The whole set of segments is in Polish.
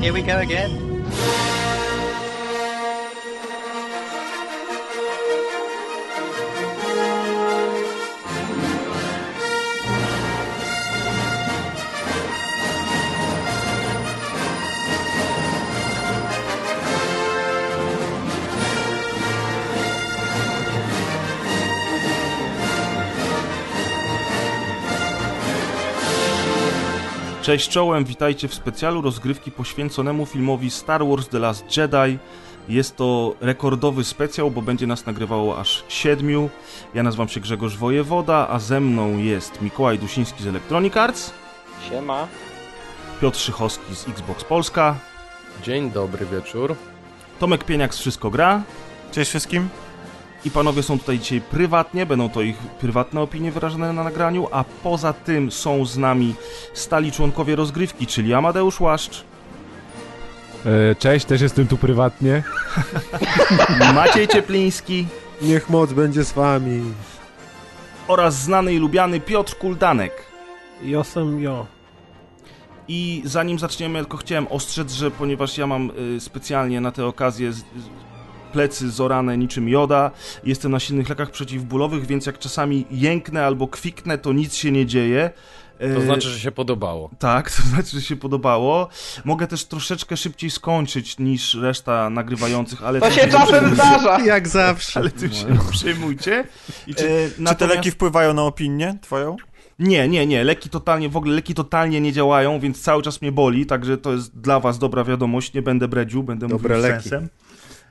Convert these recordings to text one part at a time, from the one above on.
Here we go again. Cześć czołem, witajcie w specjalu rozgrywki poświęconemu filmowi Star Wars The Last Jedi. Jest to rekordowy specjał, bo będzie nas nagrywało aż siedmiu. Ja nazywam się Grzegorz Wojewoda, a ze mną jest Mikołaj Dusiński z Electronic Arts, Siema. Piotr Szychowski z Xbox Polska, Dzień dobry wieczór. Tomek Pieniak z Wszystko Gra Cześć wszystkim. I panowie są tutaj dzisiaj prywatnie, będą to ich prywatne opinie wyrażone na nagraniu, a poza tym są z nami stali członkowie rozgrywki, czyli Amadeusz Łaszcz, E, Cześć, też jestem tu prywatnie. Maciej Ciepliński Niech moc będzie z wami. oraz znany i lubiany Piotr Kuldanek. Josem jo. I zanim zaczniemy, tylko chciałem ostrzec, że ponieważ ja mam y, specjalnie na tę okazję z, plecy zorane niczym joda, jestem na silnych lekach przeciwbólowych, więc jak czasami jęknę albo kwiknę, to nic się nie dzieje. To Y, znaczy, że się podobało. Tak, to znaczy, że się podobało. Mogę też troszeczkę szybciej skończyć niż reszta nagrywających, ale... To się czasem zdarza. Jak zawsze. Ale tym się nie przejmujcie. I E, czy, czy te natomiast- leki wpływają na opinię twoją? Nie, nie, nie. Leki totalnie, w ogóle leki totalnie nie działają, więc cały czas mnie boli, także to jest dla was dobra wiadomość. Nie będę bredził, będę Dobre mówił leki. sensem.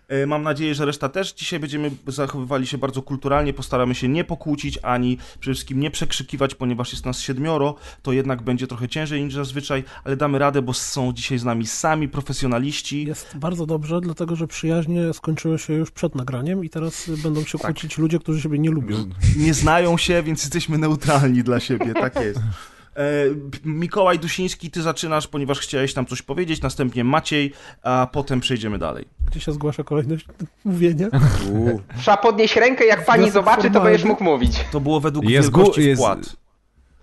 E, Mam nadzieję, że reszta też. Dzisiaj będziemy zachowywali się bardzo kulturalnie, postaramy się nie pokłócić, ani przede wszystkim nie przekrzykiwać, ponieważ jest nas siedmioro, to jednak będzie trochę ciężej niż zazwyczaj, ale damy radę, bo są dzisiaj z nami sami profesjonaliści. Jest bardzo dobrze, dlatego że przyjaźnie skończyły się już przed nagraniem i teraz będą się kłócić ludzie, którzy siebie nie lubią. Nie znają się, więc jesteśmy neutralni dla siebie, tak jest. E, Mikołaj Dusiński, ty zaczynasz, ponieważ chciałeś tam coś powiedzieć, następnie Maciej, a potem przejdziemy dalej. Gdzie się zgłasza kolejność mówienia? Trzeba podnieść rękę, jak pani Wniosek zobaczy, to formalny. będziesz mógł mówić. To było według Jest wielkości jest- wpłat.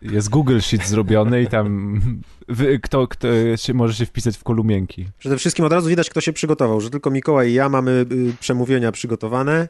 Jest Google Sheet zrobiony i tam wy, kto, kto się, może się wpisać w kolumienki. Przede wszystkim od razu widać, kto się przygotował, że tylko Mikołaj i ja mamy y, przemówienia przygotowane.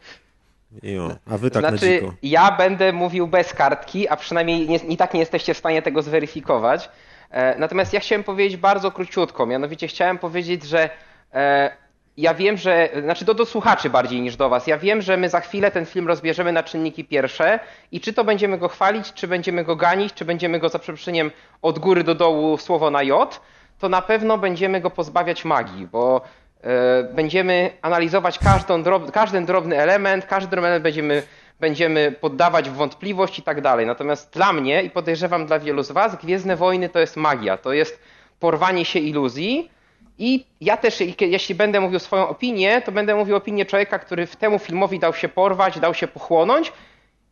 I o, a wy tak na znaczy, dziko. ja będę mówił bez kartki, a przynajmniej nie, i tak nie jesteście w stanie tego zweryfikować. E, natomiast ja chciałem powiedzieć bardzo króciutko, mianowicie chciałem powiedzieć, że e, ja wiem, że, znaczy do, do słuchaczy bardziej niż do was, ja wiem, że my za chwilę ten film rozbierzemy na czynniki pierwsze i czy to będziemy go chwalić, czy będziemy go ganić, czy będziemy go za przeproszeniem od góry do dołu słowo na J, to na pewno będziemy go pozbawiać magii, bo będziemy analizować każdą każdy drobny element, każdy drobny element będziemy, będziemy poddawać w wątpliwość i tak dalej. Natomiast dla mnie i podejrzewam dla wielu z was, Gwiezdne Wojny to jest magia, to jest porwanie się iluzji i ja też, jeśli będę mówił swoją opinię, to będę mówił opinię człowieka, który w temu filmowi dał się porwać, dał się pochłonąć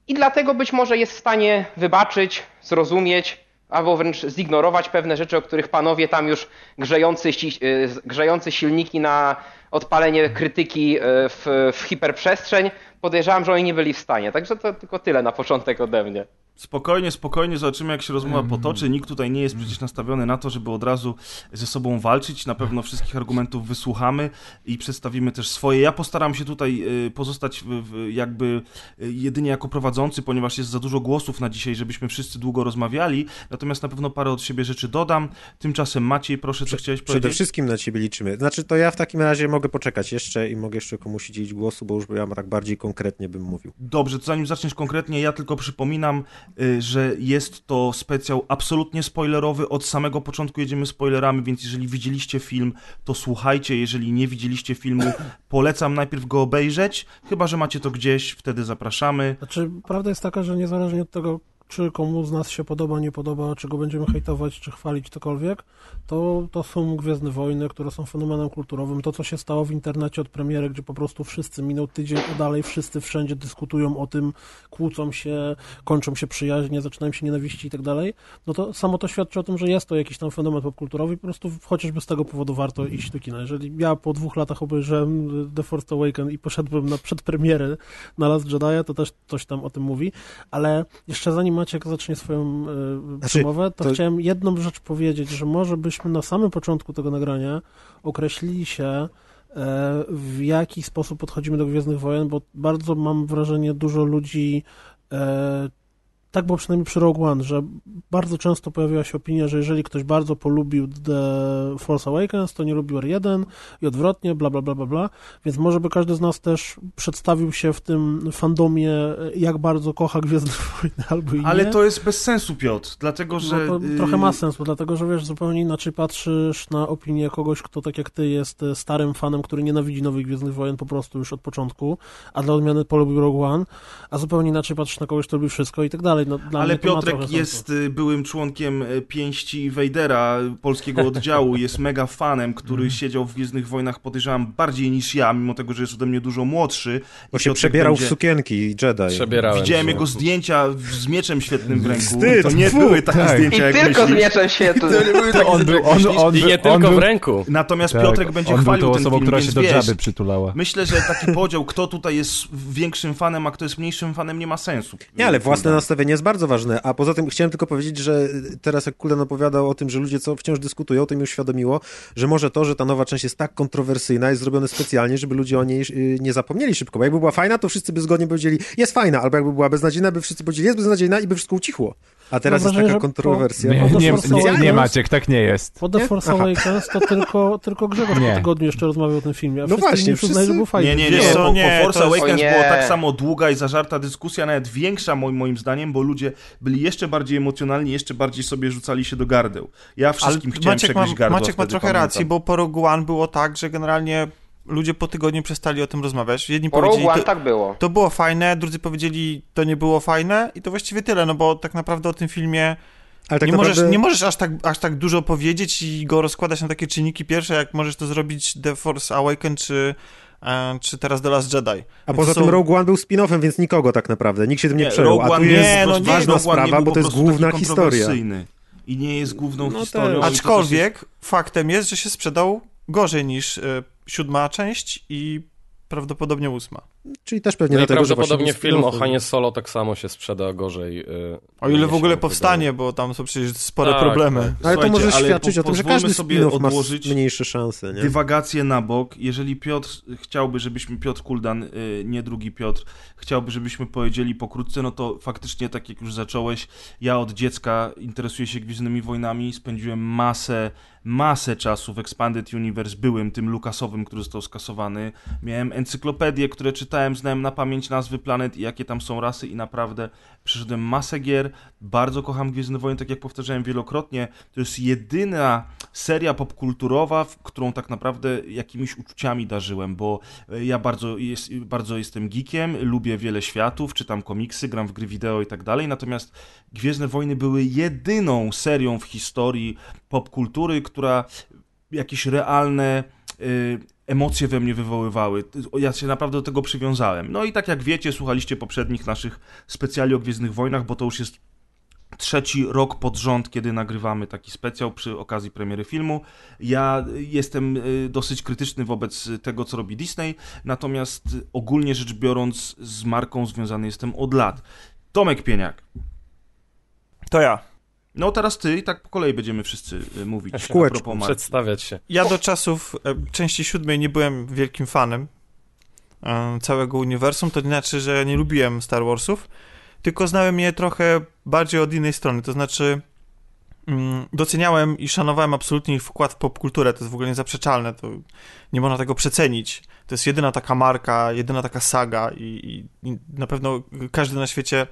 i dlatego być może jest w stanie wybaczyć, zrozumieć, albo wręcz zignorować pewne rzeczy, o których panowie tam już grzejący, y, grzejący silniki na odpalenie krytyki y, w, w hiperprzestrzeń, podejrzewam, że oni nie byli w stanie. Także to tylko tyle na początek ode mnie. Spokojnie, spokojnie, zobaczymy jak się rozmowa potoczy. Nikt tutaj nie jest przecież nastawiony na to, żeby od razu ze sobą walczyć. Na pewno wszystkich argumentów wysłuchamy i przedstawimy też swoje. Ja postaram się tutaj y, pozostać jakby y, jedynie jako prowadzący, ponieważ jest za dużo głosów na dzisiaj, żebyśmy wszyscy długo rozmawiali. Natomiast na pewno parę od siebie rzeczy dodam. Tymczasem Maciej, proszę, co chciałeś Przede powiedzieć? wszystkim na ciebie liczymy. Znaczy, to ja w takim razie mogę poczekać jeszcze i mogę jeszcze komuś udzielić głosu, bo już ja tak bardziej konkretnie bym mówił. Dobrze, to zanim zaczniesz konkretnie, ja tylko przypominam, że jest to specjał absolutnie spoilerowy. Od samego początku jedziemy spoilerami, więc jeżeli widzieliście film, to słuchajcie. Jeżeli nie widzieliście filmu, polecam najpierw go obejrzeć. Chyba, że macie to gdzieś, wtedy zapraszamy. Znaczy, prawda jest taka, że niezależnie od tego, czy komu z nas się podoba, nie podoba, czy go będziemy hejtować, czy chwalić, cokolwiek, to, to są Gwiezdne Wojny, które są fenomenem kulturowym. To, co się stało w internecie od premiery, gdzie po prostu wszyscy minął tydzień i dalej, wszyscy wszędzie dyskutują o tym, kłócą się, kończą się przyjaźnie, zaczynają się nienawiści i tak dalej, no to samo to świadczy o tym, że jest to jakiś tam fenomen popkulturowy i po prostu chociażby z tego powodu warto iść do kina. Jeżeli ja po dwóch latach obejrzałem The Force Awakens i poszedłem na przedpremierę na Last Jedi, to też coś tam o tym mówi, ale jeszcze zanim Maciek zacznie swoją y, Znaczy, przemowę, to, to- chciałem jedną rzecz powiedzieć, że może byśmy na samym początku tego nagrania określili się, e, w jaki sposób podchodzimy do Gwiezdnych Wojen, bo bardzo mam wrażenie, dużo ludzi e, tak było przynajmniej przy Rogue One, że bardzo często pojawiła się opinia, że jeżeli ktoś bardzo polubił The Force Awakens, to nie lubił R1 i odwrotnie, bla, bla, bla, bla, bla. Więc może by każdy z nas też przedstawił się w tym fandomie, jak bardzo kocha Gwiezdne Wojny, albo i Ale nie. to jest bez sensu, Piotr, dlatego że... No to y, trochę ma sensu, dlatego że wiesz, zupełnie inaczej patrzysz na opinię kogoś, kto tak jak ty jest e, starym fanem, który nienawidzi nowych Gwiezdnych Wojen po prostu już od początku, a dla odmiany polubił Rogue One, a zupełnie inaczej patrzysz na kogoś, kto lubi wszystko i tak dalej. No, dla Ale Piotrek jest sensu. y, byłym członkiem y, pięści Wejdera, polskiego oddziału, jest mega fanem, który Mhm. siedział w Gwiezdnych Wojnach, podejrzewam, bardziej niż ja, mimo tego, że jest ode mnie dużo młodszy. Bo I się Piotrek przebierał będzie- w sukienki Jedi. Przebierałem Widziałem się. jego zdjęcia w- z mieczem świetnym w ręku. Wstyd, to nie fu, były takie tak. zdjęcia, I jak tylko z myślisz. mieczem świetlnym. To on był, on, on, I nie on tylko w ręku. Natomiast tak, Piotrek będzie on chwalił był tą ten osobą, film, która się do Jabby przytulała. Myślę, że taki podział, kto tutaj jest większym fanem, a kto jest mniejszym fanem, nie ma sensu. Nie, ale własne nastawienie jest bardzo ważne. A poza tym chciałem tylko powiedzieć, że teraz jak Kuldan opowiadał o tym, że ludzie co wciąż dyskutują, to mi uświadomiło, że może to, że ta nowa część jest tak kontrowersyjna, jest zrobione specjalnie, żeby ludzie o niej y, nie zapomnieli szybko. Bo jakby była fajna, to wszyscy by zgodnie powiedzieli, jest fajna, albo jakby była beznadziejna, by wszyscy powiedzieli, jest beznadziejna i by wszystko ucichło. A teraz Mam jest taka że po- kontrowersja. Nie, No nie, nie, nie Maciek, tak nie jest. Po The Nie? Force. Awakens to tylko, tylko Grzegorz Nie. po tygodniu jeszcze rozmawiał o tym filmie, a No właśnie, uznali, wszyscy- że był fajny. Nie, nie, nie. nie, po Force Awakens nie. było tak samo długa i zażarta dyskusja, nawet większa moim, moim zdaniem, bo ludzie byli jeszcze bardziej emocjonalni, jeszcze bardziej sobie rzucali się do gardeł. Ja Ale wszystkim chciałem Maciek ma, przegryźć gardło Maciek ma trochę pamiętam. racji, bo po Rogue One było tak, że generalnie ludzie po tygodniu przestali o tym rozmawiać. Jedni Po Rogue powiedzieli, One to, tak było. to było fajne, drudzy powiedzieli, to nie było fajne i to właściwie tyle, no bo tak naprawdę o tym filmie Ale tak nie, naprawdę... możesz, nie możesz aż tak, aż tak dużo powiedzieć i go rozkładać na takie czynniki pierwsze, jak możesz to zrobić The Force Awakens czy, czy teraz The Last Jedi. A Więc poza to tym są- Rogue One był spin-offem, więc nikogo tak naprawdę. Nikt się tym nie, Nie, przejął. Rogue A tu One jest nie, no nie, ważna sprawa, bo to jest główna historia. I nie jest główną No historią. to też jest- Aczkolwiek faktem jest, że się sprzedał gorzej niż e, siódma część i prawdopodobnie ósma. Czyli też pewnie No i dlatego, że prawdopodobnie właśnie film o. Hanie Solo tak samo się sprzeda gorzej. y, O ile w ogóle wydaje. powstanie, bo tam są przecież spore Tak, problemy. tak. Ale to może świadczyć po- o tym, że każdy sobie spin-off ma odłożyć mniejsze szanse, nie? Dywagację na bok. Jeżeli Piotr chciałby, żebyśmy, Piotr Kuldan, y, nie drugi Piotr, chciałby, żebyśmy powiedzieli pokrótce, no to faktycznie, tak jak już zacząłeś, ja od dziecka interesuję się Gwiezdnymi Wojnami, spędziłem masę, masę czasu w Expanded Universe, byłem tym Lukasowym, który został skasowany, miałem encyklopedię, które czytałem, znałem na pamięć nazwy planet i jakie tam są rasy i naprawdę przeszedłem masę gier, bardzo kocham Gwiezdne Wojny, tak jak powtarzałem wielokrotnie, to jest jedyna seria popkulturowa, w którą tak naprawdę jakimiś uczuciami darzyłem, bo e, ja bardzo, jest, bardzo jestem geekiem, lubię wiele światów, czytam komiksy, gram w gry wideo i tak dalej, natomiast Gwiezdne Wojny były jedyną serią w historii popkultury, która jakieś realne y, emocje we mnie wywoływały. Ja się naprawdę do tego przywiązałem. No i tak jak wiecie, słuchaliście poprzednich naszych specjali o Gwiezdnych Wojnach, bo to już jest trzeci rok pod rząd, kiedy nagrywamy taki specjal przy okazji premiery filmu. Ja jestem y, dosyć krytyczny wobec tego, co robi Disney, natomiast ogólnie rzecz biorąc z marką związany jestem od lat. Tomek Pieniak. To ja. No teraz ty i tak po kolei będziemy wszyscy y, mówić. W kółeczku. Przedstawiać się. Ja do czasów e, części siódmej nie byłem wielkim fanem e, całego uniwersum. To nie znaczy, że nie lubiłem Star Warsów, tylko znałem je trochę bardziej od innej strony. To znaczy, mm, doceniałem i szanowałem absolutnie ich wkład w popkulturę. To jest w ogóle niezaprzeczalne. To nie można tego przecenić. To jest jedyna taka marka, jedyna taka saga i, i, i na pewno każdy na świecie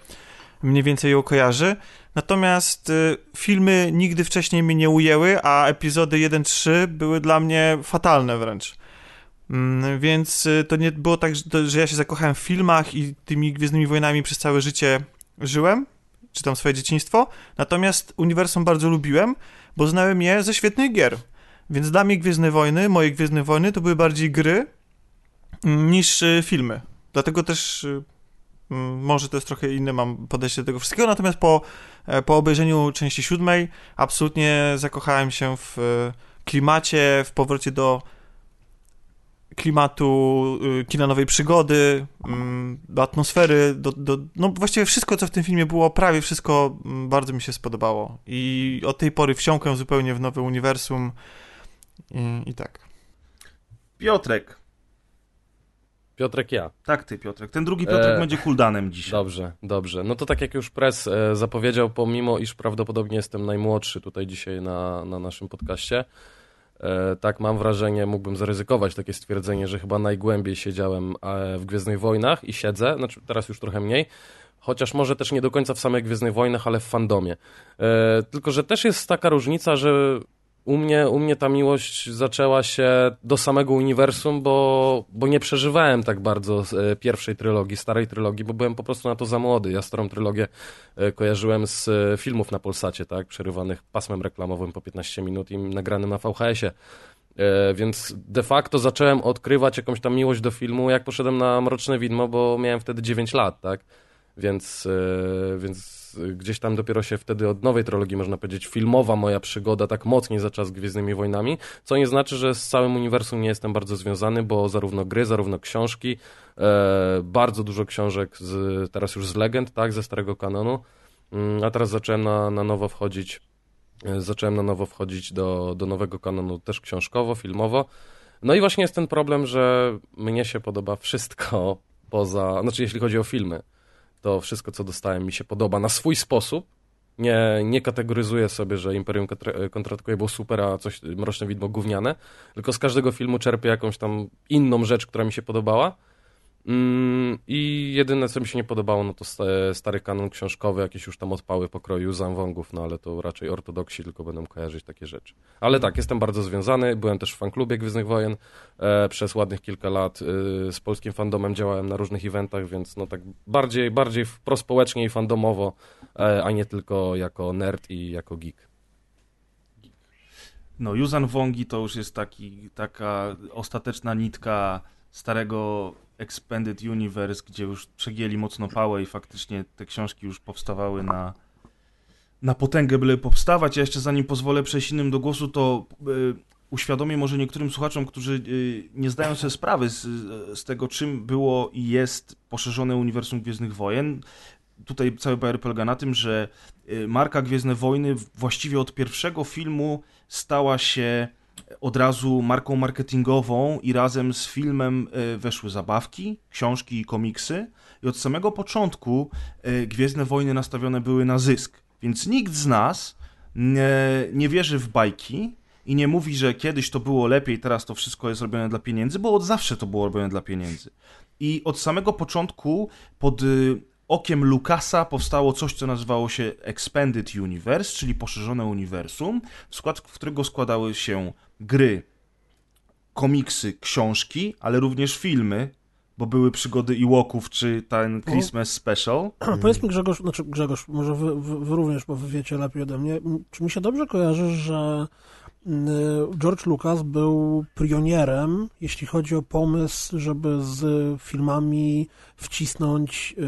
mniej więcej ją kojarzy. Natomiast y, filmy nigdy wcześniej mnie nie ujęły, a epizody 1-3 były dla mnie fatalne wręcz. Mm, więc y, to nie było tak, że, ja się zakochałem w filmach i tymi Gwiezdnymi Wojnami przez całe życie żyłem, czy tam swoje dzieciństwo. Natomiast uniwersum bardzo lubiłem, bo znałem je ze świetnych gier. Więc dla mnie Gwiezdne Wojny, moje Gwiezdne Wojny to były bardziej gry mm, niż y, filmy. Dlatego też może to jest trochę inne mam podejście do tego wszystkiego, natomiast po, e, po obejrzeniu części siódmej absolutnie zakochałem się w e, klimacie, w powrocie do klimatu y, kina nowej przygody, do atmosfery, do, do, no właściwie wszystko, co w tym filmie było, prawie wszystko bardzo mi się spodobało. I od tej pory wsiąkłem zupełnie w nowe uniwersum i, i tak. Piotrek. Piotrek ja. Tak, ty, Piotrek. Ten drugi Piotrek E, będzie cooldanem dzisiaj. Dobrze, dobrze. No to tak jak już Press e, zapowiedział, pomimo iż prawdopodobnie jestem najmłodszy tutaj dzisiaj na, na naszym podcaście, e, tak mam wrażenie, mógłbym zaryzykować takie stwierdzenie, że chyba najgłębiej siedziałem e, w Gwiezdnych Wojnach i siedzę, znaczy teraz już trochę mniej, chociaż może też nie do końca w samych Gwiezdnych Wojnach, ale w fandomie. Tylko, że też jest taka różnica, że u mnie, u mnie ta miłość zaczęła się do samego uniwersum, bo, bo nie przeżywałem tak bardzo e, pierwszej trylogii, starej trylogii, bo byłem po prostu na to za młody. Ja starą trylogię e, kojarzyłem z e, filmów na Polsacie, tak, przerywanych pasmem reklamowym po 15 minut i nagranym na VHS-ie. Więc de facto zacząłem odkrywać jakąś tam miłość do filmu, jak poszedłem na Mroczne Widmo, bo miałem wtedy 9 lat, tak? Więc, e, gdzieś tam dopiero się wtedy od nowej trylogii, można powiedzieć, filmowa moja przygoda tak mocniej zaczęła z Gwiezdnymi Wojnami, co nie znaczy, że z całym uniwersum nie jestem bardzo związany, bo zarówno gry, zarówno książki, e, bardzo dużo książek z, teraz już z legend, tak, ze starego kanonu, Mm, a teraz zacząłem na, na nowo wchodzić e, zacząłem na nowo wchodzić do, do nowego kanonu też książkowo, filmowo. No i właśnie jest ten problem, że mnie się podoba wszystko poza, znaczy jeśli chodzi o filmy, to wszystko co dostałem mi się podoba na swój sposób. Nie, nie kategoryzuję sobie, że Imperium kontra- kontratakuje było super, a coś Mroczne Widmo gówniane, tylko z każdego filmu czerpię jakąś tam inną rzecz, która mi się podobała. Mm, I jedyne, co mi się nie podobało, no to sta- stary kanon książkowy, jakieś już tam odpały pokroju zamwągów, no ale to raczej ortodoksi tylko będą kojarzyć takie rzeczy. Ale tak, jestem bardzo związany, byłem też w fanklubie Gwiezdnych Wojen e, przez ładnych kilka lat, e, z polskim fandomem działałem na różnych eventach, więc no tak bardziej, bardziej prospołecznie i fandomowo, e, a nie tylko jako nerd i jako geek. No, Yuzan Wongi to już jest taki, taka ostateczna nitka starego Expanded Universe, gdzie już przegięli mocno pałę i faktycznie te książki już powstawały na, na potęgę, byle powstawać. Ja jeszcze zanim pozwolę przejść innym do głosu, to y, uświadomię może niektórym słuchaczom, którzy y, nie zdają sobie sprawy z, z tego, czym było i jest poszerzone uniwersum Gwiezdnych Wojen. Tutaj cały PR polega na tym, że marka Gwiezdne Wojny właściwie od pierwszego filmu stała się od razu marką marketingową i razem z filmem y, weszły zabawki, książki i komiksy. I od samego początku y, Gwiezdne Wojny nastawione były na zysk. Więc nikt z nas nie, nie wierzy w bajki i nie mówi, że kiedyś to było lepiej, teraz to wszystko jest robione dla pieniędzy, bo od zawsze to było robione dla pieniędzy. I od samego początku pod y, okiem Lucasa powstało coś, co nazywało się Expanded Universe, czyli poszerzone uniwersum, w skład w którego składały się gry, komiksy, książki, ale również filmy, bo były przygody Ewoków czy ten Christmas Special. Powiedz mi Grzegorz, znaczy Grzegorz, może wy, wy, wy również, bo wy wiecie lepiej ode mnie, czy mi się dobrze kojarzy, że George Lucas był pionierem, jeśli chodzi o pomysł, żeby z filmami wcisnąć, y,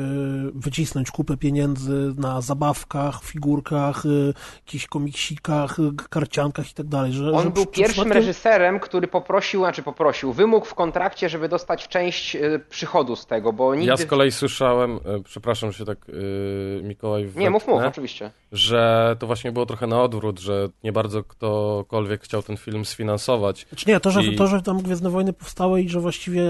wycisnąć kupę pieniędzy na zabawkach, figurkach, y, jakichś komiksikach, y, karciankach i tak dalej. On był pierwszym przypadkiem- reżyserem, który poprosił, znaczy poprosił, wymógł w kontrakcie, żeby dostać część przychodu z tego, bo nigdy... Ja z kolei słyszałem, przepraszam, że się tak Mikołaj Nie, mów, mów, oczywiście. Że to właśnie było trochę na odwrót, że nie bardzo ktokolwiek chciał ten film sfinansować. Znaczy nie, to że, I- to, że tam Gwiezdne Wojny powstały i że właściwie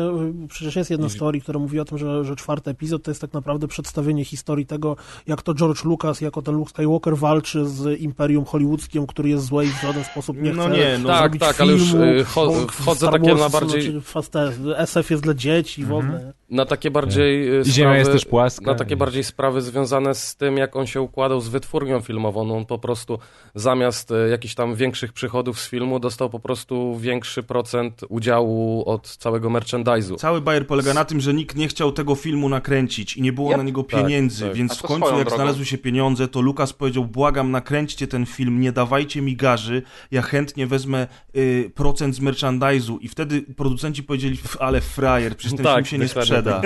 y, przecież jest jedna I- z teorii, która mówi o tym, że, że czwarty epizod to jest tak naprawdę przedstawienie historii tego, jak to George Lucas, jako ten Luke Skywalker walczy z imperium hollywoodzkim, który jest złe i w żaden sposób nie No chce nie, no tak, zrobić tak, ale już, filmu, y, cho- wchodzę takie na bardziej- Znaczy, SF jest dla dzieci i w ogóle. Na takie bardziej e, ziemia sprawy, jest też płaska. Na takie bardziej sprawy związane z tym, jak on się układał z wytwórnią filmową. No on po prostu zamiast e, jakichś tam większych przychodów z filmu dostał po prostu większy procent udziału od całego merchandise'u. Cały bajer polega na tym, że nikt nie chciał tego filmu nakręcić i nie było Yep. na niego Tak, pieniędzy, tak. więc A w końcu jak drogą. znalazły się pieniądze, to Lukas powiedział, błagam, nakręćcie ten film, nie dawajcie mi garzy, ja chętnie wezmę y, procent z merchandise'u i wtedy producenci powiedzieli, "Pff, ale frajer, przecież ten film się nie sprzeda. Tak.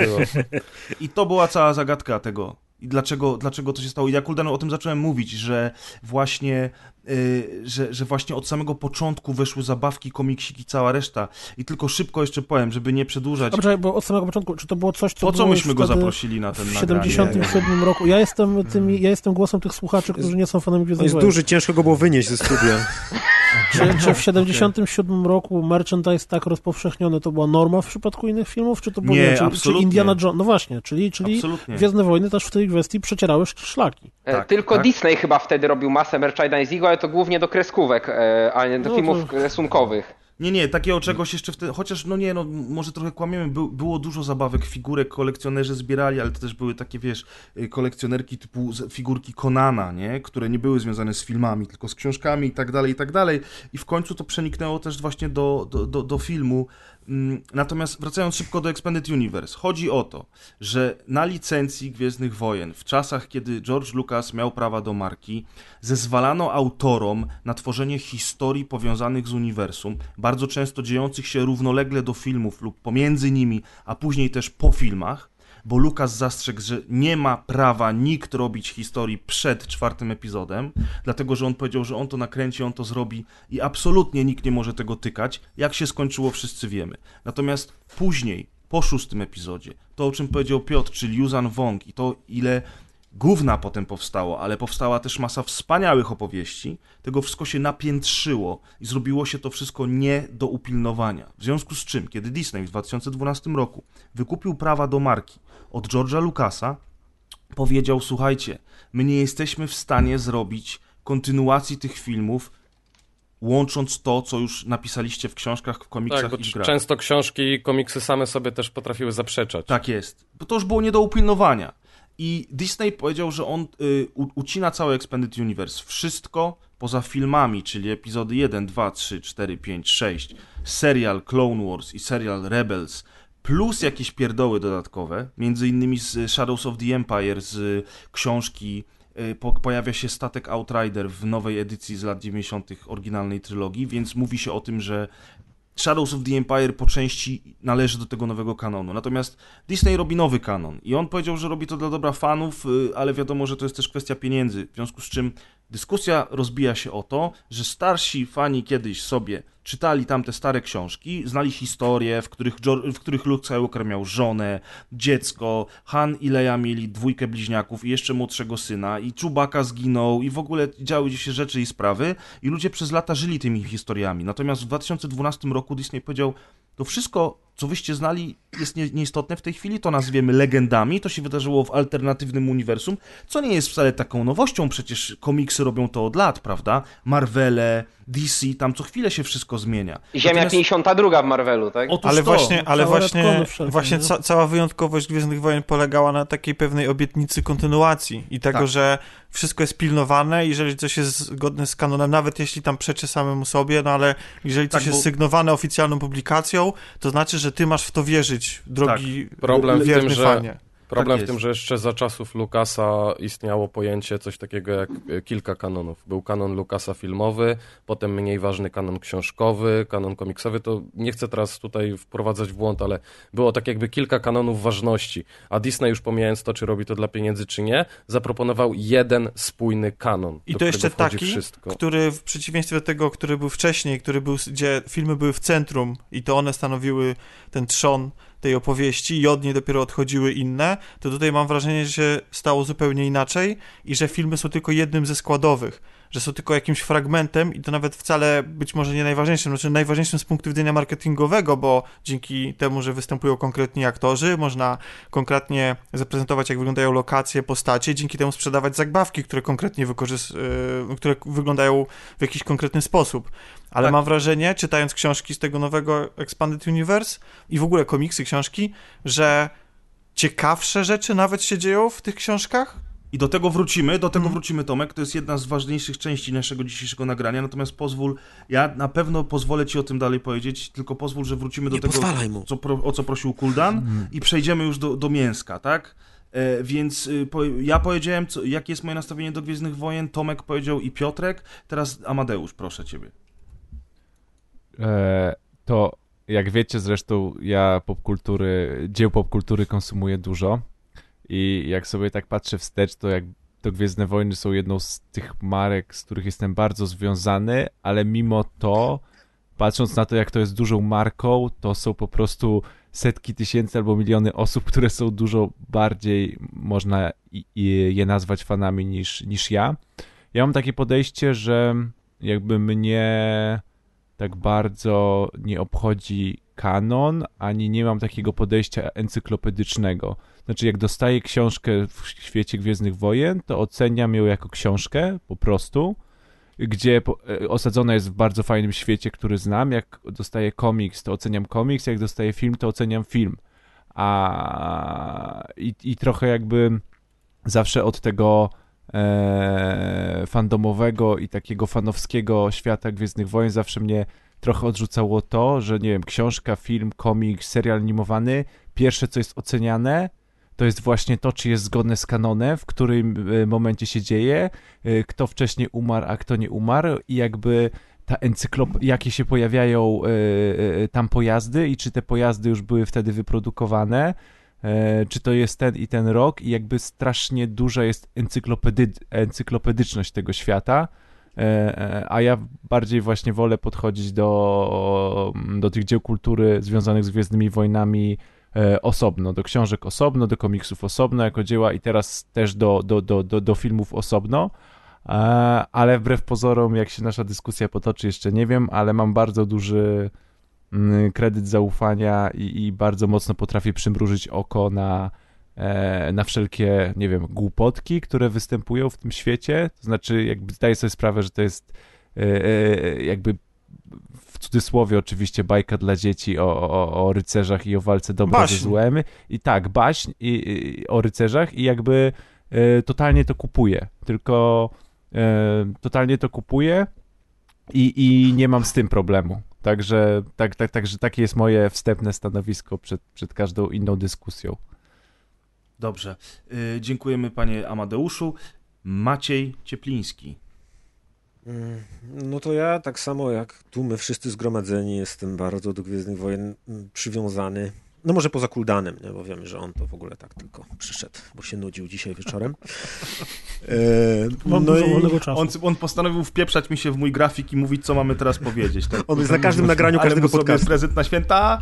I to była cała zagadka tego I dlaczego, dlaczego to się stało? I ja Kuldanu o tym zacząłem mówić, że właśnie, yy, że, że właśnie od samego początku weszły zabawki, komiksiki, cała reszta. I tylko szybko jeszcze powiem, żeby nie przedłużać. Dobrze, bo od samego początku, czy to było coś, co Po co było myśmy go zaprosili na ten w nagranie? 77 roku. Ja jestem, tymi, ja jestem głosem tych słuchaczy, którzy nie są fanami On Gwiezdnych jest duży, ciężko go było wynieść ze studia. Czy, czy w 77 roku merchandise tak rozpowszechniony to była norma w przypadku innych filmów, czy to było Nie, nie, czy, czy. Indiana Jones? No właśnie, czyli, czyli Absolutnie. Gwiezdne Wojny też w tej kwestii przecierały sz- szlaki. E, Tak, Tylko tak. Disney chyba wtedy robił masę merchandisingu, ale to głównie do kreskówek, e, a nie do No filmów to- rysunkowych. Nie, nie, takiego czegoś jeszcze wtedy, chociaż no nie, no może trochę kłamiemy, Był, było dużo zabawek, figurek kolekcjonerzy zbierali, ale to też były takie, wiesz, y, kolekcjonerki typu figurki Konana, nie, które nie były związane z filmami, tylko z książkami i tak dalej, i tak dalej. I w końcu to przeniknęło też właśnie do, do, do, do filmu. Mm, Natomiast wracając szybko do Expanded Universe, chodzi o to, że na licencji Gwiezdnych Wojen, w czasach, kiedy George Lucas miał prawa do marki, zezwalano autorom na tworzenie historii powiązanych z uniwersum, bardzo często dziejących się równolegle do filmów lub pomiędzy nimi, a później też po filmach, bo Lucas zastrzegł, że nie ma prawa nikt robić historii przed czwartym epizodem, dlatego że on powiedział, że on to nakręci, on to zrobi i absolutnie nikt nie może tego tykać. Jak się skończyło, wszyscy wiemy. Natomiast później, po szóstym epizodzie, to o czym powiedział Piotr, czyli Yuzan Wong i to ile gówna potem powstało, ale powstała też masa wspaniałych opowieści, tego wszystko się napiętrzyło i zrobiło się to wszystko nie do upilnowania. W związku z czym, kiedy Disney w 2012 roku wykupił prawa do marki od George'a Lucasa, powiedział, słuchajcie, my nie jesteśmy w stanie zrobić kontynuacji tych filmów, łącząc to, co już napisaliście w książkach, w komiksach Tak, bo i w grach. często książki i komiksy same sobie też potrafiły zaprzeczać. Tak jest. Bo to już było nie do upilnowania. I Disney powiedział, że on y, ucina cały Expanded Universe. Wszystko poza filmami, czyli epizody 1, 2, 3, 4, 5, 6, serial Clone Wars i serial Rebels, plus jakieś pierdoły dodatkowe, między innymi z Shadows of the Empire, z książki y, po, pojawia się statek Outrider w nowej edycji z lat 90. oryginalnej trylogii, więc mówi się o tym, że Shadows of the Empire po części należy do tego nowego kanonu. Natomiast Disney robi nowy kanon i on powiedział, że robi to dla dobra fanów, y, ale wiadomo, że to jest też kwestia pieniędzy. W związku z czym dyskusja rozbija się o to, że starsi fani kiedyś sobie czytali tamte stare książki, znali historie, w których, w których Luke Skywalker miał żonę, dziecko, Han i Leia mieli dwójkę bliźniaków i jeszcze młodszego syna i Chewbacca zginął i w ogóle działy się rzeczy i sprawy i ludzie przez lata żyli tymi historiami. Natomiast w 2012 roku Disney powiedział, to wszystko, co wyście znali, jest nie, nieistotne w tej chwili, to nazwiemy legendami, to się wydarzyło w alternatywnym uniwersum, co nie jest wcale taką nowością, przecież komiksy robią to od lat, prawda? Marvele, DC, tam co chwilę się wszystko zmienia. Ziemia Natomiast- 52 w Marvelu, tak? Otóż Ale to, właśnie, ale właśnie, właśnie nie? ca cała wyjątkowość Gwiezdnych Wojen polegała na takiej pewnej obietnicy kontynuacji i tego, Tak. że wszystko jest pilnowane, jeżeli coś jest zgodne z kanonem, nawet jeśli tam przeczy samemu sobie, no ale jeżeli coś Tak, jest bo- sygnowane oficjalną publikacją, to znaczy, że ty masz w to wierzyć, drogi Problem w tym, że- fanie. Problem Tak w tym, że jeszcze za czasów Lucasa istniało pojęcie coś takiego jak e, kilka kanonów. Był kanon Lucasa filmowy, potem mniej ważny kanon książkowy, kanon komiksowy. To nie chcę teraz tutaj wprowadzać w błąd, ale było tak jakby kilka kanonów ważności. A Disney już pomijając to, czy robi to dla pieniędzy, czy nie, zaproponował jeden spójny kanon. I to jeszcze taki, wszystko. który w przeciwieństwie do tego, który był wcześniej, który był, gdzie filmy były w centrum i to one stanowiły ten trzon tej opowieści i od niej dopiero odchodziły inne, to tutaj mam wrażenie, że się stało zupełnie inaczej i że filmy są tylko jednym ze składowych, że są tylko jakimś fragmentem i to nawet wcale być może nie najważniejszym, znaczy najważniejszym z punktu widzenia marketingowego, bo dzięki temu, że występują konkretni aktorzy, można konkretnie zaprezentować, jak wyglądają lokacje, postacie, dzięki temu sprzedawać zagbawki, które konkretnie wykorzys- y, które wyglądają w jakiś konkretny sposób. Ale Tak. mam wrażenie, czytając książki z tego nowego Expanded Universe i w ogóle komiksy, książki, że ciekawsze rzeczy nawet się dzieją w tych książkach. I do tego wrócimy, do tego Mhm. wrócimy, Tomek. To jest jedna z ważniejszych części naszego dzisiejszego nagrania. Natomiast pozwól, ja na pewno pozwolę ci o tym dalej powiedzieć, tylko pozwól, że wrócimy do Nie tego, pozwalaj mu. co, o co prosił Kuldan i przejdziemy już do, do mięska, tak? E, więc y, po, ja powiedziałem, co, jakie jest moje nastawienie do Gwiezdnych Wojen, Tomek powiedział i Piotrek. Teraz Amadeusz, proszę ciebie. E, to jak wiecie zresztą, ja popkultury, dzieł popkultury konsumuję dużo I jak sobie tak patrzę wstecz, to jak to Gwiezdne Wojny są jedną z tych marek, z których jestem bardzo związany, ale mimo to, patrząc na to, jak to jest dużą marką, to są po prostu setki tysięcy albo miliony osób, które są dużo bardziej, można je nazwać fanami niż, niż ja. Ja mam takie podejście, że jakby mnie tak bardzo nie obchodzi kanon, ani nie mam takiego podejścia encyklopedycznego. Znaczy, jak dostaję książkę w świecie Gwiezdnych Wojen, to oceniam ją jako książkę po prostu, gdzie e, osadzona jest w bardzo fajnym świecie, który znam. Jak dostaję komiks, to oceniam komiks, jak dostaję film, to oceniam film. A i, i trochę jakby zawsze od tego e, fandomowego i takiego fanowskiego świata Gwiezdnych Wojen zawsze mnie trochę odrzucało to, że nie wiem, książka, film, komiks, serial animowany, pierwsze co jest oceniane, to jest właśnie to, czy jest zgodne z kanonem, w którym e, momencie się dzieje, e, kto wcześniej umarł, a kto nie umarł i jakby ta encyklop, jakie się pojawiają y, tam pojazdy i czy te pojazdy już były wtedy wyprodukowane, czy to jest ten i ten rok i jakby strasznie duża jest encyklopedy, encyklopedyczność tego świata, a ja bardziej właśnie wolę podchodzić do, do tych dzieł kultury związanych z Gwiezdnymi Wojnami osobno, do książek osobno, do komiksów osobno jako dzieła i teraz też do, do, do, do, do filmów osobno, E, ale wbrew pozorom, jak się nasza dyskusja potoczy, jeszcze nie wiem, ale mam bardzo duży mm, kredyt zaufania i, i bardzo mocno potrafię przymrużyć oko na, e, na wszelkie, nie wiem, głupotki, które występują w tym świecie. To znaczy, jakby zdaję sobie sprawę, że to jest e, jakby w cudzysłowie oczywiście bajka dla dzieci o, o, o rycerzach i o walce dobra baśń. ze złem. I tak, baśń i, i, o rycerzach i jakby totalnie to kupuję. Tylko E, totalnie to kupuję i, i nie mam z tym problemu. Także, tak, tak, także takie jest moje wstępne stanowisko przed, przed każdą inną dyskusją. Dobrze. Yy, dziękujemy panie Amadeuszu. Maciej Ciepliński. Mm, no to ja tak samo jak tu my wszyscy zgromadzeni jestem bardzo do Gwiezdnych Wojen mm, przywiązany. No może poza Kuldanem, nie? bo wiemy, że on to w ogóle tak tylko przyszedł, bo się nudził dzisiaj wieczorem. E, Mam no i czasu. On, on, postanowił wpieprzać mi się w mój grafik i mówić, co mamy teraz powiedzieć. Tak? On jest na każdym nagraniu każdego podcastu. prezent na święta.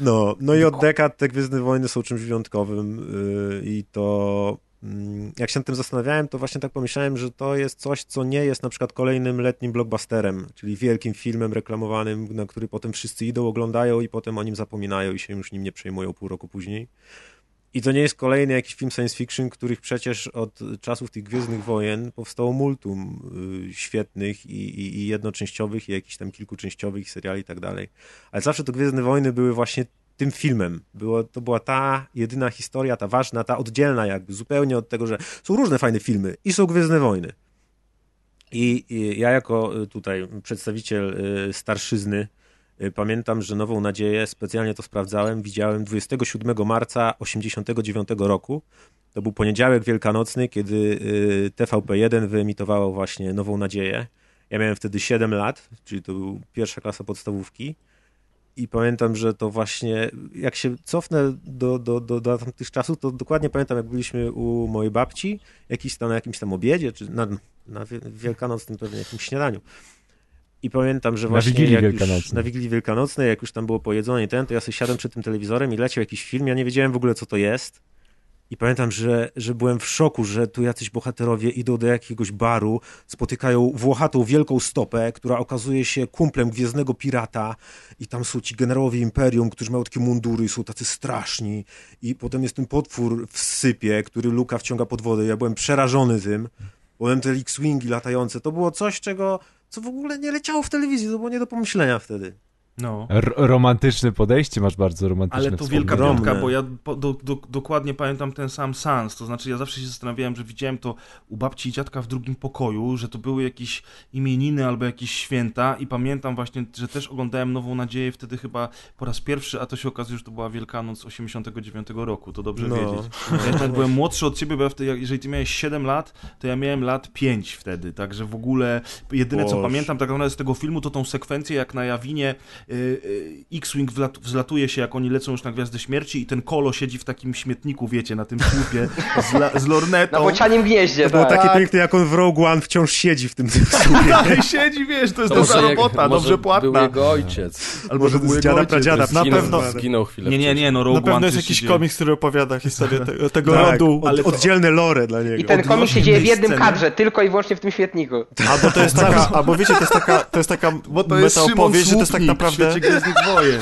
No, no i od dekad te Gwiezdne Wojny są czymś wyjątkowym yy, i to jak się nad tym zastanawiałem, to właśnie tak pomyślałem, że to jest coś, co nie jest na przykład kolejnym letnim blockbusterem, czyli wielkim filmem reklamowanym, na który potem wszyscy idą, oglądają i potem o nim zapominają i się już nim nie przejmują pół roku później. I to nie jest kolejny jakiś film science fiction, których przecież od czasów tych Gwiezdnych Wojen powstało multum y, świetnych i, i, i jednoczęściowych, i jakichś tam kilkuczęściowych seriali i tak dalej. Ale zawsze to Gwiezdne Wojny były właśnie tym filmem. Było, to była ta jedyna historia, ta ważna, ta oddzielna jakby, zupełnie od tego, że są różne fajne filmy i są Gwiezdne Wojny. I, i ja jako y, tutaj przedstawiciel y, starszyzny y, pamiętam, że Nową Nadzieję, specjalnie to sprawdzałem, widziałem 27 marca 89 roku. To był poniedziałek wielkanocny, kiedy TVP1 wyemitowało właśnie Nową Nadzieję. Ja miałem wtedy 7 lat, czyli to był pierwsza klasa podstawówki. I pamiętam, że to właśnie, jak się cofnę do, do, do, do tamtych czasów, to dokładnie pamiętam, jak byliśmy u mojej babci, jakiś tam, na jakimś tam obiedzie, czy na, na wielkanocnym pewnie jakimś śniadaniu. I pamiętam, że właśnie na Wigilii, jak Wielkanocnej. Już, na Wigilii Wielkanocnej, jak już tam było pojedzone i ten, to ja sobie siadłem przed tym telewizorem i leciał jakiś film, ja nie wiedziałem w ogóle, co to jest. I pamiętam, że, że byłem w szoku, że tu jacyś bohaterowie idą do jakiegoś baru, spotykają włochatą wielką stopę, która okazuje się kumplem gwiezdnego pirata i tam są ci generałowie Imperium, którzy mają takie mundury i są tacy straszni i potem jest ten potwór w sypie, który Luka wciąga pod wodę. Ja byłem przerażony tym. Potem te X-Wingi latające. To było coś, czego, co w ogóle nie leciało w telewizji, to było nie do pomyślenia wtedy. No. romantyczne podejście masz bardzo romantyczne. Ale to wielka piątka, bo ja po, do, do, dokładnie pamiętam ten sam sans. To znaczy, ja zawsze się zastanawiałem, że widziałem to u babci i dziadka w drugim pokoju, że to były jakieś imieniny albo jakieś święta i pamiętam właśnie, że też oglądałem Nową Nadzieję wtedy chyba po raz pierwszy, a to się okazuje, że to była Wielkanoc 89 roku. To dobrze no. wiedzieć. Ja nawet byłem młodszy od ciebie, bo ja wtedy, jeżeli ty miałeś 7 lat, to ja miałem lat 5 wtedy. Także w ogóle jedyne, Boż. co pamiętam tak naprawdę z tego filmu, to tą sekwencję, jak na Jawinie X-Wing wlat, wzlatuje się, jak oni lecą już na Gwiazdę Śmierci i ten kolo siedzi w takim śmietniku, wiecie, na tym słupie z, la, z lornetą. Na bocianim gnieździe, To było tak. takie piękne, jak on w Rogue One wciąż siedzi w tym słupie. Dalej siedzi, wiesz, to jest To dobra robota, dobrze płatna. był jego ojciec. Albo Może że był z dziada, ojciec. pradziada. Na Zginął, pewno. zginął chwilę Nie, nie, nie, no Rogue Na pewno One jest jakiś komiks, który opowiada historię te, tego Tak, rodu. od, oddzielne lore dla niego. I ten komik się dzieje w jednym sceny. kadrze, tylko i wyłącznie w tym świetniku. Albo to jest taka, albo wiecie, to jest taka, to jest taka Bo to jest Szymon metaopowieść, że to jest tak Słupnik naprawdę... w świecie Gwiezdnych Wojen.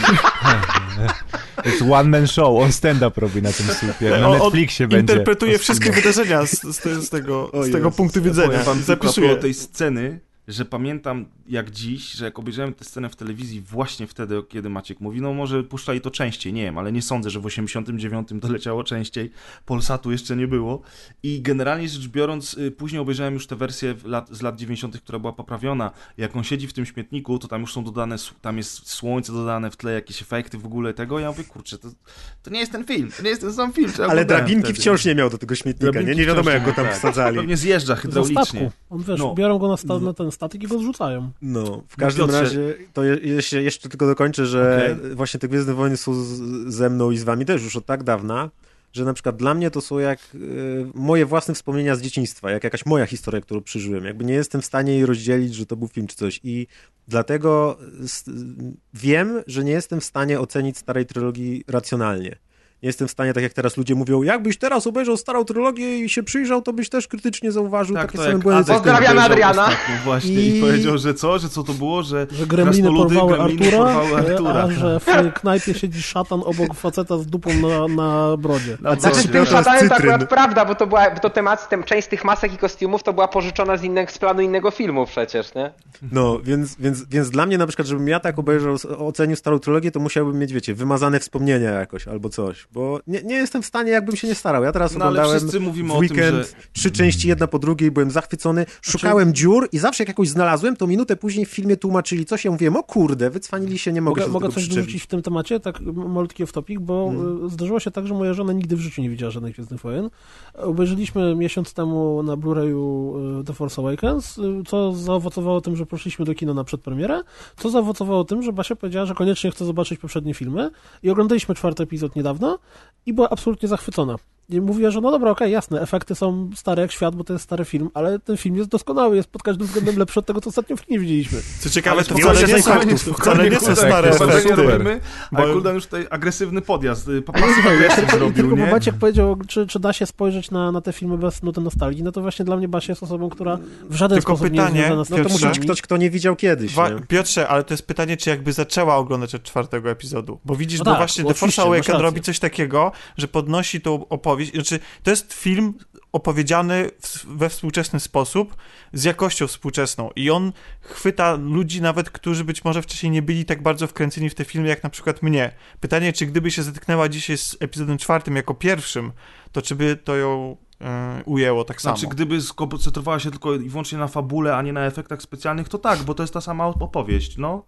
To jest one man show, on stand-up robi na tym słupie, na on- on Netflixie będzie. interpretuje wszystkie wydarzenia z, z, z tego, z tego punktu widzenia. Powiem wam zapisuje. o tej sceny, że pamiętam jak dziś, że jak obejrzałem tę scenę w telewizji właśnie wtedy, kiedy Maciek mówi, no może puszczali to częściej, nie wiem, ale nie sądzę, że w 89 to leciało częściej, Polsatu jeszcze nie było i generalnie rzecz biorąc, y, później obejrzałem już tę wersję w lat, z lat 90., która była poprawiona, jak on siedzi w tym śmietniku, to tam już są dodane, tam jest słońce dodane w tle, jakieś efekty w ogóle tego, ja mówię, kurczę, to, to nie jest ten film, to nie jest ten sam film. Ale drabinki wtedy. wciąż nie miał do tego śmietnika, nie? Drabinki Nie wiadomo, jak go tam tak. wsadzali. Pewnie zjeżdża hydraulicznie. On wiesz, No. biorą go na, sta- na ten statek i go zrzucają. No, w każdym Piotrze- razie, to je, jeszcze, jeszcze tylko dokończę, że Okej. właśnie te Gwiezdne Wojny są z, ze mną i z wami też już od tak dawna, że na przykład dla mnie to są jak e, moje własne wspomnienia z dzieciństwa, jak jakaś moja historia, którą przeżyłem. Jakby nie jestem w stanie jej rozdzielić, że to był film czy coś i dlatego wiem, że nie jestem w stanie ocenić starej trylogii racjonalnie. Nie jestem w stanie, tak jak teraz ludzie mówią, jakbyś teraz obejrzał starą trylogię i się przyjrzał, to byś też krytycznie zauważył Tak, takie same błędy. Obejrzał Adriana. ostatnio Właśnie i... I- powiedział, że co, że co to było, że Że gremliny porwały gremliny Artura, porwały e, Artura. a że w knajpie siedzi szatan obok faceta z dupą na, na brodzie. Na Znaczy, z tym szatanem to akurat prawda, bo to była, bo to temat, ten, część z tych masek i kostiumów to była pożyczona z, innego, z planu innego filmu przecież, nie? No, więc, więc, więc dla mnie na przykład, żebym ja tak obejrzał, ocenił starą trylogię, to musiałbym mieć, wiecie, wymazane wspomnienia jakoś albo coś, bo nie, nie jestem w stanie, jakbym się nie starał. Ja teraz No oglądałem wszyscy mówimy w o tym, weekend że... Znaczy- trzy części, jedna po drugiej, byłem zachwycony, szukałem dziur i zawsze jak jakąś znalazłem, to minutę później w filmie tłumaczyli coś, ja mówiłem, o kurde, wycwanili się, nie mogę, Mogę, się mogę coś dorzucić w tym temacie, tak m- malutki off topic, bo y, zdarzyło się tak, że moja żona nigdy w życiu nie widziała żadnych Gwiezdnych Wojen. Obejrzeliśmy miesiąc temu na Blu-rayu y, The Force Awakens, co zaowocowało tym, że poszliśmy do kina na przedpremierę, co zaowocowało tym, że Basia powiedziała, że koniecznie chce zobaczyć poprzednie filmy i oglądaliśmy czwarty epizod niedawno i była absolutnie zachwycona. I mówiła, że no dobra, okej, jasne, efekty są stare jak świat, bo to jest stary film, ale ten film jest doskonały, jest pod każdym względem lepszy od tego, co ostatnio w kinie widzieliśmy. Co ciekawe, to wcale nie są, wcale nie są stare efekty. robimy, a Bo- Kuldan już tutaj agresywny podjazd, y, agresję tylko, zrobił, tylko bo nie? Maciek powiedział, czy, czy da się spojrzeć na, na te filmy bez nuty nostalgii, no to właśnie dla mnie Basia jest osobą, która w żaden Tylko sposób pytanie, nie jest związana z No to musi być ktoś, kto nie widział kiedyś, Wa- nie? Piotrze, ale to jest pytanie, czy jakby zaczęła oglądać od czwartego epizodu. Bo widzisz, No bo tak, właśnie bo The Force Awakens robi coś takiego, że podnosi tą opowieść. Znaczy, to jest film opowiedziany w, we współczesny sposób, z jakością współczesną. I on chwyta ludzi nawet, którzy być może wcześniej nie byli tak bardzo wkręceni w te filmy, jak na przykład mnie. Pytanie, czy gdyby się zetknęła dzisiaj z epizodem czwartym jako pierwszym, to czy by to ją ujęło tak Znaczy, samo? gdyby skoncentrowała się tylko i wyłącznie na fabule, a nie na efektach specjalnych, to tak, bo to jest ta sama opowieść, no.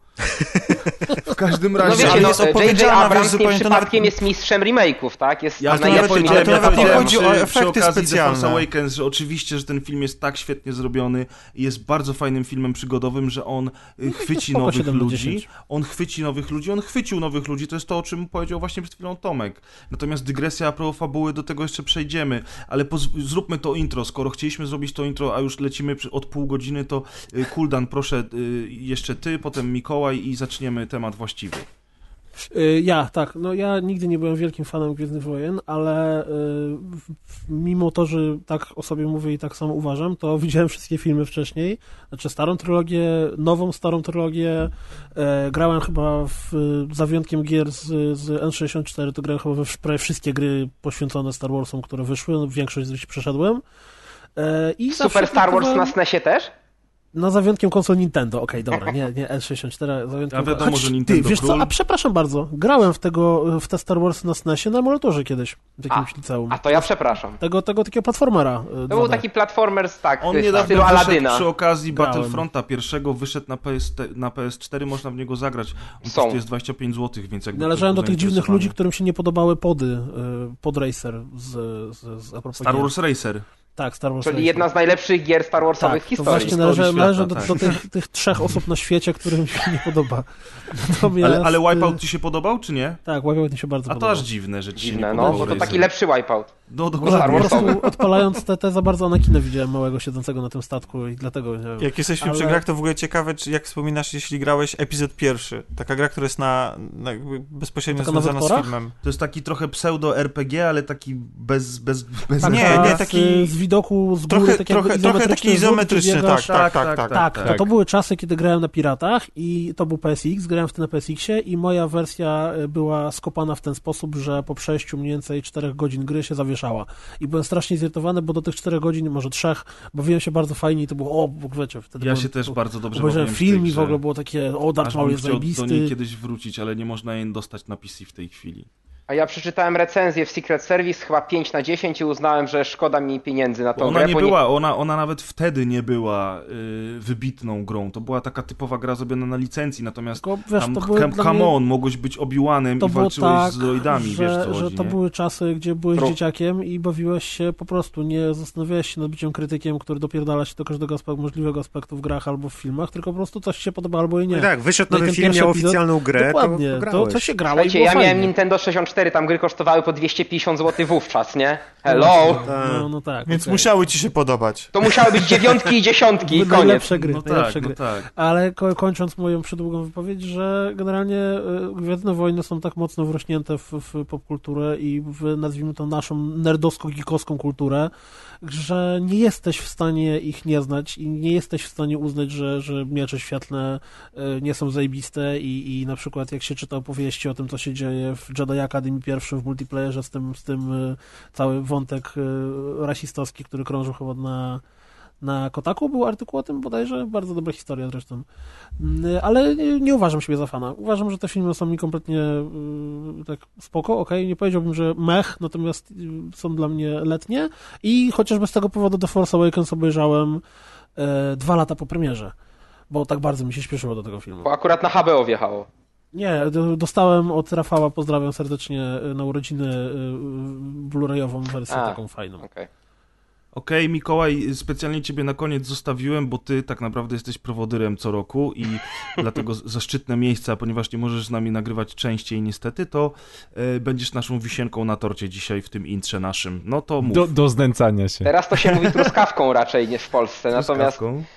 W każdym No razie... wiecie, ale no, jest J.J. opowiedziana, wiesz, Abrams zupełnie to nawet- jest mistrzem remake'ów, tak? Jest Ja ja to nawet powiedziałem, to nawet nie chodzi przy, o przy efekty okazji The Force specjalne. Awakens, że oczywiście, że ten film jest tak świetnie zrobiony i jest bardzo fajnym filmem przygodowym, że on y, chwyci spoko, nowych 7 na ludzi, 10. on chwyci nowych ludzi, on chwycił nowych ludzi, to jest to, o czym powiedział właśnie przed chwilą Tomek. Natomiast dygresja a propos fabuły, do tego jeszcze przejdziemy, ale poz- zróbmy to intro, skoro chcieliśmy zrobić to intro, a już lecimy od pół godziny, to y, Kuldan, proszę, y, jeszcze ty, potem Mikołaj i zaczniemy temat właściwy. Y, Ja, tak. No ja nigdy nie byłem wielkim fanem Gwiezdnych Wojen, ale y, mimo to, że tak o sobie mówię i tak samo uważam, to widziałem wszystkie filmy wcześniej. Znaczy starą trylogię, nową starą trylogię. E, grałem chyba w, za wyjątkiem gier z, z N64, to grałem chyba we prawie wszystkie gry poświęcone Star Warsom, które wyszły. No, Większość z nich przeszedłem. I Super Star Wars na SNESie też? No za wyjątkiem konsol Nintendo, okej, dobra, nie, nie N64, za wyjątkiem... A wiadomo, Choć że Nintendo Ty, wiesz co, a przepraszam bardzo, grałem w tego, w te Star Wars na SNESie na emulatorze kiedyś, w jakimś A, liceum. A to ja przepraszam. Tego, tego takiego platformera y, To był 2D. taki platformers, tak, On w niedawno stylu Aladyna. przy okazji Grałem. Battlefronta pierwszego, wyszedł na, PS, na PS4, można w niego zagrać. On Są. kosztuje 25 zł, więc jakby Należałem do tych dziwnych ludzi, którym się nie podobały pody, y, pod Racer z, z, z a propos Star. Wars Racer. Tak, Star Wars Czyli Racing. jedna z najlepszych gier Star Warsowych tak, w to historii. właśnie należy, Historii należy świata, do, tak. do tych, tych trzech osób na świecie, którym mi się nie podoba. Natomiast, Ale, ale y, Wipeout ci się podobał, czy nie? Tak, Wipeout mi się bardzo A to podobał. aż dziwne, że ci się Dziwne, nie no, podobał bo to taki lepszy wipeout. No, dokładnie. Po prostu odpalając te, te za bardzo Anakina widziałem małego siedzącego na tym statku i dlatego nie wiem. Jak jesteśmy przy Ale- grach, to w ogóle ciekawe, czy jak wspominasz, jeśli grałeś epizod pierwszy. Taka gra, która jest na, na jakby bezpośrednio Taka na związana z filmem. To jest taki trochę pseudo-RPG, ale taki bez... bez, bez Tak, Nie, ta nie, z- taki- Z widoku z góry, Trochę, tak trochę, trochę taki izometryczny, tak, tak, tak, tak. Tak, To, to były czasy, kiedy grałem na piratach i to był PSX, grałem wtedy na PSX-ie i moja wersja y, była skopana w ten sposób, że po przejściu mniej więcej 4 godzin gry się zawieszała. I byłem strasznie zirytowany, bo do tych 4 godzin, może 3, bawiłem się bardzo fajnie i to było, o, Bóg wiecie, wtedy Ja byłem, się też bo- bardzo dobrze bawiłem film i w ogóle było takie, o, Darth Maul jest chciał do niej zajebisty. kiedyś wrócić, ale nie można jej dostać na PC w tej chwili. A ja przeczytałem recenzję w Secret Service, chyba 5 na 10 i uznałem, że szkoda mi pieniędzy na Bo tą ona grę. nie bo była, ona, ona nawet wtedy nie była y, wybitną grą. To była taka typowa gra zrobiona na licencji, natomiast Tylko, wiesz, tam come, come mnie- on, mogłeś być Obi-Wanem i walczyłeś tak, z droidami, że, wiesz co że chodzi, to nie? były czasy, gdzie byłeś Tro- dzieciakiem i bawiłeś się po prostu, nie zastanawiałeś się nad byciem krytykiem, który dopierdala się do każdego aspektu, możliwego aspektu w grach albo w filmach, tylko po prostu coś ci się podoba albo i nie. No tak, wyszedł No nowy ten film, pierwszy miał epizod- oficjalną grę, Dokładnie, to, to, się grało Słuchajcie, i ja miałem fajnie. Nintendo 64, tam gry kosztowały po 250 zł wówczas, nie? Hello! Tak. No, no tak. Więc okej. musiały ci się podobać. To musiały być dziewiątki i dziesiątki i koniec. Najlepsze gry, No najlepsze tak, gry. no tak. Ale ko kończąc moją przydługą wypowiedź, że generalnie y, Gwiezdne Wojny są tak mocno wrośnięte w, w popkulturę i w, nazwijmy to, naszą nerdowsko-gikowską kulturę, że nie jesteś w stanie ich nie znać i nie jesteś w stanie uznać, że, że miecze świetlne y, nie są zajebiste i, i na przykład jak się czyta opowieści o tym, co się dzieje w Jedi Academy pierwszym w multiplayerze z tym, z tym y, cały wątek y, rasistowski, który krążył chyba na na Kotaku był artykuł o tym bodajże, bardzo dobra historia zresztą. Mm, Ale nie, nie uważam siebie za fana. Uważam, że te filmy są mi kompletnie y, tak spoko, okej, nie powiedziałbym, że mech, natomiast y, są dla mnie letnie i chociażby z tego powodu The Force Awakens obejrzałem e, dwa lata po premierze, bo tak bardzo mi się śpieszyło do tego filmu. Bo akurat na HBO wjechało. Nie, dostałem od Rafała, pozdrawiam serdecznie, y, na urodziny Blu-rayową wersję A. taką fajną. Okej. Okej, Mikołaj, specjalnie ciebie na koniec zostawiłem, bo ty tak naprawdę jesteś prowodyrem co roku i dlatego zaszczytne miejsca, ponieważ nie możesz z nami nagrywać częściej niestety, to e, będziesz naszą wisienką na torcie dzisiaj w tym intrze naszym. No to mów. Do, do znęcania się. Teraz to się mówi truskawką raczej niż w Polsce. Natomiast Truskawką. E,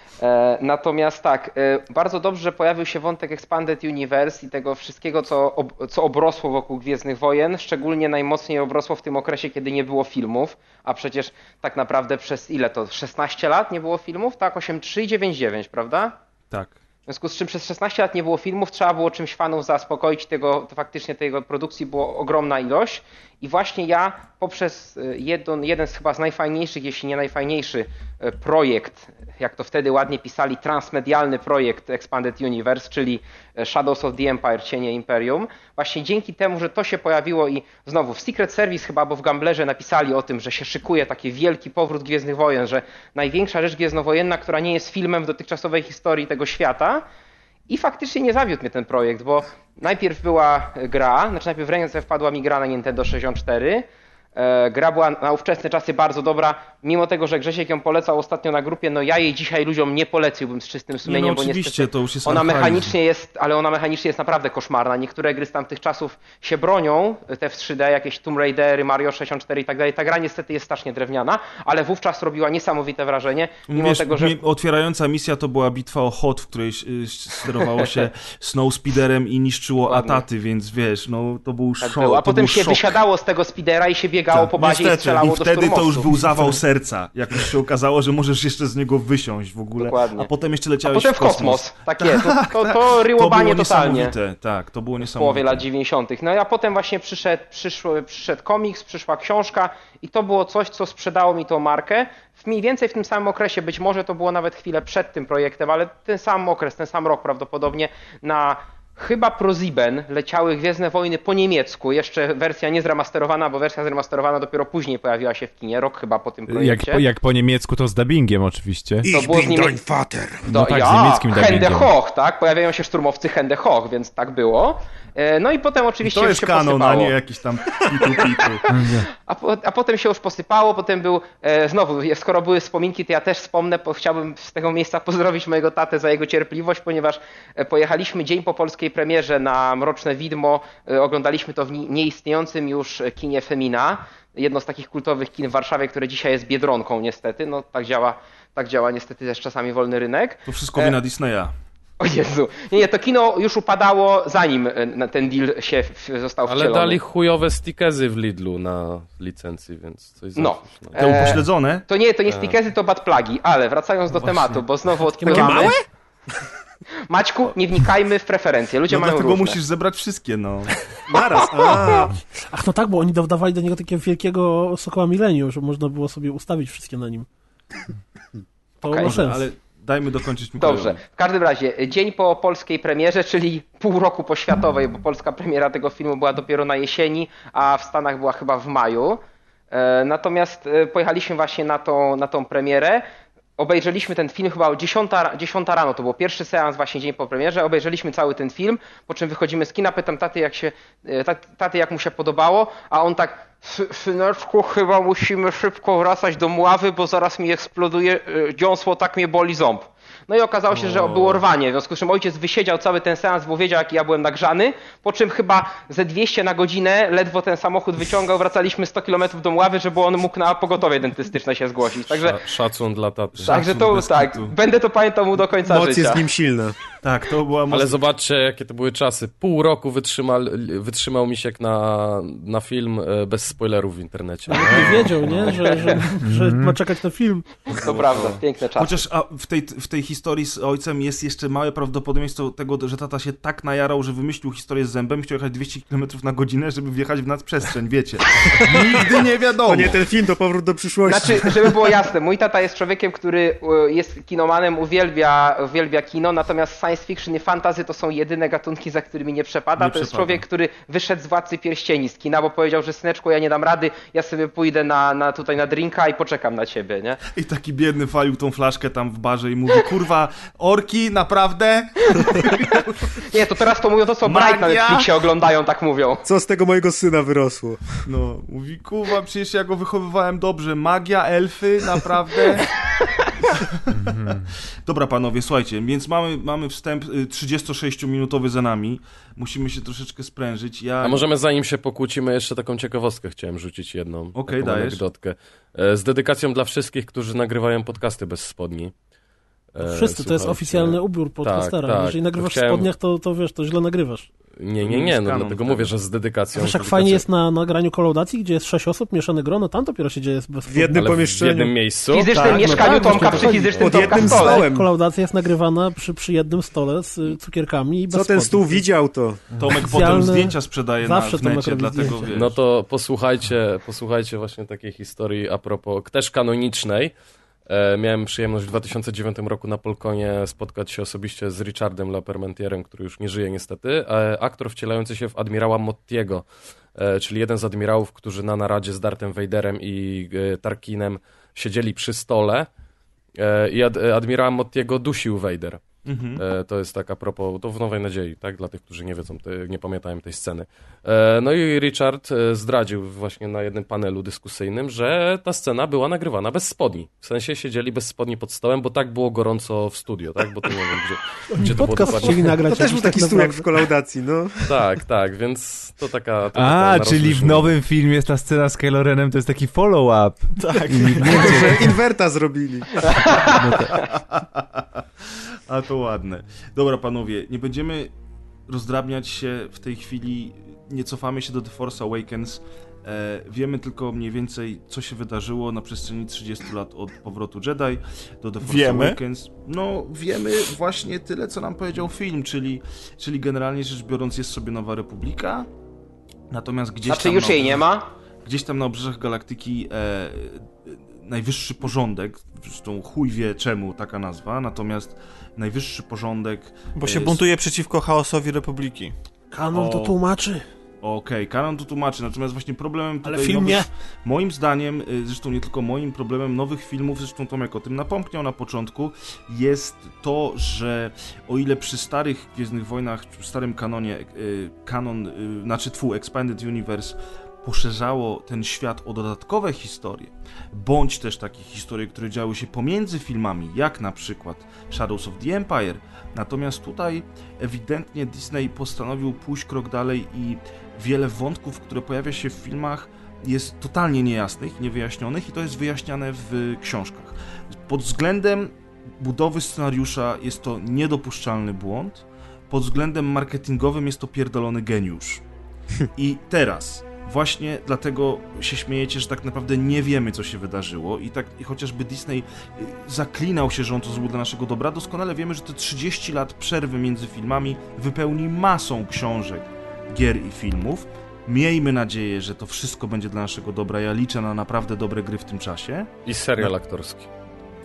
natomiast tak, e, bardzo dobrze pojawił się wątek Expanded Universe i tego wszystkiego, co, ob, co obrosło wokół Gwiezdnych Wojen. Szczególnie najmocniej obrosło w tym okresie, kiedy nie było filmów, a przecież tak naprawdę przez ile to? 16 lat nie było filmów? Tak, 8.3 i 9.9, prawda? Tak. W związku z czym przez 16 lat nie było filmów, trzeba było czymś fanów zaspokoić, tego, to faktycznie tego produkcji była ogromna ilość i właśnie ja poprzez e, jeden, jeden z chyba z najfajniejszych, jeśli nie najfajniejszy e, projekt, jak to wtedy ładnie pisali, transmedialny projekt Expanded Universe, czyli e, Shadows of the Empire, Cienie Imperium, właśnie dzięki temu, że to się pojawiło i znowu w Secret Service chyba, bo w Gamblerze napisali o tym, że się szykuje taki wielki powrót Gwiezdnych Wojen, że największa rzecz gwiezdnowojenna, która nie jest filmem w dotychczasowej historii tego świata, i faktycznie nie zawiódł mnie ten projekt, bo najpierw była gra, znaczy najpierw w ręce wpadła mi gra na Nintendo 64. E, Gra była na ówczesne czasy bardzo dobra, mimo tego, że Grzesiek ją polecał ostatnio na grupie, no ja jej dzisiaj ludziom nie poleciłbym z czystym Nie, sumieniem, no bo niestety to już jest ona mechanicznie jest, ale ona mechanicznie jest naprawdę koszmarna. Niektóre gry z tamtych czasów się bronią, te w 3D, jakieś Tomb Raidery, Mario 64 i tak dalej. Ta gra niestety jest strasznie drewniana, ale wówczas robiła niesamowite wrażenie, mimo Wiesz, tego, że... otwierająca misja to była bitwa o Hot, w której y, sterowało się Snowspeederem i niszczyło Dokładnie. ataty, więc wiesz, no to był Tak szok. A potem się szok. wysiadało z tego speedera i się biegało Tak, po bazie i niestety. strzelało I do wtedy to już był zawał serca, jak już się okazało, że możesz jeszcze z niego wysiąść w ogóle. Dokładnie. A potem jeszcze A leciałeś potem w kosmos. Tak jest. To, to, to ryłobanie totalnie. niesamowite, tak, to było W niesamowite. połowie lat 90. No a potem właśnie przyszedł, przyszły, przyszedł komiks, przyszła książka i to było coś, co sprzedało mi tą markę. W mniej więcej w tym samym okresie, być może to było nawet chwilę przed tym projektem, ale ten sam okres, ten sam rok prawdopodobnie na chyba ProSieben leciały Gwiezdne Wojny po niemiecku, jeszcze wersja nie zremasterowana, bo wersja zremasterowana dopiero później pojawiła się w kinie, rok chyba po tym Jak, projekcie. po- jak po niemiecku, to z dubbingiem oczywiście. To było z niemie... Vater. No tak, z ja, niemieckim Hände dubbingiem. Hoch, tak? Pojawiają się szturmowcy Hände Hoch, więc tak było. E, No i potem oczywiście To jest się kanon, a posypało. nie jakiś tam pitu pitu. A, po, a potem się już posypało, potem był, e, znowu, skoro były wspominki, to ja też wspomnę, bo chciałbym z tego miejsca pozdrowić mojego tatę za jego cierpliwość, ponieważ e, pojechaliśmy dzień po polskiej premierze na Mroczne Widmo, e, oglądaliśmy to w ni- nieistniejącym już kinie Femina, jedno z takich kultowych kin w Warszawie, które dzisiaj jest Biedronką niestety, no tak działa, tak działa niestety też czasami wolny rynek. To wszystko wina Disneya. O Jezu, nie, nie, to kino już upadało zanim e, ten deal się w, został Ale wcielony. dali chujowe stikezy w Lidlu na licencji, więc coś No. zawsze, Te E, upośledzone. To nie, to nie Tak. stikezy, to bad plagi, ale wracając do tematu, bo znowu odpływamy. Maćku, nie wnikajmy w preferencje, ludzie No mają dlatego różne. musisz zebrać wszystkie, no. Naraz. A, Ach, no tak, bo oni dodawali do niego takiego wielkiego sokoła milenium, że można było sobie ustawić wszystkie na nim. To Okej. ma sens. ale dajmy dokończyć Mikołajowi. Dobrze, w każdym razie, dzień po polskiej premierze, czyli pół roku po światowej, bo polska premiera tego filmu była dopiero na jesieni, a w Stanach była chyba w maju. E, Natomiast e, pojechaliśmy właśnie na tą, na tą premierę. Obejrzeliśmy ten film chyba o 10, 10 rano, to był pierwszy seans właśnie dzień po premierze, obejrzeliśmy cały ten film, po czym wychodzimy z kina, pytam taty jak, się, e, tat- taty jak mu się podobało, a on tak, "Sy- syneczku chyba musimy szybko wracać do mławy, bo zaraz mi eksploduje e, dziąsło, tak mnie boli ząb. No i okazało się, że było rwanie, w związku z czym ojciec wysiedział cały ten seans, bo wiedział, jaki ja byłem nagrzany, po czym chyba ze 200 na godzinę ledwo ten samochód wyciągał, wracaliśmy 100 km do Mławy, żeby on mógł na pogotowie dentystyczne się zgłosić. Także, Sza- Szacun dla taty. także to tak, będę to pamiętał mu do końca moc życia. jest w nim silna. Tak, to była Ale mocna... zobaczcie, jakie to były czasy. Pół roku wytrzymał, wytrzymał Misiek na, na film e, bez spoilerów w internecie. Nie wiedział, nie? Że, że, że ma czekać na film. To prawda, piękne czasy. Chociaż a w, tej, w tej historii z ojcem jest jeszcze małe prawdopodobieństwo tego, że tata się tak najarał, że wymyślił historię z zębem, chciał jechać 200 km na godzinę, żeby wjechać w nadprzestrzeń, wiecie. Nigdy nie wiadomo. To nie ten film, to powrót do przyszłości. Znaczy, żeby było jasne, mój tata jest człowiekiem, który e, jest kinomanem, uwielbia, uwielbia kino, natomiast science fiction i fantasy to są jedyne gatunki, za którymi nie przepada. Nie to jest przepada. człowiek, który wyszedł z Władcy Pierścieni z kina, bo powiedział, że syneczku, ja nie dam rady, ja sobie pójdę na, na tutaj na drinka i poczekam na ciebie, nie? I taki biedny falił tą flaszkę tam w barze i mówi, kurwa, orki, naprawdę? Nie, to teraz to mówią to, co Bright na? Netflixie oglądają, tak mówią. Co z tego mojego syna wyrosło? No, mówi, kurwa, przecież ja go wychowywałem dobrze. Magia, elfy, naprawdę? Dobra, panowie, słuchajcie, więc mamy, mamy wstęp y, 36-minutowy za nami. Musimy się troszeczkę sprężyć. Ja... A możemy zanim się pokłócimy, jeszcze taką ciekawostkę chciałem rzucić jedną. Okej, taką dajesz. anegdotkę. E, Z dedykacją dla wszystkich, którzy nagrywają podcasty bez spodni. E, Wszyscy, to jest oficjalny ubiór podcastera. tak. Jeżeli nagrywasz Chciałem- w spodniach, to, to wiesz, to źle nagrywasz. Nie, nie, nie, no dlatego wtedy. mówię, że z dedykacją. Wiesz, jak fajnie jest na nagraniu kolaudacji, gdzie jest sześć osób, mieszane grono, tam dopiero się dzieje bez W jednym Ale w pomieszczeniu. jednym miejscu. W fizycznym tak, no mieszkaniu tak, Tomka przy fizycznym Pod jednym stole. stołem. Kolaudacja jest nagrywana przy, przy jednym stole z y, cukierkami i bez Co ten stół widział, to Tomek potem Specjalne- zdjęcia sprzedaje na, Zawsze Tomek necie, dlatego wiesz. No to posłuchajcie, posłuchajcie właśnie takiej historii a propos też kanonicznej. E, miałem przyjemność w 2009 roku na Polkonie spotkać się osobiście z Richardem Lapermentierem, który już nie żyje niestety. E, aktor wcielający się w admirała Mottiego, e, czyli jeden z admirałów, którzy na naradzie z Dartem Vaderem i Tarkinem siedzieli przy stole i ad, admirała Mottiego dusił Vader. Mhm. E, to jest tak a propos, to w Nowej Nadziei, tak? Dla tych, którzy nie wiedzą, te, nie pamiętają tej sceny. E, no i Richard e, zdradził właśnie na jednym panelu dyskusyjnym, że ta scena była nagrywana bez spodni. W sensie siedzieli bez spodni pod stołem, bo tak było gorąco w studio, tak? Bo to nie wiem, gdzie, gdzie to było Podcast chcieli nagrać. to też był jakiś tak taki stół jak w kolaudacji, no. Tak, tak, więc to taka... To A, taka czyli w nowym filmie ta scena z Kylo Renem to jest taki follow-up. Tak. Że inwerta zrobili. A to ładne. Dobra, panowie, nie będziemy rozdrabniać się w tej chwili, nie cofamy się do The Force Awakens. E, wiemy tylko mniej więcej, co się wydarzyło na przestrzeni 30 lat od powrotu Jedi do The Force Wiemy? Awakens. No, wiemy właśnie tyle, co nam powiedział film, czyli, czyli generalnie rzecz biorąc jest sobie Nowa Republika, natomiast gdzieś Znaczy tam już na jej nie ma? Gdzieś tam na obrzeżach galaktyki e, najwyższy porządek, zresztą chuj wie czemu taka nazwa, natomiast najwyższy porządek... Bo się e, buntuje przeciwko chaosowi Republiki. Kanon to O. tłumaczy. Okej, kanon to tłumaczy, natomiast właśnie problemem tutaj Ale film nie. moim zdaniem, y, zresztą nie tylko moim, problemem nowych filmów, zresztą Tomek o tym napomkniał na początku, jest to, że o ile przy starych Gwiezdnych Wojnach, czy przy starym kanonie, y, kanon, znaczy twu, Expanded Universe, poszerzało ten świat o dodatkowe historie, bądź też takie historie, które działy się pomiędzy filmami, jak na przykład Shadows of the Empire. Natomiast tutaj ewidentnie Disney postanowił pójść krok dalej i wiele wątków, które pojawia się w filmach, jest totalnie niejasnych, niewyjaśnionych i to jest wyjaśniane w książkach. Pod względem budowy scenariusza jest to niedopuszczalny błąd, pod względem marketingowym jest to pierdolony geniusz. I teraz, właśnie dlatego się śmiejecie, że tak naprawdę nie wiemy, co się wydarzyło i tak i chociażby Disney y, zaklinał się, że on to zrobił dla naszego dobra, doskonale wiemy, że te 30 lat przerwy między filmami wypełni masą książek, gier i filmów. Miejmy nadzieję, że to wszystko będzie dla naszego dobra. Ja liczę na naprawdę dobre gry w tym czasie. I serial aktorski.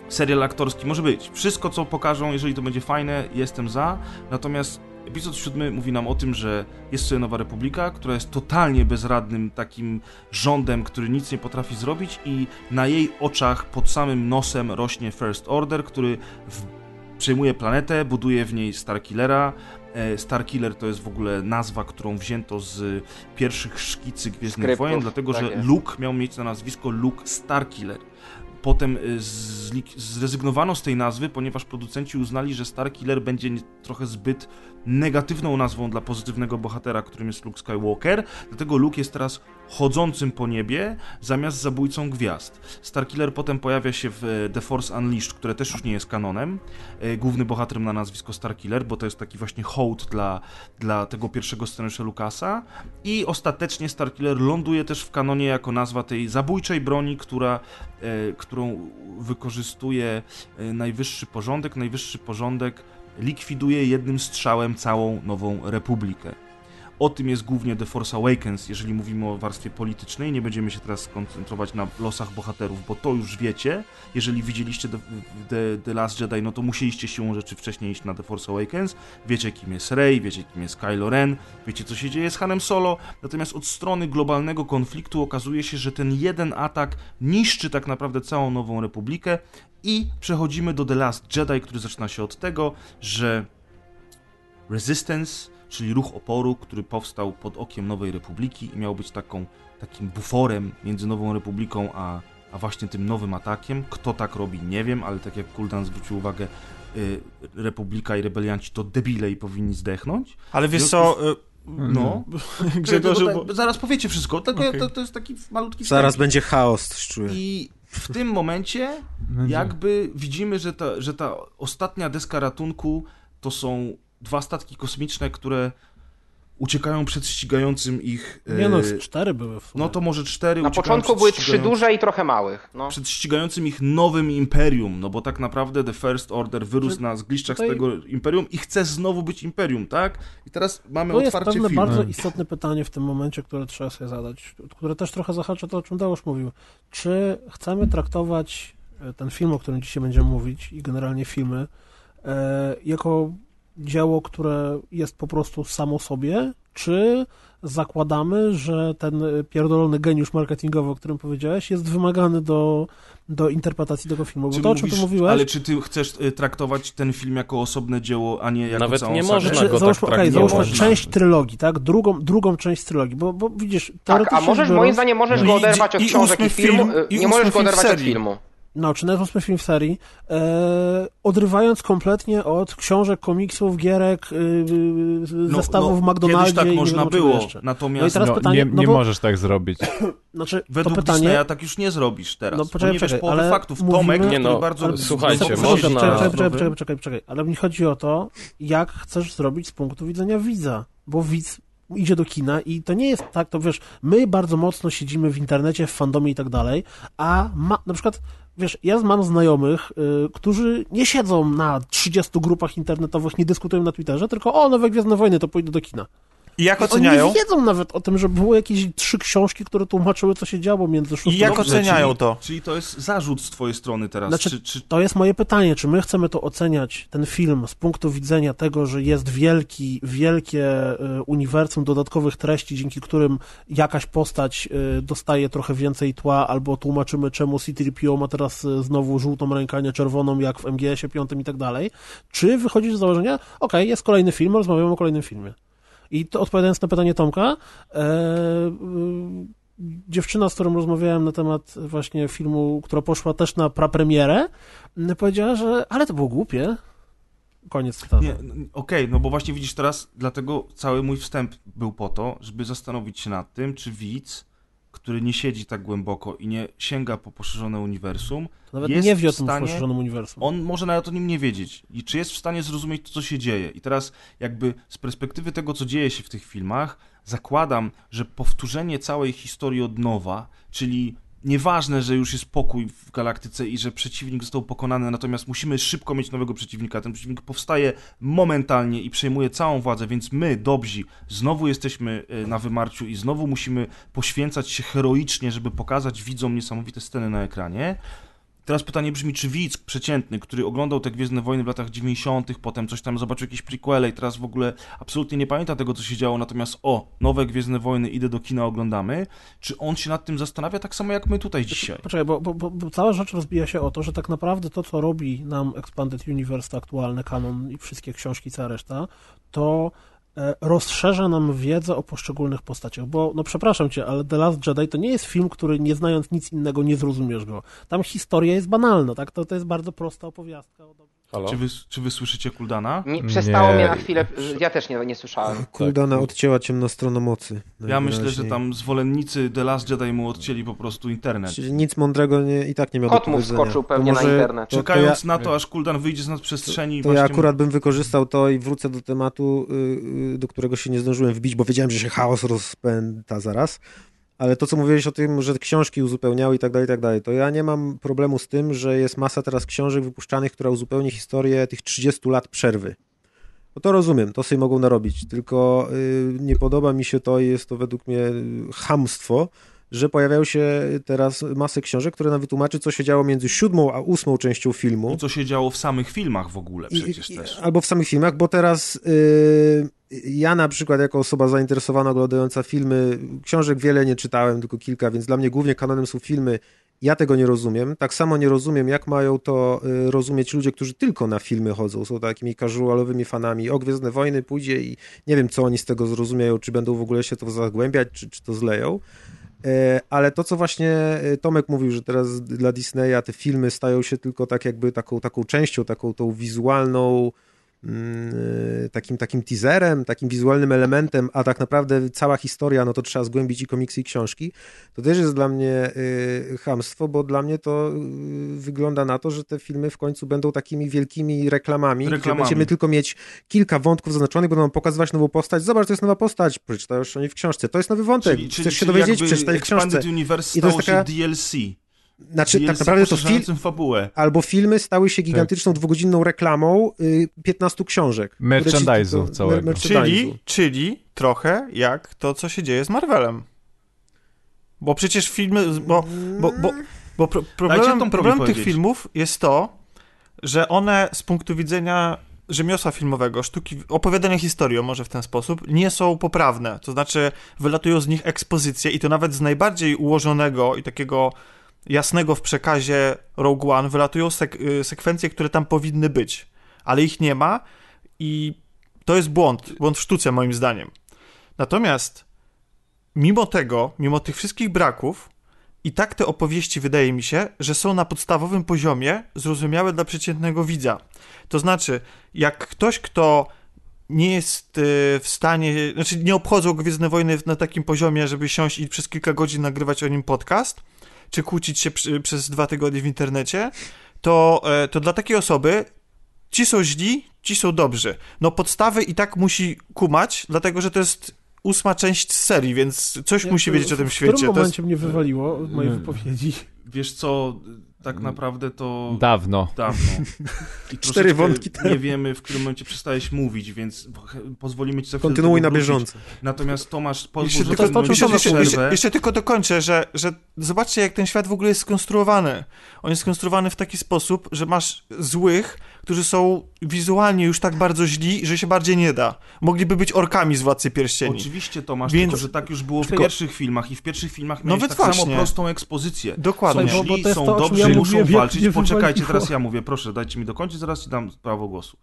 Serial aktorski może być. Wszystko, co pokażą, jeżeli to będzie fajne, jestem za. Natomiast epizod siódmy mówi nam o tym, że jest sobie Nowa Republika, która jest totalnie bezradnym takim rządem, który nic nie potrafi zrobić i na jej oczach pod samym nosem rośnie First Order, który w... przejmuje planetę, buduje w niej Starkillera. E, Starkiller to jest w ogóle nazwa, którą wzięto z pierwszych szkicy Gwiezdnych Wojen, dlatego tak że jest. Luke miał mieć na nazwisko Luke Starkiller. Potem y, zrezygnowano z tej nazwy, ponieważ producenci uznali, że Starkiller będzie nie- trochę zbyt negatywną nazwą dla pozytywnego bohatera, którym jest Luke Skywalker. Dlatego Luke jest teraz chodzącym po niebie zamiast zabójcą gwiazd. Starkiller potem pojawia się w e, The Force Unleashed, które też już nie jest kanonem. E, Główny bohater ma nazwisko Starkiller, bo to jest taki właśnie hołd dla, dla tego pierwszego scenariusza Lucasa. I ostatecznie Starkiller ląduje też w kanonie jako nazwa tej zabójczej broni, która, e, którą wykorzystuje najwyższy porządek. Najwyższy porządek likwiduje jednym strzałem całą Nową Republikę. O tym jest głównie The Force Awakens, jeżeli mówimy o warstwie politycznej. Nie będziemy się teraz skoncentrować na losach bohaterów, bo to już wiecie. Jeżeli widzieliście The, The, The Last Jedi, no to musieliście siłą rzeczy wcześniej iść na The Force Awakens. Wiecie, kim jest Rey, wiecie, kim jest Kylo Ren, wiecie, co się dzieje z Hanem Solo. Natomiast od strony globalnego konfliktu okazuje się, że ten jeden atak niszczy tak naprawdę całą Nową Republikę i przechodzimy do The Last Jedi, który zaczyna się od tego, że Resistance, czyli ruch oporu, który powstał pod okiem Nowej Republiki i miał być taką, takim buforem między Nową Republiką a, a właśnie tym nowym atakiem. Kto tak robi, nie wiem, ale tak jak Kuldan zwrócił uwagę, y, Republika i rebelianci to debile i powinni zdechnąć. Ale wiesz co, y, No, Grzegorzu, Bo- zaraz powiecie wszystko, tylko Okej. to, to jest taki malutki Zaraz będzie chaos, coś czuję. I w tym momencie Będzie. jakby widzimy, że ta, że ta ostatnia deska ratunku to są dwa statki kosmiczne, które uciekają przed ścigającym ich. Nie no, e, z cztery były no to może cztery. Na początku były trzy duże i trochę małych. No. Przed ścigającym ich nowym imperium, no bo tak naprawdę The First Order wyrósł Czy na zgliszczach z tutaj- tego imperium i chce znowu być imperium, tak? I teraz mamy To jest otwarcie pewne filmu. bardzo istotne pytanie w tym momencie, które trzeba sobie zadać, które też trochę zahacza to, o czym Dałosz mówił. Czy chcemy traktować e, ten film, o którym dzisiaj będziemy mówić i generalnie filmy, e, jako dzieło, które jest po prostu samo sobie, czy zakładamy, że ten pierdolony geniusz marketingowy, o którym powiedziałeś, jest wymagany do, do interpretacji tego filmu? Bo Czy to, o czym mówisz- mówiłeś... Ale czy ty chcesz y, traktować ten film jako osobne dzieło, a nie jako Nawet całą nie można Znaczy, go załóżmy, tak okej, traktować. załóżmy Można. część trylogii, tak? Drugą, drugą część trylogii, bo, bo widzisz, Tak, a możesz, biorąc- moim zdaniem, możesz No go i- oderwać od i książek ósmy i filmu. film- y, i nie ósmy możesz go oderwać od filmu. No, czy nawet ósmy film w serii, e, odrywając kompletnie od książek, komiksów, gierek, y, y, zestawów w McDonaldzie Kiedyś tak i można było, jeszcze. natomiast No i teraz no, pytanie, nie, no nie bo- możesz tak zrobić. Znaczy, według to pytanie... Disneya tak już nie zrobisz teraz. No, poczekaj, bo nie wiesz czekaj, połowy ale faktów. mówimy- Tomek, Nie no, bardzo... ale słuchajcie, można- Czekaj, czekaj, czekaj, czekaj, czekaj, ale mi chodzi o to, jak chcesz zrobić z punktu widzenia widza, bo widz idzie do kina i to nie jest tak, to wiesz, my bardzo mocno siedzimy w internecie, w fandomie i tak dalej, a ma, na przykład, wiesz, ja mam znajomych, y, którzy nie siedzą na 30 grupach internetowych, nie dyskutują na Twitterze, tylko o, nowe Gwiezdne Wojny, to pójdę do kina. I jak Oni oceniają? nie wiedzą nawet o tym, że były jakieś trzy książki, które tłumaczyły, co się działo między szóstą I jak a oceniają czyli, to? Czyli to jest zarzut z twojej strony teraz. Znaczy, czy, czy To jest moje pytanie, czy my chcemy to oceniać, ten film, z punktu widzenia tego, że jest wielki, wielkie y, uniwersum dodatkowych treści, dzięki którym jakaś postać y, dostaje trochę więcej tła, albo tłumaczymy, czemu C-3PO ma teraz y, znowu żółtą rękę, a nie czerwoną, jak w MGS-ie 5 i tak dalej, czy wychodzisz z założenia, okej, jest kolejny film, rozmawiamy o kolejnym filmie. I to odpowiadając na pytanie Tomka, e, y, dziewczyna, z którą rozmawiałem na temat właśnie filmu, która poszła też na prapremierę, powiedziała, że ale to było głupie. Koniec cytatu. Okej, no bo właśnie widzisz teraz, dlatego cały mój wstęp był po to, żeby zastanowić się nad tym, czy widz, który nie siedzi tak głęboko i nie sięga po poszerzone uniwersum, nawet nie wie o tym stanie- poszerzonym uniwersum. on może nawet o nim nie wiedzieć. I czy jest w stanie zrozumieć to, co się dzieje. I teraz jakby z perspektywy tego, co dzieje się w tych filmach, zakładam, że powtórzenie całej historii od nowa, czyli nieważne, że już jest pokój w galaktyce i że przeciwnik został pokonany, natomiast musimy szybko mieć nowego przeciwnika. Ten przeciwnik powstaje momentalnie i przejmuje całą władzę, więc my, dobrzy, znowu jesteśmy e, na wymarciu i znowu musimy poświęcać się heroicznie, żeby pokazać widzom niesamowite sceny na ekranie. Teraz pytanie brzmi, czy widz przeciętny, który oglądał te Gwiezdne Wojny w latach 90., potem coś tam zobaczył jakieś prequele i teraz w ogóle absolutnie nie pamięta tego, co się działo, natomiast o, nowe Gwiezdne Wojny, idę do kina, oglądamy, czy on się nad tym zastanawia tak samo jak my tutaj dzisiaj? Poczekaj, bo, bo, bo, bo cała rzecz rozbija się o to, że tak naprawdę to, co robi nam Expanded Universe, to aktualny kanon i wszystkie książki, cała reszta, to rozszerza nam wiedzę o poszczególnych postaciach, bo, no przepraszam cię, ale The Last Jedi to nie jest film, który nie znając nic innego nie zrozumiesz go. Tam historia jest banalna, tak? To, to jest bardzo prosta opowiastka. o. Halo? Czy wy, czy wy słyszycie Kuldana? Nie, przestało Nie. mnie na chwilę, ja też nie, nie słyszałem. Kuldana Tak. odcięła ciemna strona mocy. Ja myślę, że tam zwolennicy The Last Jedi mu odcięli po prostu internet. Czyli Nic mądrego nie, i tak nie miał Kot mu wskoczył To pewnie na internet. to- to Czekając ja- na to, aż Kuldan wyjdzie z nadprzestrzeni i To ja akurat bym wykorzystał to i wrócę do tematu, y, y, do którego się nie zdążyłem wbić, bo wiedziałem, że się chaos rozpęta zaraz. Ale to, co mówiłeś o tym, że książki uzupełniały i tak dalej, i tak dalej, to ja nie mam problemu z tym, że jest masa teraz książek wypuszczanych, która uzupełni historię tych 30 lat przerwy. No to rozumiem, to sobie mogą narobić, tylko y, nie podoba mi się to i jest to według mnie y, chamstwo, że pojawiają się teraz masę książek, które nam wytłumaczy, co się działo między siódmą a ósmą częścią filmu. I co się działo w samych filmach w ogóle przecież i- też. Albo w samych filmach, bo teraz yy, ja na przykład jako osoba zainteresowana oglądająca filmy, książek wiele nie czytałem, tylko kilka, więc dla mnie głównie kanonem są filmy. Ja tego nie rozumiem. Tak samo nie rozumiem, jak mają to y, rozumieć ludzie, którzy tylko na filmy chodzą, są takimi casualowymi fanami. O Gwiezdne Wojny pójdzie i nie wiem, co oni z tego zrozumieją, czy będą w ogóle się to zagłębiać, czy, czy to zleją. E, Ale to, co właśnie e, Tomek mówił, że teraz dla Disneya te filmy stają się tylko tak jakby taką, taką częścią, taką tą wizualną, takim, takim teaserem, takim wizualnym elementem, a tak naprawdę cała historia, no to trzeba zgłębić i komiksy i książki, to też jest dla mnie y, chamstwo, bo dla mnie to y, wygląda na to, że te filmy w końcu będą takimi wielkimi reklamami, Reklamami. będziemy tylko mieć kilka wątków zaznaczonych, będą nam pokazywać nową postać, zobacz, to jest nowa postać, przeczytałeś o niej w książce, to jest nowy wątek, chcesz się dowiedzieć, przeczytaj w książce. Universe I to jest taka- DLC. Znaczy, DLC tak naprawdę to film, fabułę. albo filmy stały się gigantyczną dwugodzinną reklamą y, 15 książek. Merchandise'u całego. merchandise'u. Czyli, czyli trochę jak to, co się dzieje z Marvelem. Bo przecież filmy, bo, bo, bo, bo pro, problem, tych powiedzieć. filmów jest to, że one z punktu widzenia rzemiosła filmowego, sztuki, opowiadania historii, może w ten sposób, nie są poprawne. To znaczy, wylatują z nich ekspozycje i to nawet z najbardziej ułożonego i takiego jasnego w przekazie Rogue One wylatują sek y, sekwencje, które tam powinny być, ale ich nie ma i to jest błąd, błąd w sztuce moim zdaniem. Natomiast mimo tego, mimo tych wszystkich braków, i tak te opowieści wydaje mi się, że są na podstawowym poziomie zrozumiałe dla przeciętnego widza. To znaczy, jak ktoś, kto nie jest y, w stanie, znaczy nie obchodzą Gwiezdne Wojny na takim poziomie, żeby siąść i przez kilka godzin nagrywać o nim podcast, czy kłócić się przy, przez dwa tygodnie w internecie, to, e, to dla takiej osoby ci są źli, ci są dobrzy. No podstawy i tak musi kumać, dlatego że to jest ósma część serii, więc coś Ja musi wiedzieć o tym W świecie. którym To jest, momencie mnie wywaliło z mojej Nie. wypowiedzi? Wiesz co, tak naprawdę to Dawno. dawno. I Cztery wątki temu. Nie wiemy, w którym momencie przestałeś mówić, więc pozwolimy ci za chwilę Kontynuuj na bieżąco. Natomiast Tomasz, pozwól, Jeszcze tylko, jeszcze, przerwę. jeszcze, jeszcze tylko dokończę, że, że zobaczcie, jak ten świat w ogóle jest skonstruowany. On jest skonstruowany w taki sposób, że masz złych, którzy są wizualnie już tak bardzo źli, że się bardziej nie da. Mogliby być orkami z Władcy Pierścieni. Oczywiście, Tomasz, Więc- tylko że tak już było w tylko- pierwszych filmach i w pierwszych filmach No miałeś tak samo właśnie. prostą ekspozycję. Dokładnie. Są Bo- bo źli, to jest są to, dobrzy, ja muszą jak walczyć. Poczekajcie, teraz ja mówię, proszę, dajcie mi dokończyć, zaraz ci dam prawo głosu.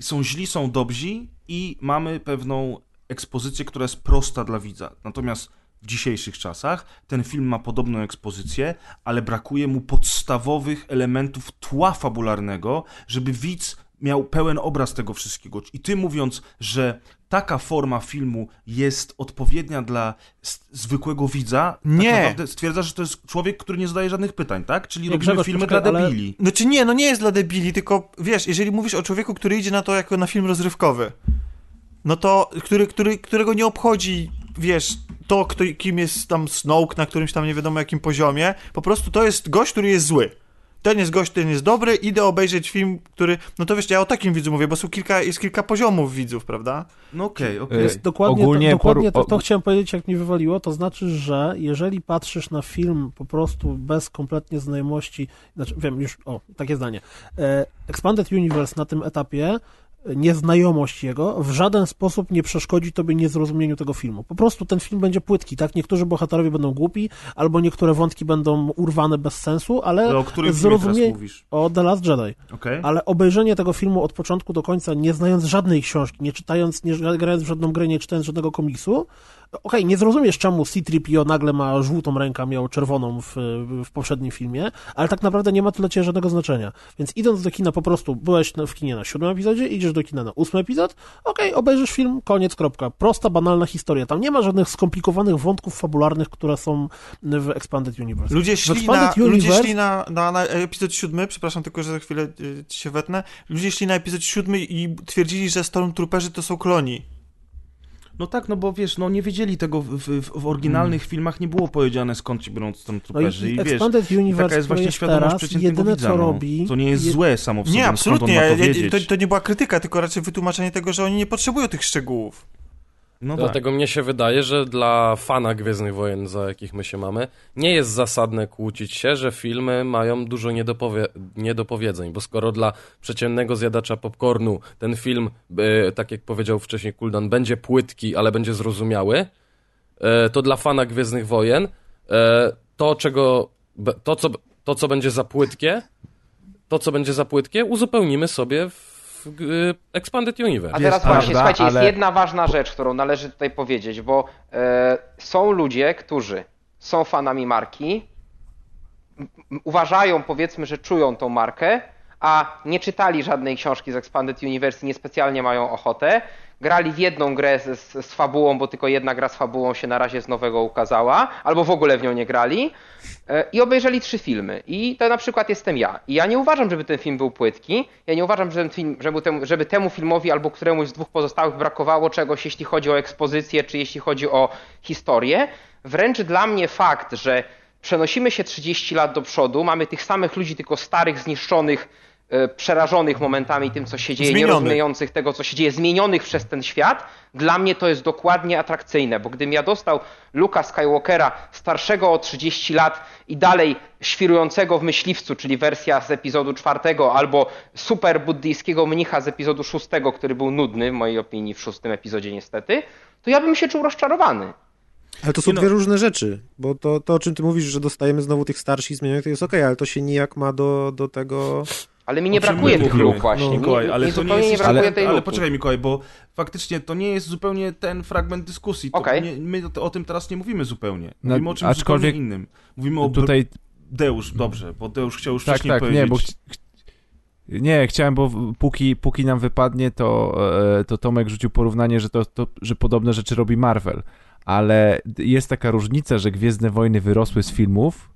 Są źli, są dobrzy i mamy pewną ekspozycję, która jest prosta dla widza. Natomiast w dzisiejszych czasach ten film ma podobną ekspozycję, ale brakuje mu podstawowych elementów tła fabularnego, żeby widz miał pełen obraz tego wszystkiego. I ty mówiąc, że taka forma filmu jest odpowiednia dla zwykłego widza, Nie. tak naprawdę stwierdzasz, że to jest człowiek, który nie zadaje żadnych pytań, tak? Czyli Nie, robimy Grzegorz, filmy poczekaj, dla ale- debili. No czy nie, no nie jest dla debili, tylko wiesz, jeżeli mówisz o człowieku, który idzie na to jako na film rozrywkowy, no to, który, który, którego nie obchodzi, wiesz, to, kto, kim jest tam Snoke na którymś tam nie wiadomo jakim poziomie, po prostu to jest gość, który jest zły. Ten jest gość, ten jest dobry, idę obejrzeć film, który, no to wiesz, ja o takim widzu mówię, bo są kilka, jest kilka poziomów widzów, prawda? No okej, okej. Jest Dokładnie, Ogólnie to, dokładnie poru- to, to chciałem powiedzieć, jak mi wywaliło, to znaczy, że jeżeli patrzysz na film po prostu bez kompletnie znajomości, znaczy wiem, już, o, takie zdanie, e, Expanded Universe na tym etapie, nieznajomość jego w żaden sposób nie przeszkodzi tobie niezrozumieniu tego filmu. Po prostu ten film będzie płytki, tak? Niektórzy bohaterowie będą głupi, albo niektóre wątki będą urwane bez sensu, ale o którym zrozumie... mówisz? O The Last Jedi. Okej? Ale obejrzenie tego filmu od początku do końca, nie znając żadnej książki, nie czytając, nie grając w żadną grę, nie czytając żadnego komiksu, okej, nie zrozumiesz czemu C-3PO nagle ma żółtą rękę, a miał czerwoną w, w poprzednim filmie, ale tak naprawdę nie ma to dla ciebie żadnego znaczenia. Więc idąc do kina po prostu, byłeś w kinie na siódmym epizodzie, idziesz do kina na ósmy epizod, okej, obejrzysz film, koniec, kropka. Prosta, banalna historia. Tam nie ma żadnych skomplikowanych wątków fabularnych, które są w Expanded Universe. Ludzie szli, na, Expanded ludzie Universe- szli na, na, na epizod siódmy, przepraszam tylko, że za chwilę ci się wetnę, ludzie szli na epizod siódmy i twierdzili, że Stormtrooperzy to są kloni. No tak, no bo wiesz, no nie wiedzieli tego w, w, w oryginalnych filmach, nie było powiedziane skąd ci biorą No i, Stormtrooperzy i, wiesz, Expanded i Universe, taka jest właśnie jest świadomość teraz, przeciętnego jedyne widza, co no. robi... To nie jest je- złe samo w sobie, Nie, absolutnie. to Ja, ja, wiedzieć? to, to nie była krytyka, tylko raczej wytłumaczenie tego, że oni nie potrzebują tych szczegółów. No tak. Dlatego mnie się wydaje, że dla fana Gwiezdnych Wojen, za jakich my się mamy, nie jest zasadne kłócić się, że filmy mają dużo niedopowie niedopowiedzeń, bo skoro dla przeciętnego zjadacza popcornu ten film, e, tak jak powiedział wcześniej Kuldan, będzie płytki, ale będzie zrozumiały, e, to dla fana Gwiezdnych Wojen e, to, czego, to, co, to, co będzie za płytkie, to, co będzie za płytkie, uzupełnimy sobie w e, Expanded Universe. A teraz Jest właśnie, prawda, słuchajcie, jest ale- jedna ważna rzecz, którą należy tutaj powiedzieć, bo e, są ludzie, którzy są fanami marki, uważają, powiedzmy, że czują tą markę, a nie czytali żadnej książki z Expanded Universe i niespecjalnie mają ochotę. Grali w jedną grę z, z, z fabułą, bo tylko jedna gra z fabułą się na razie z nowego ukazała, albo w ogóle w nią nie grali. E, I obejrzeli trzy filmy. I to na przykład jestem ja. I ja nie uważam, żeby ten film był płytki. Ja nie uważam, że ten film, żeby, temu, żeby temu filmowi albo któremuś z dwóch pozostałych brakowało czegoś, jeśli chodzi o ekspozycję, czy jeśli chodzi o historię. Wręcz dla mnie fakt, że przenosimy się 30 lat do przodu, mamy tych samych ludzi, tylko starych, zniszczonych, przerażonych momentami tym, co się dzieje, Zmienionych. nierozumiejących tego, co się dzieje, zmienionych przez ten świat, dla mnie to jest dokładnie atrakcyjne, bo gdybym ja dostał Luka Skywalkera starszego o 30 lat i dalej świrującego w myśliwcu, czyli wersja z epizodu czwartego, albo super buddyjskiego mnicha z epizodu szóstego, który był nudny w mojej opinii w szóstym epizodzie niestety, to ja bym się czuł rozczarowany. Ale to są no. dwie różne rzeczy, bo to, to, o czym ty mówisz, że dostajemy znowu tych starszych zmienionych, to jest okej, ale to się nijak ma do, do tego... Ale mi nie brakuje my tych luk właśnie. No, Mi- Mikołaj, ale mi to nie jest... nie brakuje ale, tej ale luki. poczekaj Mikołaj, bo faktycznie to nie jest zupełnie ten fragment dyskusji. To Okej. nie, my o tym teraz nie mówimy zupełnie. No, Mówimy o czymś aczkolwiek zupełnie innym. Mówimy o Tutaj Deusz, dobrze, bo Deusz chciał już Tak, wcześniej tak, powiedzieć. nie, bo nie, chciałem, bo póki, póki nam wypadnie, to, e, to Tomek rzucił porównanie, że, to, to, że podobne rzeczy robi Marvel, ale jest taka różnica, że Gwiezdne Wojny wyrosły z filmów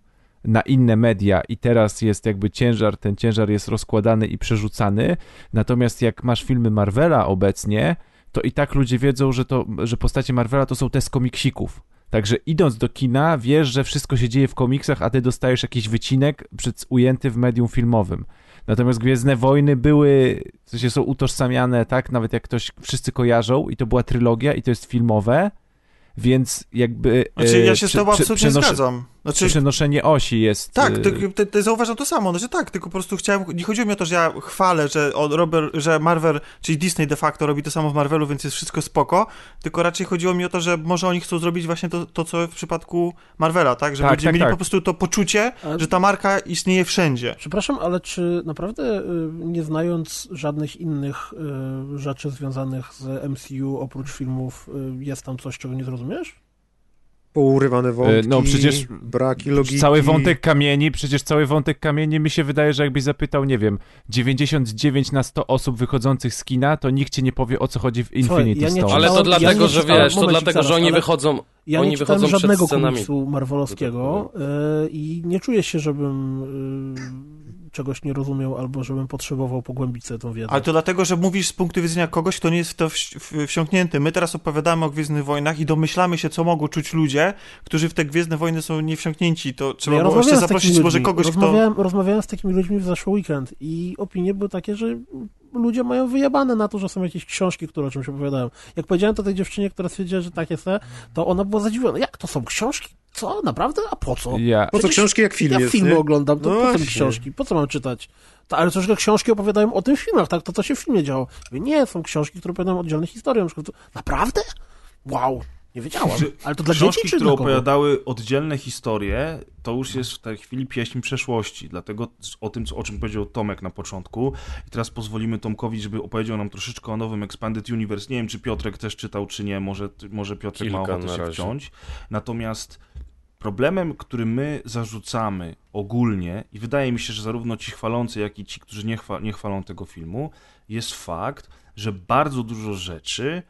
na inne media i teraz jest jakby ciężar, ten ciężar jest rozkładany i przerzucany, natomiast jak masz filmy Marvela obecnie, to i tak ludzie wiedzą, że, to, że postacie Marvela to są te z komiksików. Także idąc do kina, wiesz, że wszystko się dzieje w komiksach, a ty dostajesz jakiś wycinek przed, ujęty w medium filmowym. Natomiast Gwiezdne Wojny były, w sensie są utożsamiane, tak, nawet jak ktoś wszyscy kojarzą i to była trylogia i to jest filmowe, więc jakby... Znaczy, ja e, się z prze- tobą prze- absolutnie przenoszę- zgadzam. Znaczy, Przenoszenie osi jest... tak, e, to, to, to zauważam to samo, no, że tak, tylko po prostu chciałem, nie chodziło mi o to, że ja chwalę, że, Robert, że Marvel, czyli Disney de facto robi to samo w Marvelu, więc jest wszystko spoko, tylko raczej chodziło mi o to, że może oni chcą zrobić właśnie to, to co w przypadku Marvela, tak, że Tak, będziemy tak, mieli tak. po prostu to poczucie, Ale- że ta marka istnieje wszędzie. Przepraszam, ale czy naprawdę, y, nie znając żadnych innych y, rzeczy związanych z MCU oprócz filmów, y, jest tam coś, czego nie zrozumiesz? Pourywane wątki, no przecież braki logiki. Cały wątek kamieni, przecież cały wątek kamieni mi się wydaje, że jakbyś zapytał, nie wiem, 99 na 100 osób wychodzących z kina, to nikt ci nie powie o co chodzi w Infinity ja nie Stone. Ale to ja dlatego, nie że czytałem- wiesz, to dlatego, że zaraz, oni ale- wychodzą, Ja oni nie wychodzą przed żadnego scenami. komiksu marvelowskiego y, i nie czuję się, żebym y, czegoś nie rozumiał albo żebym potrzebował pogłębić sobie tą wiedzę. Ale to dlatego, że mówisz z punktu widzenia kogoś, kto nie jest w to wsiąknięty. My teraz opowiadamy o Gwiezdnych Wojnach i domyślamy się, co mogą czuć ludzie, którzy w te Gwiezdne Wojny są nie wsiąknięci. To trzeba ja było jeszcze zaprosić może kogoś, kto... rozmawiałem, rozmawiałem z takimi ludźmi w zeszły weekend i opinie były takie, że ludzie mają wyjebane na to, że są jakieś książki, które o czymś opowiadają. Jak powiedziałem to tej dziewczynie, która stwierdziła, że tak jest, to ona była zadziwiona. Jak to są książki? Co? Naprawdę? A po co? Ja, Po co książki jak film ja jest, filmy nie? oglądam, to No po co mi właśnie. książki? Po co mam czytać? To, ale troszkę książki opowiadają o tym w filmach, tak? To, co się w filmie działo. Mówię, nie, są książki, które opowiadają oddzielne historie. Na przykład, to, naprawdę? Wow, nie wiedziałam. Czy Ale to dla Książki, dzieci czy które dla kogo? opowiadały oddzielne historie, to już jest w tej chwili pieśń przeszłości. Dlatego o tym, co- o czym powiedział Tomek na początku. I teraz pozwolimy Tomkowi, żeby opowiedział nam troszeczkę o nowym Expanded Universe. Nie wiem, czy Piotrek też czytał, czy nie. Może, może Piotrek ma Kilka ochotę na się razie. wciąć. Natomiast problemem, który my zarzucamy ogólnie, i wydaje mi się, że zarówno ci chwalący, jak i ci, którzy nie, chwa, nie chwalą tego filmu, jest fakt, że bardzo dużo rzeczy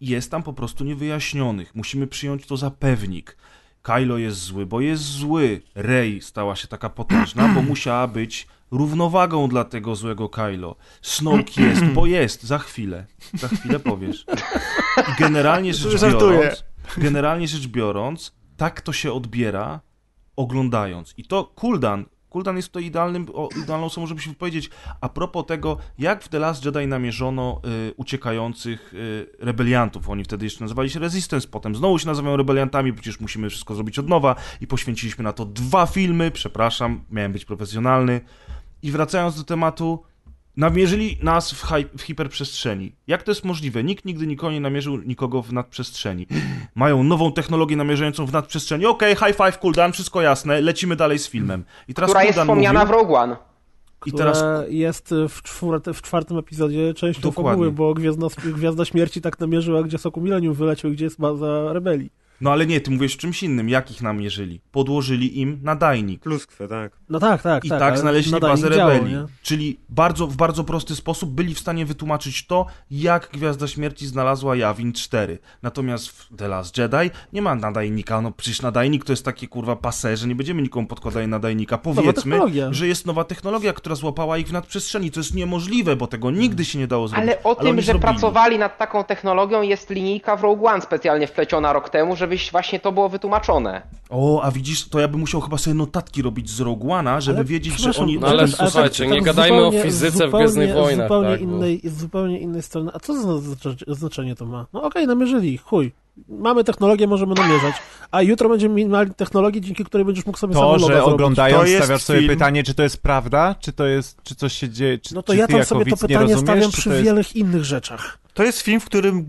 jest tam po prostu niewyjaśnionych. Musimy przyjąć to za pewnik. Kylo jest zły, bo jest zły. Rey stała się taka potężna, bo musiała być równowagą dla tego złego Kylo. Snoke jest, bo jest. Za chwilę. Za chwilę powiesz. I generalnie rzecz biorąc, generalnie rzecz biorąc, tak to się odbiera oglądając. I to Kuldan, Kuldan jest tutaj idealnym, o, idealną osobą, żeby się wypowiedzieć a propos tego, jak w The Last Jedi namierzono y, uciekających y, rebeliantów. Oni wtedy jeszcze nazywali się Resistance, potem znowu się nazywają rebeliantami, przecież musimy wszystko zrobić od nowa i poświęciliśmy na to dwa filmy, przepraszam, miałem być profesjonalny. I wracając do tematu, namierzyli nas w, hi- w hiperprzestrzeni. Jak to jest możliwe? Nikt nigdy nikogo nie namierzył nikogo w nadprzestrzeni. Mają nową technologię namierzającą w nadprzestrzeni. Okej, high five, cooldown, wszystko jasne, lecimy dalej z filmem. I teraz która jest wspomniana mówił, w Rogue One. I teraz jest w, czwarte, w czwartym epizodzie częścią Dokładnie. fabuły, bo Gwiazda, Gwiazda Śmierci tak namierzyła, gdzie Soku Millennium wyleciał, gdzie jest baza rebelii. No ale nie, ty mówisz o czymś innym. Jak ich namierzyli? Podłożyli im nadajnik. Pluskwę, tak. No tak, tak, I tak. tak, ale znaleźli bazę rebelii. nie? Czyli bardzo, w bardzo prosty sposób byli w stanie wytłumaczyć to, jak Gwiazda Śmierci znalazła Jawin 4. Natomiast w The Last Jedi nie ma nadajnika. No przecież nadajnik to jest takie kurwa pase, że nie będziemy nikomu podkładali nadajnika. Powiedzmy, że jest nowa technologia, która złapała ich w nadprzestrzeni. To jest niemożliwe, bo tego nigdy się nie dało zrobić. Ale o tym, oni że zrobili. pracowali nad taką technologią jest linijka w Rogue One specjalnie wpleciona rok temu, żebyś właśnie to było wytłumaczone. O, a widzisz, to ja bym musiał chyba sobie notatki robić z Rogue One'a, żeby Ale wiedzieć, że oni... No ale słuchajcie, tak nie gadajmy o zupełnie- fizyce w zupełnie- Gwiezdnych Wojnach, Zupełnie, tak, bo- innej, z zupełnie innej strony. A co znaczenie to ma? No okej, namierzyli, chuj. Mamy technologię, możemy namierzać. A jutro będziemy mieli technologię, dzięki której będziesz mógł sobie To, że oglądając To stawiasz sobie film- pytanie, czy to jest prawda, czy to jest, czy coś się dzieje, czy, No to czy ja tam sobie to pytanie stawiam przy to jest... wielu innych rzeczach. To jest film, w którym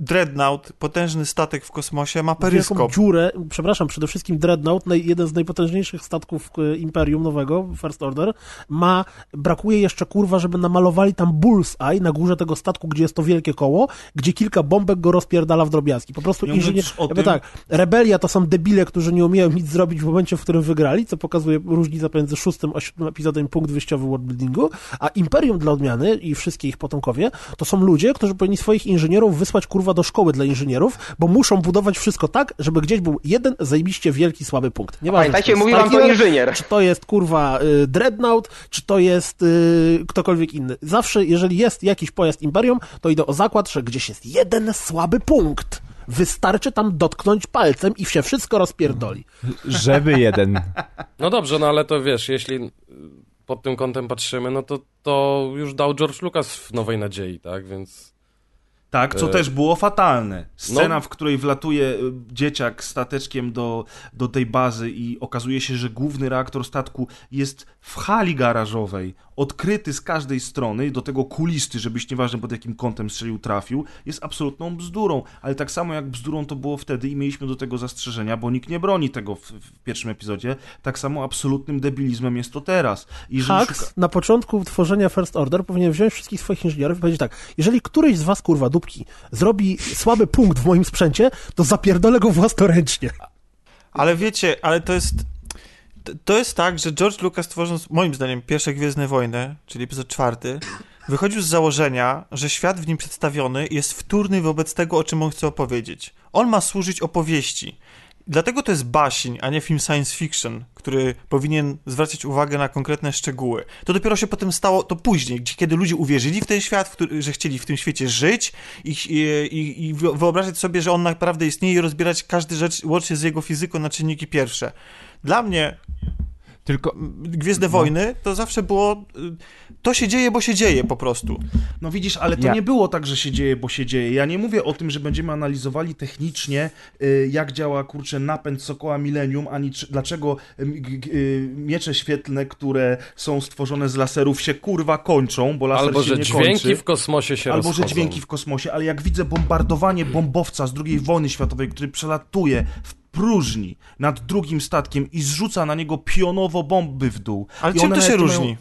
Dreadnought, potężny statek w kosmosie, ma Wielką peryskop. dziurę, przepraszam, przede wszystkim Dreadnought, jeden z najpotężniejszych statków e, Imperium nowego, First Order, ma, brakuje jeszcze kurwa, żeby namalowali tam bullseye na górze tego statku, gdzie jest to wielkie koło, gdzie kilka bombek go rozpierdala w drobiazgi. Po prostu Nie inżynier... tym- tak, rebelia to są debile, którzy nie umieją nic zrobić w momencie, w którym wygrali, co pokazuje różnicę pomiędzy szóstym a siódmym epizodem punkt wyjściowy worldbuildingu, a Imperium dla odmiany i wszystkie ich potomkowie, to są ludzie, którzy powinni swoich inżynierów wysłać kurwa do szkoły dla inżynierów, bo muszą budować wszystko tak, żeby gdzieś był jeden zajebiście wielki słaby punkt. Nieważne, Pamiętajcie, czy to jest mówił wam to inżynier. Czy to jest kurwa y, Dreadnought, czy to jest y, ktokolwiek inny. Zawsze, jeżeli jest jakiś pojazd Imperium, to idę o zakład, że gdzieś jest jeden słaby punkt. Wystarczy tam dotknąć palcem i się wszystko rozpierdoli. Żeby jeden. No dobrze, no ale to wiesz, jeśli pod tym kątem patrzymy, no to, to już dał George Lucas w Nowej Nadziei, tak? Więc Tak, co E, też było fatalne. Scena, no. w której wlatuje y, dzieciak stateczkiem do, do tej bazy i okazuje się, że główny reaktor statku jest w hali garażowej, odkryty z każdej strony, do tego kulisty, żebyś nieważne pod jakim kątem strzelił trafił, jest absolutną bzdurą. Ale tak samo jak bzdurą to było wtedy i mieliśmy do tego zastrzeżenia, bo nikt nie broni tego w, w pierwszym epizodzie, tak samo absolutnym debilizmem jest to teraz. I Hux szuka- na początku tworzenia First Order powinien wziąć wszystkich swoich inżynierów i powiedzieć tak, jeżeli któryś z was, kurwa, dupki, zrobi słaby punkt w moim sprzęcie, to zapierdolę go własnoręcznie. Ale wiecie, ale to jest. To- jest tak, że George Lucas tworząc, moim zdaniem, pierwsze Gwiezdne Wojny, czyli epizod czwarty, wychodził z założenia, że świat w nim przedstawiony jest wtórny wobec tego, o czym on chce opowiedzieć. On ma służyć opowieści. Dlatego to jest baśń, a nie film science fiction, który powinien zwracać uwagę na konkretne szczegóły. To dopiero się potem stało, to później, gdzie, kiedy ludzie uwierzyli w ten świat, w który, że chcieli w tym świecie żyć i, i, i wyobrażać sobie, że on naprawdę istnieje i rozbierać każdy rzecz łącznie z jego fizyką na czynniki pierwsze. Dla mnie Tylko Gwiezdne Wojny to zawsze było. y, To się dzieje, bo się dzieje po prostu. No widzisz, ale to Ja- nie było tak, że się dzieje, bo się dzieje. Ja nie mówię o tym, że będziemy analizowali technicznie, y, jak działa, kurczę, napęd Sokoła Millennium, ani dlaczego y, miecze świetlne, które są stworzone z laserów się kurwa kończą, bo laser albo się że nie dźwięki kończy. w kosmosie się Albo że rozchodzą. dźwięki w kosmosie, ale jak widzę bombardowanie bombowca z II wojny światowej, który przelatuje w próżni nad drugim statkiem i zrzuca na niego pionowo bomby w dół. Ale I czym to się nawet mają- różni?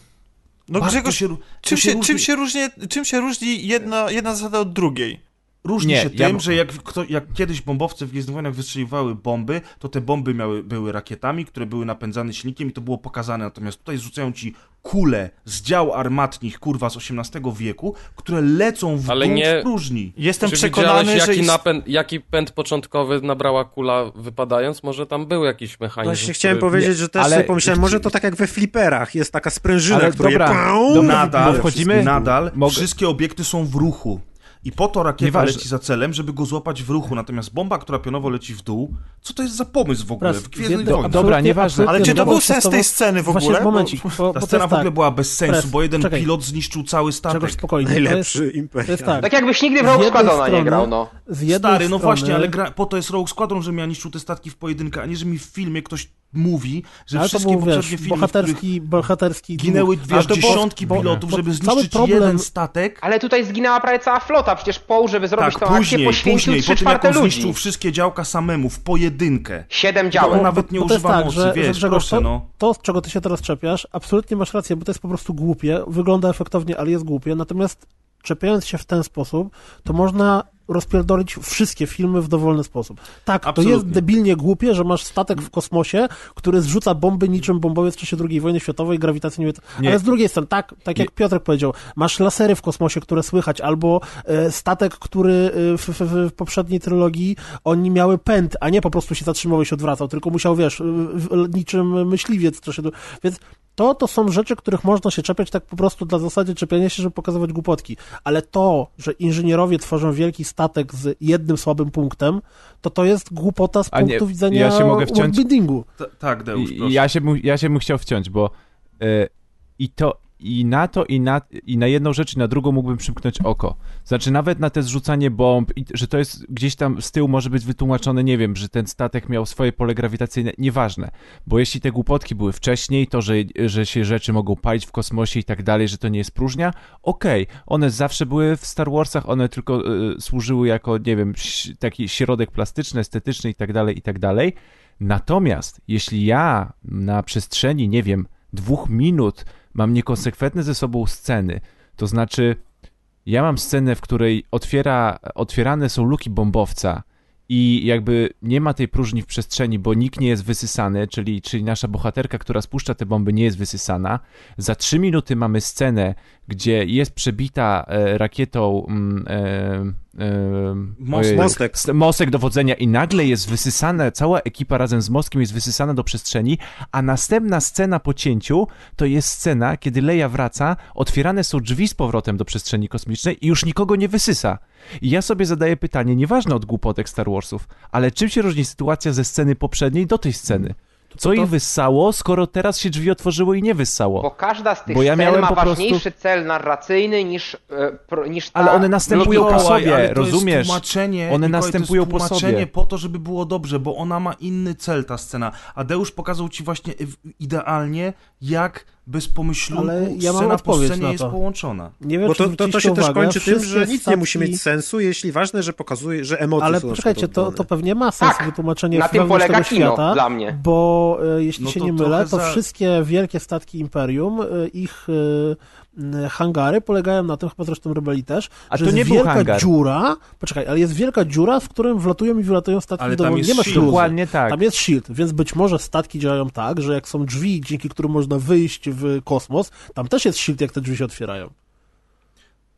No Grzegorz, się czym się, różni- czym się, różni, czym się różni jedna, jedna zasada od drugiej? Różni Nie, się ja tym, m- że jak, kto, jak kiedyś bombowce w Gwiezdnych Wojnach wystrzeliwały bomby, to te bomby miały, były rakietami, które były napędzane silnikiem i to było pokazane. Natomiast tutaj rzucają ci kule z dział armatnich, kurwa, z XVIII wieku, które lecą w Ale nie- w próżni. Jestem Czy przekonany, widziałeś, że. jaki, Ist... napęd, jaki pęd początkowy nabrała kula wypadając? Może tam był jakiś mechanizm, Właśnie chciałem który... powiedzieć, że też ale- sobie pomyślałem, może to tak jak we fliperach, jest taka sprężyna, Ale która dobra, je... Dobra, Nadal, nadal mogę- wszystkie obiekty są w ruchu. I po to rakieta Nieważne. leci za celem, żeby go złapać w ruchu. Natomiast bomba, która pionowo leci w dół, co to jest za pomysł w ogóle? Raz, W Gwiezdnych jedno- Wojnach. dobra, nieważne. Ale czy to był sens tej sceny w ogóle? Właśnie, Bo- momencik, bo, bo Ta scena jest w ogóle tak, była bez sensu, Pres, bo jeden czekaj. pilot zniszczył cały statek. Czegoś spokojnie. Jest, Najlepszy to imperial. jest tak. Tak jakbyś nigdy w Rogue Squadrona nie grał, no. Z jednej Stary, no strony, właśnie, ale gra, po to jest Rogue Squadron, że ja niszczył te statki w pojedynkę, a nie, że mi w filmie ktoś mówi, że ale wszystkie był, poprzednie wiesz, filmy, bohaterski, bohaterski ginęły było- dziesiątki bo- pilotów, bo żeby cały zniszczyć problem- jeden statek. Ale tutaj zginęła prawie cała flota, przecież Poł, żeby zrobić Tak, tą akcję, później, poświęcił później, czwarte on ludzi. zniszczył wszystkie działka samemu, w pojedynkę. Siedem On działek. nawet nie używa tak, mocy, że, że wiesz, Grzegorz, proszę, to, no. to, z czego ty się teraz czepiasz, absolutnie masz rację, bo to jest po prostu głupie, wygląda efektownie, ale jest głupie, natomiast czepiając się w ten sposób, to można rozpierdolić wszystkie filmy w dowolny sposób. Tak, to Absolutnie. jest debilnie głupie, że masz statek w kosmosie, który zrzuca bomby niczym bombowiec w czasie II wojny światowej, grawitacji nie... Nie. Ale z drugiej strony, tak, tak jak Nie. Piotrek powiedział, masz lasery w kosmosie, które słychać, albo e, statek, który e, w, w, w poprzedniej trylogii oni miały pęd, a nie po prostu się zatrzymywał i się odwracał, tylko musiał, wiesz, w, niczym myśliwiec, to się, więc to, to są rzeczy, których można się czepiać tak po prostu dla zasady czepiania się, żeby pokazywać głupotki. Ale to, że inżynierowie tworzą wielki statek z jednym słabym punktem, to to jest głupota z A nie, punktu widzenia ja się mogę wciąć? Tak, Deusz, proszę. ja, się, mu- ja się bym chciał wciąć, bo e, i to i na to, i na, i na jedną rzecz, i na drugą mógłbym przymknąć oko. Znaczy, nawet na te zrzucanie bomb, i, że to jest gdzieś tam z tyłu może być wytłumaczone, nie wiem, że ten statek miał swoje pole grawitacyjne, nieważne. Bo jeśli te głupotki były wcześniej, to, że, że się rzeczy mogą palić w kosmosie i tak dalej, że to nie jest próżnia, okej, one zawsze były w Star Warsach, one tylko e, służyły jako, nie wiem, taki środek plastyczny, estetyczny i tak dalej, i tak dalej. Natomiast jeśli ja na przestrzeni, nie wiem, dwóch minut mam niekonsekwentne ze sobą sceny, to znaczy ja mam scenę, w której otwiera, otwierane są luki bombowca i jakby nie ma tej próżni w przestrzeni, bo nikt nie jest wysysany, czyli, czyli nasza bohaterka, która spuszcza te bomby, nie jest wysysana. Za trzy minuty mamy scenę, gdzie jest przebita e, rakietą mm, e, e, Most- Mostek. mostek dowodzenia i nagle jest wysysana, cała ekipa razem z mostkiem jest wysysana do przestrzeni, a następna scena po cięciu to jest scena, kiedy Leia wraca, otwierane są drzwi z powrotem do przestrzeni kosmicznej i już nikogo nie wysysa. I ja sobie zadaję pytanie, nieważne od głupotek Star Warsów, ale czym się różni sytuacja ze sceny poprzedniej do tej sceny? Co ich wyssało, skoro teraz się drzwi otworzyły i nie wyssało? Bo każda z tych Bo ja scen ma po prostu- ważniejszy cel narracyjny niż, e, niż ta Ale one następują po sobie, ale to rozumiesz? Jest tłumaczenie, One Mikołaj, następują to po jest tłumaczenie sobie. po to, żeby było dobrze, bo ona ma inny cel, ta scena. A Deusz pokazał ci właśnie idealnie, jak bez pomyślunku Ale ja mam scena po odpowiedź scenie na jest to. połączona. Nie wiem, Bo czy to, to, to się też uwagę, kończy tym, że wszystkie nic nie musi statki- mieć sensu, jeśli ważne, że pokazuje, że emocje Ale są poczekajcie, to, to pewnie ma sens Tak, wytłumaczenie na tym polega tego kino świata, dla mnie. bo e, jeśli No się nie mylę, to za- wszystkie wielkie statki Imperium, e, ich e, hangary polegają na tym, chyba zresztą Rebeli też, A że to jest nie był wielka hangar. dziura, poczekaj, ale jest wielka dziura, w którym wlatują i wylatują statki Ale do jest Nie ma shield. śluzy. Dokładnie tak. Tam jest shield, więc być może statki działają tak, że jak są drzwi, dzięki którym można wyjść w kosmos, tam też jest shield, jak te drzwi się otwierają.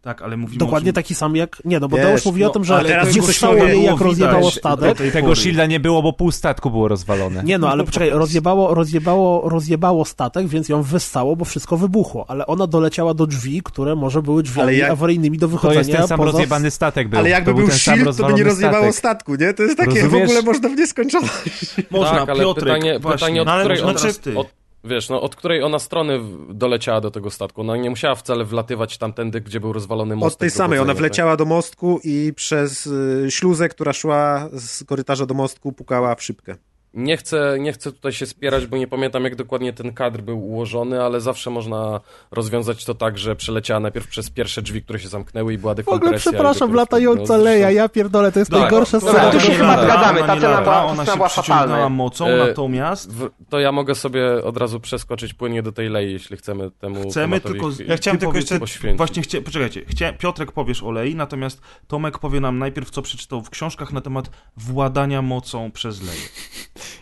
Tak, ale mówimy Dokładnie czym... taki sam jak... Nie, no bo Wiesz, Deusz mówi no, o tym, że ale teraz shielda jej, jak rozjebało statek. Tego shielda nie było, bo pół statku było rozwalone. Nie no, ale poczekaj, rozjebało, rozjebało, rozjebało statek, więc ją wyssało, bo wszystko wybuchło. Ale ona doleciała do drzwi, które może były drzwiami jak- awaryjnymi do To wychodzenia jest ten sam poza... rozjebany statek był. Ale jakby to był ten sam shield, to by nie rozjebało statek. statku, nie? To jest takie, w Rozumiesz? ogóle można w nieskończoność. Można, tak, ale Piotrek, pytanie, pytanie od No ale której znaczy- ona... ty. Od, wiesz, no, od której ona strony doleciała do tego statku? Ona nie musiała wcale wlatywać tamtędy, gdzie był rozwalony most. Od tej samej, ona wleciała do mostku i przez y, śluzę, która szła z korytarza do mostku, pukała w szybkę. Nie chcę, nie chcę tutaj się spierać, bo nie pamiętam jak dokładnie ten kadr był ułożony, ale zawsze można rozwiązać to tak, że przeleciała najpierw przez pierwsze drzwi, które się zamknęły i była W ogóle dekompresja. przepraszam, latająca no, Leja, ja pierdolę, to jest Tak, najgorsza to- scena. tu się ona chyba zgadzamy, ta ona cena była- ona się była przyciągnęła fatalna. mocą, E, natomiast... W, to ja mogę sobie od razu przeskoczyć płynnie do tej Lei, jeśli chcemy temu Chcemy, tylko... Ja chciałem ty tylko jeszcze- poświęcić. Właśnie chcia... Poczekajcie, chcia... Piotrek powiesz o Lei, natomiast Tomek powie nam najpierw, co przeczytał w książkach na temat władania mocą przez Leję.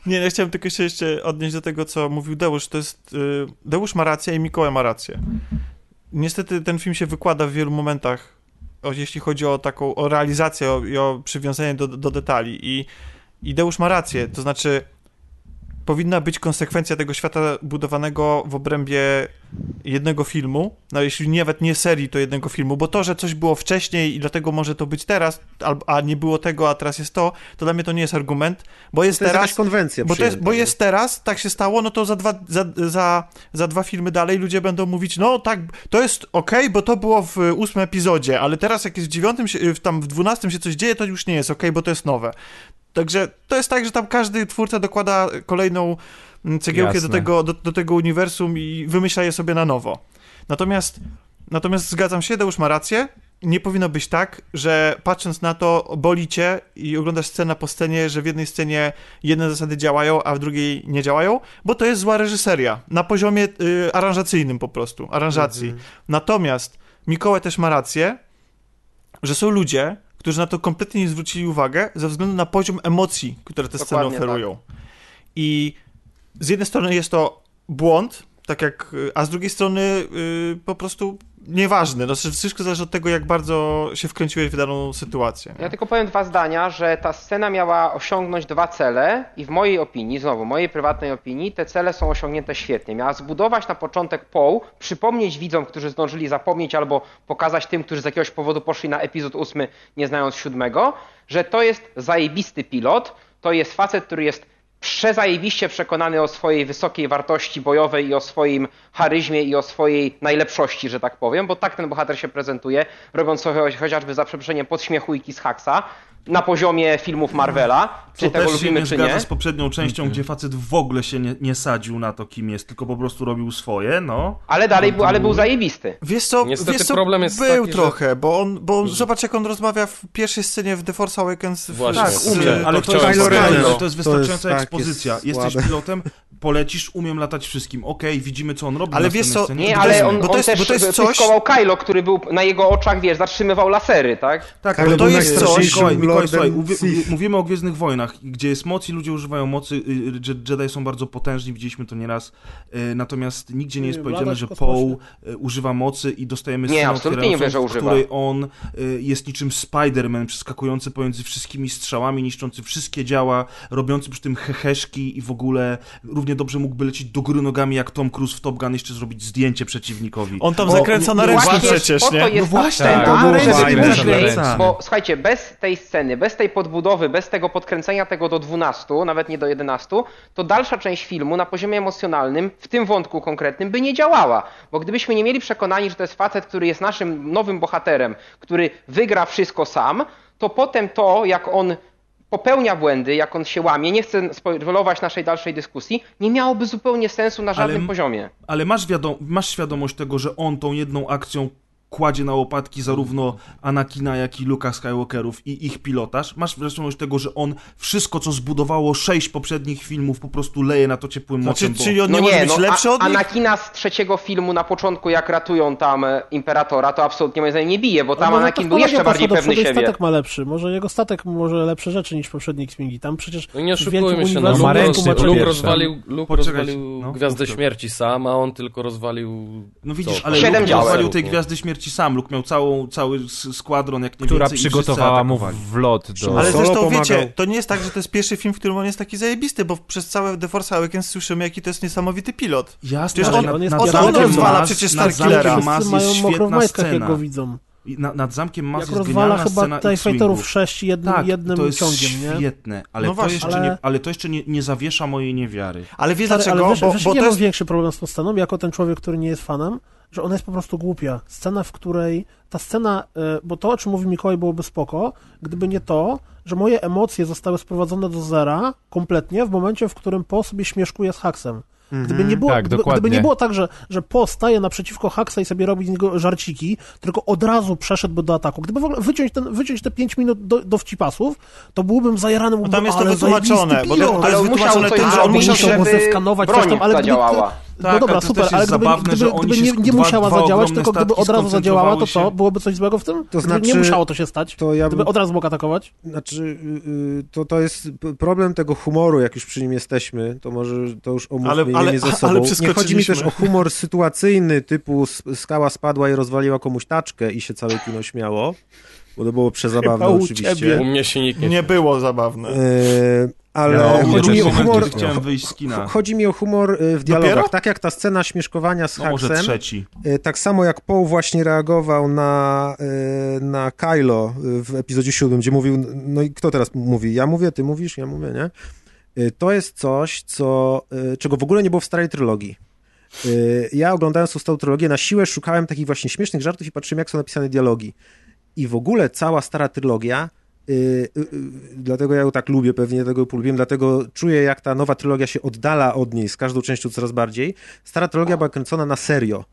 Nie, ja chciałem tylko się jeszcze odnieść do tego, co mówił Deusz. To jest. Y, Deusz ma rację i Mikołaj ma rację. Niestety ten film się wykłada w wielu momentach, jeśli chodzi o taką o realizację o, i o przywiązanie do, do detali. I, I Deusz ma rację. To znaczy, powinna być konsekwencja tego świata budowanego w obrębie jednego filmu, no jeśli nawet nie serii, to jednego filmu, bo to, że coś było wcześniej i dlatego może to być teraz, a nie było tego, a teraz jest to, to dla mnie to nie jest argument, bo jest To jest teraz... jakaś konwencja Bo, to jest, bo jest teraz, tak się stało, no to za dwa, za, za, za dwa filmy dalej ludzie będą mówić, no tak, to jest okej, bo to było w ósmym epizodzie, ale teraz jak jest w dziewiątym, tam w dwunastym się coś dzieje, to już nie jest okej, bo to jest nowe. Także to jest tak, że tam każdy twórca dokłada kolejną mm, cegiełkę do tego, do, do tego uniwersum i wymyśla je sobie na nowo. Natomiast, natomiast zgadzam się, Deusz ma rację, nie powinno być tak, że patrząc na to, boli cię i oglądasz scena po scenie, że w jednej scenie jedne zasady działają, a w drugiej nie działają, bo to jest zła reżyseria. Na poziomie y, aranżacyjnym po prostu, aranżacji. Natomiast Mikołaj też ma rację, że są ludzie, którzy na to kompletnie nie zwrócili uwagę ze względu na poziom emocji, które te sceny Dokładnie oferują. I z jednej strony jest to błąd, tak jak, y, a z drugiej strony y, po prostu nieważny. No, wszystko zależy od tego, jak bardzo się wkręciłeś w daną sytuację. Ja tylko powiem dwa zdania, że ta scena miała osiągnąć dwa cele i w mojej opinii, znowu mojej prywatnej opinii, te cele są osiągnięte świetnie. Miała zbudować na początek Poł, przypomnieć widzom, którzy zdążyli zapomnieć albo pokazać tym, którzy z jakiegoś powodu poszli na epizod ósmy, nie znając siódmego, że to jest zajebisty pilot, to jest facet, który jest przezajebiście przekonany o swojej wysokiej wartości bojowej i o swoim charyzmie i o swojej najlepszości, że tak powiem, bo tak ten bohater się prezentuje, robiąc sobie cho- chociażby za przeproszeniem podśmiechujki z Haxa na poziomie filmów Marvela, czy Co tego lubimy, nie czy nie. z poprzednią częścią, gdzie facet w ogóle się nie, nie sadził na to, kim jest, tylko po prostu robił swoje, no. Ale dalej był, ale był zajebisty. Wiesz co, Niestety wiesz co problem jest był taki, że- trochę, bo on, bo on, zobacz jak on rozmawia w pierwszej scenie w The Force Awakens. W, Właśnie, z, umie, z, Ale to, chciałem jest, to jest To jest wystarczająca tak, ekspozycja. jest Jesteś pilotem, polecisz, umiem latać wszystkim. Okej, widzimy co on robi Ale na wiesz scenie, co, scenie, Nie, ale on, bo to on jest- też bo to jest coś- Kylo, który był na jego oczach, wiesz, zatrzymywał lasery, tak? Tak, Ale ale to to jest coś-. Mikołaj, Mikołaj, słuchaj, mówimy o Gwiezdnych Wojnach, gdzie jest moc i ludzie używają mocy, y, Je- Jedi są bardzo potężni, widzieliśmy to nieraz, y, natomiast nigdzie nie jest powiedziane, że. Poe y, używa mocy i dostajemy Nie, scenę absolutnie nie wiem, że w używa. której on y, jest niczym Spider-Man, przeskakujący pomiędzy wszystkimi strzałami, niszczący wszystkie działa, robiący przy tym heheszki i w ogóle równie dobrze mógłby lecieć do góry nogami jak Tom Cruise w Top Gun, jeszcze zrobić zdjęcie przeciwnikowi. On tam Bo- zakręca na no ręcznym Właśnie przecież, nie? No właśnie, scena, to było fajne. Bo słuchajcie, bez tej sceny, bez tej podbudowy, bez tego podkręcenia tego do 12, nawet nie do 11, to dalsza część filmu na poziomie emocjonalnym, w tym wątku konkretnym, by nie działała. Bo gdybyśmy nie mieli przekonani, że to jest facet, który jest naszym nowym bohaterem, który wygra wszystko sam, to potem to, jak on popełnia błędy, jak on się łamie, nie chcę spoilerować naszej dalszej dyskusji, nie miałoby zupełnie sensu na żadnym Ale- poziomie. Ale masz, masz świadomość tego, że on tą jedną akcją kładzie na łopatki zarówno Anakina, jak i Luka Skywalkerów i ich pilotaż. Masz świadomość tego, że on wszystko, co zbudowało sześć poprzednich filmów, po prostu leje na to ciepłym Znaczy, mocem. bo... czyli on No nie może nie, być no, lepszy a, od nich? Anakina z trzeciego filmu na początku, jak ratują tam e, Imperatora, to absolutnie moim zdaniem nie bije, bo tam Anakin był jeszcze bardziej pewny siebie. statek ma lepszy. Może jego statek może lepsze rzeczy niż poprzednie X-Wingi. Tam przecież No nie oszukujmy się, no, Luke, roz. Luke rozwalił, Luke rozwalił no, Gwiazdę mów, Śmierci sam, a on tylko rozwalił... No widzisz, co? ale Siedem Luke rozwalił tej? Gwiazdy Śmierci sam. Luke miał całą, cały składron, jak nie która więcej, przygotowała mu wlot do... Ale zresztą pomagał. wiecie, to nie jest tak, że to jest pierwszy film, w którym on jest taki zajebisty, bo przez całe The Force Awakens słyszymy, jaki to jest niesamowity pilot. Jasne, Przecież ale on- on jest nad on zamkiem rozwala przecież nad Starkillera. mają jest świetna majtkach, jak scena. go widzą. I na, nad zamkiem Jak jest rozwala genialna chyba scena TIE. Fighterów 6 jednym, Tak, jednym to jest ciągiem, nie? świetne, ale, No to właśnie. jeszcze Ale- nie, ale to jeszcze nie, nie zawiesza mojej niewiary. Ale wiesz Stary, dlaczego? ale wiesz, bo, wiesz, bo to ja mam jest... większy problem z tą sceną, jako ten człowiek, który nie jest fanem, że ona jest po prostu głupia. Scena, w której ta scena, y, bo to, o czym mówi Mikołaj, byłoby spoko, gdyby nie to, że moje emocje zostały sprowadzone do zera kompletnie w momencie, w którym Po sobie śmieszkuje z Haksem. Gdyby nie było, Tak, gdyby, dokładnie. gdyby nie było tak, że, że Po staje naprzeciwko Haksa i sobie robi z niego żarciki, tylko od razu przeszedłby do ataku. Gdyby w ogóle wyciąć, ten, wyciąć te 5 minut do, do wcipasów, to byłbym zajarany, No mógłbym, tam jest to ale wytłumaczone, bo to Ale jest on musiał wytłumaczone tym, że on musiał żeby zeskanować coś broń tam, ale gdyby, no Tak, dobra, ale to super, ale gdyby, zabawne, gdyby, gdyby nie, nie dwa- musiała dwa zadziałać, tylko gdyby od razu zadziałała, to co? Byłoby coś złego w tym? To Gdyby nie znaczy- musiało to się stać? To ja Gdyby od razu mógł atakować? Znaczy, y, y, to, to jest problem tego humoru, jak już przy nim jesteśmy, to może to już omówmy Ale- ale, nie ze ale sobą. Nie chodzi mi też o humor sytuacyjny, typu skała spadła i rozwaliła komuś taczkę i się całe kino śmiało, bo to było przezabawne Chyba u oczywiście. ciebie. U mnie się nikt nie Nie było zabawne. E, ale Ja chodzi mi o humor... kiedy chciałem wyjść z kina. Chodzi mi o humor w dialogach. Dopiero? Tak jak ta scena śmieszkowania z No Haksem, y, tak samo jak Paul właśnie reagował na, y, na Kylo y, w epizodzie siódmym, gdzie mówił, no i kto teraz mówi? Ja mówię, ty mówisz, ja mówię, nie? To jest coś, co, czego w ogóle nie było w starej trylogii. Ja oglądając tą starą trylogię na siłę szukałem takich właśnie śmiesznych żartów i patrzyłem, jak są napisane dialogi. I w ogóle cała stara trylogia, dlatego ja ją tak lubię, pewnie ją polubiłem, dlatego czuję, jak ta nowa trylogia się oddala od niej z każdą częścią coraz bardziej. Stara trylogia była kręcona na serio.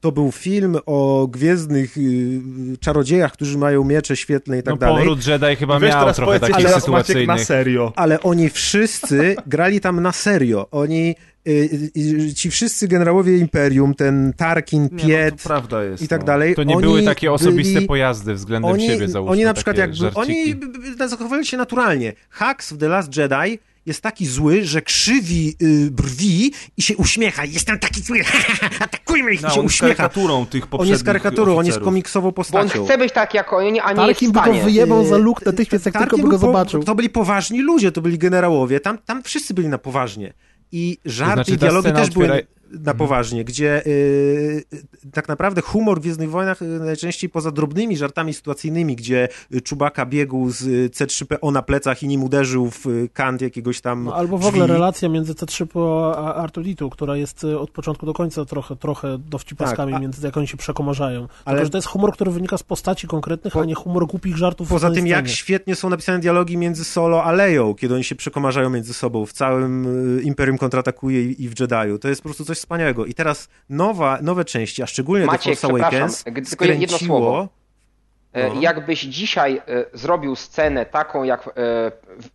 To był film o gwiezdnych y, czarodziejach, którzy mają miecze świetlne i tak No dalej. powrót Jedi chyba miał teraz trochę powiedz, takich sytuacyjnych. na serio. ale oni wszyscy grali tam na serio. Oni, y, y, ci wszyscy generałowie Imperium, ten Tarkin, Nie, no Piet to prawda jest. i tak no. dalej. To nie oni były takie osobiste byli, pojazdy względem oni, siebie, załóżmy, Oni na przykład jakby, żarciki. oni zachowywali się naturalnie. Hux w The Last Jedi jest taki zły, że krzywi y, brwi i się uśmiecha. Jestem taki zły, atakujmy ich No, i się on jest uśmiecha. karykaturą tych On jest karykaturą, on jest komiksową Bo on postacią. chce być tak jak oni, a nie jest w by go stanie. wyjebał za Yy, luk natychmiast, jak Tarkin tylko by go był po- zobaczył. To byli poważni ludzie, to byli generałowie, tam, tam wszyscy byli na poważnie. I żarty znaczy, i ta dialogi też były otwiera- na poważnie, gdzie y, tak naprawdę humor w Gwiezdnych Wojnach y, najczęściej poza drobnymi żartami sytuacyjnymi, gdzie y, Czubaka biegł z y, C3PO na plecach i nim uderzył w y, kant jakiegoś tam No, albo w drzwi. ogóle relacja między C3PO a Artuditu, która jest y, od początku do końca trochę, trochę dowcipaskami, Tak, a- między jak oni się przekomarzają. Ale... Tylko, że to jest humor, który wynika z postaci konkretnych, Po- a nie humor głupich żartów Poza tym, jak świetnie są napisane dialogi między Solo a Leją, kiedy oni się przekomarzają między sobą w całym y, Imperium kontratakuje i, i w Jediu. To jest po prostu coś wspaniałego. I teraz nowa, nowe części, a szczególnie Maciek, The Force Awakens, przepraszam, tylko jedno słowo. E, No. Jakbyś dzisiaj e, zrobił scenę taką jak e,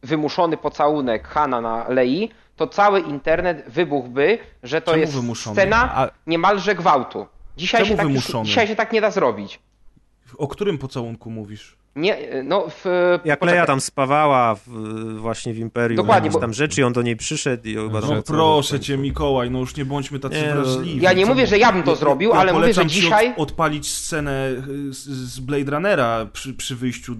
wymuszony pocałunek Hana na Lei, to cały internet wybuchłby, że to Czemu jest wymuszony? scena A- niemalże gwałtu. Dzisiaj się, tak, dzisiaj się tak nie da zrobić. O którym pocałunku mówisz? Nie, no w... Jak poczekaj. Leia tam spawała w, właśnie w Imperium, Dokładnie, bo- tam rzeczy i on do niej przyszedł i uważał, No co, proszę w cię. Mikołaj, no już nie bądźmy tacy Nie, no, wrażliwi. Ja nie Co- mówię, że ja bym to zrobił, ale mówię, że dzisiaj... Od, odpalić scenę y, z, z Blade Runnera przy, przy wyjściu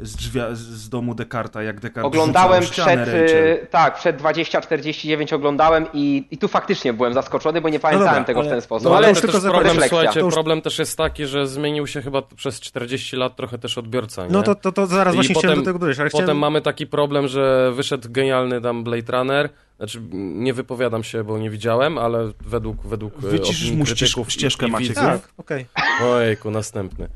z, drzwia, z- domu Descarta, jak Descartes Oglądałem przed, Rachel. y, tak, przed 2049 oglądałem i, i tu faktycznie byłem zaskoczony, bo nie pamiętałem dobra, tego w ale- ten sposób. No, ale ale już tylko problem, refleksja. słuchajcie, To już- problem też jest taki, że zmienił się chyba przez 40 lat trochę też odbiorca, nie? No to, to, to zaraz I właśnie potem- chciałem do tego dojść, ale Potem chciałem... mamy taki problem, że wyszedł genialny tam Blade Runner. Znaczy, nie wypowiadam się, bo nie widziałem, ale według, według e, Wyciszysz mu krytyków ścież- ścieżkę, i, i Maciek, widzów. Tak, okej. Ojejku, następny.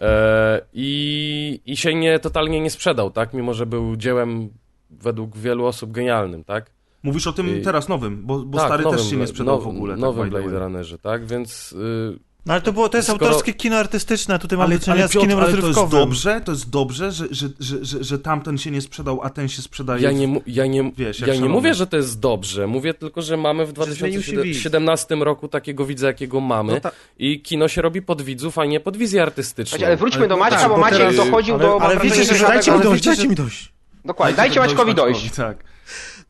E, i, I się nie, totalnie nie sprzedał, tak? Mimo, że był dziełem według wielu osób genialnym, tak? Mówisz o tym I- teraz nowym, bo, bo tak, stary nowym też się nie sprzedał now- w ogóle. Nowym tak, by the Blade. Runnerze, tak? Więc y, No ale to było, to jest Skoro- autorskie kino artystyczne, tutaj mamy Ale, do czynienia ale, z kinem ale to jest rozrywkowym. dobrze, to jest dobrze, że, że, że, że, że tamten się nie sprzedał, a ten się sprzedaje. ja nie, ja nie, Wiesz, ja nie mówię, że to jest dobrze. Mówię tylko, że mamy w zmienił się widz. 2017 roku takiego widza, jakiego mamy. No ta- I kino się robi pod widzów, a nie pod wizję artystyczną. Ale wróćmy Ale- do Maćka, tak, bo Maciek teraz- dochodził ale- do... ale wiecie, że Dajcie mi ale dojść, dajcie mi dojść. Dokładnie, dajcie Maćkowi dojść. Tak.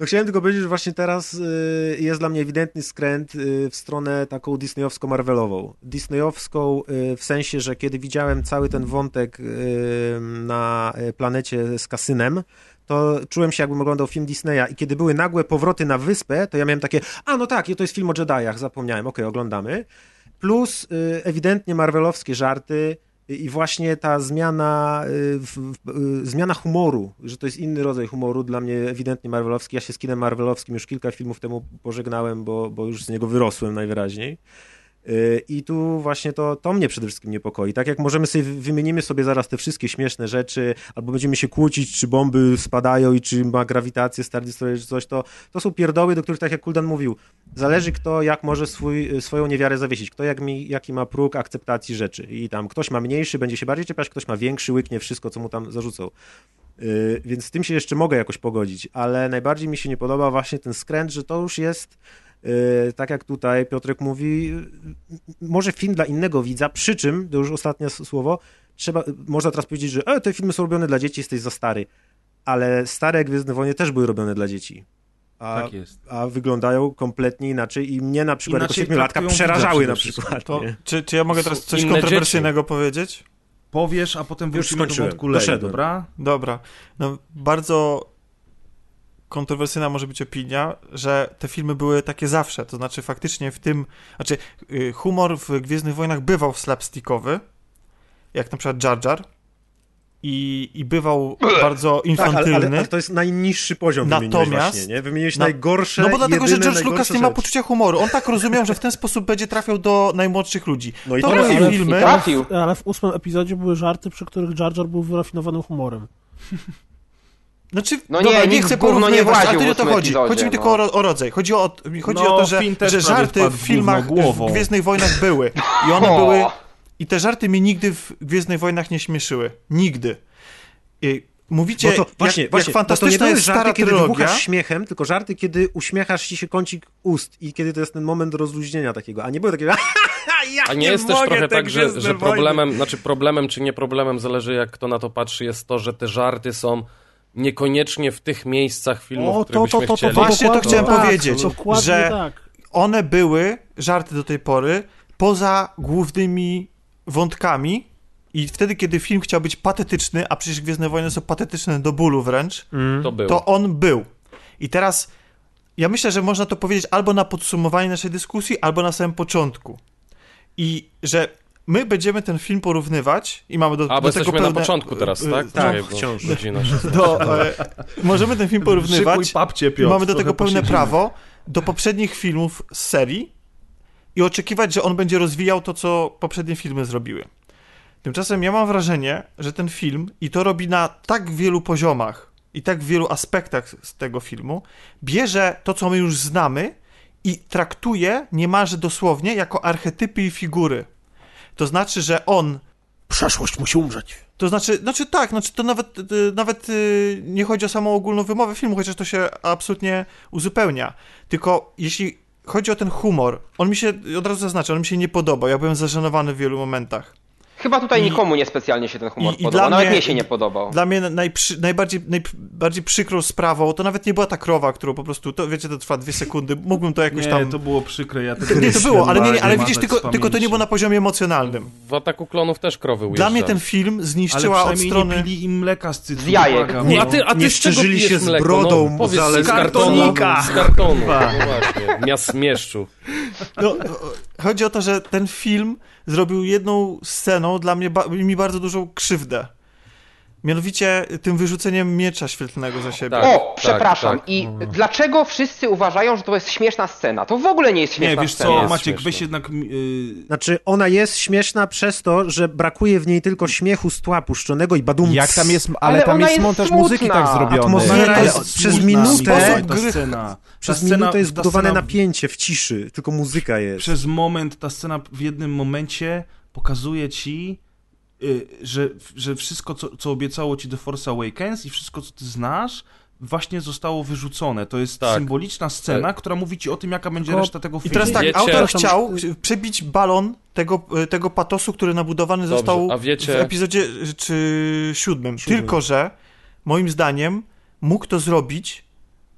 No chciałem tylko powiedzieć, że właśnie teraz y, jest dla mnie ewidentny skręt y, w stronę taką disneyowsko-marvelową. Disneyowską y, w sensie, że kiedy widziałem cały ten wątek na planecie z kasynem, to czułem się jakbym oglądał film Disneya i kiedy były nagłe powroty na wyspę, to ja miałem takie, a no tak, to jest film o Jediach, zapomniałem, okej, oglądamy. Plus ewidentnie marvelowskie żarty i właśnie ta zmiana, y, y, zmiana humoru, że to jest inny rodzaj humoru, dla mnie ewidentnie marvelowski. Ja się z kinem marvelowskim już kilka filmów temu pożegnałem, bo, bo już z niego wyrosłem najwyraźniej. Y, I tu właśnie to, to mnie przede wszystkim niepokoi. Tak jak możemy sobie, wymienimy sobie zaraz te wszystkie śmieszne rzeczy, albo będziemy się kłócić, czy bomby spadają i czy ma grawitację Star Destroyer, czy coś, to, to są pierdoły, do których, tak jak Kuldan mówił, zależy kto jak może swój, swoją niewiarę zawiesić, kto jak mi, jaki ma próg akceptacji rzeczy. I tam ktoś ma mniejszy, będzie się bardziej czepiać, ktoś ma większy, łyknie wszystko, co mu tam zarzucą. Yy, więc z tym się jeszcze mogę jakoś pogodzić, ale najbardziej mi się nie podoba właśnie ten skręt, że to już jest tak jak tutaj Piotrek mówi, yy, może film dla innego widza, przy czym, to już ostatnie słowo, trzeba, można teraz powiedzieć, że e, te filmy są robione dla dzieci, jesteś za stary, ale stare Gwiezdne Wojny też były robione dla dzieci. A, Tak jest. a wyglądają kompletnie inaczej i mnie na przykład Inaczej jako siedmiolatka traktują widza przerażały przede na przykład. To, czy, czy ja mogę teraz coś kontrowersyjnego powiedzieć? Powiesz, a potem Już wrócimy do skończyłem. wątku Lei, Doszedłem. dobra? Dobra. No, bardzo kontrowersyjna może być opinia, że te filmy były takie zawsze. To znaczy, faktycznie w tym. Znaczy, y, humor w Gwiezdnych Wojnach bywał slapstickowy, jak na przykład Jar Jar. I, i bywał bardzo Tak, ale, infantylny. ale, ale to jest najniższy poziom Natomiast- właśnie, nie? Wymieniłeś Na- najgorsze, no bo dlatego, że jedyne, George Lucas nie ma poczucia humoru. On tak rozumiał, że w ten sposób będzie trafiał do najmłodszych ludzi. No i to trafił. Ale- filmy. Trafił. Ale w ósmym epizodzie były żarty, przy których Jar Jar był wyrafinowanym humorem. Znaczy, No dobra, nie, nie nikt chcę gówno nie porównywać, ale to nie w o to chodzi. epizodzie, chodzi mi no. tylko o, o rodzaj. Chodzi o, chodzi No, o to, że, że żarty w filmach w Gwiezdnych Wojnach były. I one O! były... I te żarty mnie nigdy w Gwiezdnych Wojnach nie śmieszyły. Nigdy. I mówicie, Bo to właśnie, jak, właśnie, jak to fantastyczna nie były jest żarty, stara kiedy trylogia. wybuchasz śmiechem, tylko żarty, kiedy uśmiechasz ci się kącik ust i kiedy to jest ten moment rozluźnienia takiego, a nie było takiego ja A nie, jest też trochę tak, że, że problemem, znaczy problemem czy nie problemem, zależy jak kto na to patrzy, jest to, że te żarty są niekoniecznie w tych miejscach filmów, O, które to- byśmy to- to- to- chcieli. Właśnie to chciałem tak, powiedzieć, dokładnie że tak. one były, żarty do tej pory, poza głównymi wątkami i wtedy, kiedy film chciał być patetyczny, a przecież Gwiezdne Wojny są patetyczne do bólu wręcz, To było. to on był. I teraz ja myślę, że można to powiedzieć albo na podsumowanie naszej dyskusji, albo na samym początku. I że my będziemy ten film porównywać i mamy do, A, bo do tego jesteśmy pełne... na początku teraz, y, tak? y, tak, bo wciąż. Godzina 16. Do, e, możemy ten film porównywać papcie, i Piotr, mamy do tego pełne posiedzimy. prawo do poprzednich filmów z serii i oczekiwać, że on będzie rozwijał to, co poprzednie filmy zrobiły. Tymczasem ja mam wrażenie, że ten film, i to robi na tak wielu poziomach i tak wielu aspektach z tego filmu, bierze to, co my już znamy i traktuje niemalże dosłownie jako archetypy i figury. To znaczy, że on przeszłość musi umrzeć. To znaczy, znaczy tak, znaczy to nawet, y, nawet y, nie chodzi o samą ogólną wymowę filmu, chociaż to się absolutnie uzupełnia. Tylko jeśli chodzi o ten humor, on mi się, od razu zaznaczę, on mi się nie podobał. Ja byłem zażenowany w wielu momentach. Chyba tutaj I- nikomu niespecjalnie się ten humor i- i podobał. dla Nawet mnie- mnie się nie podobał. Dla mnie najprzy, najbardziej, najbardziej przykrą sprawą to nawet nie była ta krowa, którą po prostu, to wiecie, to trwa dwie sekundy, mógłbym to jakoś Nie, tam... to było przykre, ja tego nie, to było, ale, nie, nie, ale widzisz, z tylko, tylko to nie było na poziomie emocjonalnym. W Ataku Klonów też krowy Dla mnie ujeżdżały. ten film Ale zniszczyła od strony... nie pili im mleka z cytru. Z jajek. błagam. Nie, A ty, a ty nie z czego pijesz się z brodą, no, powiedz, z kartonu, kartonika. z kartonu, no właśnie, miast mieszczu. No, chodzi o to, że ten film zrobił jedną sceną dla mnie ba- mi bardzo dużą krzywdę. Mianowicie tym wyrzuceniem miecza świetlnego za siebie. Tak. O, przepraszam. tak. I dlaczego wszyscy uważają, że to jest śmieszna scena? To w ogóle nie jest śmieszna Nie, wiesz scena. co, Jest Maciek, śmieszne. weź jednak... Yy, Znaczy, ona jest śmieszna przez to, że brakuje w niej tylko śmiechu z tła puszczonego i badum. Jak tam jest, ale, Ale tam ona jest jest montaż smutna. muzyki tak zrobiony. Atmosfera jest przez minutę. gry- scena. Przez ta minutę jest budowane scena- napięcie w ciszy, tylko muzyka jest. Przez moment, ta scena w jednym momencie pokazuje ci, że, że wszystko, co, co obiecało ci The Force Awakens i wszystko, co ty znasz, właśnie zostało wyrzucone. To jest Tak. symboliczna scena, która mówi ci o tym, jaka będzie Tylko- reszta tego I filmu. teraz tak, Wiecie- autor chciał y- przebić balon tego, tego patosu, który nabudowany Dobrze, został a wiecie- w epizodzie y, czy siódmym. Siódmym. Tylko, że moim zdaniem mógł to zrobić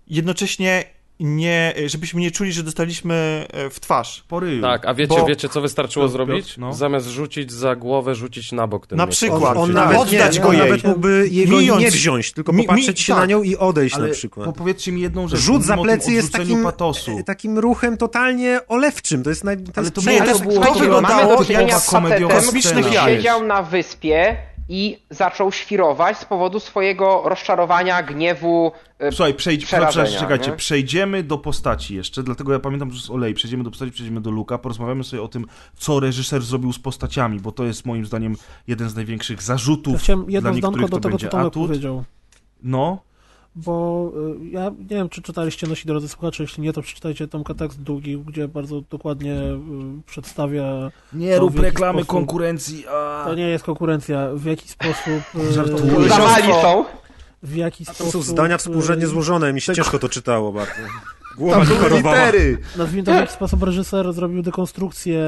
jednocześnie nie, żebyśmy nie czuli, że dostaliśmy e, w twarz. Po ryju. Tak, a wiecie, Bo- wiecie co wystarczyło Piotr, zrobić? No. Zamiast rzucić za głowę, rzucić na bok ten Na miecz. przykład. On, on nawet, Oddać nie, go on jej. nawet mógłby jego Mijąc- nie wziąć, tylko mi- mi- popatrzeć się tak. na nią i odejść Ale na przykład. po, powiedzcie mi jedną rzecz. Rzut za plecy jest takim, patosu. e, takim ruchem totalnie olewczym. To jest, naj, to Ale jest to było- to to było- to Mamy wyglądało jak komediowa siedział na wyspie i zaczął świrować z powodu swojego rozczarowania, gniewu. e, Słuchaj, przejdź, przepraszam, czekajcie, nie? przejdziemy do postaci jeszcze, dlatego ja pamiętam, że z Olej, przejdziemy do postaci, przejdziemy do Luka, porozmawiamy sobie o tym, co reżyser zrobił z postaciami, bo to jest moim zdaniem jeden z największych zarzutów Ja chciałem dla jedno niektórych zdanko do to tego, będzie co Tomek atut. powiedział. No, Bo y, ja nie wiem, czy czytaliście nasi drodzy słuchacze, jeśli nie, to przeczytajcie Tomka tekst długi, gdzie bardzo dokładnie y, przedstawia, nie To rób reklamy sposób- konkurencji, a... to nie jest konkurencja, w jaki sposób... y, Żartuję. Są. W jaki To sposób... są zdania współrzędnie złożone, mi się tego- ciężko to czytało bardzo. Głowa Tam były litery! Nazwijmy to, w jaki sposób reżyser zrobił dekonstrukcję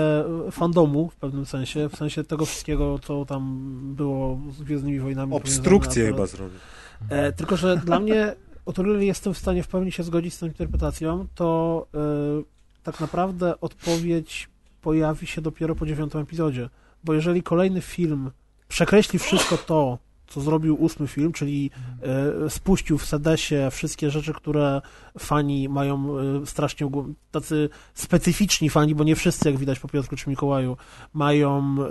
fandomu w pewnym sensie, w sensie tego wszystkiego, co tam było z Gwiezdnymi Wojnami. Obstrukcję chyba zrobił. E, tylko, że dla mnie, o tyle jestem w stanie w pełni się zgodzić z tą interpretacją, to e, tak naprawdę odpowiedź pojawi się dopiero po dziewiątym epizodzie. Bo jeżeli kolejny film przekreśli wszystko to, co zrobił ósmy film, czyli e, spuścił w sedesie wszystkie rzeczy, które fani mają e, strasznie tacy specyficzni fani, bo nie wszyscy, jak widać po Piotrku czy Mikołaju, mają e,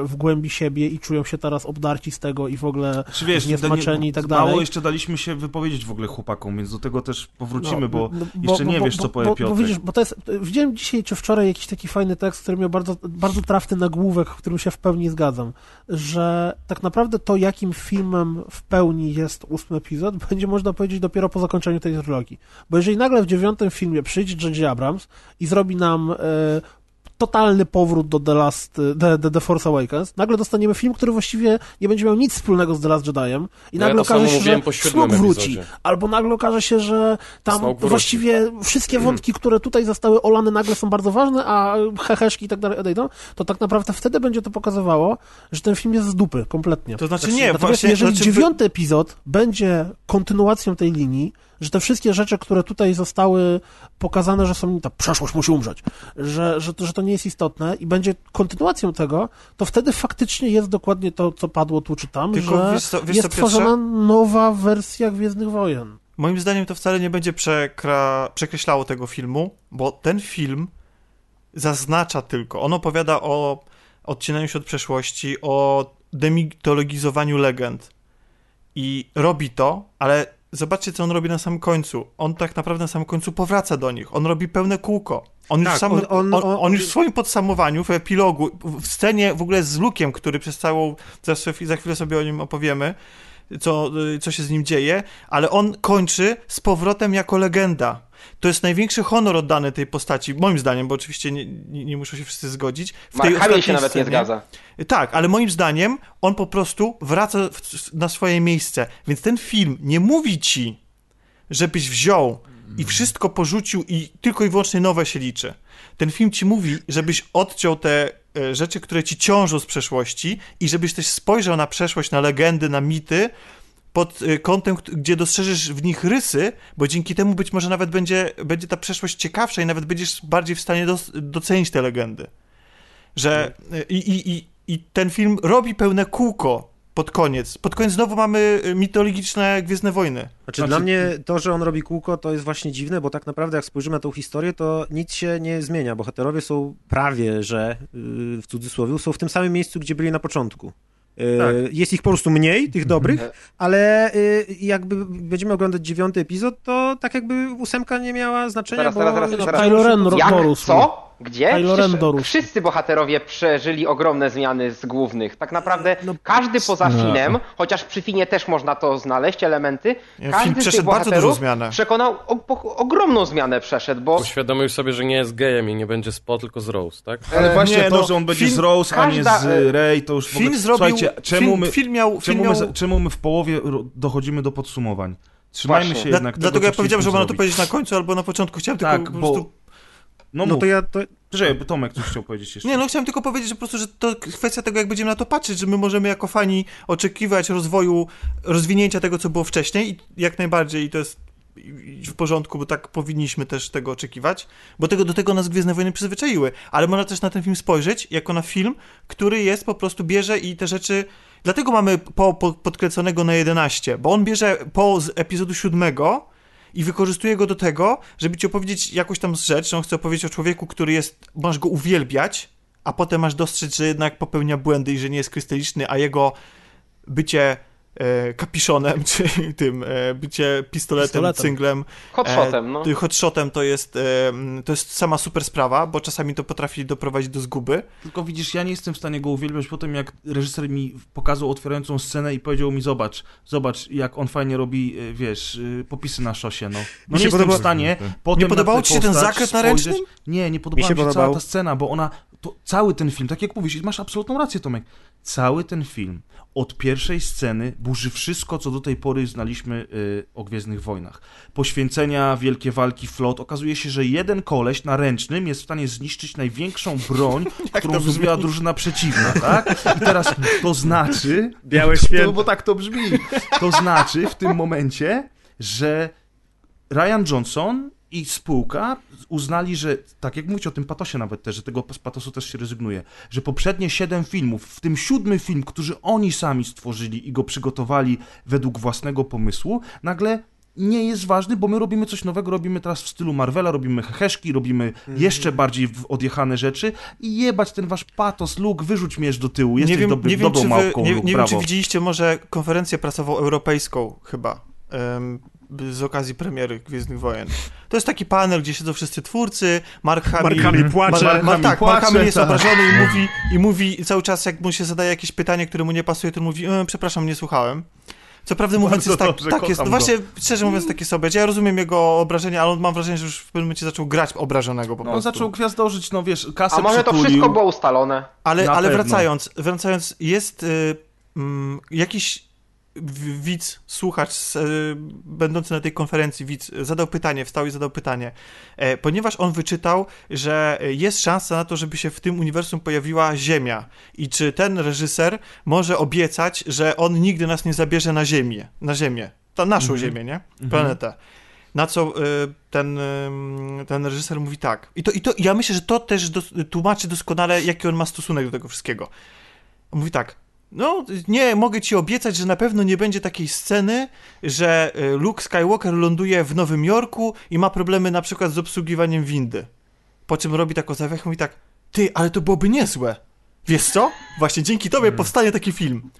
e, w głębi siebie i czują się teraz obdarci z tego i w ogóle Czy wiesz, zniesmaczeni i tak Mało dalej. jeszcze daliśmy się wypowiedzieć w ogóle chłopakom, więc do tego też powrócimy, No, bo no, jeszcze nie wiesz, co powie bo, Piotrek. Bo widzisz, bo to jest, widziałem dzisiaj czy wczoraj jakiś taki fajny tekst, który miał bardzo, bardzo trafny nagłówek, w którym się w pełni zgadzam, że tak naprawdę to, jakim filmem w pełni jest ósmy epizod, będzie można powiedzieć dopiero po zakończeniu tej trylogii. Bo jeżeli nagle w dziewiątym filmie przyjdzie J.J. Abrams i zrobi nam e, totalny powrót do The Last, The, The, The Force Awakens, nagle dostaniemy film, który właściwie nie będzie miał nic wspólnego z The Last Jedi'em i No ja nagle samo okaże się, że Snoke wróci, epizodzie. albo nagle okaże się, że tam Snoke wróci. właściwie wszystkie wątki, które tutaj zostały olane nagle są bardzo ważne, a heheszki i tak dalej odejdą, to tak naprawdę wtedy będzie to pokazywało, że ten film jest z dupy kompletnie. To znaczy Znaczy, nie, Natomiast właśnie... jeżeli znaczy, dziewiąty epizod będzie kontynuacją tej linii, że te wszystkie rzeczy, które tutaj zostały pokazane, że są ta przeszłość musi umrzeć, że, że, to, że to nie jest istotne i będzie kontynuacją tego, to wtedy faktycznie jest dokładnie to, co padło tu czy tam, Tylko że wiesz co- wiesz jest co, tworzona nowa wersja Gwiezdnych Wojen. Moim zdaniem to wcale nie będzie przekra... przekreślało tego filmu, bo ten film zaznacza tylko, on opowiada o odcinaniu się od przeszłości, o demitologizowaniu legend i robi to, ale zobaczcie, co on robi na samym końcu. On tak naprawdę na samym końcu powraca do nich, on robi pełne kółko. On, już, Tak, w samym, on- on- on, już w swoim podsumowaniu, w epilogu, w scenie w ogóle z Lukiem, który przez całą, za, za chwilę sobie o nim opowiemy, co, co się z nim dzieje, ale on kończy z powrotem jako legenda. To jest największy honor oddany tej postaci, moim zdaniem, bo oczywiście nie, nie, nie muszą się wszyscy zgodzić. W tej Mark Hamill się nawet nie zgadza. tak, ale moim zdaniem on po prostu wraca w, na swoje miejsce. Więc ten film nie mówi ci, żebyś wziął i wszystko porzucił i tylko i wyłącznie nowe się liczy. Ten film ci mówi, żebyś odciął te e, rzeczy, które ci ciążą z przeszłości i żebyś też spojrzał na przeszłość, na legendy, na mity pod e, kątem, gdzie dostrzeżesz w nich rysy, bo dzięki temu być może nawet będzie, będzie ta przeszłość ciekawsza i nawet będziesz bardziej w stanie dos- docenić te legendy. Że i, i, i, i ten film robi pełne kółko pod koniec. Pod koniec znowu mamy y, mitologiczne Gwiezdne Wojny. Znaczy, Znaczy- dla mnie to, że on robi kółko, to jest właśnie dziwne, bo tak naprawdę jak spojrzymy na tą historię, to nic się nie zmienia. Bohaterowie są prawie, że w cudzysłowie, są w tym samym miejscu, gdzie byli na początku. Yy, Tak. Jest ich po prostu mniej, tych dobrych, ale yy, jakby będziemy oglądać dziewiąty epizod, to tak jakby ósemka nie miała znaczenia, Zaraz, bo... zaraz, zaraz, no, zaraz. Kylo Ren Jak? Co? Gdzie? Wszyscy bohaterowie przeżyli ogromne zmiany z głównych. Tak naprawdę No, każdy poza no. Finem, chociaż przy Finie też można to znaleźć, elementy, Film każdy z tych bohaterów zmianę. przekonał, o, po, ogromną zmianę przeszedł, bo Uświadomił sobie, że nie jest gejem i nie będzie z Po, tylko z Rose, tak? Ale E, właśnie nie, to, no, że on będzie film- z Rose, a nie każda, z Rey, to już w ogóle... Film zrobił... Słuchajcie, czemu film, my... film miał... Film Czemu miał... my, czemu my w połowie dochodzimy do podsumowań? Trzymajmy Właśnie. się Dla, jednak dlatego tego, ja co powiedziałem, że można to powiedzieć na końcu albo na początku. Chciałem Tak, tylko po bo... prostu... No, No to ja... To... Bo Tomek coś chciał powiedzieć jeszcze. Nie, no chciałem tylko powiedzieć, że po prostu, że to kwestia tego, jak będziemy na to patrzeć, że my możemy jako fani oczekiwać rozwoju, rozwinięcia tego, co było wcześniej i jak najbardziej to jest w porządku, bo tak powinniśmy też tego oczekiwać, bo tego, do tego nas Gwiezdne Wojny przyzwyczaiły, ale można też na ten film spojrzeć jako na film, który jest po prostu, bierze i te rzeczy, dlatego mamy po, po podkręconego na 11, bo on bierze po z epizodu siódmego i wykorzystuje go do tego, żeby ci opowiedzieć jakąś tam rzecz, on chce opowiedzieć o człowieku, który jest, masz go uwielbiać, a potem masz dostrzec, że jednak popełnia błędy i że nie jest krystaliczny, a jego bycie kapiszonem, czy tym tym bycie pistoletem, Pistoletem. cynglem, hotshotem, no. e, hotshotem to jest, e, to jest sama super sprawa, bo czasami to potrafi doprowadzić do zguby. Tylko widzisz, ja nie jestem w stanie go uwielbiać po tym, jak reżyser mi pokazał otwierającą scenę i powiedział mi, zobacz, zobacz, jak on fajnie robi, wiesz, popisy na szosie, no. No nie jestem podoba- w stanie potem Nie tę ci się ten zakręt na ręcznym? Nie, nie podobała Mi mi się się, cała podobał. ta scena, bo ona, to, cały ten film, tak jak mówisz, masz absolutną rację, Tomek, cały ten film od pierwszej sceny burzy wszystko, co do tej pory znaliśmy y, o Gwiezdnych Wojnach. Poświęcenia, wielkie walki, flot. Okazuje się, że jeden koleś na ręcznym jest w stanie zniszczyć największą broń, którą zrobiła drużyna przeciwna, tak? I teraz to znaczy... Białe To, święto. bo tak to brzmi. To znaczy w tym momencie, że Ryan Johnson i spółka uznali, że, tak jak mówicie o tym patosie nawet też, że tego z patosu też się rezygnuje, że poprzednie siedem filmów, w tym siódmy film, który oni sami stworzyli i go przygotowali według własnego pomysłu, nagle nie jest ważny, bo my robimy coś nowego, robimy teraz w stylu Marvela, robimy heheszki, robimy jeszcze bardziej odjechane rzeczy i jebać ten wasz patos, Luke, wyrzuć miecz do tyłu, jesteś nie wiem, dobry, nie wiem, dobrą czy wy, małpką, nie, Luke, nie wiem, czy widzieliście może konferencję prasową europejską chyba. em, z okazji premiery Gwiezdnych Wojen. To jest taki panel, gdzie siedzą wszyscy twórcy, Mark Hamill... Mark Hamill płacze. Ma, ma, Hamill tak, Mark płacze, Hamill jest tak. obrażony i mówi, i mówi cały czas, jak mu się zadaje jakieś pytanie, które mu nie pasuje, to on mówi, e, przepraszam, nie słuchałem. Co prawdę mówiąc, jest tak, dobrze, tak jest. No właśnie, szczerze mówiąc, takie sobie. Ja rozumiem jego obrażenie, ale on mam wrażenie, że już w pewnym momencie zaczął grać obrażonego po No, on prostu. zaczął gwiazdożyć, no wiesz, kasę A może to przytulił. wszystko było ustalone? Ale, Na ale pewno. wracając, wracając, jest y, mm, jakiś widz, słuchacz y, będący na tej konferencji, widz, zadał pytanie, wstał i zadał pytanie, e, ponieważ on wyczytał, że jest szansa na to, żeby się w tym uniwersum pojawiła Ziemia i czy ten reżyser może obiecać, że on nigdy nas nie zabierze na Ziemię, na Ziemię, ta naszą Mhm. Ziemię, nie? Planetę. Na co y, ten, ten reżyser mówi tak. I to, i to ja myślę, że to też dos, tłumaczy doskonale, jaki on ma stosunek do tego wszystkiego. On mówi tak. No, nie, mogę ci obiecać, że na pewno nie będzie takiej sceny, że y, Luke Skywalker ląduje w Nowym Jorku i ma problemy na przykład z obsługiwaniem windy. Po czym robi taką zawiechę i mówi tak, ty, ale to byłoby niezłe. Wiesz co? Właśnie dzięki tobie powstanie taki film.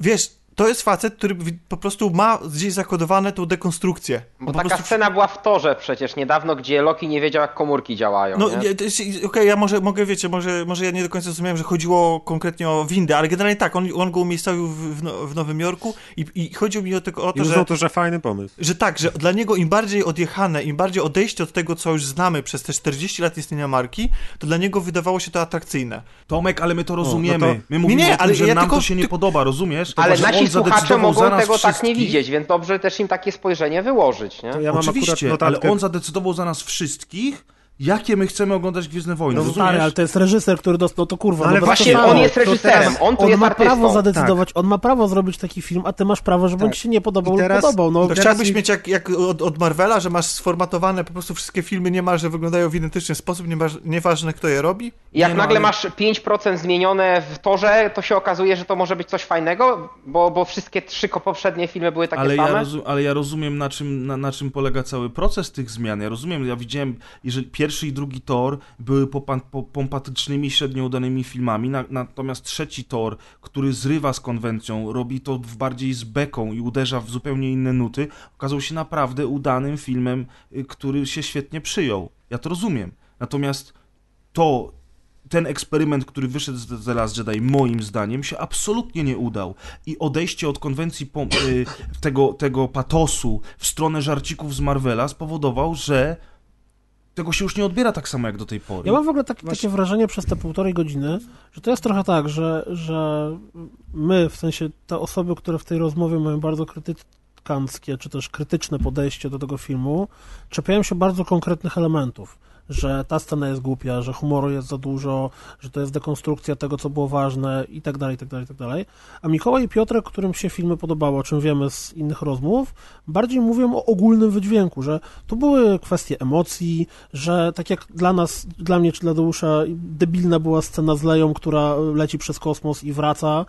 Wiesz, to jest facet, który po prostu ma gdzieś zakodowane tą dekonstrukcję. Bo taka prostu scena była w torze przecież niedawno, gdzie Loki nie wiedział, jak komórki działają. No, nie? nie, to jest- okej, ja może mogę, wiecie, może, może ja nie do końca zrozumiałem, że chodziło konkretnie o windę, ale generalnie tak, on, on go umiejscowił w, w, No- w Nowym Jorku i, i chodziło mi o, tylko o I to, uznał że, to, że fajny pomysł. że tak, że dla niego im bardziej odjechane, im bardziej odejście od tego, co już znamy przez te 40 lat istnienia marki, to dla niego wydawało się to atrakcyjne. Tomek, ale my to rozumiemy. no to- My mówimy Nie, nie, o tym, ale że ja nam tylko- to się nie ty- podoba, rozumiesz? Ale że on nasi słuchacze mogą za nas tego tak nie wszystkich. widzieć, więc dobrze też im takie spojrzenie wyłożyć, nie? To ja mam Oczywiście, ale on zadecydował za nas wszystkich, jakie my chcemy oglądać Gwiezdne Wojny, No rozumiesz? stary, ale to jest reżyser, który dostał to kurwa. Ale no właśnie to on jest reżyserem, on tu on jest ma artystą. prawo zadecydować, on ma prawo zrobić taki film, a ty masz prawo, żeby on Tak. ci się nie podobał I teraz- lub podobał. No, To teraz chciałbyś mi- mieć jak, jak od, od Marvela, że masz sformatowane po prostu wszystkie filmy niemalże wyglądają w identyczny sposób, nieważ, nieważne kto je robi? I jak Nie, no, nagle ale- masz 5% zmienione w torze, to się okazuje, że to może być coś fajnego, bo, bo wszystkie trzy poprzednie filmy były takie ale, ja same. rozum, ale ja rozumiem, na czym, na, na czym polega cały proces tych zmian. Ja rozumiem, ja widziałem, jeżeli pierwszy i drugi tor były pompatycznymi, średnio udanymi filmami, na, natomiast trzeci tor, który zrywa z konwencją, robi to w bardziej z beką i uderza w zupełnie inne nuty, okazał się naprawdę udanym filmem, y, który się świetnie przyjął. Ja to rozumiem. Natomiast to ten eksperyment, który wyszedł z The Last Jedi, moim zdaniem, się absolutnie nie udał. I odejście od konwencji y, tego, tego patosu w stronę żarcików z Marvela spowodował, że tego się już nie odbiera tak samo jak do tej pory. Ja mam w ogóle tak, takie wrażenie przez te półtorej godziny, że to jest trochę tak, że, że my, w sensie te osoby, które w tej rozmowie mają bardzo krytykanckie, czy też krytyczne podejście do tego filmu, czepiają się bardzo konkretnych elementów. Że ta scena jest głupia, że humoru jest za dużo, że to jest dekonstrukcja tego, co było ważne i tak dalej, i tak dalej, i tak dalej. A Mikołaj i Piotrek, którym się filmy podobało, o czym wiemy z innych rozmów, bardziej mówią o ogólnym wydźwięku, że tu były kwestie emocji, że tak jak dla nas, dla mnie czy dla Deusza debilna była scena z Leją, która leci przez kosmos i wraca,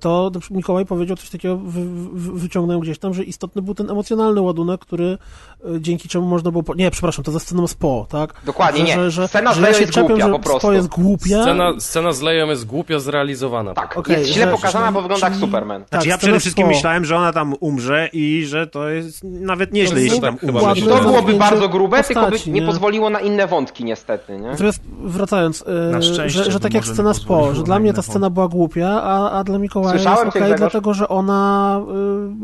to Mikołaj powiedział coś takiego, wy, wy, wyciągnąłem gdzieś tam, że istotny był ten emocjonalny ładunek, który e, dzięki czemu można było... Po... Nie, przepraszam, to ze sceną z Po, tak? Dokładnie, nie. Scena z Leją jest czepiam, głupia że po prostu. Jest głupia. Scena, scena z Leją jest głupio zrealizowana. Tak, Okej, jest źle że- pokazana, bo wygląda jak Superman. Tak, Znaczy ja przede wszystkim Po. myślałem, że ona tam umrze i że to jest nawet nieźle, To jeśli jest tam chyba umrze. To że- byłoby bardzo grube, tylko by nie nie? pozwoliło na inne wątki niestety, nie? Natomiast wracając, e, Na szczęście, że, że tak jak scena z Po, że dla mnie ta scena była głupia, a, a dla Mikołaja Słyszałem jest okej, dlatego że ona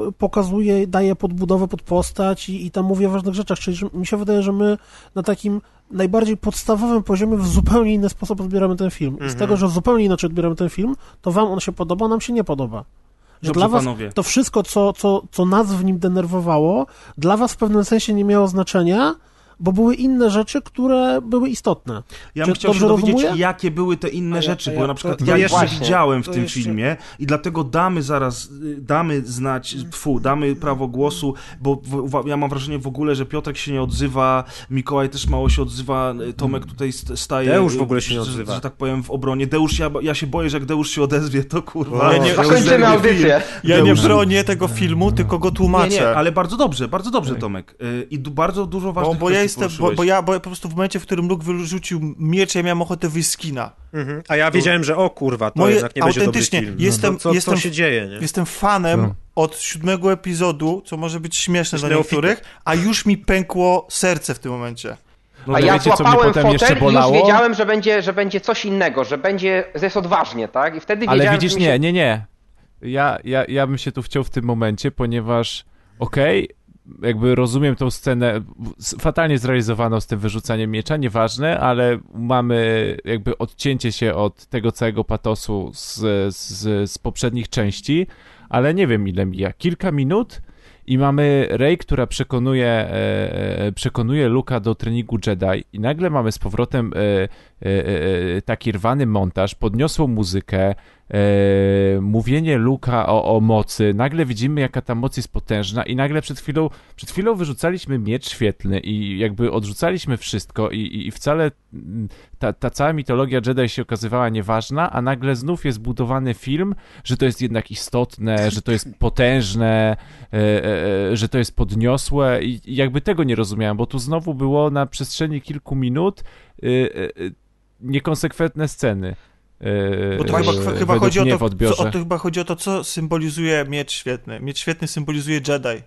y, pokazuje, daje podbudowę pod postać i, i tam mówi o ważnych rzeczach, czyli że mi się wydaje, że my na takim najbardziej podstawowym poziomie w zupełnie inny sposób odbieramy ten film. I z tego, że zupełnie inaczej odbieramy ten film, to wam on się podoba, nam się nie podoba. Że Dobrze, dla was panowie. to wszystko, co, co, co nas w nim denerwowało, dla was w pewnym sensie nie miało znaczenia, bo były inne rzeczy, które były istotne. Ja Czy bym chciał się dowiedzieć, rozumuję? jakie były te inne ja- rzeczy, a bo ja- na przykład to- ja to jeszcze właśnie, widziałem w tym jeszcze- filmie i dlatego damy zaraz, y, damy znać, tfu, damy prawo głosu, bo w, w, ja mam wrażenie w ogóle, że Piotrek się nie odzywa, Mikołaj też mało się odzywa, y, Tomek tutaj st- staje... Deusz w y, ogóle się nie że- odzywa. Że, tak powiem w obronie. Deusz, ja, ja się boję, że jak Deusz się odezwie, to kurwa... O, Ja nie- zerwie audycję. Ja nie bronię tego filmu, tylko go Nie, tłumaczę. nie, ale bardzo dobrze, bardzo dobrze Tomek. I bardzo dużo Bo, ważnych bo ja kwestii jestem, bo, bo ja bo ja po prostu w momencie, w którym Luke wyrzucił miecz, ja miałem ochotę wyjść z kina. Mhm. A ja wiedziałem, że o kurwa, to Moje- jednak nie będzie dobry autentycznie, film. jestem- no, co, jestem- co się dzieje, nie? Jestem fanem No. od siódmego epizodu, co może być śmieszne dla niektórych, a już mi pękło serce w tym momencie. No, A to ja wiecie, co mnie złapałem potem fotel jeszcze i już bolało? wiedziałem, że będzie, że będzie coś innego, że będzie, że jest odważnie, tak? I wtedy Ale wiedziałem, widzisz, że mi się... nie, nie, nie. Ja, ja, ja bym się tu wciął w tym momencie, ponieważ okej, jakby rozumiem tą scenę. Fatalnie zrealizowaną z tym wyrzucaniem miecza, nieważne, ale mamy jakby odcięcie się od tego całego patosu z, z, z poprzednich części, ale nie wiem ile mija, kilka minut i mamy Rey, która przekonuje, e, e, przekonuje Luka do treningu Jedi. I nagle mamy z powrotem e, taki rwany montaż, podniosłą muzykę, e, mówienie Luka o, o mocy, nagle widzimy jaka ta moc jest potężna i nagle przed chwilą, przed chwilą wyrzucaliśmy miecz świetlny i jakby odrzucaliśmy wszystko i, i, wcale mm, ta, ta cała mitologia Jedi się okazywała nieważna, a nagle znów jest budowany film, że to jest jednak istotne, że to jest potężne, e, e, e, że to jest podniosłe i, jakby tego nie rozumiałem, bo tu znowu było na przestrzeni kilku minut e, e, e, niekonsekwentne sceny. e, Bo to chyba, e, chyba, chodzi o to, co, o to chyba chodzi o to, co symbolizuje miecz świetny. Miecz świetny symbolizuje Jedi.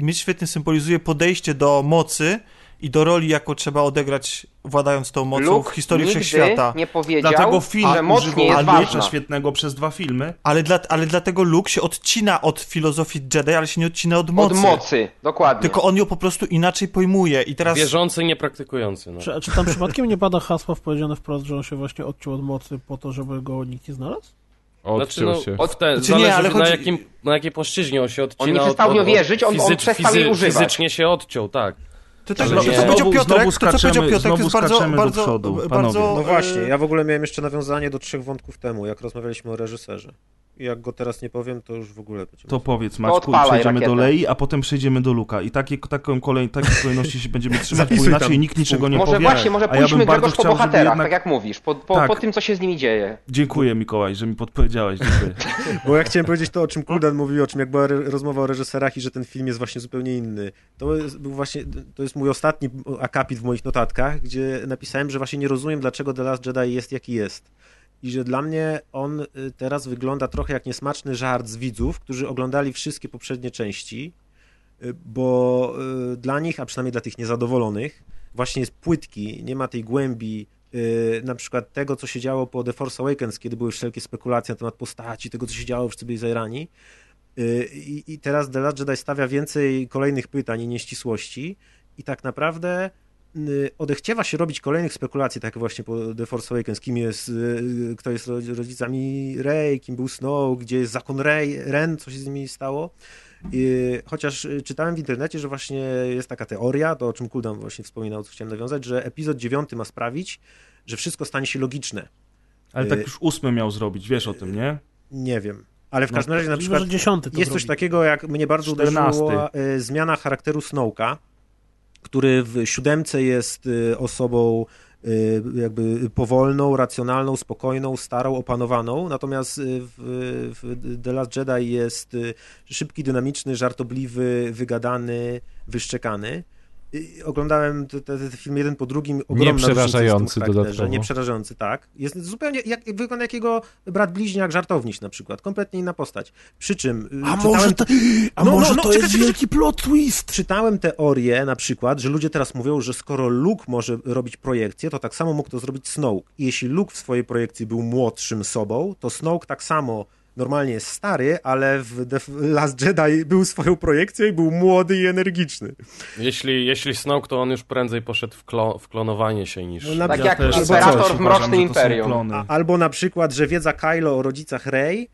Miecz świetny symbolizuje podejście do mocy i do roli, jaką trzeba odegrać, władając tą mocą Luke w historii nigdy wszechświata. nie powiedział, Dlatego film że moc używał nie świetnego przez dwa filmy. Ale, dla, ale dlatego Luke się odcina od filozofii Jedi, ale się nie odcina od mocy. Od mocy, dokładnie. Tylko on ją po prostu inaczej pojmuje. I teraz. Wierzący i niepraktykujący. No. Czy, czy tam przypadkiem nie pada hasła powiedziane wprost, że on się właśnie odciął od mocy po to, żeby go nikt nie znalazł? Odciął Znaczy, się. no, od te, Znaczy zależy nie, ale na, chodzi- jakim, na jakiej płaszczyźnie on się odcina. On nie od- przestał od- w nią od wierzyć, on- on przestał jej używać. Fizycznie się odciął, tak. To, tak, to, nie. co powiedział Piotrek, znowu to, co powiedział Piotrek, jest bardzo, bardzo, przodu, bardzo... panowie. No właśnie, ja w ogóle miałem jeszcze nawiązanie do trzech wątków temu, jak rozmawialiśmy o reżyserze. Jak go teraz nie powiem, to już w ogóle będzie. To powiedz Maćku, odpalaj przejdziemy rakietę. do Lei, a potem przejdziemy do Luka. I takie, taką kolej, takiej kolejności się będziemy trzymać, bo inaczej tam. nikt niczego nie może powie. właśnie, może a ja bym pójdźmy bardzo Grzegorz po bohaterach, jednak- tak jak mówisz, po, po, Tak. po tym, co się z nimi dzieje. Dziękuję Mikołaj, że mi podpowiedziałeś. Dziękuję. Bo ja chciałem powiedzieć to, o czym Kuldan mówił, o czym jak była re- rozmowa o reżyserach i że ten film jest właśnie zupełnie inny. To jest, był właśnie, to jest mój ostatni akapit w moich notatkach, gdzie napisałem, że właśnie nie rozumiem, dlaczego The Last Jedi jest jaki jest. I że dla mnie on y, teraz wygląda trochę jak niesmaczny żart z widzów, którzy oglądali wszystkie poprzednie części, y, bo y, dla nich, a przynajmniej dla tych niezadowolonych, właśnie jest płytki, nie ma tej głębi, na przykład tego, co się działo po The Force Awakens, kiedy były wszelkie spekulacje na temat postaci, tego, co się działo w. Y, I, I teraz The Last Jedi stawia więcej kolejnych pytań i nieścisłości i tak naprawdę odechciewa się robić kolejnych spekulacji, tak jak właśnie po The Force Awakens, kim jest, y, kto jest ro- rodzicami Rey, kim był Snow, gdzie jest zakon Rey, Ren, co się z nimi stało. Y, Chociaż y, czytałem w internecie, że właśnie jest taka teoria, to o czym Kuldan właśnie wspominał, co chciałem nawiązać, że epizod 9 ma sprawić, że wszystko stanie się logiczne. Ale tak już ósmy miał zrobić, wiesz o tym, nie? Nie wiem. Ale w No, każdym razie na przykład jest coś takiego, jak mnie bardzo 14. uderzyła e, zmiana charakteru Snowka, który w siódemce jest e, osobą e, jakby powolną, racjonalną, spokojną, starą, opanowaną, natomiast e, w, w The Last Jedi jest szybki, dynamiczny, żartobliwy, wygadany, wyszczekany. Oglądałem te, te, te filmy jeden po drugim. tym przerażający dodatkowo. Nie przerażający, tak. Jest zupełnie, jak, wygląda jak jego brat bliźniak żartowniś na przykład. Kompletnie inna postać. Przy czym... y, A czytałem- może to, a No, no, może no, to czekaj, jest czekaj, wielki plot twist? Czytałem teorię na przykład, że ludzie teraz mówią, że skoro Luke może robić projekcję, to tak samo mógł to zrobić Snoke. I jeśli Luke w swojej projekcji był młodszym sobą, to Snoke tak samo normalnie jest stary, ale w The Last Jedi był swoją projekcją i był młody i energiczny. Jeśli, jeśli Snoke, to on już prędzej poszedł w, klo, w klonowanie się niż... No, na- Tak Ja jak Imperator w Mrocznym Imperium. albo na przykład, że wiedza Kylo o rodzicach Rey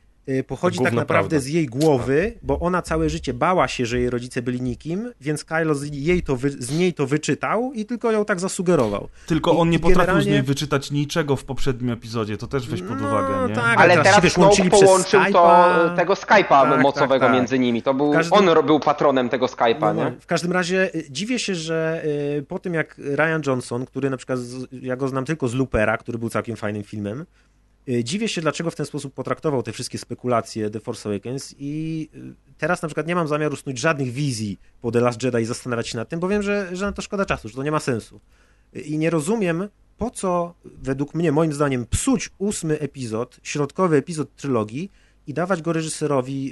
pochodzi To tak naprawdę prawda. z jej głowy, bo ona całe życie bała się, że jej rodzice byli nikim, więc Kylo z, jej to wy, z niej to wyczytał i tylko ją tak zasugerował. Tylko I- on nie i potrafił z generalnie- niej wyczytać niczego w poprzednim epizodzie, to też weź pod No, uwagę, nie? tak. Ale teraz teraz Snoke przez połączył to, Skype'a. tego Skype'a Tak, mocowego tak, tak. między nimi. To był, Każdy- on był patronem tego Skype'a, No, nie? w każdym razie y, dziwię się, że y, po tym jak Ryan Johnson, który na przykład, z, ja go znam tylko z Loopera, który był całkiem fajnym filmem, y, dziwię się, dlaczego w ten sposób potraktował te wszystkie spekulacje The Force Awakens i y, teraz na przykład nie mam zamiaru snuć żadnych wizji po The Last Jedi i zastanawiać się nad tym, bo wiem, że, że na to szkoda czasu, że to nie ma sensu. Y, I nie rozumiem, po co według mnie, moim zdaniem, psuć ósmy epizod, środkowy epizod trylogii i dawać go reżyserowi,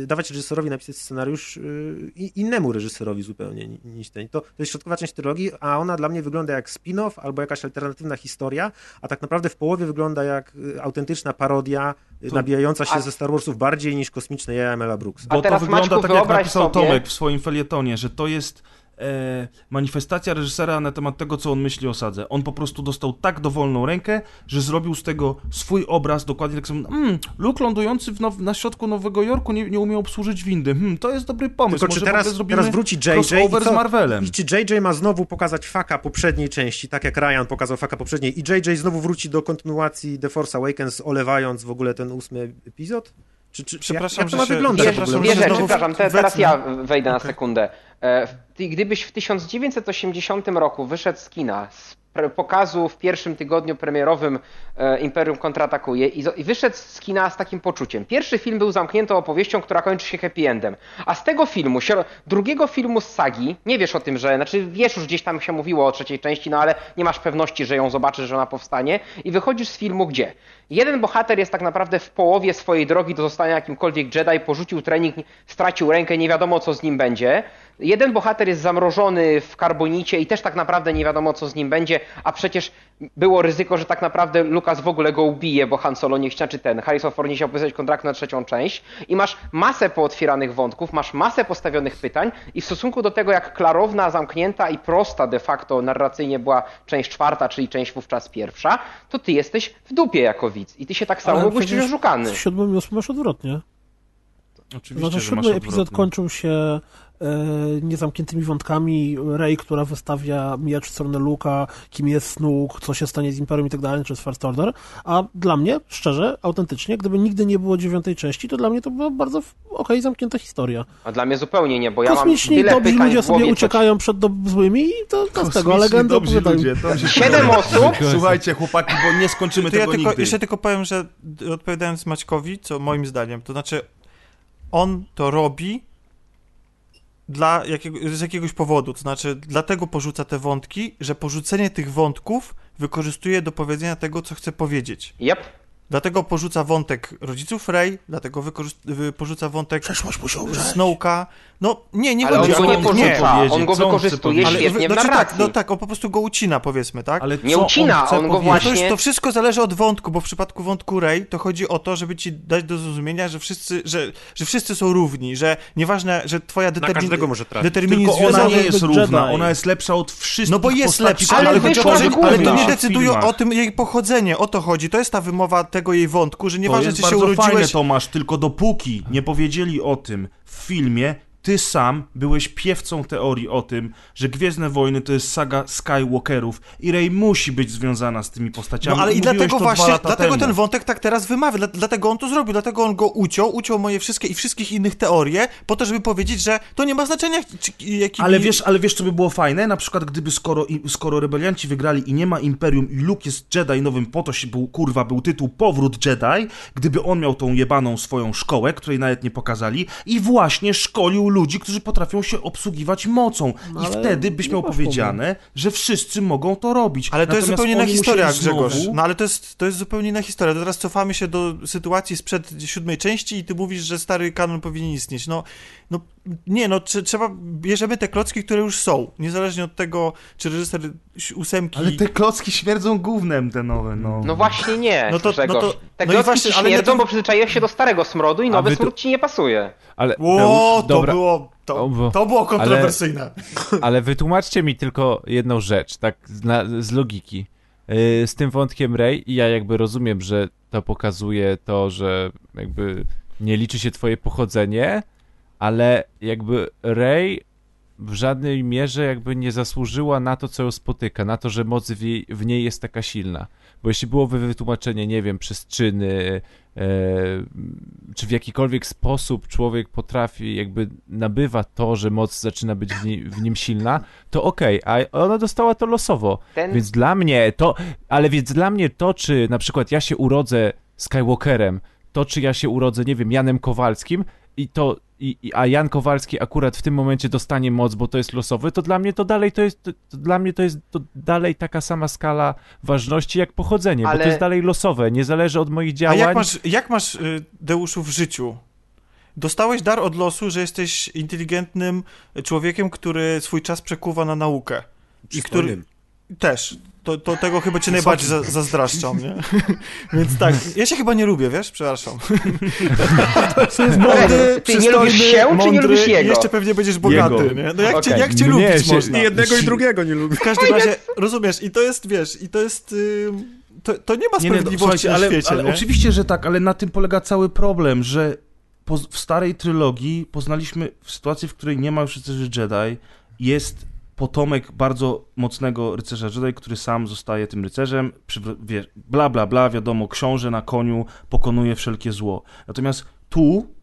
yy, dawać reżyserowi napisać scenariusz yy, i- innemu reżyserowi zupełnie ni- niż ten. To, to jest środkowa część trylogii, a ona dla mnie wygląda jak spin-off albo jakaś alternatywna historia, a tak naprawdę w połowie wygląda jak y, autentyczna parodia y, To- a- nabijająca się ze Star Warsów bardziej niż kosmiczne jaja Mela Brooksa. A Bo to wygląda Maćku, tak, jak napisał sobie- Tomek w swoim felietonie, że to jest e, manifestacja reżysera na temat tego, co on myśli o sadze. On po prostu dostał tak dowolną rękę, że zrobił z tego swój obraz, dokładnie tak samo. Mm, Luke lądujący w now, na środku Nowego Jorku nie, nie umiał obsłużyć windy. Hmm, to jest dobry pomysł. Tylko czy Może w teraz, teraz wróci JJ i, crossover co? z Marvelem. I czy JJ ma znowu pokazać faka poprzedniej części, tak jak Ryan pokazał faka poprzedniej i JJ znowu wróci do kontynuacji The Force Awakens, olewając w ogóle ten ósmy epizod? Czy, czy, Przepraszam, jak, jak to że ma się- wyglądać przepraszam, dwie że rzeczy, znowu przepraszam, te, wetnę. teraz ja wejdę na sekundę. E, Gdybyś w 1980 roku wyszedł z kina z pokazu w pierwszym tygodniu premierowym e, Imperium kontratakuje i, wyszedł z kina z takim poczuciem. Pierwszy film był zamkniętą opowieścią, która kończy się happy endem. A z tego filmu, drugiego filmu z sagi, nie wiesz o tym, że, znaczy wiesz już gdzieś tam się mówiło o trzeciej części, no ale nie masz pewności, że ją zobaczysz, że ona powstanie i wychodzisz z filmu gdzie? Jeden bohater jest tak naprawdę w połowie swojej drogi do zostania jakimkolwiek Jedi, porzucił trening, stracił rękę, nie wiadomo co z nim będzie. Jeden bohater jest zamrożony w karbonicie i też tak naprawdę nie wiadomo co z nim będzie, a przecież było ryzyko, że tak naprawdę Lucas w ogóle go ubije, bo Han Solo nie chciał, czy ten, Harrison Ford nie chciał podpisać kontraktu na trzecią część i masz masę pootwieranych wątków, masz masę postawionych pytań i w stosunku do tego, jak klarowna, zamknięta i prosta de facto narracyjnie była część czwarta, czyli część wówczas pierwsza, to ty jesteś w dupie jako widz i ty się tak samo czuć przecież oszukany. W siódmym i ósmym masz odwrotnie. Oczywiście, że masz siódmy epizod odwrotnie. kończył się e, niezamkniętymi wątkami. Rey, która wystawia miecz w stronę Luka, kim jest Snook, co się stanie z Imperium i tak dalej, czy jest First Order. A dla mnie, szczerze, autentycznie, gdyby nigdy nie było dziewiątej części, to dla mnie to była bardzo okej zamknięta historia. A dla mnie zupełnie nie, bo ja mam Kosmiczni tyle dobrzy pytań ludzie sobie uciekają przed do, złymi i to, to z tego, legendy dobrzy opowiadają. to Siedem osób? Słuchajcie, chłopaki, bo nie skończymy To ja tego tylko, nigdy. jeszcze tylko powiem, że odpowiadając Maćkowi, co moim zdaniem, to znaczy on to robi dla jakiego, z jakiegoś powodu, to znaczy dlatego porzuca te wątki, że porzucenie tych wątków wykorzystuje do powiedzenia tego, co chce powiedzieć. Yep. Dlatego porzuca wątek rodziców Rey, dlatego wykorzyst- wy- porzuca wątek Przeszłość musi umrzeć. Snowka. No nie, nie Ale on chodzi go o nie on porzuca, on go on wykorzystuje powiedzieć. świetnie w znaczy tak, no tak, on po prostu go ucina, powiedzmy, tak? Ale Nie ucina, chce on go powiedzieć? No to, już, właśnie- to wszystko zależy od wątku, bo w przypadku wątku Rey to chodzi o to, żeby ci dać do zrozumienia, że wszyscy, że, że wszyscy są równi, że nieważne, że twoja Na każdego determin, może trafić. determinizm Tylko ona nie jest Jedi. równa, ona jest lepsza od wszystkich No bo jest lepsza, Ale ale, chodzi to, że ale to nie filmach. o tym jej pochodzenie, o to chodzi. To jest ta wymowa tego jej wątku, że To nieważne, jest czy się bardzo fajne, urodziłeś... Tomasz, tylko dopóki nie powiedzieli o tym w filmie, ty sam byłeś piewcą teorii o tym, że Gwiezdne Wojny to jest saga Skywalkerów i Rey musi być związana z tymi postaciami. No ale i Mówiłeś dlatego właśnie, dlatego temu. ten wątek tak teraz wymawia, dla- dlatego on to zrobił, dlatego on go uciął, uciął moje wszystkie i wszystkich innych teorie, po to, żeby powiedzieć, że to nie ma znaczenia, jaki... Ale wiesz, ale wiesz, co by było fajne? Na przykład, gdyby skoro, skoro rebelianci wygrali i nie ma Imperium i Luke jest Jedi nowym, po to się był, kurwa, był tytuł Powrót Jedi, gdyby on miał tą jebaną swoją szkołę, której nawet nie pokazali i właśnie szkolił ludzi, którzy potrafią się obsługiwać mocą. I ale wtedy byś miał powiedziane, że wszyscy mogą to robić. Ale to jest Natomiast zupełnie inna oni historia, Grzegorz. znowu- No ale to jest, to jest zupełnie inna historia. To teraz cofamy się do sytuacji sprzed siódmej części i ty mówisz, że stary kanon powinien istnieć. No, no nie, no trze- trzeba, bierzemy te klocki, które już są. Niezależnie od tego, czy reżyser ósemki... Ale te klocki śmierdzą gównem te nowe, no. No właśnie nie, No to- Grzegorz. no to- Te no i klocki właśnie, ale śmierdzą, to- bo przyzwyczaiłeś się do starego smrodu i nowy wy tu- smród ci nie pasuje. Ale, Ło, to dobra, było, to, to było kontrowersyjne. ale wytłumaczcie mi tylko jedną rzecz, tak z, na, z logiki. Yy, z tym wątkiem Rey i ja jakby rozumiem, że to pokazuje to, że jakby nie liczy się twoje pochodzenie, ale jakby Rey w żadnej mierze jakby nie zasłużyła na to, co ją spotyka, na to, że moc w, jej, w niej jest taka silna. Bo jeśli byłoby wytłumaczenie, nie wiem, przez czyny, e, czy w jakikolwiek sposób człowiek potrafi, jakby nabywa to, że moc zaczyna być w, w nim silna, to okej, a ona dostała to losowo. Ten... Więc dla mnie to, ale więc dla mnie to, czy na przykład ja się urodzę Skywalkerem, to czy ja się urodzę, nie wiem, Janem Kowalskim i to, i, i, a Jan Kowalski akurat w tym momencie dostanie moc, bo to jest losowy, to dla mnie to dalej to jest, to, dla mnie to jest to dalej taka sama skala ważności jak pochodzenie, bo Ale- to jest dalej losowe, nie zależy od moich A działań. jak masz, jak masz, y, Deuszu, w życiu? Dostałeś dar od losu, że jesteś inteligentnym człowiekiem, który swój czas przekuwa na naukę. I który... Też. To, to tego chyba cię najbardziej za, zazdraszczam, nie? Więc tak, ja się chyba nie lubię, wiesz? Przepraszam. Ale ty nie lubisz się, czy nie lubisz jego? jeszcze pewnie będziesz bogaty, Jego. nie? No jak cię, Okej. jak cię Mnie lubić się- można? I jednego i drugiego nie lubię. W każdym razie, rozumiesz, i to jest, wiesz, i to jest... ym, to, to nie ma Nie, nie, sprawiedliwości słuchajcie, na ale, świecie, ale nie? oczywiście, że tak, ale na tym polega cały problem, że po, w starej trylogii poznaliśmy w sytuacji, w której nie ma już rycerzy Jedi, jest potomek bardzo mocnego rycerza Jedi, który sam zostaje tym rycerzem, przywr- wie, bla bla bla, wiadomo, książę na koniu pokonuje wszelkie zło. Natomiast tu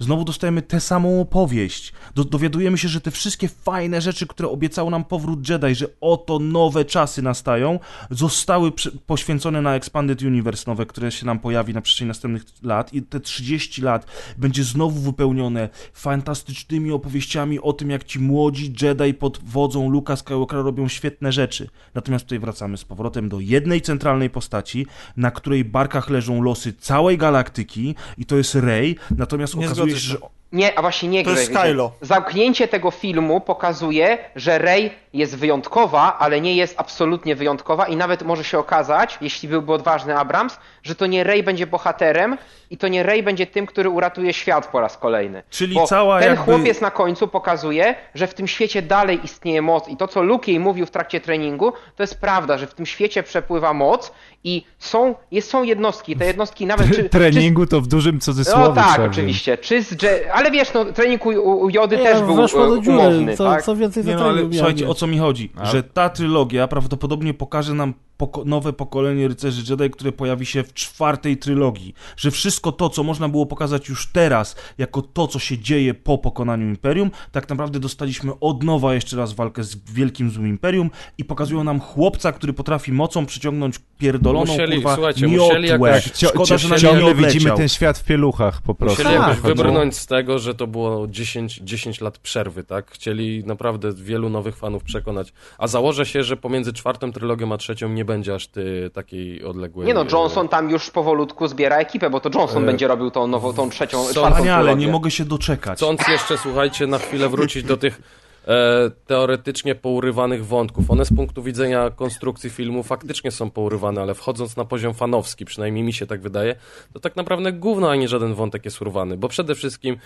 Znowu dostajemy tę samą opowieść. Do, dowiadujemy się, że te wszystkie fajne rzeczy, które obiecało nam powrót Jedi, że oto nowe czasy nastają, zostały przy, poświęcone na Expanded Universe nowe, które się nam pojawi na przestrzeni następnych lat i te 30 lat będzie znowu wypełnione fantastycznymi opowieściami o tym, jak ci młodzi Jedi pod wodzą Luka Skywalkera robią świetne rzeczy. Natomiast tutaj wracamy z powrotem do jednej centralnej postaci, na której barkach leżą losy całej galaktyki i to jest Rey, natomiast okazuje zgodzę się, się. że Nie, a właśnie nie To jest Greg. Kylo. Zamknięcie tego filmu pokazuje, że Rey jest wyjątkowa, ale nie jest absolutnie wyjątkowa i nawet może się okazać, jeśli byłby odważny Abrams, że to nie Rey będzie bohaterem i to nie Rey będzie tym, który uratuje świat po raz kolejny. Czyli Bo cała ten jakby- chłopiec na końcu pokazuje, że w tym świecie dalej istnieje moc i to, co Luke jej mówił w trakcie treningu, to jest prawda, że w tym świecie przepływa moc i są, jest, są jednostki, te jednostki nawet... Czy, czy Treningu to w dużym cudzysłowie. no tak, oczywiście. Czy z Je- ale wiesz, no, trening u, u Jody Nie, też był e, dziury, umowny, co, tak? co więcej Nie za no, ale słuchajcie, o co mi chodzi? A- Że ta trylogia prawdopodobnie pokaże nam poko- nowe pokolenie rycerzy Jedi, które pojawi się w czwartej trylogii. Że wszystko to, co można było pokazać już teraz, jako to, co się dzieje po pokonaniu Imperium, tak naprawdę dostaliśmy od nowa jeszcze raz walkę z wielkim złym Imperium i pokazują nam chłopca, który potrafi mocą przyciągnąć pierdoloną, Musieli- kurwa, słuchajcie, miotłę. musieli jakoś- Cio, Szkoda, że na nie widzimy ten świat w pieluchach po prostu. Chcieli jakoś Tak, wybrnąć z tego, że to było 10, 10 lat przerwy, tak? Chcieli naprawdę wielu nowych fanów przekonać. A założę się, że pomiędzy czwartą trylogią a trzecią nie będzie aż ty takiej odległej... Nie no, e, Johnson tam już powolutku zbiera ekipę, bo to Johnson E, będzie robił tą nową, tą trzecią, są- czwartą Panie, ale nie mogę się doczekać. Chcąc jeszcze, słuchajcie, na chwilę wrócić do tych e, teoretycznie pourywanych wątków. One z punktu widzenia konstrukcji filmu faktycznie są pourywane, ale wchodząc na poziom fanowski, przynajmniej mi się tak wydaje, to tak naprawdę gówno, a nie żaden wątek jest urwany. Bo przede wszystkim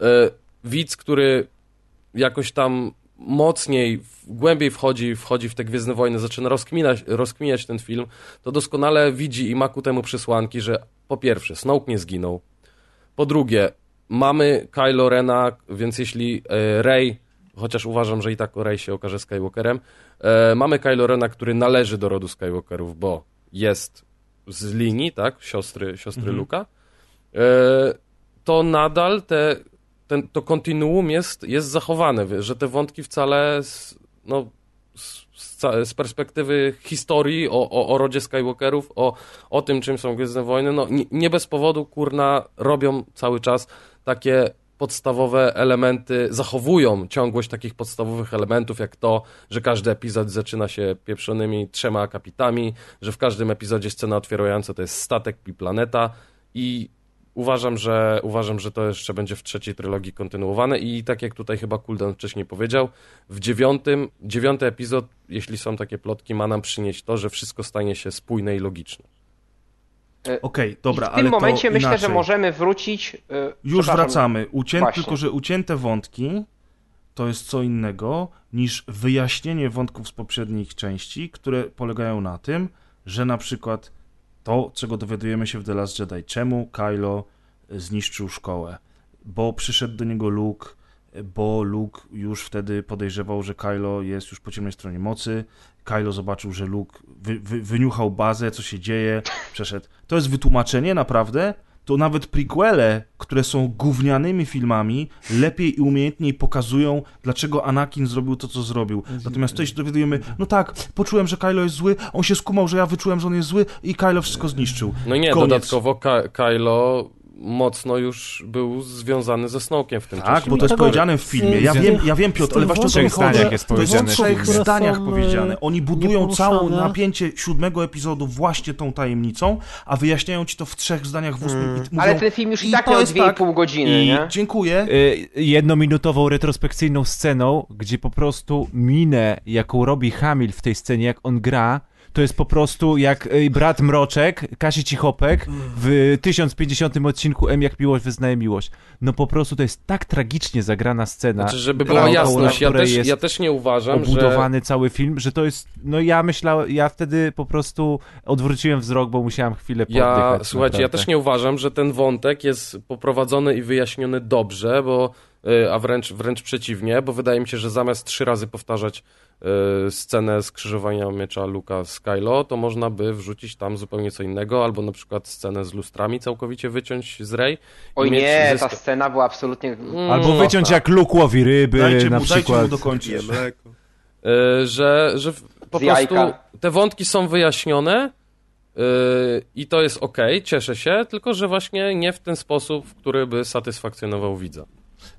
e, widz, który jakoś tam mocniej, głębiej wchodzi, wchodzi w te Gwiezdne Wojny, zaczyna rozkminiać, rozkminiać ten film, to doskonale widzi i ma ku temu przesłanki, że po pierwsze, Snoke nie zginął, po drugie, mamy Kylo Rena, więc jeśli e, Rey, chociaż uważam, że i tak Rey się okaże Skywalkerem, e, mamy Kylo Rena, który należy do rodu Skywalkerów, bo jest z linii, tak, siostry, siostry Luka, e, to nadal te, ten, to kontinuum jest, jest zachowane, że te wątki wcale z, no, z, z perspektywy historii o, o, o rodzie Skywalkerów, o, o tym, czym są Gwiezdne Wojny, no nie, nie bez powodu, kurna, robią cały czas takie podstawowe elementy, zachowują ciągłość takich podstawowych elementów, jak to, że każdy epizod zaczyna się pieprzonymi trzema akapitami, że w każdym epizodzie scena otwierająca to jest statek i planeta i uważam, że uważam, że to jeszcze będzie w trzeciej trylogii kontynuowane i tak jak tutaj chyba Kuldan wcześniej powiedział, w dziewiątym, dziewiąty epizod, jeśli są takie plotki, ma nam przynieść to, że wszystko stanie się spójne i logiczne. Okej, dobra, I w ale tym to momencie myślę, że inaczej. możemy wrócić... e, Już wracamy. Właśnie. tylko, że ucięte wątki to jest co innego niż wyjaśnienie wątków z poprzednich części, które polegają na tym, że na przykład to, czego dowiadujemy się w The Last Jedi, czemu Kylo zniszczył szkołę, bo przyszedł do niego Luke, bo Luke już wtedy podejrzewał, że Kylo jest już po ciemnej stronie mocy, Kylo zobaczył, że Luke wy, wy, wyniuchał bazę, co się dzieje, przeszedł. To jest wytłumaczenie naprawdę, to nawet prequele, które są gównianymi filmami, lepiej i umiejętniej pokazują, dlaczego Anakin zrobił to, co zrobił. Natomiast tutaj się dowiadujemy, no tak, poczułem, że Kylo jest zły, on się skumał, że ja wyczułem, że on jest zły i Kylo wszystko zniszczył. No nie, Koniec. dodatkowo Ka- Kylo mocno już był związany ze Snokiem w tym Tak, czasie. bo to jest powiedziane w filmie. Ja wiem, ja wiem Piotr, ale właśnie o chodzi. zdaniach jest To jest w powiedziane. trzech które zdaniach są, powiedziane. e, Oni budują całe napięcie siódmego epizodu właśnie tą tajemnicą, a wyjaśniają ci to w trzech zdaniach w ósmym. i mówią, Ale ten film już i, i tak to miał jest 2,5 tak. godziny, I nie? dziękuję. Y, jednominutową retrospekcyjną sceną, gdzie po prostu minę, jaką robi Hamil w tej scenie, jak on gra, to jest po prostu jak y, brat Mroczek, Kasi Cichopek w 1050 odcinku M jak miłość wyznaje miłość. No po prostu to jest tak tragicznie zagrana scena. Znaczy, żeby była jasność, ja też, ja też nie uważam, że... obudowany cały film, że to jest, no ja myślałem, ja wtedy po prostu odwróciłem wzrok, bo musiałem chwilę poddychać. Ja, słuchajcie, ja naprawdę. też nie uważam, że ten wątek jest poprowadzony i wyjaśniony dobrze, bo y, a wręcz, wręcz przeciwnie, bo wydaje mi się, że zamiast trzy razy powtarzać scenę skrzyżowania miecza Luka z Kylo, to można by wrzucić tam zupełnie co innego, albo na przykład scenę z lustrami całkowicie wyciąć z Rey. Oj nie, zyska- ta scena była absolutnie... Mm, Albo prosta. wyciąć jak Luke łowi ryby Dajcie na mu, dajcie przykład. mu dokończyć. Y, że, że po Z prostu jajka. te wątki są wyjaśnione y, i to jest ok, cieszę się, tylko że właśnie nie w ten sposób, w który by satysfakcjonował widza.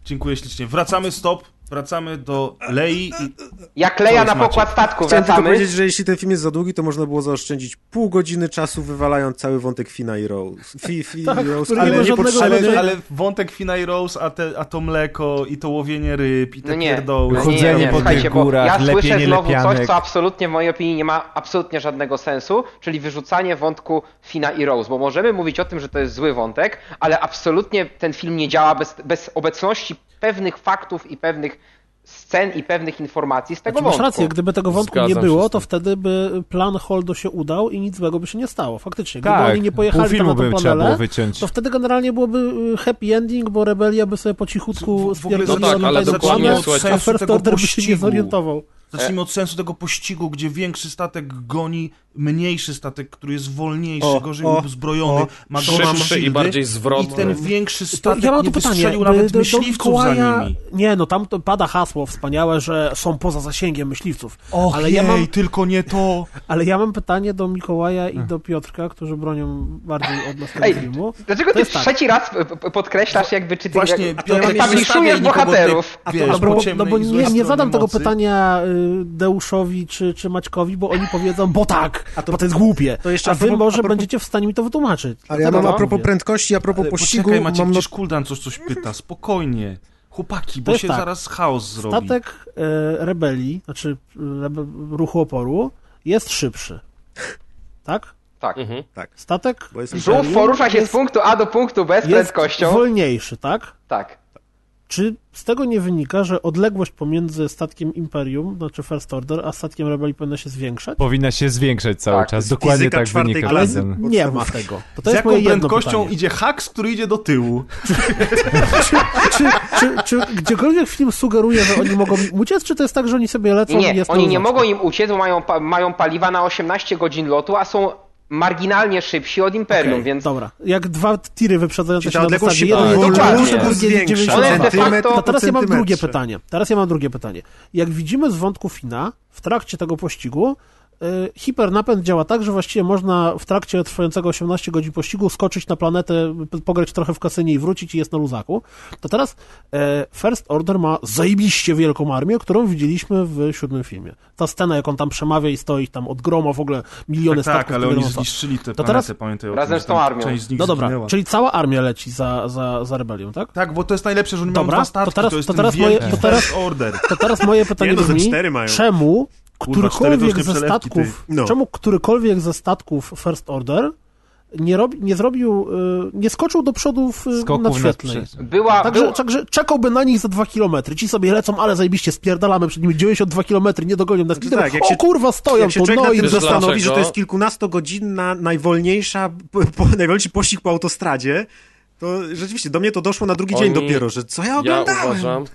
Dziękuję ślicznie. Wracamy, stop. Wracamy do Lei i Jak leja na pokład statku, Chciałem wracamy. powiedzieć, że jeśli ten film jest za długi, to można było zaoszczędzić pół godziny czasu wywalając cały wątek Fina i Rose. Fi, fi, Tak, Rose ale nie Ale, ale wątek Fina i Rose, a, te, a to mleko, i to łowienie ryb, i te No nie, pierdoły. no nie, Chodzenie nie, nie, po tych górach, ja słyszę znowu lepianek. coś, co absolutnie w mojej opinii nie ma absolutnie żadnego sensu, czyli wyrzucanie wątku Fina i Rose, bo możemy mówić o tym, że to jest zły wątek, ale absolutnie ten film nie działa bez, bez obecności pewnych faktów i pewnych scen i pewnych informacji z tego Znaczy, masz wątku. rację, gdyby tego wątku Zgadzam nie było, to wtedy by plan Holdo się udał i nic złego by się nie stało. Faktycznie. Gdyby Tak, oni nie pojechali tam na planelę, wyciąć. to wtedy generalnie byłoby y, happy ending, bo rebelia by sobie po cichutku ogóle spierdoliła tak, ale dokładnie, słuchajcie, a First Order by się nie zorientował. Zacznijmy od sensu tego pościgu, gdzie większy statek goni mniejszy statek, który jest wolniejszy, O, gorzej o, uzbrojony, o. ma gorsze Szybszy i bardziej i zwrotny. ten większy To statek ja mam nie pytanie. nawet do- do myśliwców Mikołaja- za nimi. Nie, no tam to pada hasło wspaniałe, że są poza zasięgiem myśliwców. Och ale jej, ja mam, tylko nie to. ale ja mam pytanie do Mikołaja i do Piotrka, którzy bronią bardziej od nas tego filmu. Dlaczego To ty tak. trzeci raz p- p- podkreślasz jakby, czy ty Właśnie, jak, establishujesz bohaterów? tej- wiesz, no, bo, no bo i nie, nie zadam tego pytania y, Deuszowi czy, czy Maćkowi, bo oni powiedzą, bo tak, A to- bo to jest głupie. to jeszcze a a wy propos- może a propos- będziecie w stanie mi to wytłumaczyć. Ale ja mam a propos prędkości, a propos Ale pościgu, Poczekaj, Maciek, mam przecież Kuldan coś, coś pyta, spokojnie. Chłopaki, bo się tak. zaraz chaos zrobi. Statek e, rebelii, znaczy e, ruchu oporu, jest szybszy. Tak? Tak. Mhm. Statek Bo jest Żółw porusza się z jest, punktu A do punktu B z jest prędkością. wolniejszy, tak? Tak. Czy z tego nie wynika, że odległość pomiędzy statkiem Imperium, znaczy First Order, a statkiem rebelii powinna się zwiększać? Powinna się zwiększać cały Tak, czas. Dokładnie tak wynika. Ale nie ma tego. To, to Z jest jaką prędkością pytanie. idzie haks, który idzie do tyłu? czy, czy, czy gdziekolwiek film sugeruje, że oni mogą im uciec, czy to jest tak, że oni sobie lecą Nie, i jest oni nie mogą im uciec, bo mają, mają paliwa na 18 godzin lotu, a są marginalnie szybsi od Imperium, Okej, więc Dobra, jak dwa tiry wyprzedzające się na dostawie, jeden jest dokładnie. duży, drugi zwiększa. 90 One de centymetr facto- To teraz ja mam drugie pytanie. Teraz ja mam drugie pytanie. Jak widzimy z wątku Fina, w trakcie tego pościgu, hipernapęd działa tak, że właściwie można w trakcie trwającego 18 godzin pościgu skoczyć na planetę, pograć trochę w kasynie i wrócić i jest na luzaku. To teraz e, First Order ma zajebiście wielką armię, którą widzieliśmy w siódmym filmie. Ta scena, jak on tam przemawia i stoi tam od groma w ogóle miliony Tak, tak, statków. ale nie oni zniszczyli tę To planetę, teraz- pamiętaj o Razem z tą armią. Część z nich No dobra, zginęła. czyli cała armia leci za, za, za rebelią, tak? Tak, bo to jest najlepsze, że oni mają Dobra, dwa statki, to teraz- jest to teraz moje- to teraz- First Order. To teraz moje pytanie Nie, no, brzmi, mają. czemu Kurwa, którykolwiek ze statków, No. czemu którykolwiek ze statków First Order nie, robi, nie zrobił, y, nie skoczył do przodu w nad prze- była, Także, była, także czekałby na nich za dwa kilometry. Ci sobie lecą, ale zajebiście spierdalamy przed nimi 92 kilometry, nie dogonią nas. Znaczy tak, jak o się- kurwa, stoją Jak się tu, no i zastanowi, że to jest kilkunastogodzinna, najwolniejsza, po, po, najwolniejszy pościg po autostradzie, to rzeczywiście do mnie to doszło na drugi dzień Oni- dopiero, że co ja Ja oglądałem? uważam,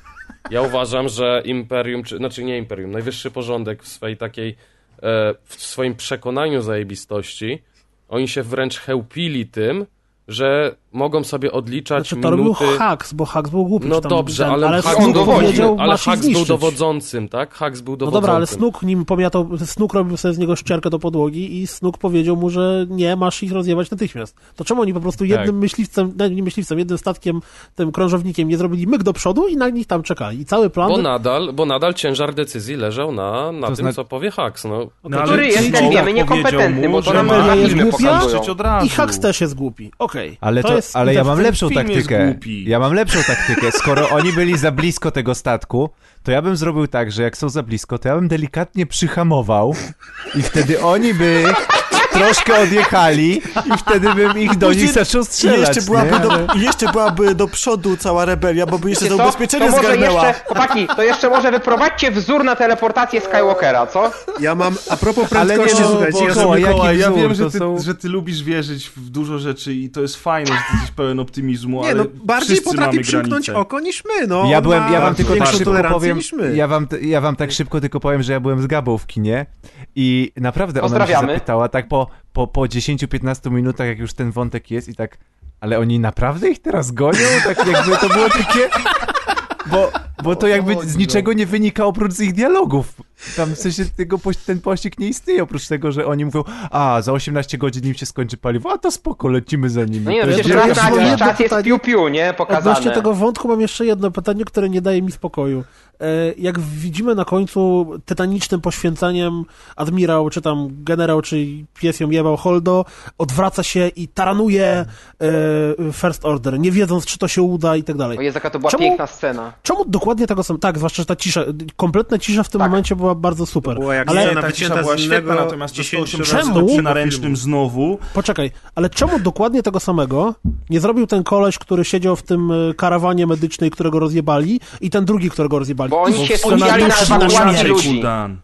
ja uważam, że Imperium, czy, znaczy nie Imperium, najwyższy porządek w swojej takiej, e, w swoim przekonaniu zajebistości, oni się wręcz chełpili tym, że mogą sobie odliczać Znaczy, to robił minuty... Haks, bo Haks był głupi. No dobrze, ten, ale, ale Hux on Snook był, dowodzi. powiedział, ale Hux był dowodzącym, tak? Hux był No dowodzącym. dobra, ale Snook nim pomiatał, Snook robił sobie z niego ścierkę do podłogi i Snook powiedział mu, że nie, masz ich rozjebać natychmiast. To czemu oni po prostu jednym Tak. myśliwcem, nie, myśliwcem, jednym statkiem, tym krążownikiem nie zrobili myk do przodu i na nich tam czekali. I cały plan... Bo nadal, bo nadal ciężar decyzji leżał na, na To tym, zna- co powie Hux. No, No, ale Który jest, wiemy, niekompetentny, mu, bo to nam ma na jest filmy pokazują. I Hux też jest głupi. Okej. Ale, to, jest ale ja mam ten lepszą taktykę. Ja mam lepszą taktykę. Skoro oni byli za blisko tego statku, to ja bym zrobił tak, że jak są za blisko, to ja bym delikatnie przyhamował i wtedy oni by troszkę odjechali i wtedy bym ich do nich zaczął I strzelać. jeszcze, byłaby nie? do, I jeszcze byłaby do przodu cała rebelia, bo by jeszcze Wiecie ubezpieczenie to może zgarnęła. jeszcze, chłopaki, to jeszcze może wyprowadźcie wzór na teleportację Skywalkera, co? Ja mam, a propos Ale nie, prędkości, no, słuchajcie, ja koła, ja wiem, że ty, są- że ty lubisz wierzyć w dużo rzeczy i to jest fajne, że ty jesteś pełen optymizmu, Nie, ale no, bardziej potrafi przymknąć granice. oko niż my, no. Ja byłem, ja wam tylko tak szybko powiem, niż my. ja wam, ja wam tak szybko tylko powiem, że ja byłem z Gabą w kinie i naprawdę ona mnie się zapytała tak po, po, po 10-15 minutach, jak już ten wątek jest i tak, ale oni naprawdę ich teraz gonią? Tak jakby to było takie... Bo, bo to jakby z niczego nie wynika oprócz ich dialogów. Tam w sensie tego, ten pościg nie istnieje, oprócz tego, że oni mówią, a za 18 godzin im się skończy paliwo, a to spoko, lecimy za nimi. No nie, To no jest ja- jakiś jedno czas jest pytanie- piu-piu, nie? Pokazane. Odnośnie tego wątku mam jeszcze jedno pytanie, które nie daje mi spokoju. E, Jak widzimy na końcu tytanicznym poświęceniem admirał, czy tam generał, czy pies ją jebał Holdo, odwraca się i taranuje e, First Order, nie wiedząc, czy to się uda i tak dalej. O Jezu, jaka to była Czemu- piękna scena. Czemu dokładnie tego są... Tak, zwłaszcza, że ta cisza, kompletna cisza w tym Tak. momencie była bardzo super. Była jak Ale- Ta cisza była świetna, innego natomiast to 10 180 Czemu? stopni na ręcznym znowu. Poczekaj, ale czemu dokładnie tego samego nie zrobił ten koleś, który siedział w tym e, karawanie medycznej, którego rozjebali i ten drugi, którego rozjebali? Bo oni się skupiali na tak ewakuacji ludzi. Kuldan.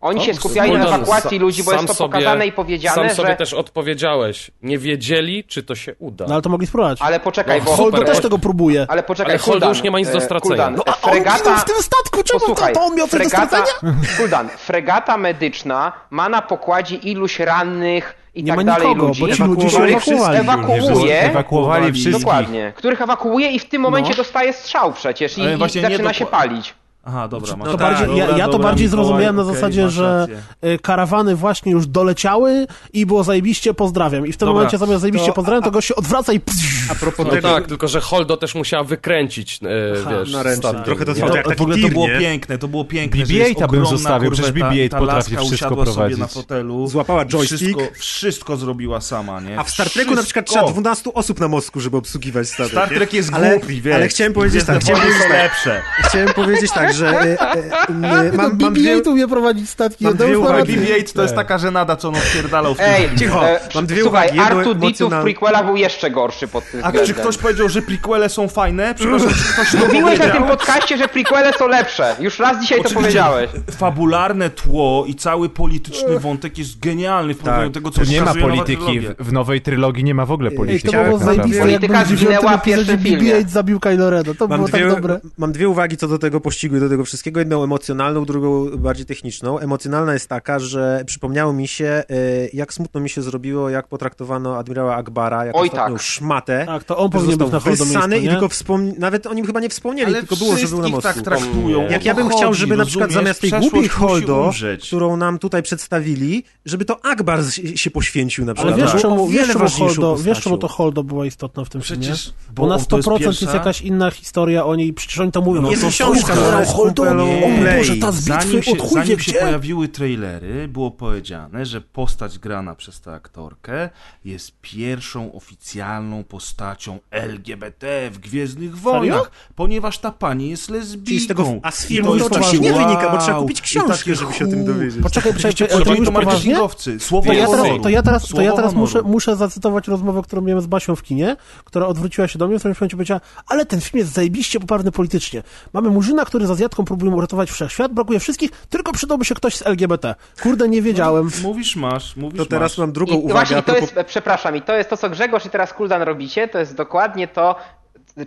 Oni się skupiali na ewakuacji ludzi, bo jest to sobie- pokazane i powiedziane, Sam sobie że... też odpowiedziałeś. Nie wiedzieli, czy to się uda. No ale to mogli spróbować. Ale poczekaj, No, bo... Holdo też tego próbuje. Ale poczekaj, Ale Holdo Kuldan, już nie ma nic do e, stracenia. Kuldan, No, a on fregata... ginął w tym statku, czemu to, Posłuchaj, to on miał coś do fregata, stracenia? Kuldan, fregata medyczna ma na pokładzie iluś rannych i Nie tak ma dalej nikogo, ludzi, bo ci ludzie się ewakuowali. ewakuuje, Ewakuowali wszystkich. dokładnie, których ewakuuje i w tym momencie No. dostaje strzał przecież i, i zaczyna się palić. Aha, dobra. masz To rację. bardziej, ja, Dobra, ja to dobra, bardziej Mikołaj, zrozumiałem na okej, zasadzie, że rację. e, karawany właśnie już doleciały i było zajebiście, pozdrawiam. I w tym Dobra, momencie zamiast zajebiście to- pozdrawiam, to gość się odwraca i A propos No tego, tak, tylko że Holdo też musiała wykręcić, e, Aha, wiesz, Trochę to To, jak taki w ogóle to było piękne, to było piękne, że BB-8 jest bym zostawił, przecież korweta, BB-8 ta potrafi wszystko prowadzić. na fotelu. Złapała joystick. Wszystko, wszystko zrobiła sama, nie? A w Star Treku na przykład trzeba 12 osób na mostku, żeby obsługiwać statek. Star? Trek jest głupi, wiesz. Ale chciałem powiedzieć Gwiezdne tak, chciałem powiedzieć tak, lepsze. chciałem powiedzieć tak, że e, e, e, mam, mam dwie... BB-8 tu umie prowadzić statki. mam no to dwie uwagi. nawet- BB-8 to jest taka żenada, co on odpierdalał w tym Ej, filmie. Cicho, e, mam dwie słuchaj, uwagi, Artu Ditu w emocjonalne. prequelach był jeszcze gorszy pod tym A czy względem. ktoś powiedział, że prequele są fajne? Przepraszam, czy ktoś to Mówiłeś na tym podcaście, że prequele są lepsze. Już raz dzisiaj to Oczywiście powiedziałeś. Fabularne tło i cały polityczny wątek jest genialny w porównaniu Tak. do tego, co To nie ma polityki, w, w nowej trylogii nie ma w ogóle Ej, polityki. to było tak zajebiste, Polityka zginęła w pierwszym filmie. BB-8 zabił Kylo Rena. To Mam było tak dobre. mam dwie uwagi co do tego pościgu i do tego wszystkiego. Jedną emocjonalną, drugą bardziej techniczną. Emocjonalna jest taka, że przypomniało mi się, e, jak smutno mi się zrobiło, jak potraktowano admirała Akbara, jak Oj, ostatnią tak. szmatę. Tak, to on powinien być na miejscu, i nie? tylko wspomni... Nawet o nim chyba nie wspomnieli, Ale tylko było, że był na mostku. tak traktują. Jak ja bym chciał, chodzi, żeby na przykład rozumiesz? zamiast tej głupiej Holdo, umrzeć. którą nam tutaj przedstawili, żeby to Akbar się poświęcił na Ale przykład. wiesz tak. czemu, wiesz, czemu Holdo, wiesz czemu to. Holdo była istotna w tym filmie? Przecież, Bo na on to 100% jest, pierwsza- jakaś inna historia o niej, przecież oni to mówią. No No Jest to książka, która jest Holdo, kupelą o. Boże, ta z Zanim bitwy się, od chuj wie zanim się gdzie. pojawiły trailery, było powiedziane, że postać grana przez tę aktorkę jest pierwszą oficjalną postacią LGBT w Gwiezdnych Wojnach, ponieważ ta pani jest lesbijką. Z tego, a z filmu to oczywiście nie wynika, bo trzeba kupić książkę, żeby się o tym dowiedzieć. Poczekaj, poczekaj, to już marketingowcy. Słowo To ja, teraz, to ja teraz, to ja teraz muszę, muszę zacytować rozmowę, którą miałem z Basią w kinie, która odwróciła się do mnie, w którymś momencie powiedziała, ale ten film jest zajebiście poprawny politycznie. Mamy Murzyna, który z Azjatką próbuje uratować wszechświat, brakuje wszystkich, tylko przydałby się ktoś z LGBT. Kurde, nie wiedziałem. Mówisz masz, mówisz To teraz masz. mam drugą I uwagę. właśnie to propos- jest, przepraszam, i to jest to, co Grzegorz i teraz Kuldan robicie, to jest dokładnie to,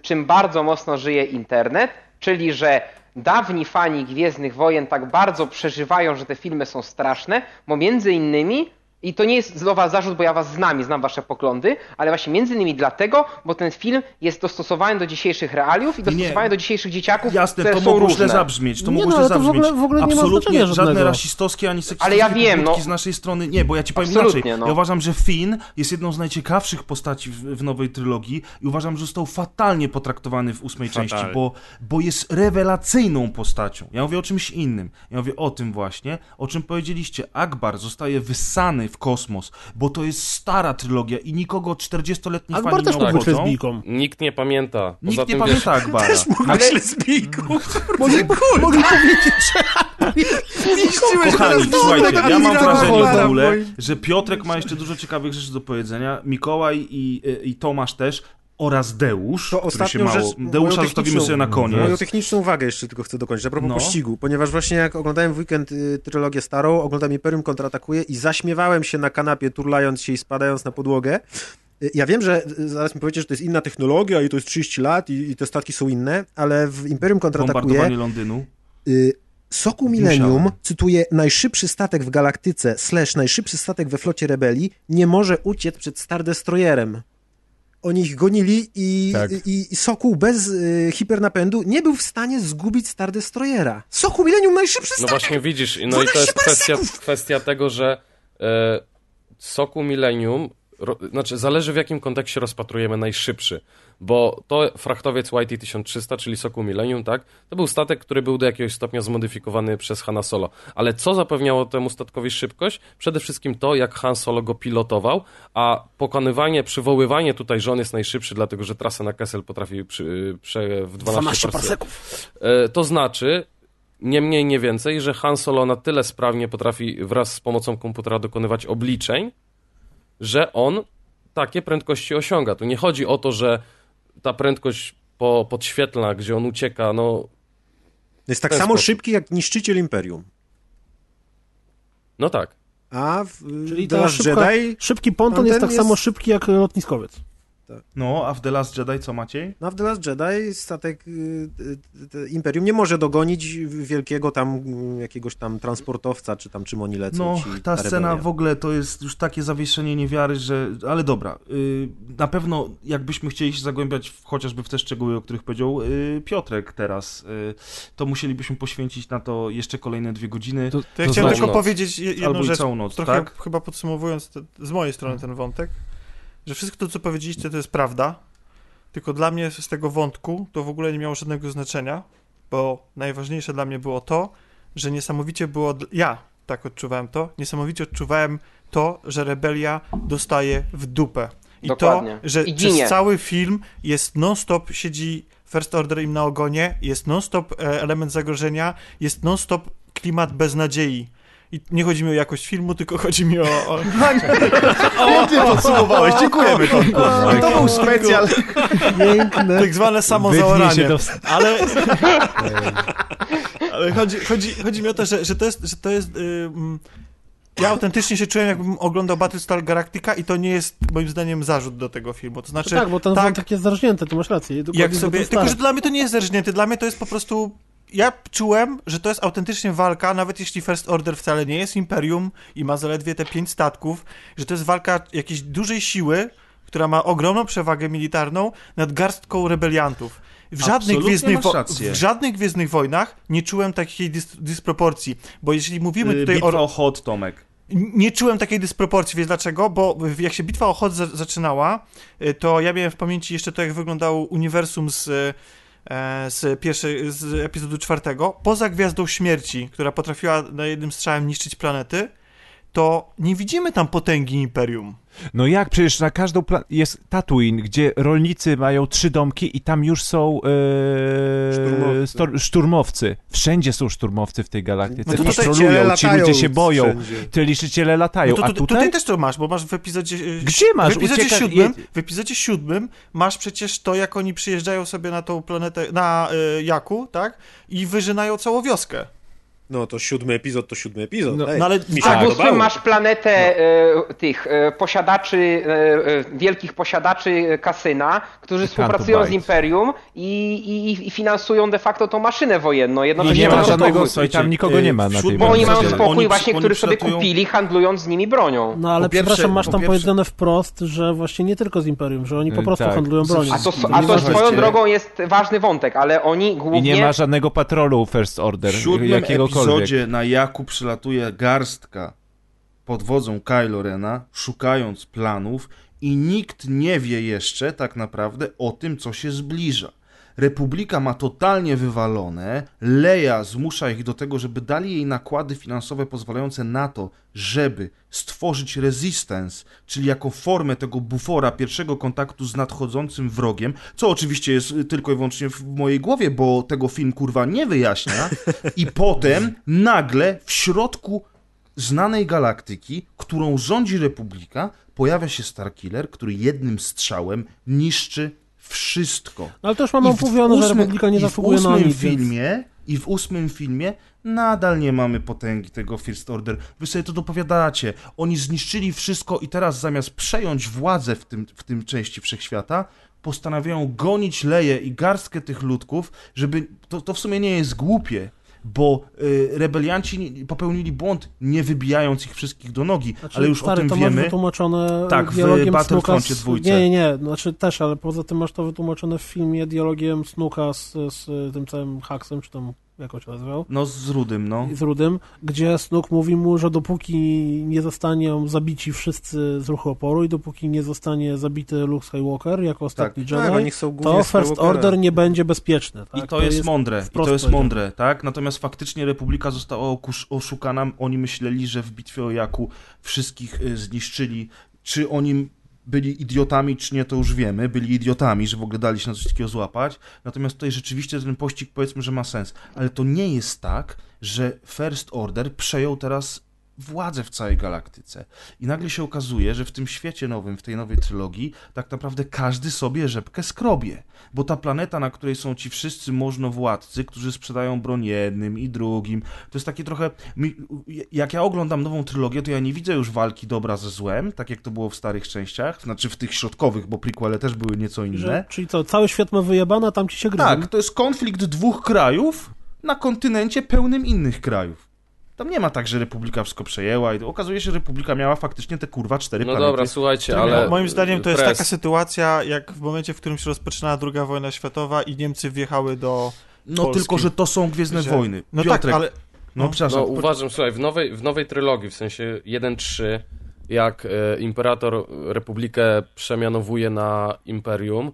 czym bardzo mocno żyje internet, czyli że dawni fani Gwiezdnych Wojen tak bardzo przeżywają, że te filmy są straszne, bo między innymi i to nie jest was zarzut, bo ja was znam i znam wasze poglądy, ale właśnie między innymi dlatego, bo ten film jest dostosowany do dzisiejszych realiów i dostosowany do dzisiejszych dzieciaków, Jasne, które to są mogło różne. źle zabrzmieć, to Nie, mogło no, to w zabrzmieć. ogóle- w ogóle nie ma Absolutnie żadne żadnego. rasistowskie ani seksistowskie Ale ja wiem, no. z naszej strony. Nie, bo ja ci powiem Absolutnie, inaczej. no. Ja uważam, że Finn jest jedną z najciekawszych postaci w, w nowej trylogii i uważam, że został fatalnie potraktowany w ósmej Fatalnie. części, bo, bo jest rewelacyjną postacią. Ja mówię o czymś innym. Ja mówię o tym właśnie, o czym powiedzieliście. Akbar zostaje wyssany w kosmos, bo to jest stara trylogia i nikogo 40-letni Akbar fani też nie mógł być lesbijką. Nikt nie pamięta. Poza Nikt nie tym, pamięta Akbara. Mógł być lesbijką. Mogli, powiedzieć, że Puściłeś Kochani, słuchajcie, ja mam wrażenie w ogóle, że Piotrek ma jeszcze dużo ciekawych rzeczy do powiedzenia, Mikołaj i, i Tomasz też, oraz Deusz, To który się mało... rzecz, Deusza zostawimy sobie na koniec. Moją techniczną uwagę jeszcze tylko chcę dokończyć, a propos No. pościgu, ponieważ właśnie jak oglądałem w weekend y, trylogię starą, oglądam Imperium kontratakuje i zaśmiewałem się na kanapie, turlając się i spadając na podłogę. Y, Ja wiem, że y, zaraz mi powiecie, że to jest inna technologia i to jest 30 lat i, i te statki są inne, ale w Imperium kontratakuje Londynu. y, Soku Millennium, cytuję, najszybszy statek w galaktyce slash najszybszy statek we flocie rebelii nie może uciec przed Star Destroyerem. Oni ich gonili i, Tak. i, i Sokół bez y, hipernapędu nie był w stanie zgubić Star Destroyera. Soku Millennium najszybszy No właśnie widzisz, no i to 12 jest kwestia, kwestia tego, że e, soku Millennium, ro, znaczy zależy w jakim kontekście rozpatrujemy najszybszy, bo to frachtowiec YT 1300, czyli soku Millennium, tak, to był statek, który był do jakiegoś stopnia zmodyfikowany przez Hanna Solo. Ale co zapewniało temu statkowi szybkość? Przede wszystkim to, jak Han Solo go pilotował, a pokonywanie, przywoływanie tutaj, że on jest najszybszy, dlatego że trasę na Kessel potrafi przy, prze, w 12, 12 parseków. To znaczy, nie mniej, nie więcej, że Han Solo na tyle sprawnie potrafi wraz z pomocą komputera dokonywać obliczeń, że on takie prędkości osiąga. Tu nie chodzi o to, że ta prędkość po, podświetlna, gdzie on ucieka, no, Jest tak samo sposób. szybki jak niszczyciel Imperium. no tak. A w Czyli ta szybka, Jedi, szybki ponton jest tak jest- samo szybki jak lotniskowiec. No, a w The Last Jedi co Maciej? no w The Last Jedi statek y, y, y, Imperium nie może dogonić wielkiego tam y, jakiegoś tam transportowca, czy tam czym oni lecą. No, ci, ta scena rebelia. w ogóle to jest już takie zawieszenie niewiary, że... Ale dobra, y, na pewno jakbyśmy chcieli się zagłębiać w, chociażby w te szczegóły, o których powiedział y, Piotrek teraz, y, to musielibyśmy poświęcić na to jeszcze kolejne dwie godziny. To, To ja to chciałem znowu tylko noc. powiedzieć je- jedną Albo rzecz, całą noc, trochę tak? chyba podsumowując te, z mojej strony ten wątek, że wszystko to, co powiedzieliście, to jest prawda, tylko dla mnie z tego wątku to w ogóle nie miało żadnego znaczenia, bo najważniejsze dla mnie było to, że niesamowicie było, ja tak odczuwałem to, niesamowicie odczuwałem to, że rebelia dostaje w dupę. I Dokładnie. to, że I przez cały film jest non-stop, siedzi First Order im na ogonie, jest non-stop e, element zagrożenia, jest non-stop klimat beznadziei. I nie chodzi mi o jakość filmu, tylko chodzi mi o... o... Pięknie podsumowałeś, dziękujemy Tomku. To był specjal. Piękne. tak zwane samozaoranie. Ale, ale chodzi, chodzi, chodzi mi o to, że, że to jest, że to jest ym, ja autentycznie się czułem, jakbym oglądał Battlestar Galactica i to nie jest moim zdaniem zarzut do tego filmu. To znaczy, tak, bo ten tak, wątek jest zarżnięty, tu masz rację. Jak to sobie, tylko, że dla mnie to nie jest zerżnięte, dla mnie to jest po prostu ja czułem, że to jest autentycznie walka, nawet jeśli First Order wcale nie jest imperium i ma zaledwie te pięć statków, że to jest walka jakiejś dużej siły, która ma ogromną przewagę militarną nad garstką rebeliantów. W żadnych, gwiezdnych w żadnych Gwiezdnych Wojnach nie czułem takiej dys- dysproporcji, bo jeśli mówimy Y, tutaj Bitwa o... o Hot, Tomek. Nie czułem takiej dysproporcji, wiesz dlaczego? Bo jak się bitwa o Hot za- zaczynała, y, to ja miałem w pamięci jeszcze to, jak wyglądało uniwersum z, z, pierwszej, z epizodu czwartego. Poza Gwiazdą Śmierci, która potrafiła na jednym strzałem niszczyć planety, to nie widzimy tam potęgi Imperium. No jak, przecież na każdą pla... jest Tatooine, gdzie rolnicy mają trzy domki i tam już są e... Szturmowcy. stor- szturmowcy. Wszędzie są szturmowcy w tej galaktyce. No to Patrolują, ci ludzie się boją, wszędzie. te liczyciele latają, No to a tu, tutaj... tutaj też to masz, bo masz w epizodzie... y, Gdzie masz? W epizodzie, Ucieka- siódmym, w epizodzie siódmym masz przecież to, jak oni przyjeżdżają sobie na tą planetę, na y, Jaku, tak? I wyżynają całą wioskę. No to siódmy epizod, to siódmy epizod. No, no ale- mi się A ósmym masz planetę e, tych e, posiadaczy, e, wielkich posiadaczy kasyna, którzy współpracują z. Imperium i, i, i finansują de facto tą maszynę wojenną. I Jednocześnie nie ma mają żadnego, i tam nikogo y, nie ma na tej Bo oni mają spokój oni- właśnie, oni który sobie przylatują- kupili, handlując z nimi bronią. No ale Po pierwsze- przepraszam, masz po tam pierwsze- powiedziane wprost, że właśnie nie tylko z Imperium, że oni po Y, prostu tak. handlują bronią. A to, a to swoją drogą jest ważny wątek, ale oni I głównie... nie ma żadnego patrolu First Order, jakiegokolwiek. Epizodzie na Jaku przylatuje garstka pod wodzą Kylo Rena, szukając planów i nikt nie wie jeszcze tak naprawdę o tym, co się zbliża. Republika ma totalnie wywalone, Leia zmusza ich do tego, żeby dali jej nakłady finansowe pozwalające na to, żeby stworzyć resistance, czyli jako formę tego bufora pierwszego kontaktu z nadchodzącym wrogiem, co oczywiście jest tylko i wyłącznie w mojej głowie, bo tego film kurwa nie wyjaśnia. I potem nagle w środku znanej galaktyki, którą rządzi Republika, pojawia się Starkiller, który jednym strzałem niszczy wszystko. No ale też mamy I w mówione, że Republika nie zasługuje na nic. filmie I w ósmym filmie nadal nie mamy potęgi tego First Order. Wy sobie to dopowiadacie. Oni zniszczyli wszystko i teraz zamiast przejąć władzę w tym, w tym części wszechświata, postanawiają gonić Leję i garstkę tych ludków, żeby... To, to w sumie nie jest głupie, bo y, rebelianci popełnili błąd, nie wybijając ich wszystkich do nogi, Znaczy, ale już stary, o tym to masz wiemy. wytłumaczone Tak, w Battlefroncie z... dwójce. Nie, nie, nie, znaczy też, ale poza tym masz to wytłumaczone w filmie dialogiem Snooka z, z tym całym Haksem, czy tam jak on się nazywał, No z Rudym, no. z Rudym, gdzie Snook mówi mu, że dopóki nie zostaną zabici wszyscy z ruchu oporu i dopóki nie zostanie zabity Luke Skywalker jako ostatni Tak, Jedi, są głównie to First. Order nie będzie bezpieczny. Tak? I to, jest, mądre, i to jest mądre, tak? Natomiast faktycznie Republika została oszukana. Oni myśleli, że w bitwie o Jaku wszystkich y, zniszczyli. Czy oni byli idiotami, czy nie, to już wiemy. Byli idiotami, że w ogóle dali się na coś takiego złapać. Natomiast tutaj rzeczywiście ten pościg powiedzmy, że ma sens. Ale to nie jest tak, że First Order przejął teraz władzę w całej galaktyce. I nagle się okazuje, że w tym świecie nowym, w tej nowej trylogii, tak naprawdę każdy sobie rzepkę skrobie. Bo ta planeta, na której są ci wszyscy możnowładcy, którzy sprzedają broń jednym i drugim, to jest takie trochę... Jak ja oglądam nową trylogię, to ja nie widzę już walki dobra ze złem, tak jak to było w starych częściach, znaczy w tych środkowych, bo prequele też były nieco inne. Że, czyli co, cały świat ma wyjebane, a tam ci się gryzą. Tak, to jest konflikt dwóch krajów na kontynencie pełnym innych krajów. Tam nie ma tak, że Republika wszystko przejęła i okazuje się, że Republika miała faktycznie te kurwa cztery No planety. dobra, słuchajcie, ale... Moim zdaniem to jest Pres. taka sytuacja, jak w momencie, w którym się rozpoczynała druga wojna światowa i Niemcy wjechały do... No Polski. tylko, że to są Gwiezdne Że- Wojny. No Piotrek, tak, ale... No, no. przepraszam. No uważam, słuchaj, w nowej, w nowej trylogii, w sensie 1-3, jak e, Imperator Republikę przemianowuje na Imperium,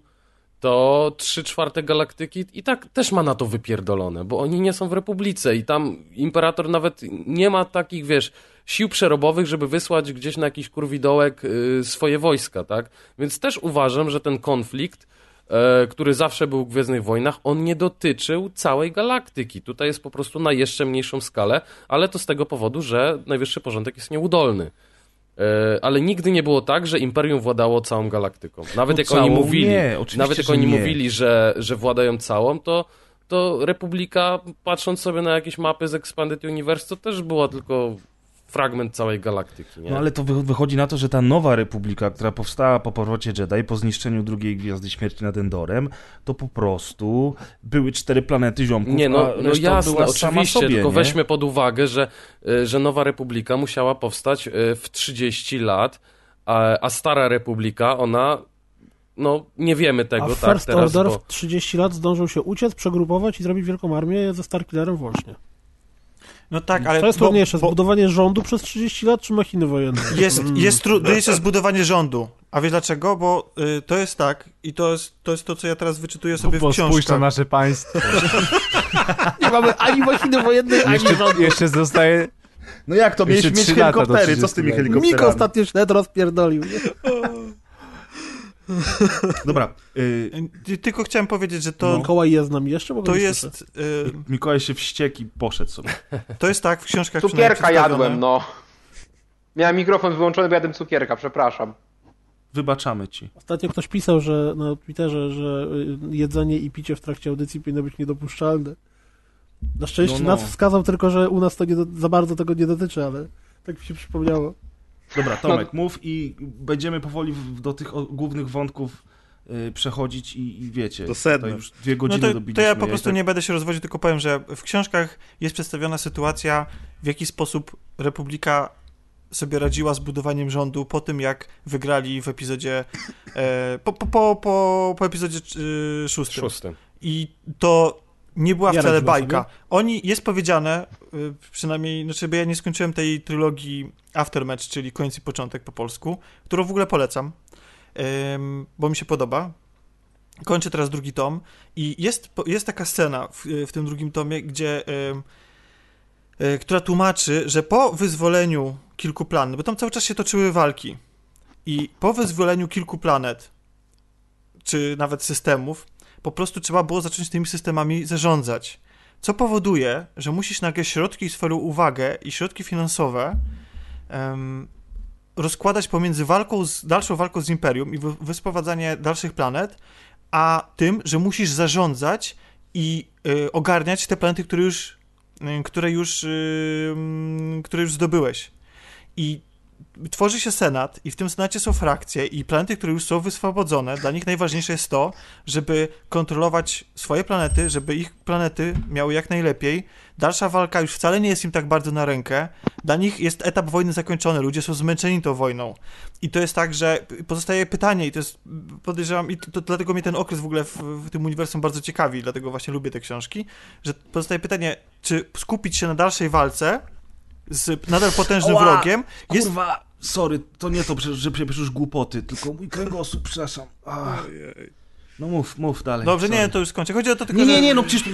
to 3 czwarte galaktyki i tak też ma na to wypierdolone, bo oni nie są w Republice i tam Imperator nawet nie ma takich, wiesz, sił przerobowych, żeby wysłać gdzieś na jakiś kurwidołek y, swoje wojska, tak? Więc też uważam, że ten konflikt e, który zawsze był w Gwiezdnych Wojnach, on nie dotyczył całej galaktyki. Tutaj jest po prostu na jeszcze mniejszą skalę, ale to z tego powodu, że najwyższy porządek jest nieudolny. E, Ale nigdy nie było tak, że Imperium władało całą galaktyką. Nawet No jak oni całą mówili, nie, nawet jak że oni nie. mówili, że, że władają całą, to, to Republika, patrząc sobie na jakieś mapy z Expanded Universe, to też była tylko fragment całej galaktyki. Nie? No ale to wy- wychodzi na to, że ta nowa republika, która powstała po powrocie Jedi, po zniszczeniu drugiej Gwiazdy Śmierci nad Endorem, to po prostu były cztery planety ziomków, Nie, no, no jasne, była sama oczywiście, sobie, tylko nie? weźmy pod uwagę, że, y, że Nowa Republika musiała powstać y, w 30 lat, a, a Stara Republika, ona, no nie wiemy tego, A tak, First teraz, Order bo... w 30 lat zdążył się uciec, przegrupować i zrobić wielką armię ze Starkillerem włącznie. No tak, ale... to jest trudniejsze, bo zbudowanie rządu przez 30 lat czy machiny wojenne? Jest, jest trudniejsze zbudowanie rządu. A wiesz dlaczego? Bo y, to jest tak i to jest, to jest to, co ja teraz wyczytuję sobie Bo w spójrz na książkach. nasze państwo. Nie mamy ani machiny wojennej, ani Jeszcze, rządu. jeszcze zostaje... No jak to, mieliśmy mieć helikoptery, co z 30 tymi helikopterami? Miko ostatnio sznet rozpierdolił. Dobra, y, Y, Tylko chciałem powiedzieć, że to, Mikołaj jest z nami jeszcze? Bo to jest... Y, Mikołaj się wściekł i poszedł sobie. to jest tak w książkach Cukierka jadłem, no. Miałem mikrofon wyłączony, bo jadłem cukierka, przepraszam. Wybaczamy ci. Ostatnio ktoś pisał, że na Twitterze, że y, jedzenie i picie w trakcie audycji powinno być niedopuszczalne. Na szczęście No, no. nas wskazał tylko, że u nas to nie do, za bardzo tego nie dotyczy, ale tak mi się przypomniało. Dobra, Tomek, mów i będziemy powoli do tych głównych wątków y, przechodzić i, i wiecie, Do sedna. to już dwie No godziny to, dobiliśmy. to ja po prostu tak- nie będę się rozwodził, tylko powiem, że w książkach jest przedstawiona sytuacja, w jaki sposób Republika sobie radziła z budowaniem rządu po tym, jak wygrali w epizodzie e, po, po, po, po, po epizodzie y, szóstym. Szóstym. I to nie była wcale bajka. sobie. Oni, jest powiedziane, y, przynajmniej, znaczy, bo ja nie skończyłem tej trylogii Aftermatch, czyli koniec i początek po polsku, którą w ogóle polecam, bo mi się podoba. kończę teraz drugi tom i jest, jest taka scena w, w tym drugim tomie, gdzie e, która tłumaczy, że po wyzwoleniu kilku planet, bo tam cały czas się toczyły walki i po wyzwoleniu kilku planet, czy nawet systemów, po prostu trzeba było zacząć tymi systemami zarządzać. Co powoduje, że musisz nagle środki, swoją uwagę i środki finansowe em, rozkładać pomiędzy walką z, dalszą walką z Imperium i wy, wysprowadzanie dalszych planet, a tym, że musisz zarządzać i y, ogarniać te planety, które już, y, które już, y, mm, które już zdobyłeś. I tworzy się senat i w tym senacie są frakcje i planety, które już są wyswobodzone, dla nich najważniejsze jest to, żeby kontrolować swoje planety, żeby ich planety miały jak najlepiej. Dalsza walka już wcale nie jest im tak bardzo na rękę. Dla nich jest etap wojny zakończony, ludzie są zmęczeni tą wojną. I to jest tak, że pozostaje pytanie i to jest, podejrzewam, i to, to, dlatego mnie ten okres w ogóle w, w tym uniwersum bardzo ciekawi, dlatego właśnie lubię te książki, że pozostaje pytanie, czy skupić się na dalszej walce z nadal potężnym Oła! wrogiem, jest Kurwa, sorry, to nie to, że przecież głupoty, tylko mój kręgosłup, przepraszam. Ach. No mów, mów dalej. Dobrze, sorry. nie, to już skończę. Chodzi o to tylko, Nie, nie, że- nie, no przecież...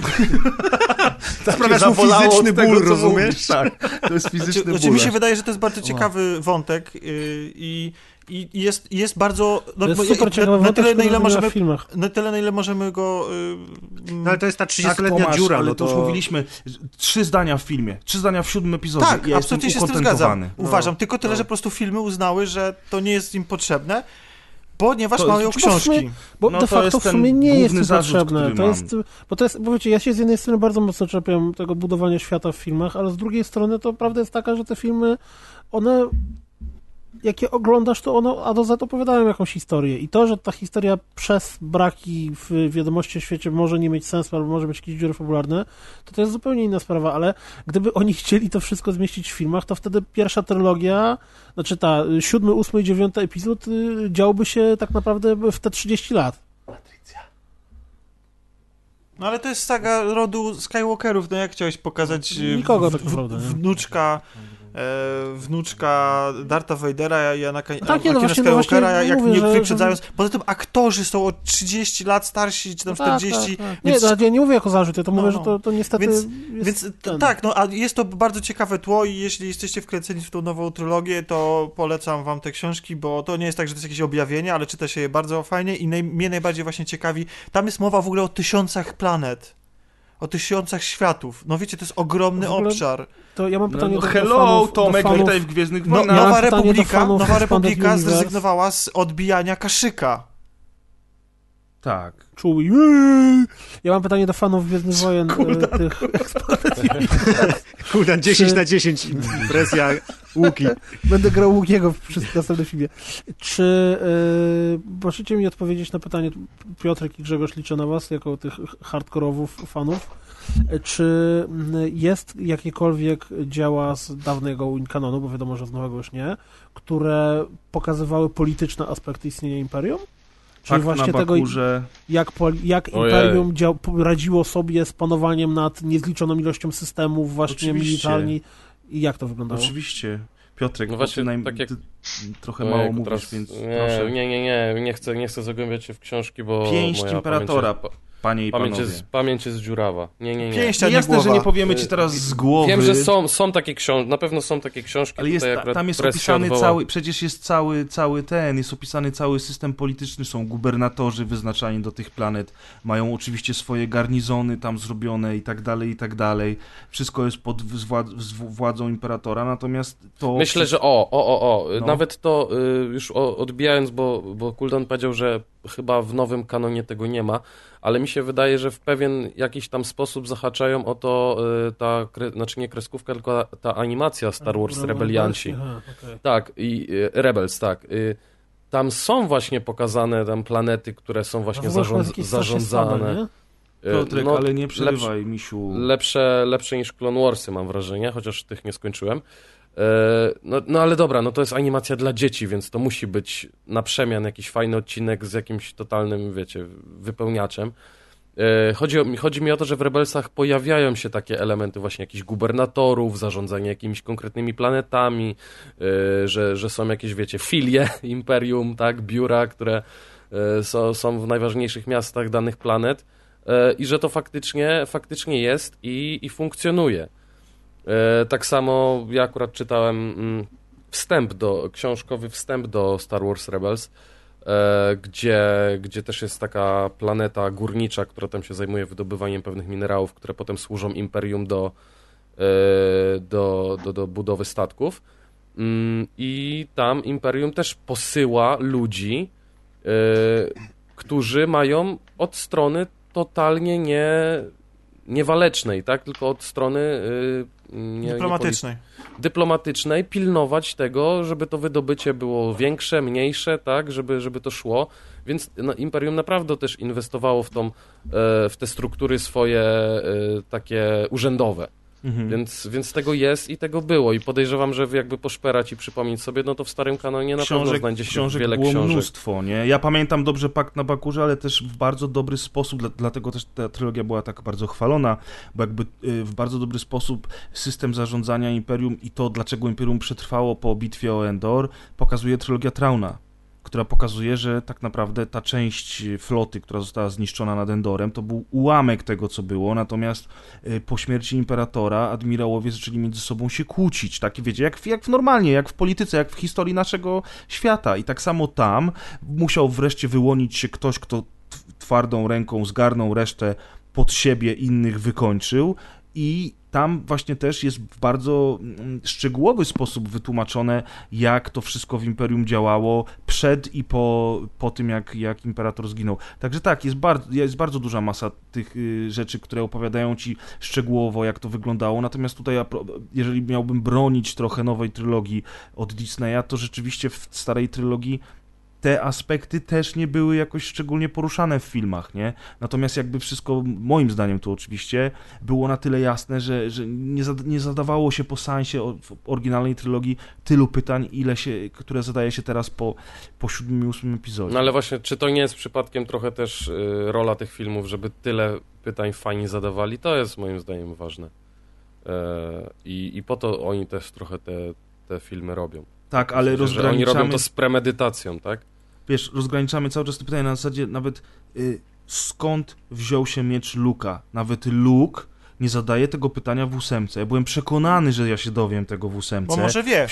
Sprawiasz mu fizyczny tego, ból, co rozumiesz? Tak, to jest fizyczny Znaczy, ból. znaczy mi się wydaje, że to jest bardzo ciekawy wątek yy, i, jest, jest bardzo... No, To jest bo super na, ciekawy na tyle, na ile możemy, w filmach. na tyle, na ile możemy go... Yy, No ale to jest ta Tak, 30-letnia Tomasz, dziura, ale no to już mówiliśmy. Trzy zdania w filmie, trzy zdania w siódmym epizodzie. tak, ja absolutnie się z tym zgadzam. ukontentowany. Uważam, tylko tyle, że po prostu filmy uznały, że to nie jest im potrzebne, ponieważ To- mają bo w sumie- książki. Bo No de to facto w sumie nie jest im zarzut, potrzebne. To jest, bo to jest, bo wiecie, ja się z jednej strony bardzo mocno czepiam tego budowania świata w filmach, ale z drugiej strony to prawda jest taka, że te filmy, one jak je oglądasz, to one A do Z opowiadają jakąś historię. I to, że ta historia przez braki w wiadomości o świecie może nie mieć sensu, albo może być jakieś dziury fabularne, to to jest zupełnie inna sprawa, ale gdyby oni chcieli to wszystko zmieścić w filmach, to wtedy pierwsza trylogia, znaczy ta y, siódmy, ósmy i dziewiąty epizod y, działby się tak naprawdę w te 30 lat. No ale to jest saga rodu Skywalkerów, no jak chciałeś pokazać yy, Nikogo w- tak w- naprawdę, nie? wnuczka wnuczka Darta Vadera i Anaka, No tak, nie, no Anakina właśnie, no Skywalkera, właśnie jak mówię, nie że- wyprzedzając. Poza tym aktorzy są o 30 lat starsi, czy tam 40, Tak, tak, tak. Nie, więc- no, ja nie mówię jako zarzut, ja to No, mówię, no. że to, to niestety Więc- Więc ten. tak, no a jest to bardzo ciekawe tło i jeśli jesteście wkręceni w tą nową trylogię, to polecam wam te książki, bo to nie jest tak, że to jest jakieś objawienie, ale czyta się je bardzo fajnie i naj, mnie najbardziej właśnie ciekawi, tam jest mowa w ogóle o tysiącach planet, o tysiącach światów. No wiecie, to jest ogromny ogóle- obszar. To ja mam No, pytanie no, do, do hello, fanów, Tomek, do fanów, witaj w Gwiezdnych No, Wojnach. Nowa do Republika, Nowa Republika zrezygnowała z odbijania kaszyka. Tak. Czuł. Ja mam pytanie do fanów Gwiezdnych Wojen, e, tych Kurde, 10 Czy- na 10 impresja Łuki. Będę grał Łukiego w następnym filmie. Czy yy, możecie mi odpowiedzieć na pytanie, Piotrek i Grzegorz liczę na was, jako tych hardkorowów fanów, E, czy jest jakiekolwiek dzieła z dawnego kanonu, bo wiadomo, że z nowego już nie, które pokazywały polityczne aspekty istnienia Imperium? Czyli Fakt właśnie na tego, jak, jak Ojej. Imperium dział, radziło sobie z panowaniem nad niezliczoną ilością systemów właśnie Oczywiście. militarni i jak to wyglądało? Oczywiście. Piotrek, No właśnie, właśnie, tak jak- ty trochę Ojejku, mało mówisz, teraz- więc nie, proszę. nie, nie, nie, nie chcę, nie chcę zagłębiać się w książki, bo Pięść Imperatora, pamięć Panie i pamięć, panowie. jest, pamięć jest dziurawa. Nie, nie, nie. Pięścia, nie jasne, głowa. że nie powiemy ci teraz z głowy. Wiem, że są, są takie książki, na pewno są takie książki. Ale jest, tam jest opisany cały, przecież jest cały, cały ten, jest opisany cały system polityczny, są gubernatorzy wyznaczani do tych planet, mają oczywiście swoje garnizony tam zrobione i tak dalej, i tak dalej. Wszystko jest pod władzą imperatora, natomiast to... Myślę, że o, o, o, o. No. Nawet to y, już o, odbijając, bo, bo Kuldan powiedział, że chyba w nowym kanonie tego nie ma, ale mi się wydaje, że w pewien jakiś tam sposób zahaczają o to y, ta, kre, znaczy nie kreskówka, tylko ta, animacja Star Wars Rebel- Rebelianci. Aha. Tak, i y, Rebels, tak. Y, tam są właśnie pokazane tam planety, które są właśnie zarząd, zarządzane. Piotrek, no, ale nie lepsze- przerywaj, misiu. lepsze, lepsze niż Clone Warsy, mam wrażenie, chociaż tych nie skończyłem. E, No, no ale dobra, no to jest animacja dla dzieci, więc to musi być na przemian jakiś fajny odcinek z jakimś totalnym, wiecie, wypełniaczem. E, Chodzi, o, chodzi mi o to, że w Rebelsach pojawiają się takie elementy właśnie jakichś gubernatorów, zarządzania jakimiś konkretnymi planetami, e, że, że są jakieś, wiecie, filie imperium, tak, biura, które są, są w najważniejszych miastach danych planet i że to faktycznie, faktycznie jest i, i funkcjonuje. E, Tak samo ja akurat czytałem mm, wstęp do, książkowy wstęp do Star Wars Rebels, e, gdzie, gdzie też jest taka planeta górnicza, która tam się zajmuje wydobywaniem pewnych minerałów, które potem służą Imperium do, e, do, do, do budowy statków. Mm, I tam Imperium też posyła ludzi, którzy mają od strony totalnie nie, niewalecznej, tak? Tylko od strony nie, nie Dyplomatycznej. dyplomatycznej pilnować tego, żeby to wydobycie było większe, mniejsze, tak, żeby, żeby to szło. Więc no, Imperium naprawdę też inwestowało w, tą, e, w te struktury swoje e, takie urzędowe. Mhm. Więc, więc tego jest i tego było. I podejrzewam, że jakby poszperać i przypomnieć sobie, no to w starym kanonie na pewno znajdzie się książek wiele było książek. mnóstwo, nie? Ja pamiętam dobrze Pakt na Bakurze, ale też w bardzo dobry sposób, dla- dlatego też ta trylogia była tak bardzo chwalona, bo jakby y, w bardzo dobry sposób system zarządzania Imperium i to, dlaczego Imperium przetrwało po bitwie o Endor, pokazuje trylogia Trauna, która pokazuje, że tak naprawdę ta część floty, która została zniszczona nad Endorem, to był ułamek tego, co było, natomiast y, po śmierci Imperatora admirałowie zaczęli między sobą się kłócić, tak, wiecie, jak, jak normalnie, jak w polityce, jak w historii naszego świata. I tak samo tam musiał wreszcie wyłonić się ktoś, kto twardą ręką zgarnął resztę pod siebie, innych wykończył i tam właśnie też jest w bardzo mm, szczegółowy sposób wytłumaczone, jak to wszystko w Imperium działało przed i po, po tym, jak, jak Imperator zginął. Także tak, jest bardzo, jest bardzo duża masa tych y, rzeczy, które opowiadają ci szczegółowo, jak to wyglądało. Natomiast tutaj, jeżeli miałbym bronić trochę nowej trylogii od Disneya, to rzeczywiście w starej trylogii te aspekty też nie były jakoś szczególnie poruszane w filmach, nie? Natomiast jakby wszystko, moim zdaniem tu oczywiście, było na tyle jasne, że, że nie, zada, nie zadawało się po w oryginalnej trylogii tylu pytań, ile się, które zadaje się teraz po, po siódmym i ósmym epizodzie. No ale właśnie, czy to nie jest przypadkiem trochę też y, rola tych filmów, żeby tyle pytań fani zadawali? To jest moim zdaniem ważne. E, I, I po to oni też trochę te, te filmy robią. tak, ale sensie, że Oni rozgraniczamy, robią to z premedytacją, tak? Wiesz, rozgraniczamy cały czas te pytania na zasadzie nawet y, skąd wziął się miecz Luka? Nawet Luke nie zadaje tego pytania w ósemce. Ja byłem przekonany, że ja się dowiem tego w ósemce. Bo może wie.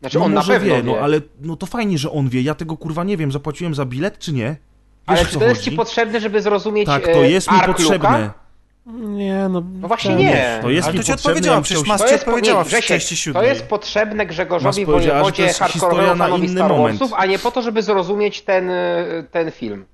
Znaczy no on może na pewno wie, wie. no ale no to fajnie, że on wie. Ja tego kurwa nie wiem. Zapłaciłem za bilet, czy nie? Wiesz, Ale czy co to jest chodzi? ci potrzebne, żeby zrozumieć Tak, e, to jest mi potrzebne. Luka? Nie, no... No właśnie nie. To jest Ale mi to ci potrzebne. odpowiedziałam, przecież Mas- To ci odpowiedziała nie, w Grzesiek, części to siódmej. jest potrzebne Grzegorzowi wojewodzie jest historia hardkorowemu fanowi Star moment. Warsów, a nie po to, żeby zrozumieć ten, ten film.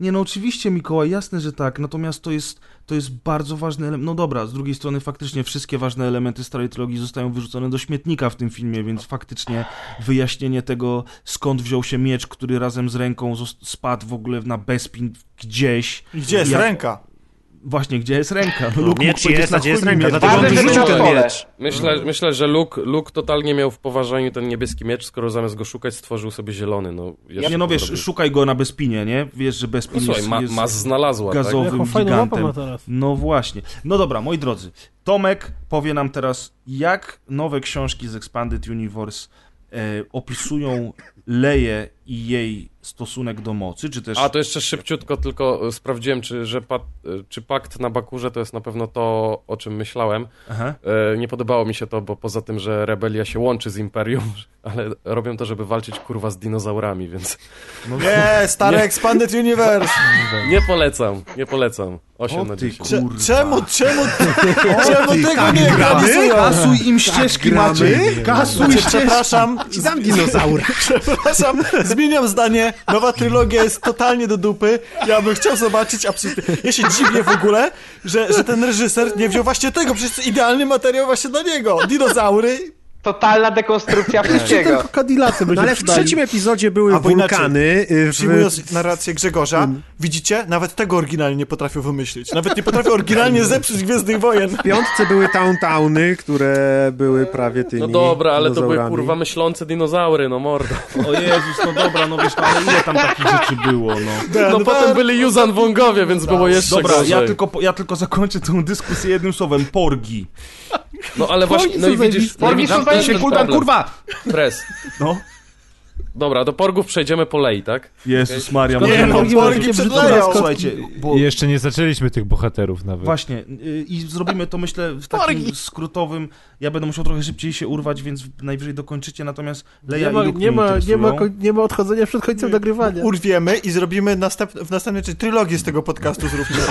Nie no, oczywiście Mikołaj, jasne, że tak, natomiast to jest, to jest bardzo ważny element. No dobra, z drugiej strony faktycznie wszystkie ważne elementy starej trylogii zostają wyrzucone do śmietnika w tym filmie, więc faktycznie wyjaśnienie tego, skąd wziął się miecz, który razem z ręką spadł w ogóle na Bespin gdzieś. Gdzie jest Jak- ręka? Właśnie, gdzie jest ręka? No, Luke miecz jest, na gdzie jest ręka? miecz. Dlatego on żeby ten miecz. Myślę, myślę że Luke, Luke totalnie miał w poważaniu ten niebieski miecz, skoro zamiast go szukać stworzył sobie zielony. No, jeszcze Nie no, wiesz, zrobił. szukaj go na Bespinie, nie? Wiesz, że No, Bespin słuchaj, jest, ma, jest znalazła, tak? gazowym Jaką fajną mapę gigantem. ma teraz. No właśnie. No dobra, moi drodzy. Tomek powie nam teraz, jak nowe książki z Expanded Universe e, opisują Leję i jej stosunek do mocy, czy też... A to jeszcze szybciutko tylko e, sprawdziłem, czy, że pa, e, czy pakt na Bakurze to jest na pewno to, o czym myślałem. Aha. E, Nie podobało mi się to, bo poza tym, że rebelia się łączy z Imperium, ale robią to, żeby walczyć kurwa z dinozaurami, więc No, Nie, stary Expanded Universe! nie polecam, nie polecam. 8 O na ty 10. Cze- Kurwa. czemu, czemu, czemu tego tak nie gramy? Kasuj im ścieżki, gramy? Maciej! Kasuj Znaczy, ścieżki! przepraszam, Ci dam dinozaura. przepraszam, zmieniam zdanie. Nowa trylogia jest totalnie do dupy. Ja bym chciał zobaczyć absolutnie. Ja się dziwię w ogóle, że, że ten reżyser nie wziął właśnie tego, przecież idealny materiał właśnie dla niego. Dinozaury. Totalna dekonstrukcja wszystkiego. Tylko Cadillacy No ale w przydali. trzecim epizodzie były A wulkany. y, W... Przyjmując narrację Grzegorza, widzicie? Nawet tego oryginalnie nie potrafią wymyślić. Nawet nie potrafią oryginalnie zepsuć Gwiezdnych Wojen. W piątce były Towntowny, które były prawie tymi No dobra, ale to były kurwa myślące dinozaury, no mordo. O Jezus, no dobra, no wiesz, no, ale ile tam takich rzeczy było, no. No potem byli Yuzan Wongowie, więc było jeszcze Dobra, gorzej. ja tylko, ja tylko zakończę tę dyskusję jednym słowem. Porgi. No ale właśnie, no i widzisz, no i Porgi widzisz, są to jest zajebiste. ten problem. kurwa! Pres. No. Dobra, do porgów przejdziemy po lei, tak? Jezus Maria. Szkoda, może- że no, porgi porgi przed leją. Słuchajcie, bo jeszcze nie zaczęliśmy tych bohaterów nawet. Właśnie, y, i zrobimy to myślę w takim skrótowym. Ja będę musiał trochę szybciej się urwać, więc najwyżej dokończycie. Natomiast Leja Nie ma, i Luke nie, ma, nie, ma, nie ma odchodzenia przed końcem nagrywania. Urwiemy i zrobimy następ, w następnej, czyli trylogię z tego podcastu zróbmy.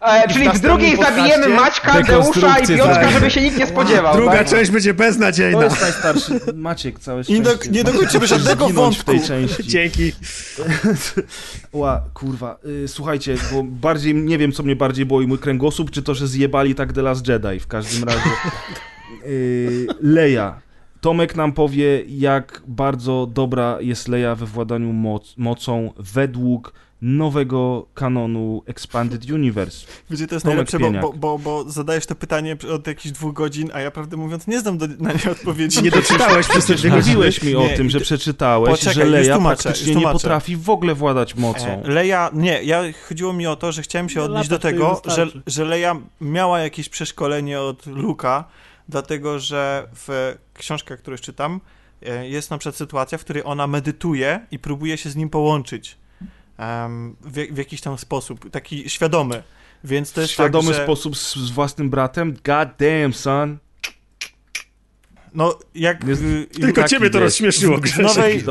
E, czyli w następnym drugiej zabijemy Maćka, Deusza i Piotrka, żeby się nikt nie spodziewał. Druga tak? część będzie To beznadziejna. jest najstarszy Maciek, całe I do- szczęście. nie dokończymy Musisz żadnego zginąć w tej wątku. części. Dzięki. Ła, kurwa. Y, słuchajcie, bo bardziej, nie wiem co mnie bardziej boi, mój kręgosłup, czy to, że zjebali tak The Last Jedi. W każdym razie. Y, Leja. Tomek nam powie, jak bardzo dobra jest Leja we władaniu moc, mocą według nowego kanonu Expanded Universe. Wiecie, to jest Tomek najlepsze, bo, bo, bo, bo zadajesz to pytanie od jakichś dwóch godzin, a ja prawdę mówiąc nie znam do, na nie odpowiedzi. Nie doczytałeś godziny. Mówiłeś mi o Nie, tym, że przeczytałeś, Poczekaj, że Leja tłumaczę, praktycznie nie potrafi w ogóle władać mocą. E, Leja, nie, ja chodziło mi o to, że chciałem się No, odnieść do tego, że, że Leja miała jakieś przeszkolenie od Luka, dlatego że w książkach, które czytam, e, jest na przykład sytuacja, w której ona medytuje i próbuje się z nim połączyć em, w, w jakiś tam sposób, taki świadomy. Więc to jest Świadomy tak, że, sposób z, z własnym bratem? God damn, son. No, jak... Jest- y, Tylko Taki ciebie to rozśmieszyło, w, nowej,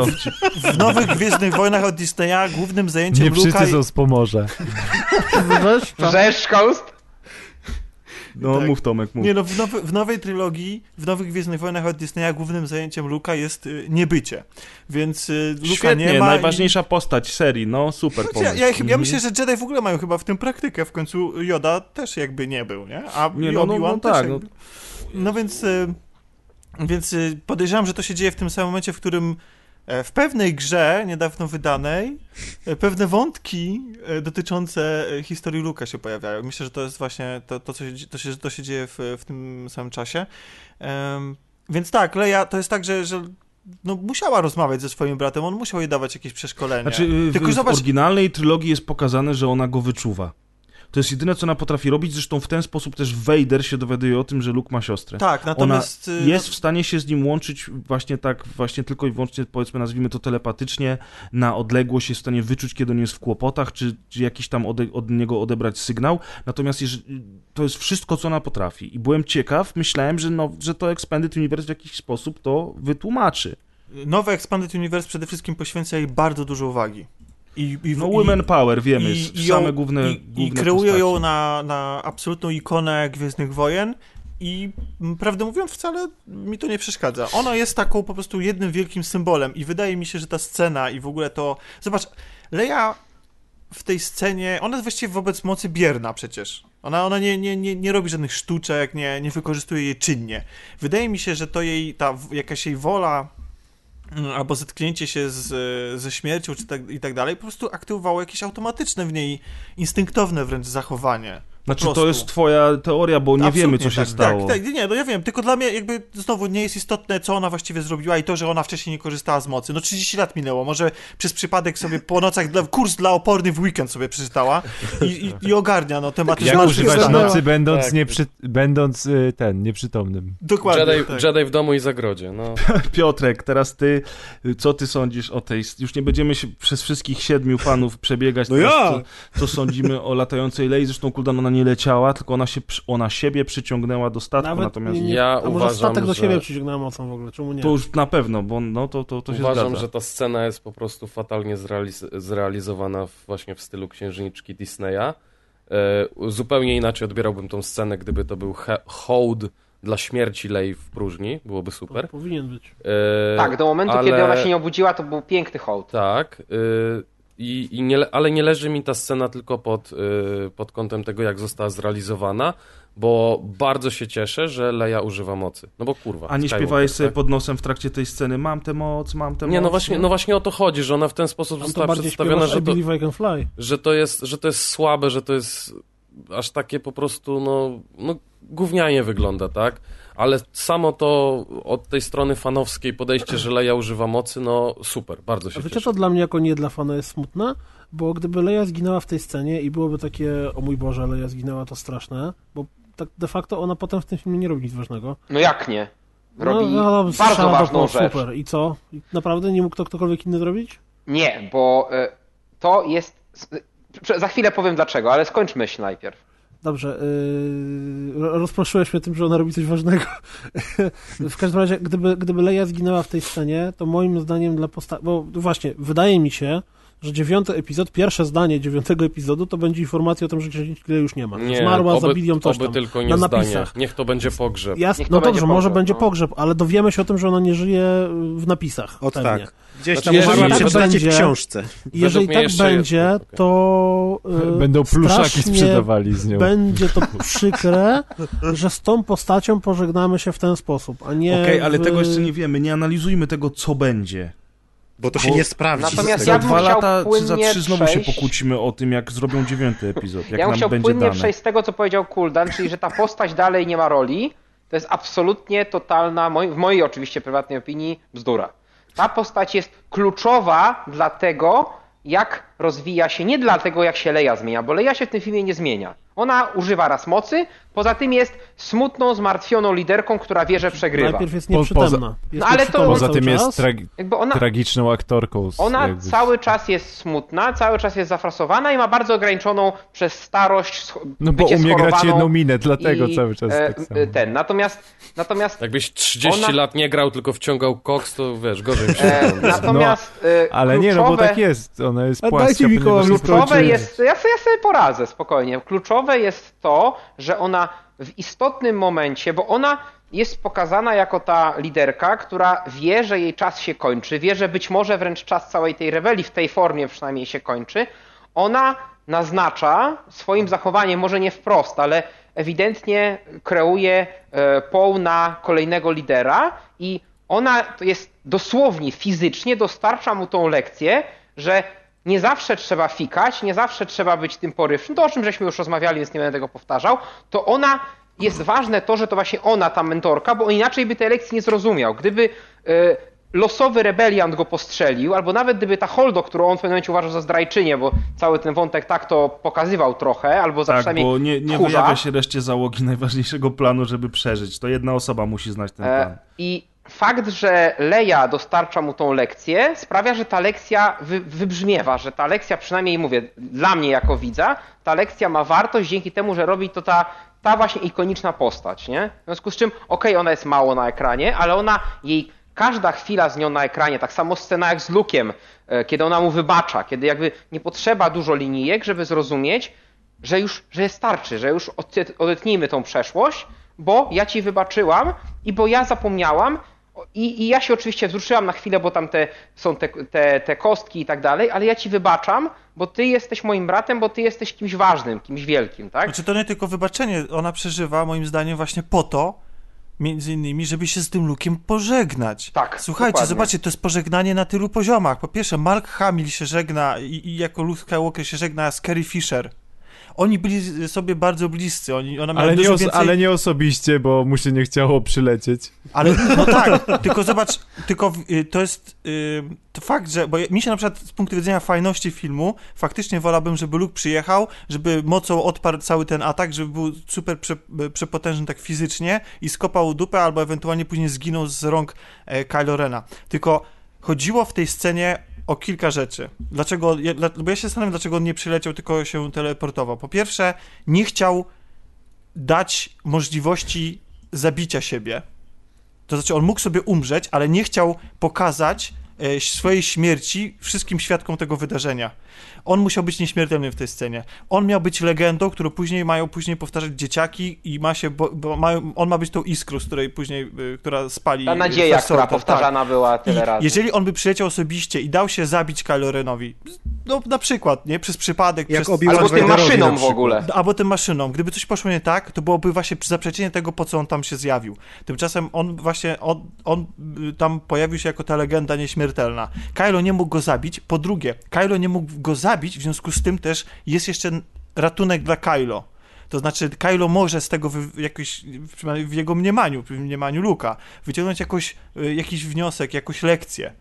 w nowych Gwiezdnych Wojnach od Disneya głównym zajęciem Nie Luka... wszyscy są z Pomorza. Rzeszkoust? No Tak. mów Tomek, mów. Nie no, w, nowy, w nowej trylogii, w nowych Gwiezdnych Wojnach od Disneya głównym zajęciem Luka jest y, niebycie. Więc y, Luka Świetnie, nie ma... najważniejsza postać serii, no super I... pomysł. Ja, ja, ja Mhm. myślę, że Jedi w ogóle mają chyba w tym praktykę. W końcu Yoda też jakby nie był, nie? A Nie, i no, no, no tak, jakby... No więc... Y, więc y, podejrzewam, że to się dzieje w tym samym momencie, w którym w pewnej grze, niedawno wydanej, e, pewne wątki e, dotyczące e, historii Luka się pojawiają. Myślę, że to jest właśnie to, to, co się, to, się, to się dzieje w, w tym samym czasie. Em, więc tak, Leia to jest tak, że, że no, musiała rozmawiać ze swoim bratem, on musiał jej dawać jakieś przeszkolenie. Znaczy, w, Tylko w zobacz, oryginalnej trylogii jest pokazane, że ona go wyczuwa. To jest jedyne, co ona potrafi robić, zresztą w ten sposób też Vader się dowiaduje o tym, że Luke ma siostrę. tak, natomiast... y, Jest w stanie się z nim łączyć właśnie tak, właśnie tylko i wyłącznie, powiedzmy, nazwijmy to telepatycznie, na odległość, jest w stanie wyczuć, kiedy on jest w kłopotach, czy, czy jakiś tam ode, od niego odebrać sygnał. Natomiast jeżeli, to jest wszystko, co ona potrafi. I byłem ciekaw, myślałem, że, no, że to Expanded Universe w jakiś sposób to wytłumaczy. Nowe Expanded Universe przede wszystkim poświęca jej bardzo dużo uwagi. I, i, No i- Women Power, wiemy, i, i, i same ją- główne, i, główne i kreują postaci. ją na, na absolutną ikonę Gwiezdnych Wojen i prawdę mówiąc wcale mi to nie przeszkadza. Ona jest taką po prostu jednym wielkim symbolem i wydaje mi się, że ta scena i w ogóle to... Zobacz, Leia w tej scenie, ona jest właściwie wobec mocy bierna przecież. Ona, ona nie, nie, nie, nie robi żadnych sztuczek, nie, nie wykorzystuje jej czynnie. Wydaje mi się, że to jej, ta jakaś jej wola albo zetknięcie się z, ze śmiercią czy tak, i tak dalej, po prostu aktywowało jakieś automatyczne w niej, instynktowne wręcz zachowanie. Znaczy, to jest twoja teoria, bo nie wiemy, co się tak, stało. Tak, tak, nie, no ja wiem, tylko dla mnie jakby znowu nie jest istotne, co ona właściwie zrobiła i to, że ona wcześniej nie korzystała z mocy. No 30 lat minęło, może przez przypadek sobie po nocach dla, kurs dla opornych w weekend sobie przeczytała i, i, i ogarnia no tematy Jak używać nocy, będąc, Tak. nieprzy... będąc y, ten, nieprzytomnym. Dokładnie, Jedi, tak. Jedi w domu i zagrodzie, no. Piotrek, teraz ty, co ty sądzisz o tej... Już nie będziemy się przez wszystkich siedmiu panów przebiegać, No teraz, ja! co, co sądzimy o latającej Lei. Zresztą Kuldan ona nie leciała, tylko ona się ona siebie przyciągnęła do statku, Nawet natomiast nie, nie, Ja a może uważam, statek do że- siebie przyciągnęła mocą w ogóle, czemu nie? to już na pewno, bo no, to, to, to się Uważam, zgadza. że ta scena jest po prostu fatalnie zrealiz- zrealizowana właśnie w stylu księżniczki Disneya. E, zupełnie inaczej odbierałbym tą scenę, gdyby to był he- hołd dla śmierci Lei w próżni, byłoby super. Powinien być. E, Tak, do momentu, ale- kiedy ona się nie obudziła, to był piękny hołd. Tak, y, i, i nie, le- ale nie leży mi ta scena tylko pod, y, pod kątem tego, jak została zrealizowana, bo bardzo się cieszę, że Leia używa mocy. No bo kurwa. A nie śpiewałeś sobie tak? pod nosem w trakcie tej sceny, mam tę moc, mam tę moc. Nie, no właśnie, no właśnie o to chodzi, że ona w ten sposób Tam została przedstawiona, że to, Believe I Can Fly. że, to jest, że to jest słabe, że to jest aż takie po prostu, no, no gównianie wygląda, tak? Ale samo to od tej strony fanowskiej podejście, że Leia używa mocy, no super, bardzo A się wiecie, cieszę. co dla mnie jako nie dla fana jest smutne? Bo gdyby Leia zginęła w tej scenie i byłoby takie, o mój Boże, Leia zginęła, to straszne, bo tak de facto ona potem w tym filmie nie robi nic ważnego. No jak nie? robi no, no, bardzo ważną rzecz. Super. I co? Naprawdę nie mógł to ktokolwiek inny zrobić? Nie, bo e, to jest... prze- Za chwilę powiem dlaczego, ale skończ myśl najpierw. Dobrze, yy, ro- rozproszyłeś mnie tym, że ona robi coś ważnego. w każdym razie, gdyby, gdyby Leia zginęła w tej scenie, to moim zdaniem dla postaci... Bo właśnie, wydaje mi się, że dziewiąty epizod, pierwsze zdanie dziewiątego epizodu to będzie informacja o tym, że księżniczki już nie ma. Nie, Zmarła, oby, zabili ją coś oby tam. tylko na nie zdanie. napisach. Niech to będzie pogrzeb. Jas... No będzie dobrze, może pogrzeb, będzie no. pogrzeb, ale dowiemy się o tym, że ona nie żyje w napisach. Ot pewnie. tak. Gdzieś Znaczy, tam umarła tak przeczytacie w będzie- książce. Jeżeli tak będzie, jest- to yy, Będą pluszaki sprzedawali z nią. Będzie to przykre, że z tą postacią pożegnamy się w ten sposób, a nie Okej, ale w... tego jeszcze nie wiemy. Nie analizujmy tego, co będzie. Bo to się Bo- nie sprawdzi. Natomiast ja bym dwa lata czy za trzy znowu się przejść- pokłócimy o tym, jak zrobią dziewiąty epizod, jak ja bym nam chciał będzie płynnie dane. przejść z tego, co powiedział Kuldan, czyli że ta postać dalej nie ma roli. To jest absolutnie totalna, w mojej oczywiście prywatnej opinii, bzdura. Ta postać jest kluczowa dla tego, jak rozwija się, nie dla tego, jak się Leia zmienia, bo Leia się w tym filmie nie zmienia. Ona używa raz mocy, poza tym jest smutną, zmartwioną liderką, która wie, że przegrywa. Najpierw jest nieprzytomna. Jest No ale to- Poza tym jest Jakby ona, tragiczną aktorką. z- Ona jakby cały czas jest smutna, cały czas jest zafrasowana i ma bardzo ograniczoną przez starość No bo umie grać jedną minę, dlatego i, cały czas e, tak samo. e, Ten, natomiast, natomiast, Jakbyś 30 Ona- lat nie grał, tylko wciągał koks, to wiesz, gorzej się e, wygląda. natomiast e, Ale nie, no bo kluczowe- tak jest. Ona jest A płaska, dajcie mi koło Kluczowe jest, ja sobie, ja sobie poradzę spokojnie. Kluczowe jest to, że ona w istotnym momencie, bo ona jest pokazana jako ta liderka, która wie, że jej czas się kończy, wie, że być może wręcz czas całej tej rebelii w tej formie przynajmniej się kończy. Ona naznacza swoim zachowaniem, może nie wprost, ale ewidentnie kreuje e, poł na kolejnego lidera i ona to jest dosłownie, fizycznie dostarcza mu tą lekcję, że nie zawsze trzeba fikać, nie zawsze trzeba być tym porywczym, to o czym żeśmy już rozmawiali, więc nie będę tego powtarzał, to ona, jest ważne to, że to właśnie ona, ta mentorka, bo inaczej by tej lekcji nie zrozumiał. Gdyby e, losowy rebeliant go postrzelił, albo nawet gdyby ta Holdo, którą on w pewnym momencie uważał za zdrajczynię, bo cały ten wątek tak to pokazywał trochę, albo za Tak, przynajmniej bo nie, nie tchórza. wyjawia się reszcie załogi najważniejszego planu, żeby przeżyć. To jedna osoba musi znać ten plan. E, I fakt, że Leia dostarcza mu tą lekcję, sprawia, że ta lekcja wy, wybrzmiewa, że ta lekcja, przynajmniej mówię, dla mnie jako widza, ta lekcja ma wartość dzięki temu, że robi to ta, ta właśnie ikoniczna postać, nie? W związku z czym, okej, ona jest mało na ekranie, ale ona, jej każda chwila z nią na ekranie, tak samo scena jak z Lukiem, e, kiedy ona mu wybacza, kiedy jakby nie potrzeba dużo linijek, żeby zrozumieć, że już, że starczy, że już odet- odetnijmy tą przeszłość, bo ja ci wybaczyłam i bo ja zapomniałam i, i ja się oczywiście wzruszyłam na chwilę, bo tam te, są te, te, te kostki i tak dalej, ale ja ci wybaczam, bo ty jesteś moim bratem, bo ty jesteś kimś ważnym, kimś wielkim, tak? Znaczy to nie tylko wybaczenie, ona przeżywa moim zdaniem właśnie po to, między innymi, żeby się z tym Lukiem pożegnać. Tak, Słuchajcie, dokładnie. zobaczcie, to jest pożegnanie na tylu poziomach. Po pierwsze, Mark Hamill się żegna i, i jako Luke Skywalker się żegna z Carrie Fisher. Oni byli sobie bardzo bliscy, oni, ona miała Ale nie, więcej... ale nie osobiście, bo mu się nie chciało przylecieć. Ale no tak, tylko zobacz, tylko y, to jest y, to fakt, że, bo mi się na przykład z punktu widzenia fajności filmu, faktycznie wolałbym, żeby Luke przyjechał, żeby mocą odparł cały ten atak, żeby był super prze, przepotężny tak fizycznie i skopał dupę, albo ewentualnie później zginął z rąk e, Kylo Rena. Tylko chodziło w tej scenie o kilka rzeczy. Dlaczego, ja, bo ja się zastanawiam, dlaczego on nie przyleciał, tylko się teleportował. Po pierwsze, nie chciał dać możliwości zabicia siebie. To znaczy, on mógł sobie umrzeć, ale nie chciał pokazać swojej śmierci wszystkim świadkom tego wydarzenia. On musiał być nieśmiertelny w tej scenie. On miał być legendą, którą później mają później powtarzać dzieciaki i ma się, bo, bo ma, on ma być tą iskrą, z której później, y, która spali Ta nadzieja, która Order, powtarzana była I tyle razy. jeżeli on by przyleciał osobiście i dał się zabić Kylo Renowi, no na przykład, nie, przez przypadek, Jak przez... Albo tym maszyną w ogóle. Albo tym maszyną. Gdyby coś poszło nie tak, to byłoby właśnie zaprzeczenie tego, po co on tam się zjawił. Tymczasem on właśnie, on, on y, tam pojawił się jako ta legenda nieśmiertelna. Kylo nie mógł go zabić. Po drugie, Kylo nie mógł go zabić, w związku z tym też jest jeszcze ratunek dla Kylo. To znaczy, Kylo może z tego wy, jakoś, w jego mniemaniu, w mniemaniu Luka, wyciągnąć jakoś, y, jakiś wniosek, jakąś lekcję.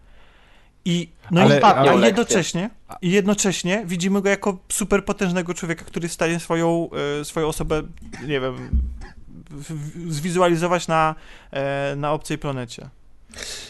I, no Ale- i, a lekcję. jednocześnie, i jednocześnie widzimy go jako super potężnego człowieka, który jest w stanie swoją, e, swoją osobę, nie wiem, w- zwizualizować na, e, na obcej planecie.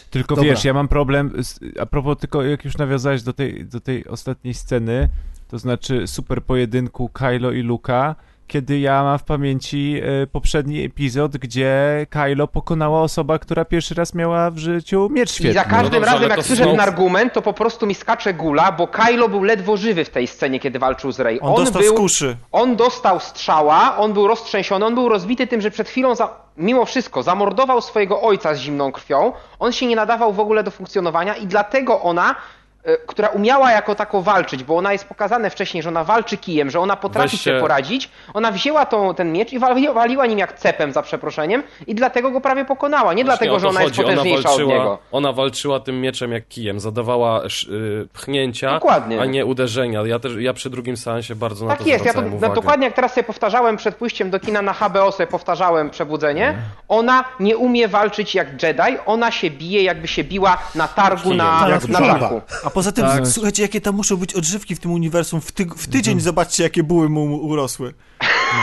Tylko Dobra. wiesz, ja mam problem, z, a propos tylko jak już nawiązałeś do tej, do tej ostatniej sceny, to znaczy super pojedynku Kylo i Luka, kiedy ja mam w pamięci e, poprzedni epizod, gdzie Kylo pokonała osoba, która pierwszy raz miała w życiu miecz I świetny. za każdym No razem, jak słyszę ten argument, to po prostu mi skacze gula, bo Kylo był ledwo żywy w tej scenie, kiedy walczył z Rey. On, dostał był, z kuszy. on dostał strzała, on był roztrzęsiony, on był rozbity tym, że przed chwilą, za, mimo wszystko, zamordował swojego ojca z zimną krwią. On się nie nadawał w ogóle do funkcjonowania i dlatego ona, która umiała jako tako walczyć, bo ona jest pokazane wcześniej, że ona walczy kijem, że ona potrafi sobie poradzić, ona wzięła tą, ten miecz i wali, waliła nim jak cepem, za przeproszeniem, i dlatego go prawie pokonała. Nie Właśnie dlatego, że ona jest chodzi. potężniejsza od walczyła, niego. Ona walczyła tym mieczem jak kijem, zadawała sz- y, pchnięcia, Dokładnie. a nie uderzenia. Ja też, ja przy drugim seansie bardzo na Tak to jest, ja to no, uwagę. dokładnie jak teraz sobie powtarzałem przed pójściem do kina na HBO sobie powtarzałem Przebudzenie, ona nie umie walczyć jak Jedi, ona się bije jakby się biła na targu na, na, na trąba. dachu. A poza tym, Tak. słuchajcie, jakie tam muszą być odżywki w tym uniwersum. W, ty w tydzień zobaczcie, jakie buły mu urosły.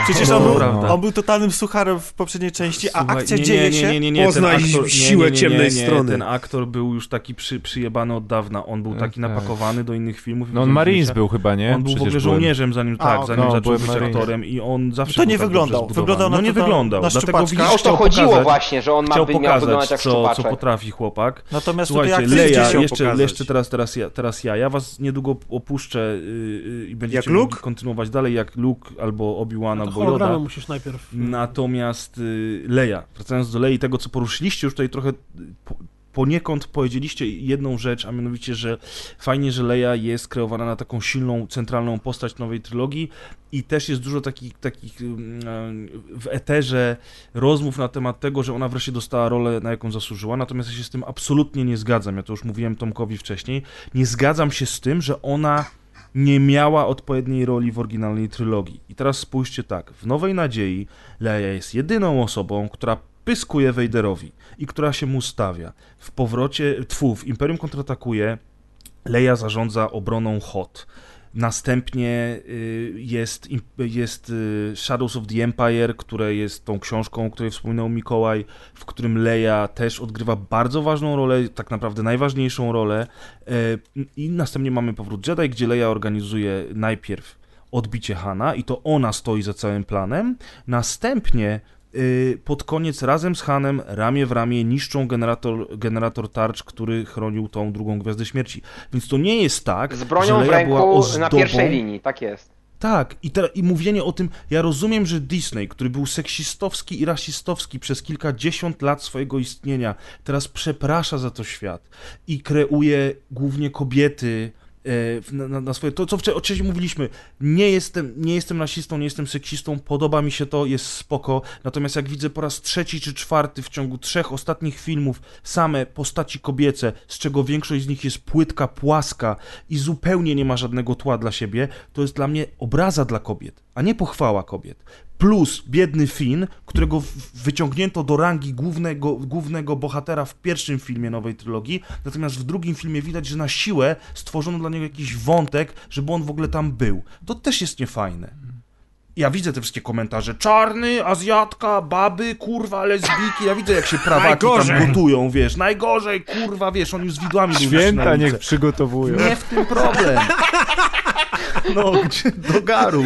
Przecież No, on, był, prawda. on był totalnym sucharem w poprzedniej części, a Słuchaj, akcja nie, dzieje nie, się... Nie, nie, nie, Poznaj ten aktor, siłę nie, nie, nie, ciemnej nie, strony. Ten aktor był już taki przy, przyjebany od dawna. On był taki Tak. napakowany do innych filmów. No on Marines był chyba, nie? On był w Przecież ogóle byłem- żołnierzem, zanim, A, tak, okej. zanim No, zaczął byłem być Marines. aktorem i on zawsze To nie był tak wyglądał. Wyglądał na No nie wyglądał. na Dlatego widzisz, O to chodziło właśnie, że on ma chciał pokazać, jak co, potrafi chłopak. Natomiast tutaj Słuchajcie, chciał jeszcze, jeszcze teraz, teraz, ja, teraz ja. Ja was niedługo opuszczę yy, yy, i będziecie Jak Luke? kontynuować dalej jak Luke albo Obi-Wan To albo Yoda. musisz najpierw... Natomiast y, Leja, wracając do Lei, tego co poruszyliście już tutaj trochę y, po, poniekąd powiedzieliście jedną rzecz, a mianowicie, że fajnie, że Leia jest kreowana na taką silną, centralną postać nowej trylogii i też jest dużo takich, takich w eterze rozmów na temat tego, że ona wreszcie dostała rolę, na jaką zasłużyła, natomiast ja się z tym absolutnie nie zgadzam, ja to już mówiłem Tomkowi wcześniej, nie zgadzam się z tym, że ona nie miała odpowiedniej roli w oryginalnej trylogii. I teraz spójrzcie tak, w Nowej Nadziei Leia jest jedyną osobą, która pyskuje Vaderowi i która się mu stawia. W powrocie, tfu, w Imperium kontratakuje, Leia zarządza obroną Hot. Następnie y, jest, jest y, Shadows of the Empire, które jest tą książką, o której wspominał Mikołaj, w którym Leia też odgrywa bardzo ważną rolę, tak naprawdę najważniejszą rolę. E, I następnie mamy powrót Jedi, gdzie Leia organizuje najpierw odbicie Hana i to ona stoi za całym planem. Następnie pod koniec razem z Hanem ramię w ramię niszczą generator, generator tarcz, który chronił tą drugą Gwiazdę Śmierci. Więc to nie jest tak, Z że bronią w Leia była ręku ozdobą... na pierwszej linii, tak jest. Tak, i, te, i mówienie o tym, ja rozumiem, że Disney, który był seksistowski i rasistowski przez kilkadziesiąt lat swojego istnienia, teraz przeprasza za to świat i kreuje głównie kobiety w- na, na, swoje. To, co wcześniej mówiliśmy, nie jestem, nie jestem rasistą, nie jestem seksistą, podoba mi się to, jest spoko. Natomiast jak widzę po raz trzeci czy czwarty w ciągu trzech ostatnich filmów same postaci kobiece, z czego większość z nich jest płytka, płaska i zupełnie nie ma żadnego tła dla siebie, to jest dla mnie obraza dla kobiet, a nie pochwała kobiet. Plus biedny Finn, którego wyciągnięto do rangi głównego, głównego bohatera w pierwszym filmie nowej trylogii, natomiast w drugim filmie widać, że na siłę stworzono dla niego jakiś wątek, żeby on w ogóle tam był. To też jest niefajne. Ja widzę te wszystkie komentarze. Czarny, Azjatka, baby, kurwa, lesbijki. Ja widzę, jak się prawaki tam gotują, wiesz. Najgorzej, kurwa, wiesz, on już z widłami Święta niech przygotowują. Nie w tym problem. No, gdzie do garów.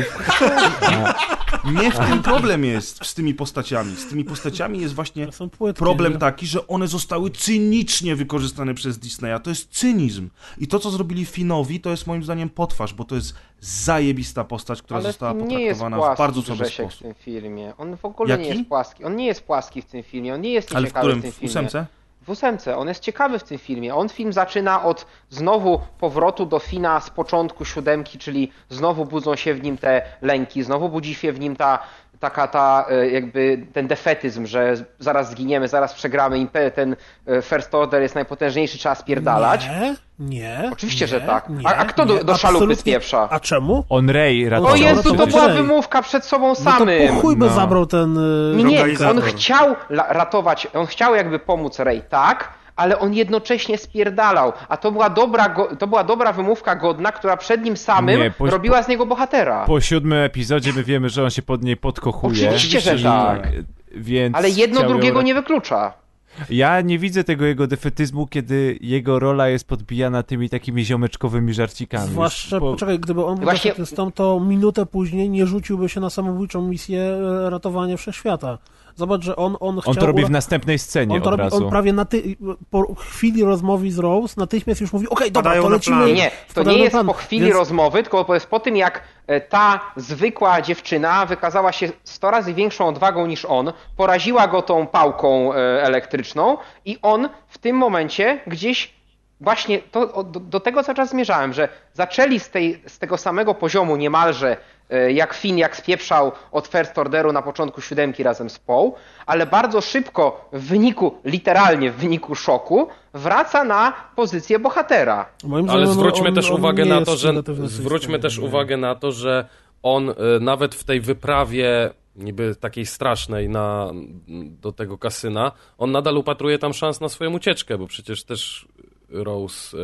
Nie w tym problem jest z tymi postaciami. Z tymi postaciami jest właśnie problem nie? taki, że one zostały cynicznie wykorzystane przez Disneya. To jest cynizm. I to, co zrobili Finowi, to jest moim zdaniem potwarz, bo to jest zajebista postać, która Ale została nie potraktowana płaski w bardzo słaby Grzesiek w sposób. tym filmie. On w ogóle nie Jaki? jest płaski. On nie jest płaski w tym filmie, on nie jest Ale w którym? w tym W ósemce? W ósemce. On jest ciekawy w tym filmie. On film zaczyna od znowu powrotu do Fina z początku siódemki, czyli znowu budzą się w nim te lęki, znowu budzi się w nim ta taka ta e, jakby ten defetyzm, że zaraz zginiemy, zaraz przegramy, ten e, First Order jest najpotężniejszy, trzeba spierdalać. Nie, nie. Oczywiście, nie, że tak. Nie, A- a kto do- nie, do szalupy absolutnie. spieprza? A czemu? On Ray ratował. O Jezu, to była wymówka przed sobą No to samym. po chuj by No. zabrał ten... y, Nie, on chciał ratować, on chciał jakby pomóc Rey, tak, ale on jednocześnie spierdalał, a to była dobra, go, to była dobra wymówka godna, która przed nim samym Nie, po- robiła z niego bohatera. Po siódmym epizodzie my wiemy, że on się pod niej podkochuje. Oczywiście, że I- tak. więc Ale jedno drugiego nie wyklucza. Ja nie widzę tego jego defetyzmu, kiedy jego rola jest podbijana tymi takimi ziomeczkowymi żarcikami. Zwłaszcza, Bo- poczekaj, gdyby on był Właśnie- defetystą, to minutę później nie rzuciłby się na samobójczą misję e, ratowania wszechświata. Zobacz, że on, on chciał... On to robi w następnej scenie on, to od robi, razu. on prawie na ty... po chwili rozmowy z Rose natychmiast już mówi, okej, dobra, to lecimy... Nie, nie, to nie jest po chwili Więc- rozmowy, tylko to jest po tym, jak e, ta zwykła dziewczyna wykazała się 100 razy większą odwagą niż on, poraziła go tą pałką e, elektryczną i on w tym momencie gdzieś właśnie to, do, do tego cały czas zmierzałem, że zaczęli z, tej, z tego samego poziomu niemalże jak Finn, jak spieprzał od First Orderu na początku siódemki razem z Poe, ale bardzo szybko w wyniku, literalnie w wyniku szoku, wraca na pozycję bohatera. Moim Ale zwróćmy on- też on uwagę na to, że zwróćmy też uwagę na to, że on y, nawet w tej wyprawie niby takiej strasznej na, do tego kasyna, on nadal upatruje tam szans na swoją ucieczkę, bo przecież też Rose y,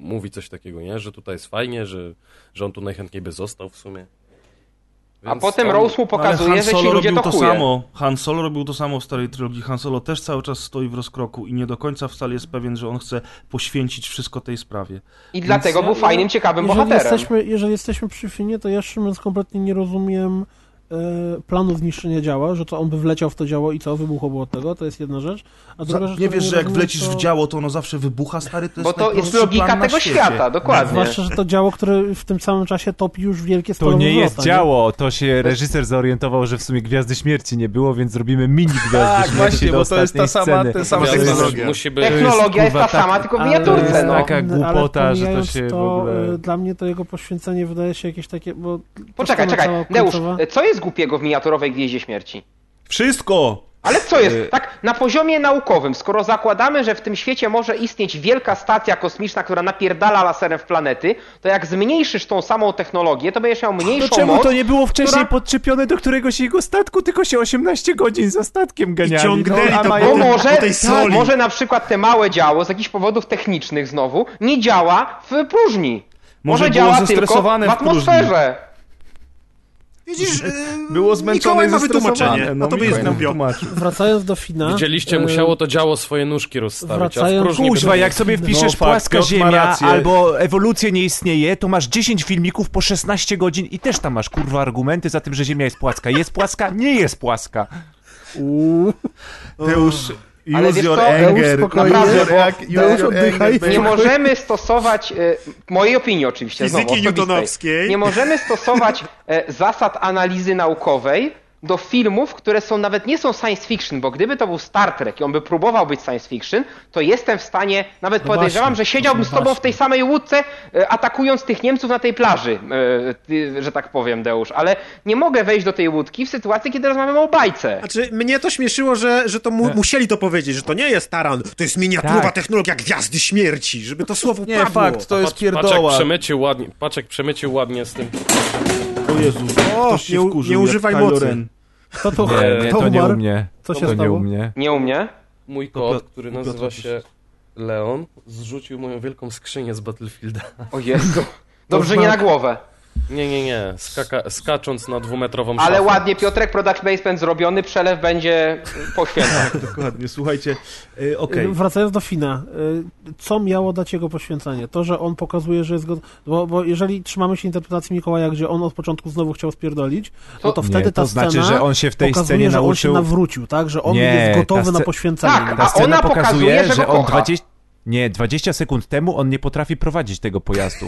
mówi coś takiego, nie? Że tutaj jest fajnie, że, że on tu najchętniej by został w sumie. A Więc potem on- Rose mu Ale pokazuje, że ci ludzie robił to to chuje. samo. Han Solo robił to samo w starej trylogii. Han Solo też cały czas stoi w rozkroku i nie do końca wcale jest pewien, że on chce poświęcić wszystko tej sprawie. I dlatego był fajnym, ciekawym jeżeli bohaterem. Jesteśmy, jeżeli jesteśmy przy Finie, to ja mówiąc kompletnie nie rozumiem planu zniszczenia działa, że to on by wleciał w to działo i co, wybuchłoby od tego, to jest jedna rzecz. A Za, druga rzecz, nie wiesz, że jak wlecisz to... w działo, to ono zawsze wybucha, stary? To Bo jest to jest logika tego świecie. świata, dokładnie. Zwłaszcza, że to działo, które w tym samym czasie topi już wielkie To nie jest wrota, działo, to się reżyser zorientował, że w sumie Gwiazdy Śmierci nie było, więc zrobimy mini Gwiazdy Tak, Śmierci właśnie, do bo to jest ta sama, sceny. ten sam Gwiazda To jest- technologia. musi być... Technologia jest, kurwa, ta sama, tak- tylko w miniaturce, to jest no. taka głupota, że to się w to, ogóle... e, Dla mnie to jego poświęcenie wydaje się jakieś takie, bo... Poczekaj, czekaj. Deusz, co jest głupiego w miniaturowej Gwieździe Śmierci? Wszystko! Ale co jest? Y- Tak, na poziomie naukowym, skoro zakładamy, że w tym świecie może istnieć wielka stacja kosmiczna, która napierdala laserem w planety, to jak zmniejszysz tą samą technologię, to będziesz miał mniejszą To czemu moc. to nie było wcześniej która- podczepione do któregoś jego statku, tylko się 18 godzin za statkiem ganiali. ciągnęli no, a to mają- Bo może, po tej tak, soli. może na przykład te małe działo z jakichś powodów technicznych znowu nie działa w próżni. Może Może, działa tylko w zestresowane w próżni. Widzisz, yy, Było zmęczone Mikołaj i ma wytłumaczenie. No, A tobie jest głupio. Wracając do Fina... Widzieliście, e, musiało to działo swoje nóżki rozstawić, wracając-. Kuźwa, jak sobie wpiszesz No, fakt, płaska ma ziemia albo ewolucja nie istnieje, to masz 10 filmików po 16 godzin i też tam masz kurwa argumenty za tym, że ziemia jest płaska. Jest płaska? Nie jest płaska. Uuu, Deusz, Ale use wiesz your co, anger. naprawdę, Use bo- jak- use Deusz, your oddychaj. anger, Nie możemy stosować, e, mojej opinii oczywiście, znowu, Fizyki osobistej. newtonowskiej. Nie możemy stosować e, zasad analizy naukowej do filmów, które są nawet nie są science fiction, bo gdyby to był Star Trek i on by próbował być science fiction, to jestem w stanie, nawet No podejrzewam, właśnie, że siedziałbym no z tobą w tej samej łódce, e, atakując tych Niemców na tej plaży, e, że tak powiem, Deusz, ale nie mogę wejść do tej łódki w sytuacji, kiedy rozmawiamy o bajce. Znaczy, mnie to śmieszyło, że, że to mu, musieli to powiedzieć, że to nie jest taran, to jest miniaturowa Tak. technologia Gwiazdy Śmierci, żeby to słowo Nie, padło. fakt, to jest Patrz, Paczek pierdoła. przemycił ładnie, Paczek przemycił ładnie z tym. O Jezu, O, ktoś się nie nie używaj mocy. Ren. Kto to, Nie, nie, kto to nie u mnie. Co się to nie stało? u mnie. Nie u mnie? Mój kot, który nazywa się Leon, zrzucił moją wielką skrzynię z Battlefielda. O Jezu. Dobrze, nie na głowę. Nie, nie, nie. Skaka, skacząc na dwumetrową Ale szafę. ładnie, Piotrek, product placement zrobiony, przelew będzie po świętach. Dokładnie, słuchajcie, y, okej. Wracając do Fina, y, co miało dać jego poświęcenie? To, że on pokazuje, że jest gotowy. Bo, bo jeżeli trzymamy się interpretacji Mikołaja, gdzie on od początku znowu chciał spierdolić, no to Nie, wtedy ta to znaczy, scena że on się w tej pokazuje, scenie że on się nauczył... nawrócił, tak? Że on Nie, jest gotowy na poświęcenie. Tak, Ta A scena ona pokazuje, pokazuje, że że go on kocha. 20... Nie, 20 sekund temu on nie potrafi prowadzić tego pojazdu.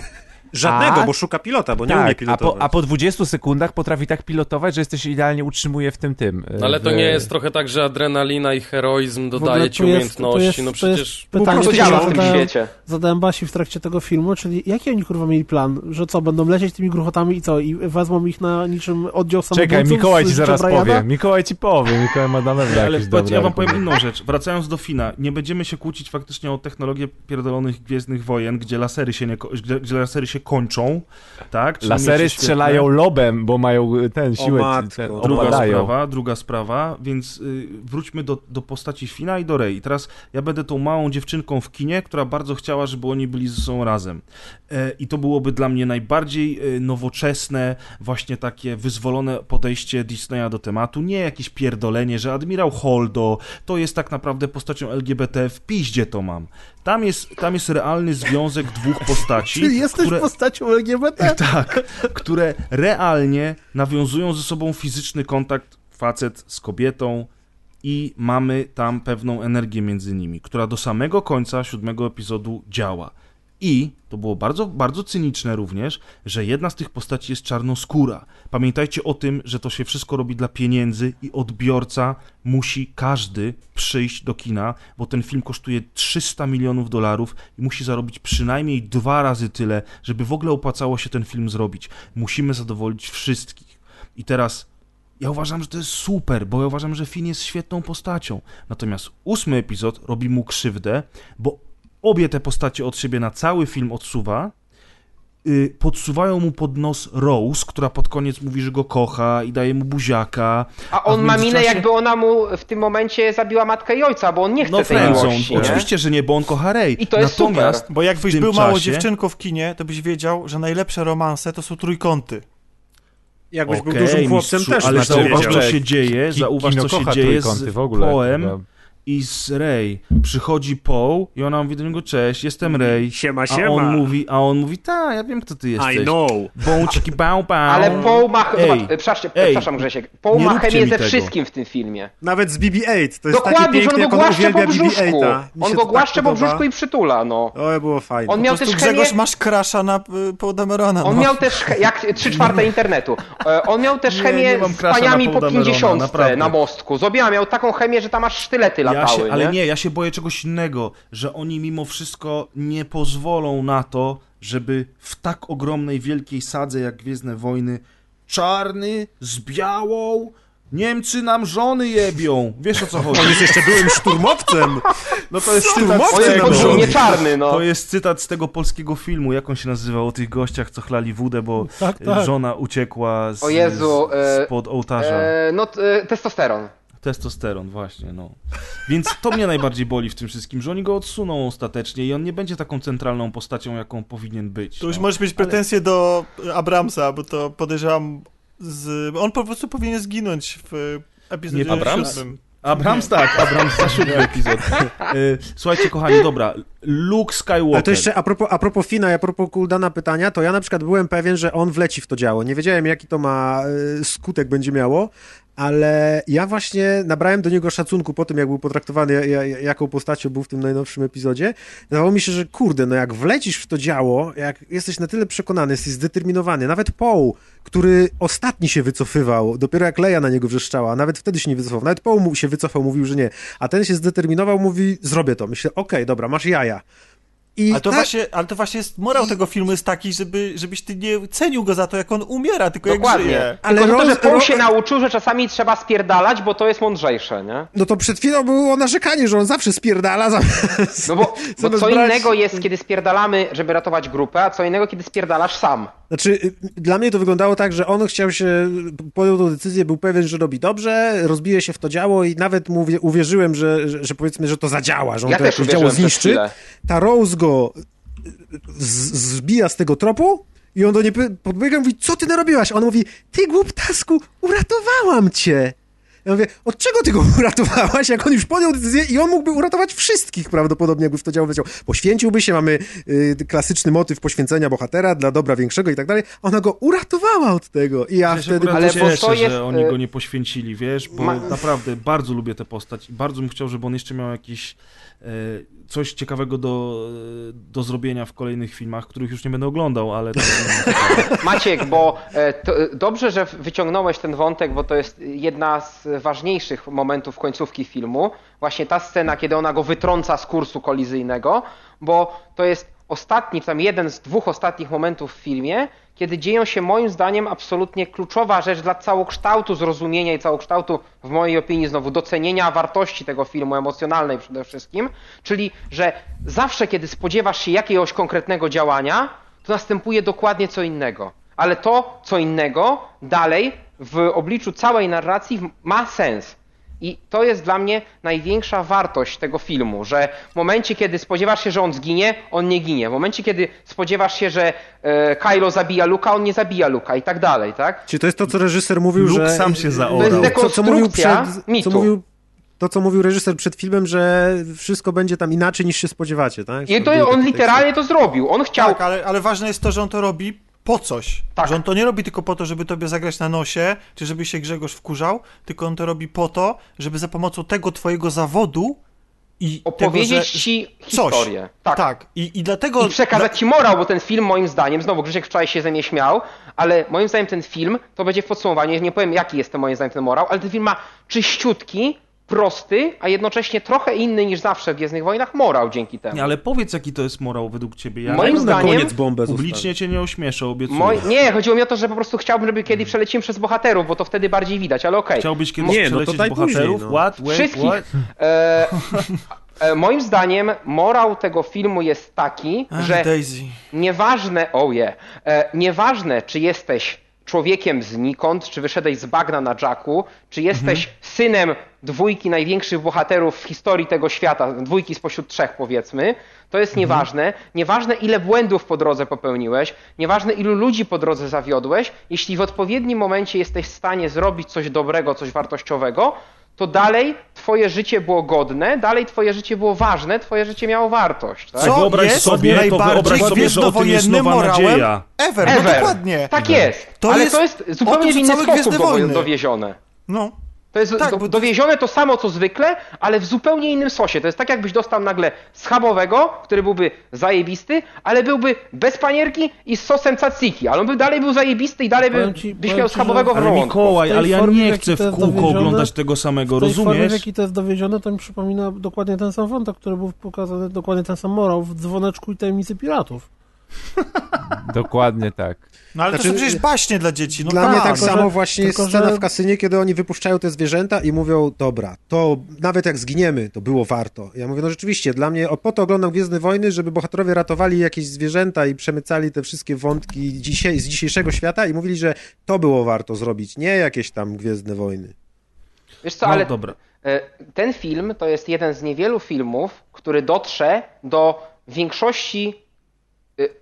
Żadnego, A- bo szuka pilota, bo nie umie Tak, a pilotować. po, a po 20 sekundach potrafi tak pilotować, że jesteś idealnie utrzymuje w tym tym. No ale to nie jest trochę tak, że adrenalina i heroizm dodaje ci jest- umiejętności, jest- no przecież... Pytanie, które działa w tym zadałem, świecie. zadałem Basi w trakcie tego filmu, czyli jaki oni kurwa mieli plan? Że co, będą lecieć tymi gruchotami i co? I wezmą ich na niczym oddział samobójców? Czekaj, Mikołaj ci zaraz Briana? powie. Mikołaj ci powie. Mikołaj ma pewno Ale dobry ja wam powiem inną rzecz. Wracając do Fina, nie będziemy się kłócić faktycznie o technologię pierdolonych Gwiezdnych Wojen, gdzie lasery się nie, gdzie, gdzie lasery się się kończą, tak? Trzeba Lasery mieć świetne. strzelają lobem, bo mają y, ten siłę, matko. ten, Druga opadają. sprawa, druga sprawa, więc y, wróćmy do, do postaci Fina i do Rey. Teraz ja będę tą małą dziewczynką w kinie, która bardzo chciała, żeby oni byli ze sobą razem. E, I to byłoby dla mnie najbardziej y, nowoczesne, właśnie takie wyzwolone podejście Disneya do tematu. Nie jakieś pierdolenie, że admirał Holdo to jest tak naprawdę postacią LGBT, w piździe to mam. Tam jest, tam jest realny związek dwóch postaci, Ty jesteś które... postacią LGBT? Tak, które realnie nawiązują ze sobą fizyczny kontakt facet z kobietą i mamy tam pewną energię między nimi, która do samego końca siódmego epizodu działa. I to było bardzo, bardzo cyniczne również, że jedna z tych postaci jest czarnoskóra. Pamiętajcie o tym, że to się wszystko robi dla pieniędzy i odbiorca musi każdy przyjść do kina, bo ten film kosztuje 300 milionów dolarów i musi zarobić przynajmniej dwa razy tyle, żeby w ogóle opłacało się ten film zrobić. Musimy zadowolić wszystkich. I teraz ja uważam, że to jest super, bo ja uważam, że Finn jest świetną postacią. Natomiast ósmy epizod robi mu krzywdę, bo obie te postacie od siebie na cały film odsuwa. y, Podsuwają mu pod nos Rose, która pod koniec mówi, że go kocha i daje mu buziaka. A on ma minę, międzyczasie- jakby ona mu w tym momencie zabiła matkę i ojca, bo on nie chce No tej miłości. oczywiście, że nie, bo on kocha Rey. I to jest Natomiast super. Bo jakbyś był mało czasie- dziewczynką w kinie, to byś wiedział, że najlepsze romanse to są trójkąty. Jakbyś był Okej, dużym chłopcem mistrzu, też ale zauważ, co się dzieje, zauważ, co się dzieje z trójkąty w ogóle. Poem chyba. I z Rey. Przychodzi Paul i ona mówi do niego, cześć, jestem Rey. Siema, A siema. on mówi, a on mówi, ta, ja wiem, kto ty jesteś. I know. Bączki, bał, bał. Ale Paul ma... Ej, Zobacz, przepraszam, ej, przepraszam Grzesiek. Paul ma chemię mi ze tego. wszystkim w tym filmie. Nawet z BB-8. To jest takie Dokładnie, że piękne, on go on głaszcze po brzuszku. BB-8. Mi On go tak głaszcze po brzuszku i przytula, no. O, było fajne. On Po miał prostu też chemię... Grzegorz masz krasza na y, Paul Damerona. On no. miał też, jak trzy czwarte internetu, e, on miał też chemię z paniami po Paul Damerona, 50 naprawdę. na mostku. Zrobiła, miał taką chemię, że tam aż sztylety Ja latały, się, ale nie? nie, ja się boję czegoś innego, że oni mimo wszystko nie pozwolą na to, żeby w tak ogromnej, wielkiej sadze jak Gwiezdne Wojny czarny z białą Niemcy nam żony jebią. Wiesz o co chodzi? On jest jeszcze byłym szturmowcem. No to jest cytat z nam tego, żony. podwójnie czarny, no. to jest cytat z tego polskiego filmu, jak on się nazywał, o tych gościach, co chlali wódę, bo Tak, tak. żona uciekła z, O Jezu, e, spod ołtarza. E, no, e, testosteron. Testosteron, właśnie, no. Więc to mnie najbardziej boli w tym wszystkim, że oni go odsuną ostatecznie i on nie będzie taką centralną postacią, jaką powinien być. To już no. możesz mieć pretensje do Abramsa, bo to podejrzewam z... On po prostu powinien zginąć w epizodzie Nie, Abrams? Abrams tak, Abrams za siódmy epizod. E, Słuchajcie, kochani, dobra. Luke Skywalker. Ale to jeszcze a propos, a propos Fina i a propos Kuldana pytania, to ja na przykład byłem pewien, że on wleci w to działo. Nie wiedziałem, jaki to ma e, skutek będzie miało, ale ja właśnie nabrałem do niego szacunku po tym, jak był potraktowany, ja- ja- jaką postacią był w tym najnowszym epizodzie. Wydawało mi się, że kurde, no jak wlecisz w to działo, jak jesteś na tyle przekonany, jesteś zdeterminowany, nawet Paul, który ostatni się wycofywał, dopiero jak Leia na niego wrzeszczała, nawet wtedy się nie wycofał, nawet Paul się wycofał, mówił, że nie, a ten się zdeterminował, mówi, zrobię to. Myślę, okej, dobra, masz jaja. I Ale to, tak- właśnie, ale to właśnie jest, morał tego filmu jest taki, żeby, żebyś ty nie cenił go za to, jak on umiera, tylko jak Dokładnie. żyje. Ale Tylko to, że Paul się nauczył, że czasami trzeba spierdalać, bo to jest mądrzejsze, nie? No to przed chwilą było narzekanie, że on zawsze spierdala zamiast... No bo, bo co brać- innego jest, kiedy spierdalamy, żeby ratować grupę, a co innego, kiedy spierdalasz sam. Znaczy, y, dla mnie to wyglądało tak, że on chciał się, podjął tą decyzję, był pewien, że robi dobrze, rozbije się w to działo i nawet mu uwie- uwierzyłem, że, że, że powiedzmy, że to zadziała, że on Ja to jakoś działo zniszczy. Ta Rose go z, zbija z tego tropu i on do niej podbiega i mówi, co ty narobiłaś? A On mówi, ty głuptasku, uratowałam cię. Ja mówię, od czego ty go uratowałaś, jak on już podjął decyzję i on mógłby uratować wszystkich prawdopodobnie, jakby w to działo wleciał. Poświęciłby się, mamy y, klasyczny motyw poświęcenia bohatera dla dobra większego i tak dalej. Ona go uratowała od tego i ja wtedy... Ale bo cieszę, to jest, że oni go nie poświęcili, wiesz, bo ma- naprawdę bardzo lubię tę postać i bardzo bym chciał, żeby on jeszcze miał jakiś e, coś ciekawego do, do zrobienia w kolejnych filmach, których już nie będę oglądał, ale Maciek, bo e, to, e, dobrze, że wyciągnąłeś ten wątek, bo to jest jedna z ważniejszych momentów końcówki filmu. Właśnie ta scena, kiedy ona go wytrąca z kursu kolizyjnego, bo to jest ostatni, tam jeden z dwóch ostatnich momentów w filmie, kiedy dzieją się moim zdaniem absolutnie kluczowa rzecz dla całokształtu zrozumienia i całokształtu, w mojej opinii znowu, docenienia wartości tego filmu, emocjonalnej przede wszystkim, czyli, że zawsze kiedy spodziewasz się jakiegoś konkretnego działania, to następuje dokładnie co innego. Ale to, co innego, dalej w obliczu całej narracji ma sens. I to jest dla mnie największa wartość tego filmu, że w momencie, kiedy spodziewasz się, że on zginie, on nie ginie. W momencie, kiedy spodziewasz się, że e, Kylo zabija Luka, on nie zabija Luka i tak dalej, tak? Czy to jest to, co reżyser mówił, Luke że... sam się To zaorał. jest Co, co mówił przed... mitu. Co mówił, to, co mówił reżyser przed filmem, że wszystko będzie tam inaczej niż się spodziewacie, tak? I to on literalnie to zrobił. On chciał. Tak, ale, ale ważne jest to, że on to robi po coś. Tak. Że on to nie robi tylko po to, żeby tobie zagrać na nosie, czy żeby się Grzegorz wkurzał, tylko on to robi po to, żeby za pomocą tego twojego zawodu i opowiedzieć tego, że... ci Coś. historię. Tak. Tak. I, i dlatego... I przekazać ci morał, bo ten film moim zdaniem, znowu Grzesiek wczoraj się ze mnie śmiał, ale moim zdaniem ten film, to będzie w podsumowaniu, nie powiem jaki jest to moim zdaniem ten morał, ale ten film ma czyściutki, prosty, a jednocześnie trochę inny niż zawsze w Gwiezdnych Wojnach morał dzięki temu. Nie, ale powiedz, jaki to jest morał według ciebie. Ja Moim Na zdaniem- koniec bombę publicznie cię nie ośmieszę, obiecuję. Moj... Nie, chodziło mi o to, że po prostu chciałbym, żeby kiedy przelecimy przez bohaterów, bo to wtedy bardziej widać, ale okej. Chciałbyś kiedyś Nie, no to przelecieć daj bohaterów? później, no. What? Wait, Wszystkich. what? E, e, moim zdaniem morał tego filmu jest taki, Ach, że Daisy. nieważne, oh yeah, e, nieważne czy jesteś człowiekiem znikąd, czy wyszedłeś z bagna na Jacku, czy jesteś synem dwójki największych bohaterów w historii tego świata, dwójki spośród trzech powiedzmy, to jest nieważne. Nieważne ile błędów po drodze popełniłeś, nieważne ilu ludzi po drodze zawiodłeś, jeśli w odpowiednim momencie jesteś w stanie zrobić coś dobrego, coś wartościowego, to dalej twoje życie było godne, dalej twoje życie było ważne, twoje życie miało wartość. Tak? Co wyobraź jest sobie, najbardziej wyobraź sobie, że o tym jest gwiezdnowojennym nowa morałem nadzieja. Ever, no Ever. dokładnie. Tak jest, To ale jest to jest zupełnie w inny sposób do, dowiezione. No. To jest Tak, do, bo- dowiezione to samo co zwykle, ale w zupełnie innym sosie. To jest tak jakbyś dostał nagle schabowego, który byłby zajebisty, ale byłby bez panierki i z sosem tzatziki, ale on by dalej był zajebisty i dalej by, ci- byś miał ci, schabowego w Ale żołądku. Mikołaj, ale ja formie, nie chcę w kółko oglądać tego samego, W tej formie, w rozumiesz? jakiej to jest dowiezione, to mi przypomina dokładnie ten sam wątek, który był pokazany, dokładnie ten sam morał w Dzwoneczku i Tajemnicy Piratów. Dokładnie tak. No ale Znaczy, to są przecież baśnie dla dzieci. No Dla mnie tak. tak tylko, samo że- właśnie jest scena że- w kasynie, kiedy oni wypuszczają te zwierzęta i mówią, dobra, to nawet jak zginiemy, to było warto. Ja mówię, no rzeczywiście, dla mnie, o, po to oglądam Gwiezdne Wojny, żeby bohaterowie ratowali jakieś zwierzęta i przemycali te wszystkie wątki dzisiaj, z dzisiejszego świata i mówili, że to było warto zrobić, nie jakieś tam Gwiezdne Wojny. Wiesz co, No ale dobra. e, ten film to jest jeden z niewielu filmów, który dotrze do większości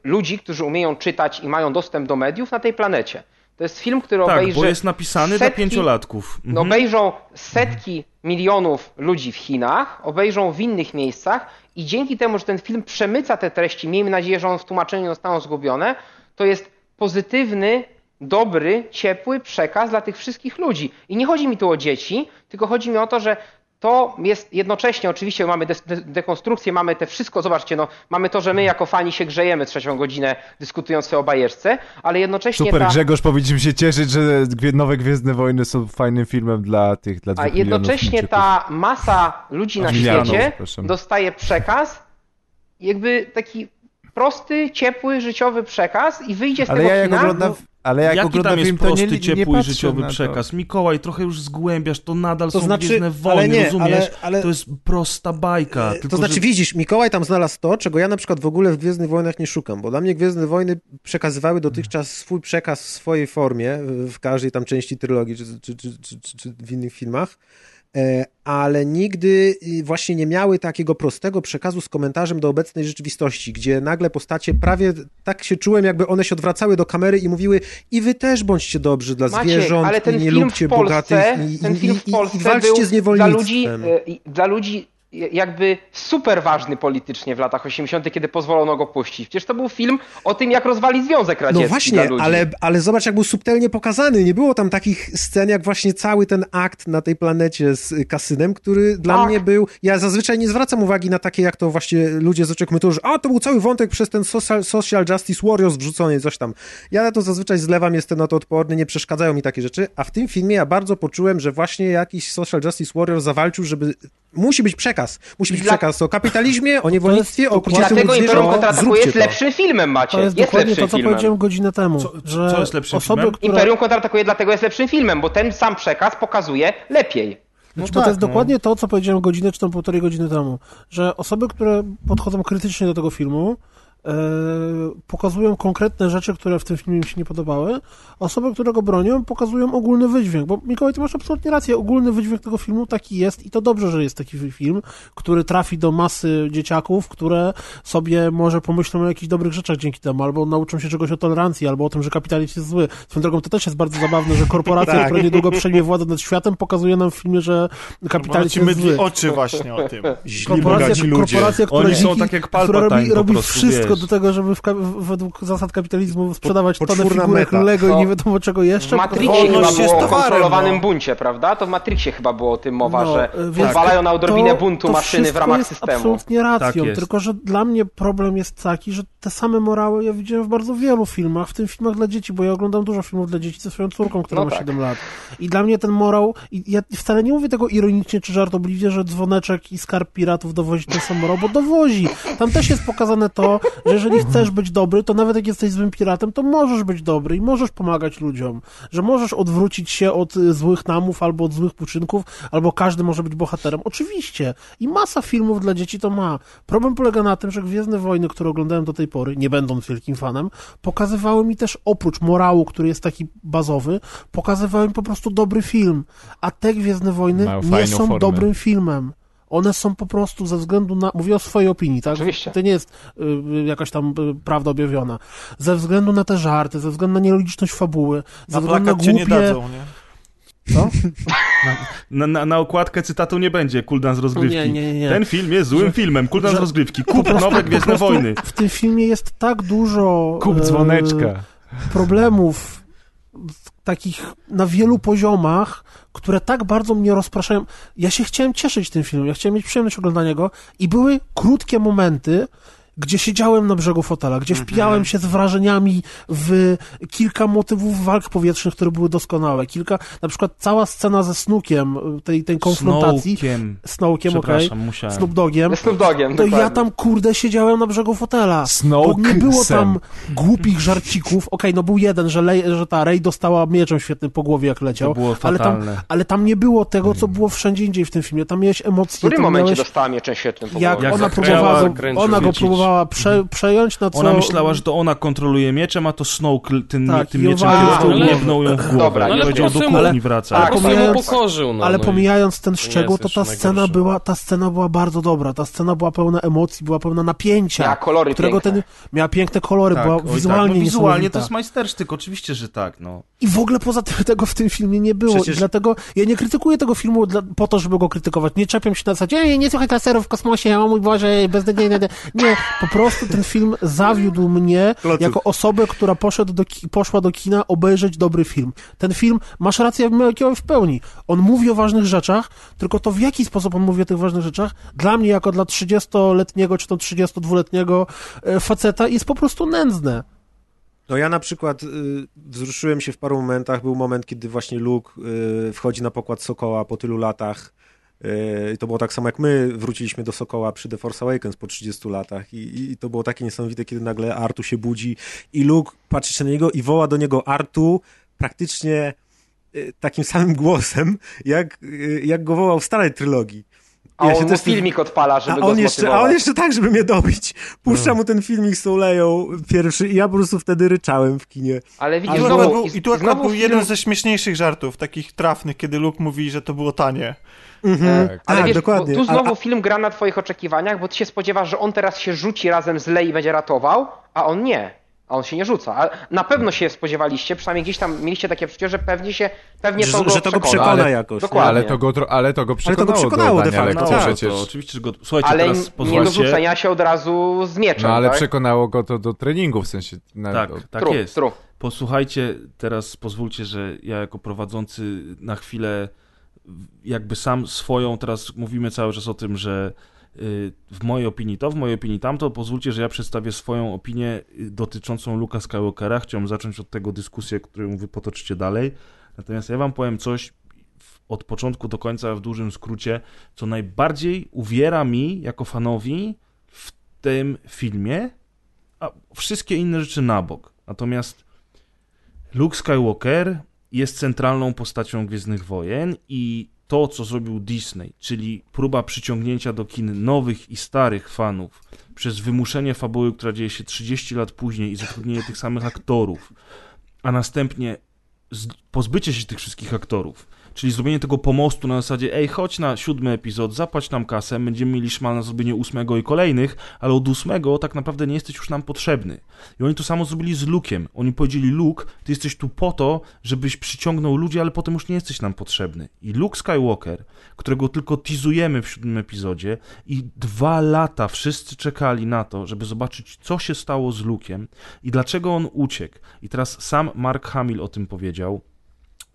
ludzi, którzy umieją czytać i mają dostęp do mediów na tej planecie. To jest film, który Tak, obejrzy bo jest napisany dla setki- pięciolatków. No, Mhm. obejrzą setki milionów ludzi w Chinach, obejrzą w innych miejscach i dzięki temu, że ten film przemyca te treści, miejmy nadzieję, że on w tłumaczeniu zostaną zgubione, to jest pozytywny, dobry, ciepły przekaz dla tych wszystkich ludzi. I nie chodzi mi tu o dzieci, tylko chodzi mi o to, że to jest jednocześnie, oczywiście mamy dekonstrukcję, mamy te wszystko, zobaczcie, no, mamy to, że my jako fani się grzejemy trzecią godzinę dyskutując o bajeczce, ale jednocześnie Super, ta... Grzegorz, powinniśmy się cieszyć, że nowe Gwiezdne Wojny są fajnym filmem dla tych, dla A jednocześnie ta masa ludzi na świecie przepraszam. dostaje przekaz, jakby taki prosty, ciepły, życiowy przekaz i wyjdzie z Ale tego ja kina. oglądam, ale ja jak Jaki tam jest film, to nie, prosty, nie ciepły i życiowy przekaz? Mikołaj, trochę już zgłębiasz, to nadal To są znaczy- Gwiezdne ale Wojny, nie, rozumiesz? ale- ale- To jest prosta bajka. E, tylko, to znaczy, że... widzisz, Mikołaj tam znalazł to, czego ja na przykład w ogóle w Gwiezdnych Wojnach nie szukam, bo dla mnie Gwiezdne Wojny przekazywały dotychczas swój przekaz w swojej formie, w każdej tam części trylogii, czy, czy, czy, czy, czy, czy w innych filmach, ale nigdy y, właśnie nie miały takiego prostego przekazu z komentarzem do obecnej rzeczywistości, gdzie nagle postacie prawie tak się czułem, jakby one się odwracały do kamery i mówiły i wy też bądźcie dobrzy dla Maciek, zwierząt i nie lubcie Polsce, bogatych i, ten i, film i, w i, Polsce i walczcie był z dla niewolnictwem. ludzi, e, i- dla ludzi jakby super ważny politycznie w latach 80., kiedy pozwolono go puścić. Przecież to był film o tym, jak rozwalić Związek Radziecki No dla właśnie, ale, ale zobacz, jak był subtelnie pokazany. Nie było tam takich scen, jak właśnie cały ten akt na tej planecie z kasynem, który dla Tak. mnie był. Ja zazwyczaj nie zwracam uwagi na takie, jak to właśnie ludzie z oczekują, że a to był cały wątek przez ten social, social Justice Warriors wrzucony, coś tam. Ja na to zazwyczaj zlewam, jestem na to odporny, nie przeszkadzają mi takie rzeczy, a w tym filmie ja bardzo poczułem, że właśnie jakiś Social Justice Warrior zawalczył, żeby. Musi być przekaz. Musi być Dla- przekaz o kapitalizmie, o niewolnictwie, o I ukrutnym dlatego Imperium kontratakuje jest lepszym filmem, macie. To jest, jest dokładnie lepszym to, co filmem. powiedziałem godzinę temu. Co- że co jest lepszym osoby, filmem? które... Imperium kontratakuje dlatego jest lepszym filmem, bo ten sam przekaz pokazuje lepiej. Znaczy, bo to jest dokładnie to, co powiedziałem godzinę czy tam półtorej godziny temu, że osoby, które podchodzą krytycznie do tego filmu, pokazują konkretne rzeczy, które w tym filmie mi się nie podobały. Osoby, które go bronią, pokazują ogólny wydźwięk. Bo Mikołaj, ty masz absolutnie rację. Ogólny wydźwięk tego filmu taki jest i to dobrze, że jest taki film, który trafi do masy dzieciaków, które sobie może pomyślą o jakichś dobrych rzeczach dzięki temu, albo nauczą się czegoś o tolerancji, albo o tym, że kapitalizm jest zły. Swoją drogą to też jest bardzo zabawne, że korporacja, Tak. która niedługo przejmie władzę nad światem, pokazuje nam w filmie, że kapitalizm ci jest mydli zły. oczy właśnie o tym. Źli Korporacja, bogaci ludzie. korporacja która, Oni są dzięki, tak jak która robi, robi wszystko do tego, żeby w, w- według zasad kapitalizmu sprzedawać tonę figurek meta. Lego i To nie wiadomo czego W jeszcze. Matrixie Wolność chyba jest było o kontrolowanym no. buncie, prawda? To w Matrixie chyba było o tym mowa, No, że więc pozwalają na odrobinę to- buntu to maszyny w wszystko ramach jest systemu. absolutnie racją, Tak jest. tylko że dla mnie problem jest taki, że te same morały ja widziałem w bardzo wielu filmach, w tym filmach dla dzieci, bo ja oglądam dużo filmów dla dzieci ze swoją córką, która No ma tak. 7 lat. I dla mnie ten morał, i ja wcale nie mówię tego ironicznie czy żartobliwie, że dzwoneczek i skarb piratów dowozi ten sam morał, bo dowozi. Tam też jest pokazane to, że jeżeli chcesz być dobry, to nawet jak jesteś złym piratem, to możesz być dobry i możesz pomagać ludziom. Że możesz odwrócić się od y, złych namów albo od złych poczynków, albo każdy może być bohaterem. Oczywiście. I masa filmów dla dzieci to ma. Problem polega na tym, że Gwiezdne Wojny, które oglądałem do tej pory, nie będąc wielkim fanem, pokazywały mi też oprócz morału, który jest taki bazowy, pokazywały mi po prostu dobry film. A te Gwiezdne Wojny Mają nie są formę. dobrym filmem. One są po prostu ze względu na. Mówię o swojej opinii, tak? Oczywiście. To nie jest y, y, jakaś tam y, prawda objawiona. Ze względu na te żarty, ze względu na nielogiczność fabuły, ze Na względu na cię nie głupie. dadzą, nie? Co? Na, na, na okładkę cytatu nie będzie Kuldan z rozgrywki. Nie, nie, nie. Ten film jest złym Że- filmem. Kuldan że- z rozgrywki. Kup prostu- nowe Gwiezdne Wojny. W tym filmie jest tak dużo. Kup e, dzwoneczka. problemów takich na wielu poziomach, które tak bardzo mnie rozpraszają. Ja się chciałem cieszyć tym filmem, ja chciałem mieć przyjemność oglądania go i były krótkie momenty, gdzie siedziałem na brzegu fotela, gdzie wpijałem się z wrażeniami w kilka motywów walk powietrznych, które były doskonałe. Kilka, na przykład cała scena ze Snukiem, tej, tej konfrontacji, Snowkiem. Snowkiem, okej, musiałem. Snoop Dogiem, Snoop Dogiem, to ja dokładnie. tam, kurde, siedziałem na brzegu fotela. Bo Snoke nie było tam głupich żarcików. Okej, no był jeden, że, Lej, że ta Rey dostała mieczem świetnym po głowie, jak leciał. To było ale, tam, ale tam nie było tego, co było wszędzie indziej w tym filmie. Tam miałeś W emocje. którym tam momencie miałeś, dostała mieczem świetnym po jak głowie? Jak ona zakręciła, próbowała, ona go wiecić. Próbowała prze, przejąć, na co... Ona myślała, że to ona kontroluje mieczem, a to Snoke tym, Tak, tym mieczem jebnął ją w głowę. Dobra, i No powiedział, po do kuchni wraca. ale Ale po prostu pomijając- ją upokorzył, no. ale no pomijając ten nie szczegół, to ta scena była, ta scena była bardzo dobra. Ta scena była pełna emocji, była pełna napięcia. Miała kolory którego piękne. ten miała piękne kolory, Tak, była oj tak, wizualnie no, wizualnie niesamowita. to jest majstersztyk, oczywiście, że tak, no. I w ogóle poza tym tego w tym filmie nie było. Przecież- I dlatego ja nie krytykuję tego filmu dla, po to, żeby go krytykować. Nie czepiam się na zasadzie, Ej, nie słuchaj laserów w kosmosie, o mój Boże, beznadziejne. Nie, nie, po prostu ten film zawiódł mnie jako osobę, która poszedł do, poszła do kina obejrzeć dobry film. Ten film, masz rację Mikołaj w pełni. On mówi o ważnych rzeczach, tylko to w jaki sposób on mówi o tych ważnych rzeczach, dla mnie jako dla 30-letniego czy to 32-letniego e, faceta jest po prostu nędzne. No ja na przykład y, wzruszyłem się w paru momentach. Był moment, kiedy właśnie Luke y, wchodzi na pokład Sokoła po tylu latach. Y, I to było tak samo jak my wróciliśmy do Sokoła przy The Force Awakens po 30 latach. I, i, to było takie niesamowite, kiedy nagle Artu się budzi i Luke patrzy się na niego i woła do niego Artu praktycznie y, takim samym głosem, jak, y, jak go wołał w starej trylogii. A Ja się on mu też- filmik odpala, żeby a go on, jeszcze, a on jeszcze tak, żeby mnie dobić. Puszcza mu ten filmik z tą Leją pierwszy i ja po prostu wtedy ryczałem w kinie. Ale widzisz, znowu, akurat był, i, tu akurat był film- jeden ze śmieszniejszych żartów, takich trafnych, kiedy Luke mówi, że to było tanie. Mhm. Tak. Ale tak, wiesz, dokładnie. Tu znowu A- film gra na twoich oczekiwaniach, bo ty się spodziewasz, że on teraz się rzuci razem z Lei i będzie ratował, a on nie. A on się nie rzuca. A na pewno się spodziewaliście, przynajmniej gdzieś tam mieliście takie przeczucie, że pewnie się, pewnie Że- to go że to go przekona. przekona Ale- jakoś. Dokładnie. Ale to go, ale to go przekonało, przekonało do de facto, tak. przecież. To oczywiście, że go... Słuchajcie, Ale teraz nie do pozwólcie... rzucenia się od razu z mieczem, No ale tak? przekonało go to do treningu, w sensie... Na, Tak, do- tak Tru, jest. tru. Posłuchajcie, teraz pozwólcie, że ja jako prowadzący na chwilę jakby sam swoją, teraz mówimy cały czas o tym, że y, w mojej opinii to, w mojej opinii tamto, pozwólcie, że ja przedstawię swoją opinię y, dotyczącą Luka Skywalkera. Chciałem zacząć od tego dyskusję, którą wy potoczycie dalej. Natomiast ja wam powiem coś od początku do końca w dużym skrócie, co najbardziej uwiera mi jako fanowi w tym filmie, a wszystkie inne rzeczy na bok. Natomiast Luke Skywalker jest centralną postacią Gwiezdnych Wojen i to, co zrobił Disney, czyli próba przyciągnięcia do kin nowych i starych fanów przez wymuszenie fabuły, która dzieje się 30 lat później i zatrudnienie tych samych aktorów, a następnie pozbycie się tych wszystkich aktorów, czyli zrobienie tego pomostu na zasadzie ej, chodź na siódmy epizod, zapłać nam kasę, będziemy mieli szmal na zrobienie ósmego i kolejnych, ale od ósmego tak naprawdę nie jesteś już nam potrzebny. I oni to samo zrobili z Luke'iem. Oni powiedzieli, Luke, ty jesteś tu po to, żebyś przyciągnął ludzi, ale potem już nie jesteś nam potrzebny. I Luke Skywalker, którego tylko teasujemy w siódmym epizodzie i dwa lata wszyscy czekali na to, żeby zobaczyć, co się stało z Luke'iem i dlaczego on uciekł. I teraz sam Mark Hamill o tym powiedział.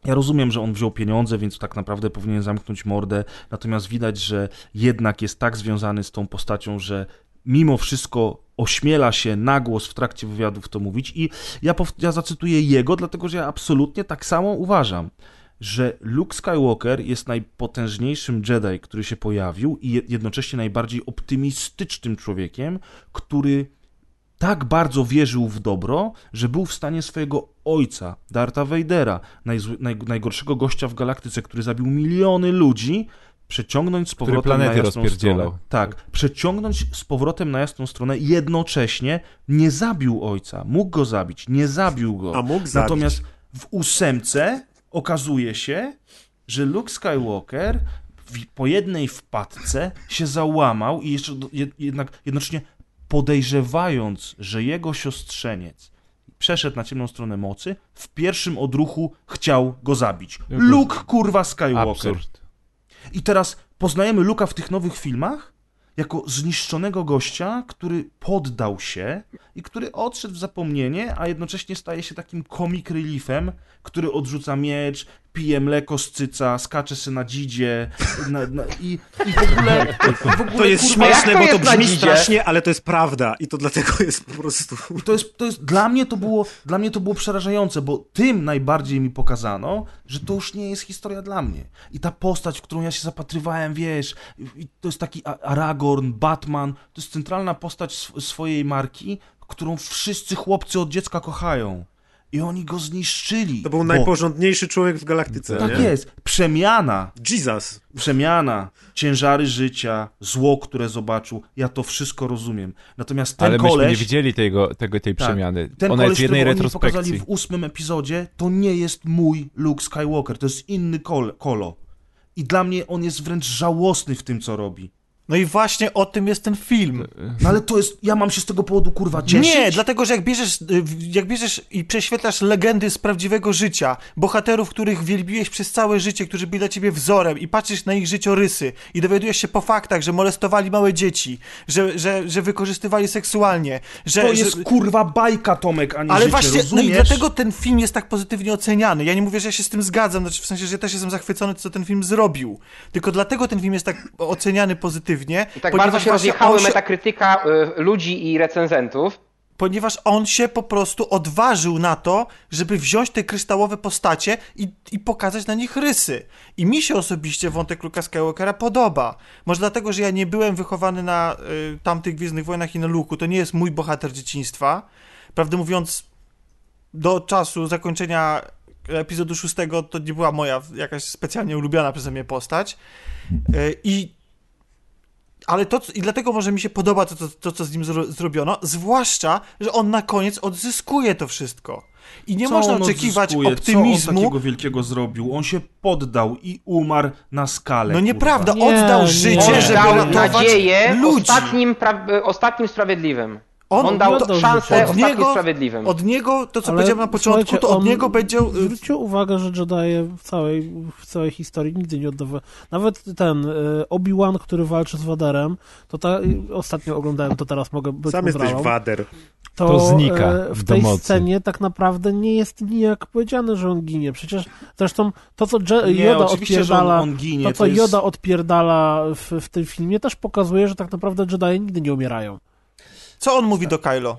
Ja rozumiem, że on wziął pieniądze, więc tak naprawdę powinien zamknąć mordę, natomiast widać, że jednak jest tak związany z tą postacią, że mimo wszystko ośmiela się na głos w trakcie wywiadów to mówić i ja, ja zacytuję jego, dlatego że ja absolutnie tak samo uważam, że Luke Skywalker jest najpotężniejszym Jedi, który się pojawił i je- jednocześnie najbardziej optymistycznym człowiekiem, który tak bardzo wierzył w dobro, że był w stanie swojego ojca, Darta Vadera, najgorszego gościa w galaktyce, który zabił miliony ludzi, przeciągnąć z powrotem planety na jasną stronę. Tak, przeciągnąć z powrotem na jasną stronę, jednocześnie nie zabił ojca. Mógł go zabić, nie zabił go. A mógł zabić. Natomiast w ósemce okazuje się, że Luke Skywalker w, po jednej wpadce się załamał i jeszcze do, jed, jednak jednocześnie podejrzewając, że jego siostrzeniec przeszedł na ciemną stronę mocy, w pierwszym odruchu chciał go zabić. Luke kurwa Skywalker. Absurd. I teraz poznajemy Luka w tych nowych filmach jako zniszczonego gościa, który poddał się i który odszedł w zapomnienie, a jednocześnie staje się takim comic reliefem, który odrzuca miecz, pije mleko z cyca, skacze się na dzidzie na, na, i, i w ogóle... W ogóle To jest kurwa, śmieszne, to bo to brzmi strasznie, ale to jest prawda i to dlatego jest po prostu... I to jest, to jest, dla mnie to było, dla mnie to było przerażające, bo tym najbardziej mi pokazano, że to już nie jest historia dla mnie. I ta postać, w którą ja się zapatrywałem, wiesz, i to jest taki Aragorn, Batman, to jest centralna postać sw- swojej marki, którą wszyscy chłopcy od dziecka kochają. I oni go zniszczyli. To był bo- najporządniejszy człowiek w galaktyce, Tak nie? jest. Przemiana Jesus. przemiana, ciężary życia, zło, które zobaczył, ja to wszystko rozumiem. Natomiast ten Ale myśmy koleś... nie widzieli tego, tego, tej Tak. przemiany. Ten Ona koleś, jest w jednej oni pokazali retrospekcji. w ósmym epizodzie, to nie jest mój Luke Skywalker, to jest inny kol kolo. I dla mnie on jest wręcz żałosny w tym, co robi. No i właśnie o tym jest ten film. No ale to jest, ja mam się z tego powodu kurwa cieszyć? Nie, dlatego że jak bierzesz, y, jak bierzesz i prześwietlasz legendy z prawdziwego życia, bohaterów, których wielbiłeś przez całe życie, którzy byli dla ciebie wzorem i patrzysz na ich życiorysy i dowiadujesz się po faktach, że molestowali małe dzieci, że, że, że wykorzystywali seksualnie, że... To że... jest kurwa bajka, Tomek, a nie Ale życie, właśnie, no i rozumiesz? dlatego ten film jest tak pozytywnie oceniany. Ja nie mówię, że ja się z tym zgadzam, znaczy w sensie, że ja też jestem zachwycony, co ten film zrobił. Tylko dlatego ten film jest tak oceniany pozytywnie. I tak bardzo się rozjechały się- metakrytyka y, ludzi i recenzentów. ponieważ on się po prostu odważył na to, żeby wziąć te kryształowe postacie i, i pokazać na nich rysy. I mi się osobiście wątek Luka Skywalkera podoba. Może dlatego, że ja nie byłem wychowany na y, tamtych Gwiezdnych Wojnach i na Luku. To nie jest mój bohater dzieciństwa. Prawdę mówiąc, do czasu zakończenia epizodu szóstego to nie była moja jakaś specjalnie ulubiona przeze mnie postać. Y, I ale to, i dlatego może mi się podoba to, to, to co z nim zro, zrobiono, zwłaszcza, że on na koniec odzyskuje to wszystko. I nie Co można oczekiwać odzyskuje? Co on optymizmu. takiego wielkiego zrobił? On się poddał i umarł na skalę. No nieprawda, Nie, oddał nie. życie, On żeby ratować nadzieję ludzi. ostatnim, pra- ostatnim sprawiedliwym. On, On dał oddał szansę. Od niego- sprawiedliwym. Od niego, to co Ale powiedziałem na początku, to od on- niego będzie... y, Zwróćcie uwagę, że Jedi w całej, w całej historii nigdy nie oddawał. Nawet ten y, Obi-Wan, który walczy z Waderem, to ta, y, ostatnio oglądałem, to teraz mogę być Sam jesteś mądralą, wader. to, To znika e, w w tej domocy. scenie tak naprawdę nie jest nijak powiedziane, że on ginie. Przecież zresztą to, co Je- Nie, oczywiście, że on, odpierdala, on ginie. to, co jest... Yoda odpierdala w, w tym filmie, też pokazuje, że tak naprawdę Jedi nigdy nie umierają. Co on mówi do Kylo?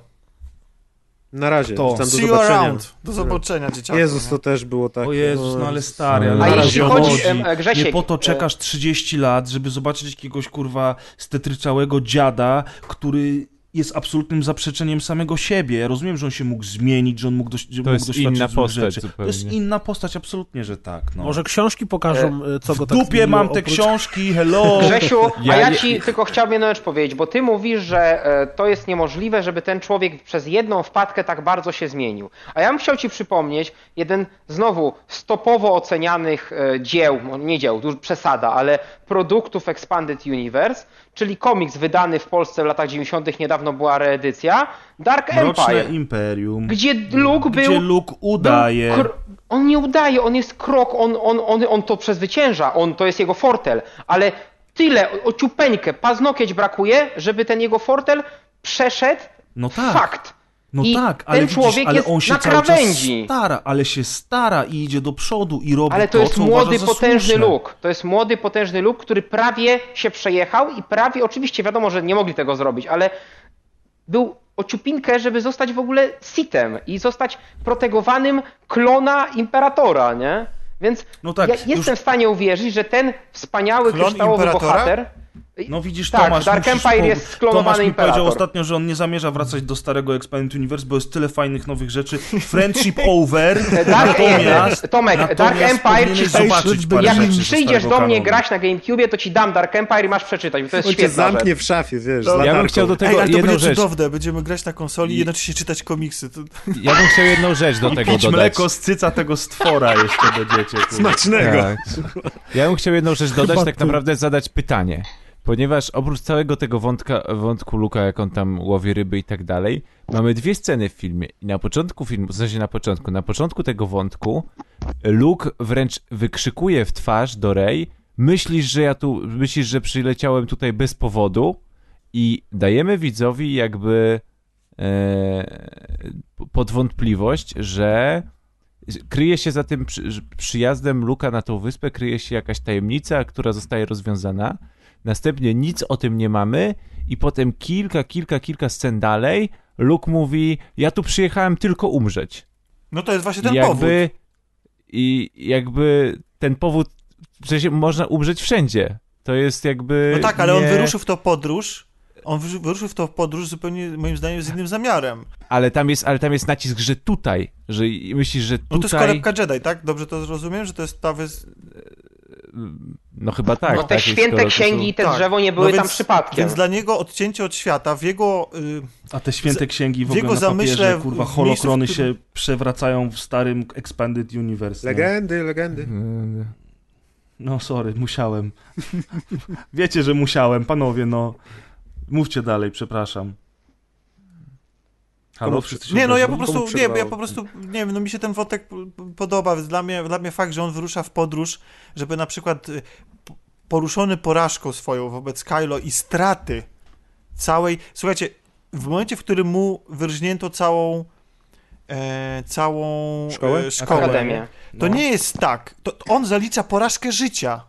Na razie, To. tam do See you zobaczenia. around. Do zobaczenia, dzieciaku. Jezus, to też było tak. O Jezus, no ale stary, A ale A na jeśli chodzi, e, Grzesiek, Nie po to e, czekasz 30 lat, żeby zobaczyć jakiegoś kurwa stetryczałego dziada, który jest absolutnym zaprzeczeniem samego siebie. Ja rozumiem, że on się mógł zmienić, że on mógł, To mógł jest doświadczyć inna postać rzeczy. To jest inna postać, absolutnie, że tak. No. Może książki pokażą, e, co go w tak dupie zmieniło, mam te oprócz- książki, hello! Grzesiu, Ja a ja nie- ci tylko chciałbym jedną rzecz powiedzieć, bo ty mówisz, że e, to jest niemożliwe, żeby ten człowiek przez jedną wpadkę tak bardzo się zmienił. A ja bym chciał ci przypomnieć jeden znowu stopowo ocenianych e, dzieł, no nie dzieł, przesada, ale produktów Expanded Universe, czyli komiks wydany w Polsce w latach 90. niedawno była reedycja, Dark Mroczne Empire, Imperium. gdzie Luke był... Gdzie Luke udaje. Był on nie udaje, on jest krok, on, on, on, on to przezwycięża, on, to jest jego fortel, ale tyle, o- ociupeńkę, paznokieć brakuje, żeby ten jego fortel przeszedł No tak. fakt. No I tak, ten ale widzisz, człowiek ale jest on się na cały czas krawędzi. stara, ale się stara i idzie do przodu i robi Ale to to, jest co młody, potężny. Luke. To jest młody, potężny Luke, który prawie się przejechał i prawie, oczywiście wiadomo, że nie mogli tego zrobić, ale był ociupinkę, żeby zostać w ogóle Sitem i zostać protegowanym klona Imperatora, nie? Więc No tak, ja już- jestem w stanie uwierzyć, że ten wspaniały, Klon kryształowy Imperatora? bohater... No widzisz, Tak, Tomasz, Dark Empire po- jest sklonowany Tomasz mi imperator. powiedział ostatnio, że on nie zamierza wracać do starego Expanded Universe, bo jest tyle fajnych nowych rzeczy. Friendship over. Dark, natomiast, Tomek, Dark natomiast Empire ci zobaczyć parę Jak przyjdziesz do mnie kanonu. grać na GameCube, to ci dam Dark Empire i masz przeczytać, bo to jest On cię zamknie rzecz. w szafie, wiesz, z Ja bym chciał do Ej, tego ale to jedną będzie rzecz. cudowne, będziemy grać na konsoli i jednocześnie czytać komiksy. To... Ja bym chciał jedną rzecz do tego Pić dodać. mleko z cyca tego stwora jeszcze będziecie. Smacznego. Tak. Ja bym chciał jedną rzecz dodać, tak naprawdę zadać pytanie. Ponieważ oprócz całego tego wątka, wątku Luka, jak on tam łowi ryby i tak dalej, mamy dwie sceny w filmie. I na początku filmu, w sensie na początku, na początku tego wątku Luke wręcz wykrzykuje w twarz do Rey myślisz, że ja tu, myślisz, że przyleciałem tutaj bez powodu i dajemy widzowi jakby e, pod wątpliwość, że kryje się za tym przy, przyjazdem Luka na tą wyspę, kryje się jakaś tajemnica, która zostaje rozwiązana. Następnie nic o tym nie mamy i potem kilka, kilka, kilka scen dalej Luke mówi, ja tu przyjechałem tylko umrzeć. No to jest właśnie ten powód. jakby, I jakby ten powód, sensie można umrzeć wszędzie. To jest jakby... No tak, ale on nie- wyruszył w to podróż. On wyru- wyruszył w to podróż zupełnie, moim zdaniem, z innym zamiarem. Ale tam jest, ale tam jest nacisk, że tutaj, że myślisz, że tutaj... No to jest kolebka Jedi, tak? Dobrze to zrozumiem, że to jest ta wys... No chyba tak. No te tak, święte księgi i te tak. drzewo nie No były więc- tam przypadkiem. Więc dla niego odcięcie od świata w jego... Y, A te święte księgi w, w ogóle jego na papierze, zamyśle, w- kurwa, holokrony miejscu, którym- się przewracają w starym Expanded Universe. Legendy, legendy. Yy, No sorry, musiałem. Wiecie, że musiałem, panowie, no. Mówcie dalej, przepraszam. Halo, wszyscy się Nie, no ja po prostu, nie, ja po prostu, nie wiem, no mi się ten wątek podoba, więc dla mnie, dla mnie fakt, że on wyrusza w podróż, żeby na przykład y, poruszony porażką swoją wobec Kylo i straty całej, słuchajcie, w momencie, w którym mu wyrżnięto całą e, całą Szkołę? E, szkołę Akademię. To No. nie jest tak. To on zalicza porażkę życia.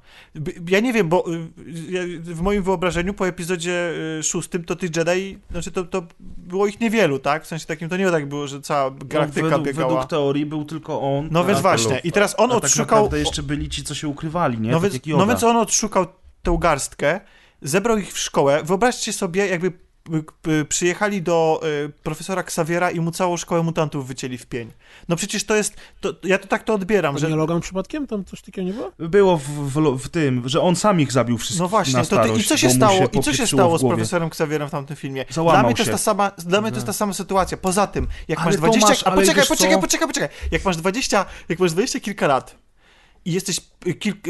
Ja nie wiem, bo y, w moim wyobrażeniu po epizodzie y, szóstym to tych Jedi, znaczy to, to było ich niewielu, tak? W sensie takim to nie tak było, że cała galaktyka no, według, biegała. według teorii był tylko on. No więc a- właśnie. I teraz on a tak odszukał. naprawdę jeszcze byli ci, co się ukrywali, nie? no, Tak więc, no więc on odszukał tę garstkę, zebrał ich w szkołę. Wyobraźcie sobie, jakby przyjechali do y, profesora Xaviera i mu całą szkołę mutantów wycięli w pień. No przecież to jest. To, ja to tak to odbieram, To że. nie Logan przypadkiem? Tam coś takiego nie było? Było w, w, w tym, że on sam ich zabił wszystkich No właśnie, na to ty, starość, i co się stało, i co się stało z profesorem Xavierem w tamtym filmie? Załamał dla mnie to jest się. ta sama, dla mnie to jest ta sama sytuacja. Poza tym, jak Ale masz 20, Tomasz, a poczekaj, poczekaj, co? poczekaj, poczekaj, jak masz 20, jak masz 20 kilka lat i jesteś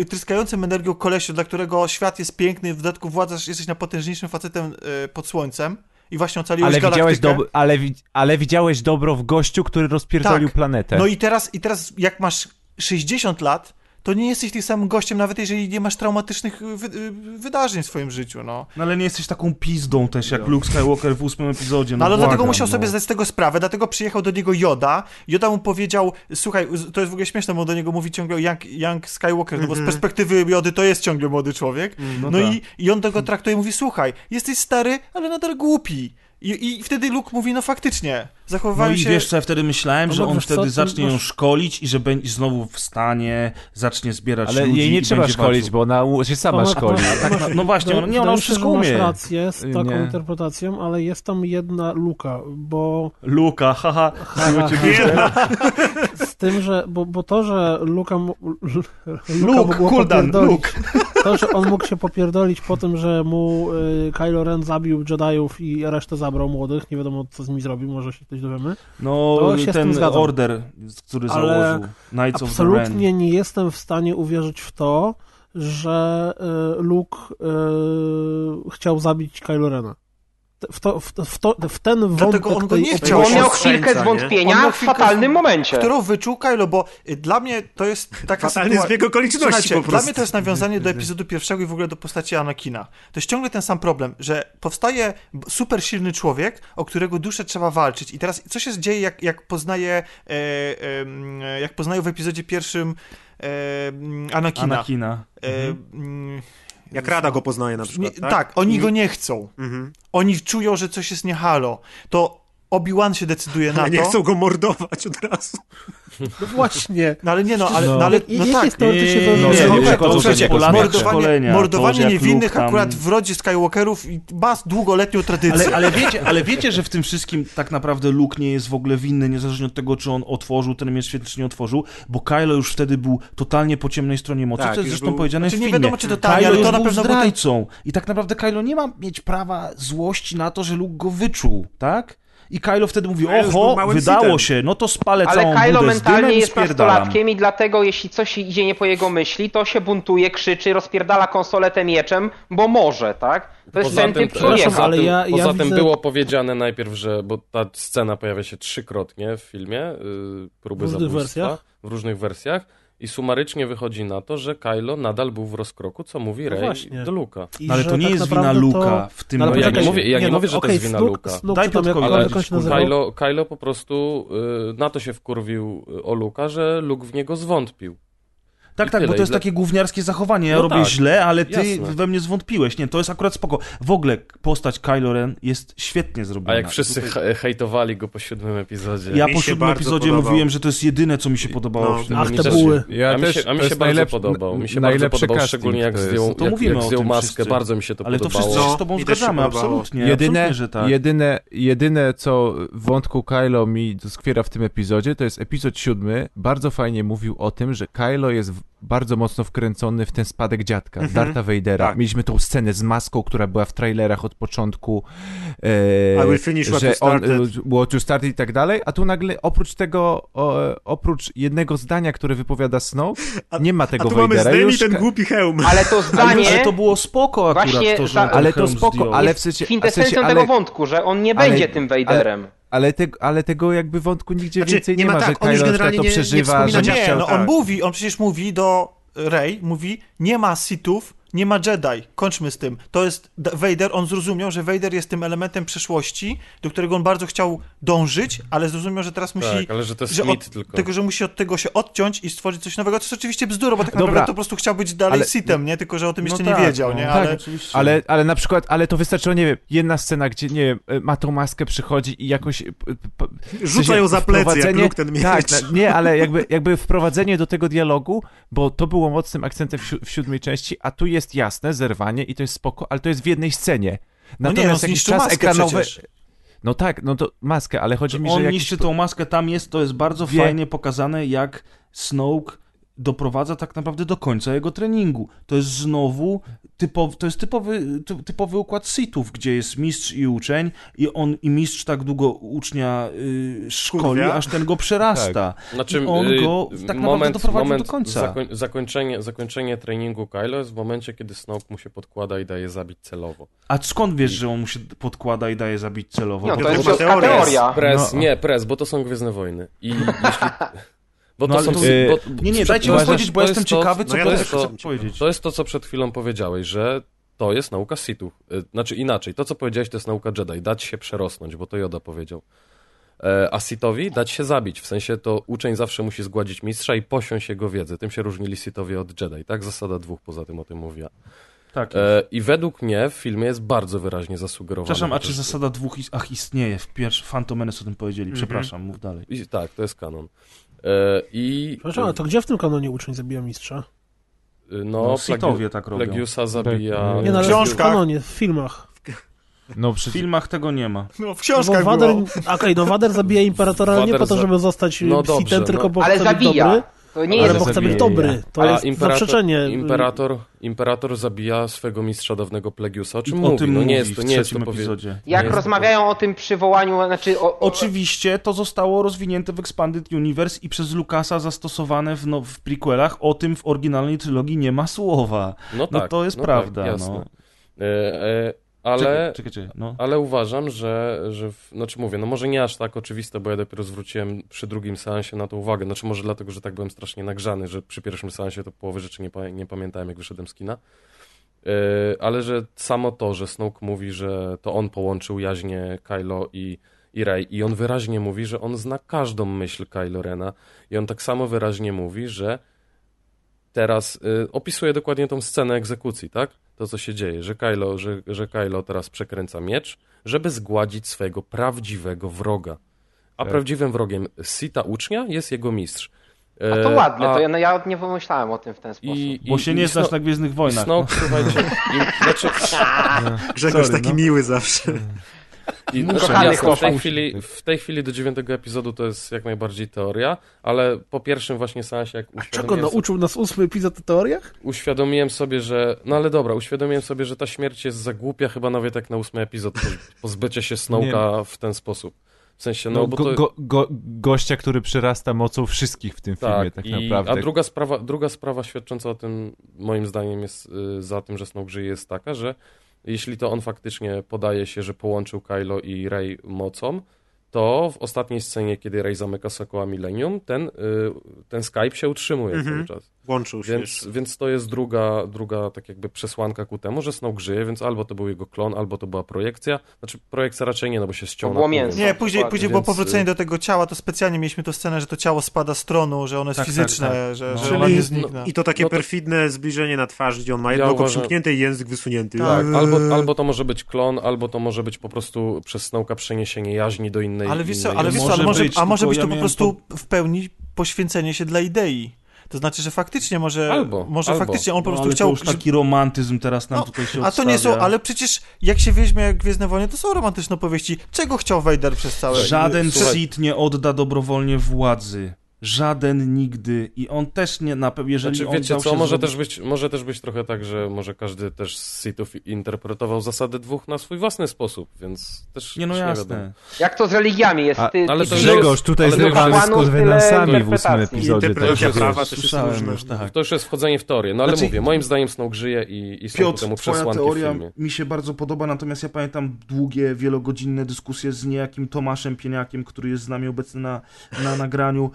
tryskającym energią kolesiu, dla którego świat jest piękny, w dodatku władzasz, jesteś najpotężniejszym facetem y, pod słońcem i właśnie ocaliłeś Ale widziałeś, galaktykę. ale, wi- ale widziałeś dobro w gościu, który rozpierdolił Tak. planetę. No i teraz, i teraz jak masz 60 lat, to nie jesteś tym samym gościem, nawet jeżeli nie masz traumatycznych y, wy, y, wydarzeń w swoim życiu, no. No ale nie jesteś taką pizdą też, jak Luke Skywalker w ósmym epizodzie. No, No, ale dlatego błagam, musiał no. sobie zdać z tego sprawę, dlatego przyjechał do niego Joda. Joda mu powiedział, słuchaj, to jest w ogóle śmieszne, bo do niego mówi ciągle young, young Skywalker, no bo z perspektywy Jody to jest ciągle młody człowiek. No, no tak. i, i on tego traktuje i mówi, słuchaj, jesteś stary, ale nadal głupi. I, I wtedy Luke mówi, no faktycznie, No zachowywają i się... wiesz co ja wtedy myślałem, No że on co, wtedy ty zacznie ją masz- szkolić i że będzie znowu wstanie, zacznie zbierać Ale ludzi jej nie i trzeba szkolić, walczył. bo ona się sama Tomek, szkoli. masz- tak, masz- no właśnie, wydaje- nie, ona już wszystko masz umie. rację z taką Nie. interpretacją, ale jest tam jedna luka, bo Luka, haha. Haha, z tym, że, bo, bo to, że Luka, Luke, Kuldan, popierdolić- Luke. To, że on mógł się popierdolić po tym, że mu y, Kylo Ren zabił Jediów i resztę zabrał młodych, nie wiadomo co z nimi zrobił, może się coś dowiemy. No, To się z tym ten order, który Ale założył. Knights. Absolutnie nie jestem w stanie uwierzyć w to, że y, Luke y, chciał zabić Kylo Rena. W, to, w, to, w, to, w ten wątek Dlatego on go nie chciał. Bo on miał chwilkę zwątpienia miał w chwilkę fatalnym z- momencie. którą wyczuł Kylo, bo y, dla mnie to jest taka Fatalny sytuacja... zbieg okoliczności Słuchajcie, po dla mnie to jest nawiązanie do epizodu pierwszego i w ogóle do postaci Anakina. To jest ciągle ten sam problem, że powstaje super silny człowiek, o którego duszę trzeba walczyć. I teraz co się dzieje, jak, jak poznaje e, e, jak poznają w epizodzie pierwszym e, Anakina. Anakina. E, mm, Jak Rada go poznaje na przykład, tak? tak? oni go nie chcą. Mhm. Oni czują, że coś jest nie halo. To Obi-Wan się decyduje na Ale nie to. chcą go mordować od razu. No właśnie. No ale nie no, ale, No. no, ale I- no tak. teoretycznie Nie, to nie, Nie, nie, nie, nie, to to słuchajcie, mordowanie, mordowanie to, niewinnych tam- akurat w rodzie Skywalkerów i ma długoletnią tradycję. Ale, ale, wiecie, ale wiecie, że w tym wszystkim tak naprawdę Luke nie jest w ogóle winny, niezależnie od tego, czy on otworzył ten miecz świetny, czy nie otworzył, bo Kylo już wtedy był totalnie po ciemnej stronie mocy, Tak, co jest zresztą był- powiedziane Znaczy, w nie filmie. wiadomo, czy totalnie, Kylo ale to na pewno zdrajcą. I tak naprawdę Kylo nie ma mieć prawa złości na to, że Luke go wyczuł, tak? I Kylo wtedy mówi, oho, wydało Sithem. się, no to spalę Ale całą Kylo budę z dymem mentalnie i jest nastolatkiem i dlatego jeśli coś idzie nie po jego myśli, to się buntuje, krzyczy, rozpierdala konsoletę mieczem, bo może, tak? To jest Poza ten tym, typ człowieka. ale tym, ja- ja poza tym widzę- było powiedziane najpierw, że bo ta scena pojawia się trzykrotnie w filmie, yy, próby W różnych zabójstwa, wersjach? w różnych wersjach i sumarycznie wychodzi na to, że Kylo nadal był w rozkroku, co mówi Rey właśnie. do Luka. No ale to nie tak jest wina Luka to- w tym No, ale No ja nie momencie. mówię, ja nie no, mówię, że to okej, jest wina Luka. Daj tam jak- nazywał? Kylo, Kylo po prostu y, na to się wkurwił y, o Luka, że Luke w niego zwątpił. Tak, I tak, bo to jest dla- takie gówniarskie zachowanie. Ja No robię tak, źle, ale ty jasne. we mnie zwątpiłeś. Nie, to jest akurat spoko. W ogóle postać Kylo Ren jest świetnie zrobiona. A jak wszyscy Tutaj- he- hejtowali go po siódmym epizodzie. Ja Mi po siódmym epizodzie podobał. mówiłem, że to jest jedyne, co mi się podobało No. w tym Ach, te buły. Ja a mi się, a mi się bardzo podobał. Mi się bardzo podobał, szczególnie jak zdjął, To jak, mówimy jak o zdjął tym maskę. wszyscy. Bardzo mi się to Ale to podobało. wszyscy się z tobą się zgadzamy, podobało. absolutnie. Jedyne, absolutnie, że tak. jedyne, jedyne, co w wątku Kylo mi doskwiera w tym epizodzie, to jest epizod siódmy. Bardzo fajnie mówił o tym, że Kylo jest w- bardzo mocno wkręcony w ten spadek dziadka, Mhm. Darta Vadera. Tak. Mieliśmy tą scenę z maską, która była w trailerach od początku. I E, will finish what że you on, started. e, what you started i tak dalej, a tu nagle oprócz tego, o, oprócz jednego zdania, które wypowiada Snow, A- nie ma A tego tu mamy Vadera. zdejmij Już ten głupi hełm. Ale to zdanie ale to było spoko akurat Właśnie to, że za- on Ale to spoko, zdjął. ale w sensie... a w sensie, tego ale, wątku, że on nie ale- będzie tym Vaderem. ale, te, ale tego jakby wątku nigdzie Znaczy, więcej nie, nie ma ma, tak, że on już Kylo to nie- nie przeżywa, że No nie nie, chciał, no tak. on mówi, on przecież mówi do Rey, mówi, nie ma Sithów, nie ma Jedi, kończmy z tym. To jest Vader, on zrozumiał, że Vader jest tym elementem przeszłości, do którego on bardzo chciał dążyć, ale zrozumiał, że teraz musi... Tak, ale że to jest że od, tylko. Tego, że musi od tego się odciąć i stworzyć coś nowego, to jest oczywiście bzdura, bo tak Dobra. naprawdę to po prostu chciał być dalej Ale- Sithem, nie? Tylko, że o tym No jeszcze tak, nie wiedział, no. nie? Tak, Ale... oczywiście. Ale, ale na przykład, ale to wystarczyło, nie wiem, jedna scena, gdzie, nie wiem, e, ma tą maskę, przychodzi i jakoś... e, Rzuca ją za plecy, jak Luke ten miecz. Tak, nie, ale jakby, jakby wprowadzenie do tego dialogu, bo to było mocnym akcentem w, sió- w siódmej części, a tu jest jasne, zerwanie i to jest spoko, ale to jest w jednej scenie. No nie, no Natomiast czas ekranowy... przecież. No tak, no to maskę, ale chodzi mi, że on jakiś... niszczy tą maskę, tam jest, to jest bardzo Wie- fajnie pokazane, jak Snoke doprowadza tak naprawdę do końca jego treningu. To jest znowu typowy, to jest typowy, ty, typowy układ Sithów, gdzie jest mistrz i uczeń i on i mistrz tak długo ucznia y, szkoli, Kurwia. aż ten go przerasta. Znaczy, I on y, go tak naprawdę moment, doprowadził moment do końca. zakoń, zakończenie, zakończenie treningu Kylo jest w momencie, kiedy Snoke mu się podkłada i daje zabić celowo. A skąd wiesz, że on mu się podkłada i daje zabić celowo? No, Bo to jest chyba żydka teoria. teoria. Prez, No. nie, prez, bo to są Gwiezdne Wojny. I jeśli... Bo No, to są... to- bo, Nie, nie, dajcie mi powiedzieć, bo jestem to- ciekawy, co No ja to też jest, chcę co powiedzieć. To jest to, co przed chwilą powiedziałeś, że to jest nauka Sithów. Y, Znaczy inaczej, to co powiedziałeś to jest nauka Jedi, dać się przerosnąć, bo to Yoda powiedział. E, A Sithowi dać się zabić, w sensie to uczeń zawsze musi zgładzić mistrza i posiąść jego wiedzę. Tym się różnili Sithowie od Jedi, tak? Zasada dwóch poza tym o tym mówiła. Tak. E, I według mnie w filmie jest bardzo wyraźnie zasugerowane. Przepraszam, a czy zasada dwóch ach istnieje? W pierwszy Phantom Menace o tym powiedzieli. Mhm. Przepraszam, mów dalej. I, tak, to jest kanon. E, I Przepraszam, a to gdzie w tym kanonie uczeń zabija mistrza? y, No, no, Sithowie tak robią. Legiusa zabija... Tak, Nie, no, ale w książkach. kanonie, w filmach. No W przecież... filmach tego nie ma. No w Bo książkach Wader, było. okej, no Wader zabija imperatora nie Wader po to, żeby zostać No psitem, tylko no. bo Ale chce być zabija. dobry. To nie Ale jest bo chce być dobry. To A jest imperator, zaprzeczenie. imperator, imperator zabija swego mistrza dawnego Plegiusa. O czym I mówi? o tym no mówi nie jest to, w nie jest to epizodzie. Jak rozmawiają o tym przywołaniu, znaczy o, o, Oczywiście to zostało rozwinięte w Expanded Universe i przez Lucasa zastosowane w, no, w prequelach. O tym w oryginalnej trylogii nie ma słowa. No, No tak, to jest no prawda, Tak, jasne. no. E, e, ale, Czekaj, czekaj, no. ale uważam, że, że w, znaczy mówię, no może nie aż tak oczywiste, bo ja dopiero zwróciłem przy drugim seansie na to uwagę. Znaczy może dlatego, że tak byłem strasznie nagrzany, że przy pierwszym seansie to połowy rzeczy nie, nie pamiętałem, jak wyszedłem z kina. E, ale że samo to, że Snoke mówi, że to on połączył jaźnie Kylo i, i Rey i on wyraźnie mówi, że on zna każdą myśl Kylo Rena i on tak samo wyraźnie mówi, że teraz y, opisuje dokładnie tą scenę egzekucji, tak? To, co się dzieje, że Kylo, że, że Kylo teraz przekręca miecz, żeby zgładzić swojego prawdziwego wroga. A Tak. prawdziwym wrogiem Sita ucznia jest jego mistrz. a to E, ładne, a- to ja, no, ja nie pomyślałem o tym w ten sposób. i, Bo i- się i nie znasz na Gwiezdnych Wojnach. no. Snoke, słuchajcie, i, znaczy, Grzegorz Sorry, taki no. miły zawsze. I, Kochany znaczy, jasne, w, tej chwili, w tej chwili do dziewiątego epizodu to jest jak najbardziej teoria, ale po pierwszym właśnie seansie, jak Czego uświadomiłem, sobie, nauczył nas ósmy epizod o teoriach? uświadomiłem sobie, że... No ale dobra, uświadomiłem sobie, że ta śmierć jest za głupia chyba nawet jak na ósmy epizod, poz- pozbycie się Snoke'a w ten sposób. W sensie, no, No, bo go, to... go, go, gościa, który przyrasta mocą wszystkich w tym filmie, tak, i, naprawdę. A druga sprawa, druga sprawa świadcząca o tym, moim zdaniem, jest y, za tym, że Snoke żyje, jest taka, że jeśli to on faktycznie podaje się, że połączył Kylo i Rey mocą, to w ostatniej scenie, kiedy Rey zamyka Sokoła Millennium, ten, y, ten Skype się utrzymuje Mhm. cały czas. Łączył się. Więc, więc to jest druga, druga tak jakby przesłanka ku temu, że Snoke żyje, więc albo to był jego klon, albo to była projekcja. Znaczy projekcja raczej nie, no bo się więc- Nie, później, później było powrócenie y- do tego ciała, to specjalnie mieliśmy tę scenę, że to ciało spada z tronu, że ono jest Tak, tak, fizyczne, tak. że, No. że ono nie zniknie. I to takie No to- perfidne zbliżenie na twarz, gdzie on ma Ja jedno oko uważam- przymknięte i język wysunięty. Tak, Eee. albo, albo to może być klon, albo to może być po prostu przez Snowka przeniesienie jaźni do innej Ale wiesz co, innej ale wiesz ale może, być, a może być ja to po miałem prostu w pełni poświęcenie się dla idei. To znaczy, że faktycznie może, Albo, może albo. faktycznie on po No, prostu ale chciał... to już taki romantyzm teraz nam No, tutaj się A to nie są, ale przecież jak się weźmie Gwiezdne Wojny, to są romantyczne opowieści. Czego chciał Vader przez całe... Żaden Słuchaj- Sith nie odda dobrowolnie władzy. Żaden nigdy. I on też nie na pewno, jeżeli Znaczy, wiecie co, się może zrobić... też, być, może też być trochę tak, że może każdy też z Sithów interpretował zasady dwóch na swój własny sposób, więc też Nie no jasne. wiadomo. Jak to z religiami jest? A- Ty, ale ty- to Grzegorz tutaj jest- z konwenansami w ósmym epizodzie. Interpretacja także prawa też jest Słyszałem różna. już, tak. To już jest wchodzenie w teorię, no ale Znaczy- mówię, moim zdaniem Snoke żyje i, i są Piotr, temu twoja przesłanki w teoria filmie. mi się bardzo podoba, natomiast ja pamiętam długie, wielogodzinne dyskusje z niejakim Tomaszem Pieniakiem, który jest z nami obecny na, na nagraniu,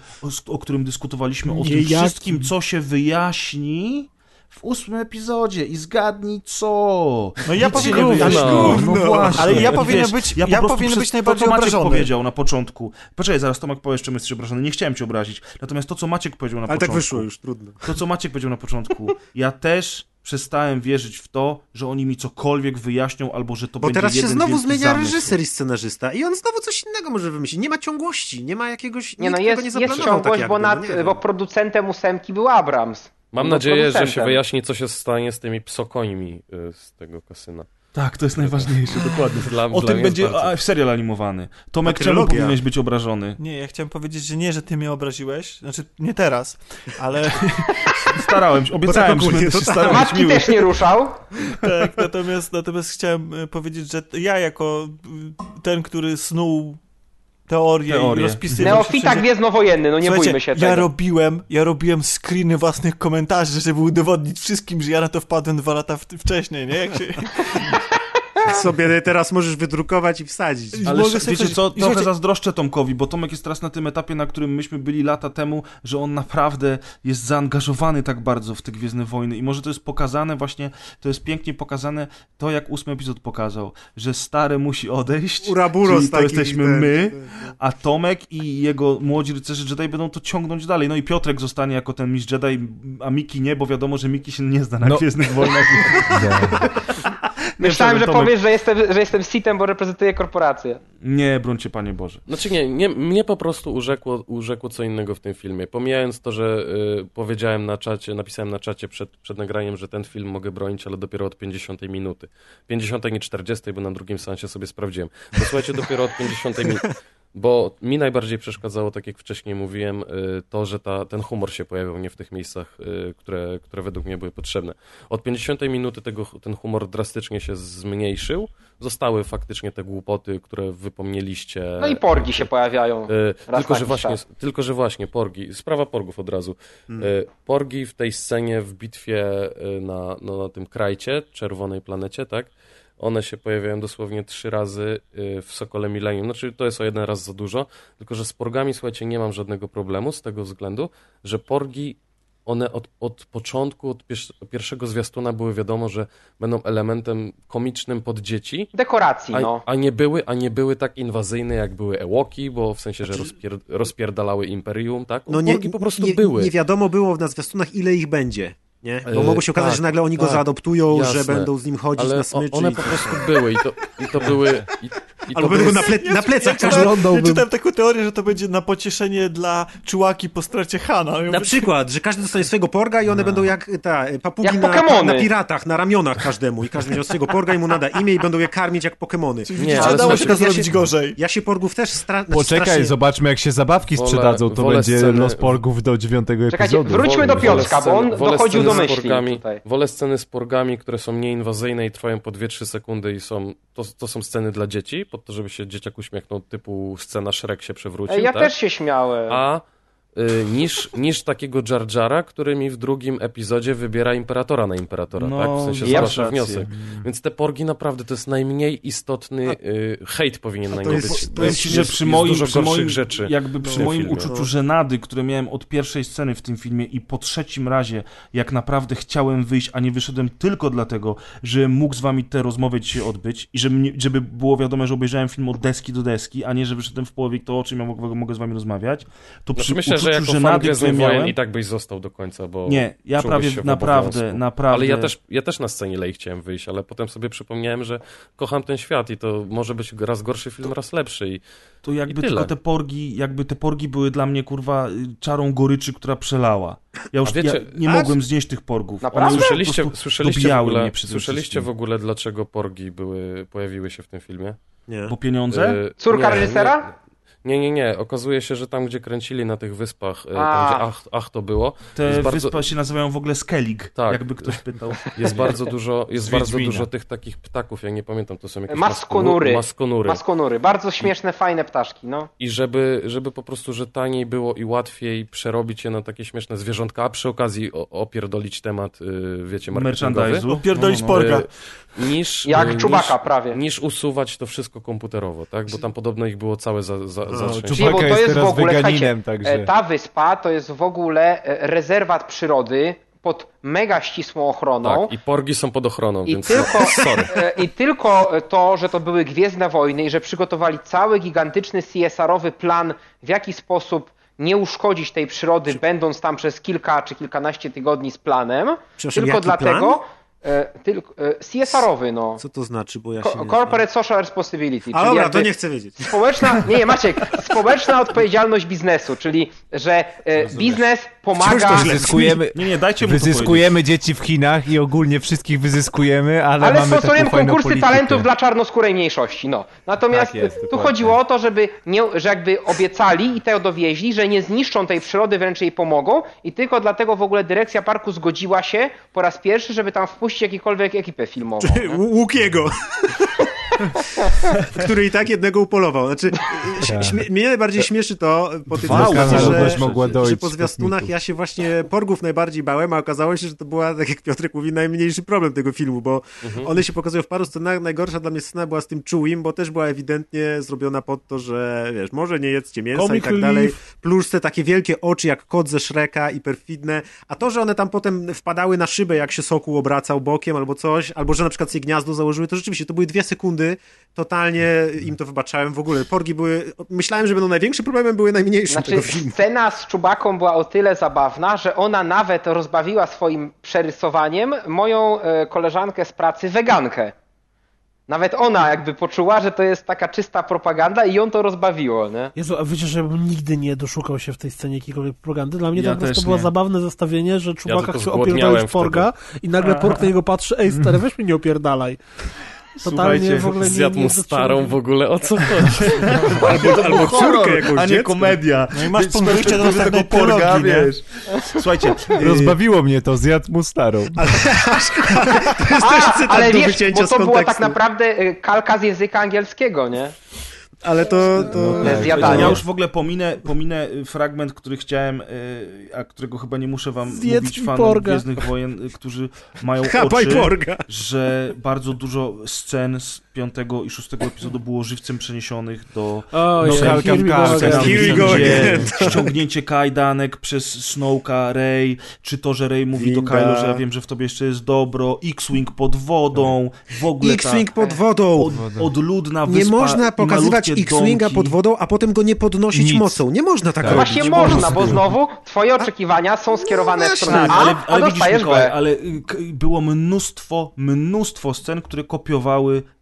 o, którym dyskutowaliśmy, o tym wszystkim, co się wyjaśni w ósmym epizodzie i zgadnij co. No ja powinienem nie być- wyjaśni. Gówno. No właśnie. Ale ja powinienem wiesz, być- po ja powinienem przez być najbardziej to, co Maciek obrażony. powiedział na początku. Poczekaj, zaraz Tomek powiesz, czym jesteś obrażony. Nie chciałem cię obrazić. Natomiast to, co Maciek powiedział na Ale początku. tak wyszło już, trudno. To, co Maciek powiedział na początku. Ja też przestałem wierzyć w to, że oni mi cokolwiek wyjaśnią, albo że to Bo będzie teraz się jeden znowu zmienia zamysł. reżyser i scenarzysta i on znowu coś innego może wymyślić. Nie ma ciągłości, nie ma jakiegoś... Nie no, jest, nie jest zaplanował ciągłość, tak bo, nad, no nie wiem. bo producentem ósemki był Abrams. Mam nadzieję, że się wyjaśni, co się stanie z tymi psokońmi y, z tego kasyna. Tak, to jest najważniejsze, dokładnie. Dla, O dla tym będzie bardzo- a, serial animowany. Tomek, Ta czemu powinieneś być obrażony? Nie, ja chciałem powiedzieć, że nie, że ty mnie obraziłeś, znaczy nie teraz, ale Starałem się, obiecałem, że ogólnie będę się tak. starał Matki miły. też nie ruszał. tak, natomiast, natomiast chciałem e, powiedzieć, że ja jako ten, który snuł teorię, Teorię. i rozpisywał się Neofita wszędzie- gwiezdnowojenny, no nie Słuchajcie, bójmy się ja tego. robiłem, ja robiłem screeny własnych komentarzy, żeby udowodnić wszystkim, że ja na to wpadłem dwa lata w, wcześniej, nie? Jak się... sobie teraz możesz wydrukować i wsadzić. Ale mogę wiecie coś- co, trochę słuchajcie- zazdroszczę Tomkowi, bo Tomek jest teraz na tym etapie, na którym myśmy byli lata temu, że on naprawdę jest zaangażowany tak bardzo w te Gwiezdne Wojny i może to jest pokazane właśnie, to jest pięknie pokazane to, jak ósmy epizod pokazał, że stary musi odejść, Uraburos czyli to jesteśmy ten- my, a Tomek i jego młodzi rycerze Jedi będą to ciągnąć dalej. No i Piotrek zostanie jako ten mistrz Jedi, a Miki nie, bo wiadomo, że Miki się nie zna na No. Gwiezdnych Wojnach. Myślałem, że Tomek- powiesz, że jestem, że jestem sitem, bo reprezentuję korporację. Nie, brońcie Panie Boże. Znaczy nie, nie mnie po prostu urzekło, urzekło co innego w tym filmie. Pomijając to, że y, powiedziałem na czacie, napisałem na czacie przed, przed nagraniem, że ten film mogę bronić, ale dopiero od 50 minuty. 50 nie 40, bo na drugim seansie sobie sprawdziłem. Bo słuchajcie, dopiero od 50 minuty. Bo mi najbardziej przeszkadzało, tak jak wcześniej mówiłem, y, to, że ta, ten humor się pojawiał nie w tych miejscach, y, które, które według mnie były potrzebne. Od 50 minuty tego, ten humor drastycznie się zmniejszył. Zostały faktycznie te głupoty, które wypomnieliście. No i porgi się pojawiają. Y, tylko, że właśnie, tylko, że właśnie porgi, sprawa porgów od razu. Hmm. Porgi w tej scenie w bitwie na, no, na tym krajcie, czerwonej planecie, tak? One się pojawiają dosłownie trzy razy y, w Sokole Millennium. Znaczy, to jest o jeden raz za dużo, tylko że z porgami, słuchajcie, nie mam żadnego problemu z tego względu, że porgi, one od, od początku, od pier pierwszego zwiastuna były wiadomo, że będą elementem komicznym pod dzieci, Dekoracji, a, no. a, nie były, a nie były tak inwazyjne, jak były Ewoki, bo w sensie, że rozpier, rozpierdalały Imperium, tak? No nie, Porgi po prostu nie, były. nie wiadomo było na zwiastunach, ile ich będzie. Nie? Bo E, mogło się okazać, tak, że nagle oni go tak, zaadoptują, jasne. że będą z nim chodzić Ale na smyczy. one i po prostu były i to, i to były... I, i Albo będą na, ple, na plecach ja, każdy czytałem, ja czytałem taką teorię, że to będzie na pocieszenie dla czułaki po stracie Hana. Ja Na mówię, przykład, że każdy dostanie swojego porga i one będą jak ta, papugi Jak na, na piratach, na ramionach każdemu i każdy będzie swojego porga i mu nada imię i będą je karmić jak Pokemony. Nie, ale ale dało się to ja zrobić się- gorzej. Ja się porgów też stra... Poczekaj, strasznie... zobaczmy jak się zabawki Wolę- sprzedadzą, to wolę będzie sceny- los porgów do dziewiątego Czekajcie, epizodu. wróćmy do Piotrka, bo on dochodził do myśli porgami. Wolę sceny z porgami, które są nieinwazyjne i trwają po 2-3 sekundy i są, to, to są sceny dla dzieci, po to, żeby się dzieciak uśmiechnął, typu scena Shrek się przewrócił, ja tak? też się śmiałem. A niż, niż takiego Jar Jara, który mi w drugim epizodzie wybiera imperatora na imperatora, No, tak? W sensie zgłasza wniosek. Więc te porgi naprawdę to jest najmniej istotny y, hejt powinien na to nie jest- być. to jest- że przy jest moim, dużo przy gorszych moim, rzeczy. jakby przy moim filmie. uczuciu żenady, które miałem od pierwszej sceny w tym filmie i po trzecim razie, jak naprawdę chciałem wyjść, a nie wyszedłem tylko dlatego, że mógł z wami tę rozmowę dzisiaj odbyć i żeby, żeby było wiadomo, że obejrzałem film od deski do deski, a nie, że wyszedłem w połowie to, o czym ja mogę, mogę z wami rozmawiać, to przy Znaczy, myślę, że jako fan Gwiezdnych Wojen miałem... i tak byś został do końca, bo Nie, ja prawie naprawdę, naprawdę... Ale ja też, ja też na scenie Lej chciałem wyjść, ale potem sobie przypomniałem, że kocham ten świat i to może być raz gorszy film, raz lepszy. I To jakby I tyle. tylko te porgi, jakby te porgi były dla mnie, kurwa, czarą goryczy, która przelała. Ja już wiecie- ja nie A, mogłem znieść tych porgów. Naprawdę? One słyszeliście, słyszeliście, w ogóle, słyszeliście w ogóle, dlaczego porgi były, pojawiły się w tym filmie? Nie. Bo pieniądze? E, Córka nie, reżysera? Nie, nie, nie. Okazuje się, że tam, gdzie kręcili na tych wyspach, e, A. tam, gdzie ach, ach to było, Te bardzo- wyspy się nazywają w ogóle Skellig, Tak. jakby ktoś pytał. jest bardzo dużo, jest bardzo dużo tych takich ptaków, ja nie pamiętam, to są jakieś Maskonury. maskonury. Maskonury. Bardzo śmieszne, fajne ptaszki, no. I żeby, żeby po prostu, że taniej było i łatwiej przerobić je na takie śmieszne zwierzątka, a przy okazji opierdolić temat, y, wiecie, marketingowy. Opierdolić No, no, no. porga. y, niż, Jak y, czubaka niż, prawie. niż usuwać to wszystko komputerowo, tak? Bo tam podobno ich było całe za, za, No, bo Czubaka to jest jest w ogóle, także... e, ta wyspa to jest w ogóle e, rezerwat przyrody pod mega ścisłą ochroną. Tak, i porgi są pod ochroną, I więc tylko, sorry. e, I tylko to, że to były Gwiezdne Wojny i że przygotowali cały gigantyczny CSR-owy plan, w jaki sposób nie uszkodzić tej przyrody, będąc tam przez kilka czy kilkanaście tygodni z planem. Tylko dlatego. E, tylko, e, CSR-owy, no. Co to znaczy, bo ja się Co, nie... Corporate Social Responsibility. A dobra, to nie chcę wiedzieć. Społeczna, nie, Maciek, społeczna odpowiedzialność biznesu, czyli że e, biznes pomaga. Wyzyskujemy, Nie, nie, dajcie mu to wyzyskujemy dzieci w Chinach i ogólnie wszystkich wyzyskujemy, ale, Ale mamy sponsorujemy konkursy politykę. talentów dla czarnoskórej mniejszości. No. Natomiast Tak jest, tu dokładnie. chodziło o to, żeby nie, że jakby obiecali i tego dowieźli, że nie zniszczą tej przyrody, wręcz jej pomogą i tylko dlatego w ogóle dyrekcja parku zgodziła się po raz pierwszy, żeby tam wpuścić jakikolwiek ekipę filmową. Łukiego. który i tak jednego upolował. Znaczy, Tak. śmie- mnie najbardziej śmieszy to po tej Dwa dyskusji, że, że po zwiastunach ja się właśnie porgów najbardziej bałem, a okazało się, że to była, tak jak Piotrek mówi, najmniejszy problem tego filmu, bo Mhm. one się pokazują w paru scenach. Najgorsza dla mnie scena była z tym Chewim, bo też była ewidentnie zrobiona pod to, że wiesz, może nie jedzcie mięsa Comic i tak dalej. Plus te takie wielkie oczy jak kot ze Shreka i perfidne. A to, że one tam potem wpadały na szybę, jak się sokół obracał bokiem albo coś, albo że na przykład sobie gniazdo założyły, to rzeczywiście to były dwie sekundy. Totalnie im to wybaczałem w ogóle. Porgi były. Myślałem, że będą największym problemem, były najmniejszym Znaczy, tego filmu. scena z Czubaką była o tyle zabawna, że ona nawet rozbawiła swoim przerysowaniem moją e, koleżankę z pracy wegankę. Nawet ona jakby poczuła, że to jest taka czysta propaganda i ją to rozbawiło, nie? Jezu, a wiecie, że ja bym nigdy nie doszukał się w tej scenie jakiejkolwiek propagandy. Dla mnie Ja to po prostu też było nie. zabawne zestawienie, że Czubaka tylko chce opierdalać Porga i nagle Porg na niego patrzy, ej stary, weź mnie nie opierdalaj. Totalnie Słuchajcie, w ogóle nie, Zjadł nie mu starą w ogóle, o co chodzi? Albo, albo córkę jakąś, a nie dziecko. komedia. No i masz wyjścia do następnej tego porga, wiesz. Słuchajcie, y, Rozbawiło mnie to, zjadł mu starą. To jest też cytat ale do wiesz, wycięcia bo to była tak naprawdę e, kalka z języka angielskiego, nie? Ale to... to... No, tak. Ja już w ogóle pominę, pominę fragment, który chciałem, y, a którego chyba nie muszę wam Zjedz mówić fanom porga. Gwiezdnych Wojen, y, którzy mają oczy, Porga. że bardzo dużo scen z piątego i szóstego epizodu było żywcem przeniesionych do O, No, ja, kalka here we w go again. ściągnięcie kajdanek przez Snowka, Rey, czy to, że Rey mówi do Winda. Kylo, że ja wiem, że w tobie jeszcze jest dobro, X-Wing pod wodą, w ogóle ta X-Wing pod wodą. od, odludna Nie wyspa można i pokazywać X-Winga pod wodą, a potem go nie podnosić Nic. mocą. Nie można tak Tak. robić. Właśnie można, bo znowu twoje oczekiwania są skierowane w właśnie. stronę Tak, A, ale, a ale widzisz, dostajesz Mikołaj, B. ale y, było mnóstwo, mnóstwo scen, które kopiowały w, w,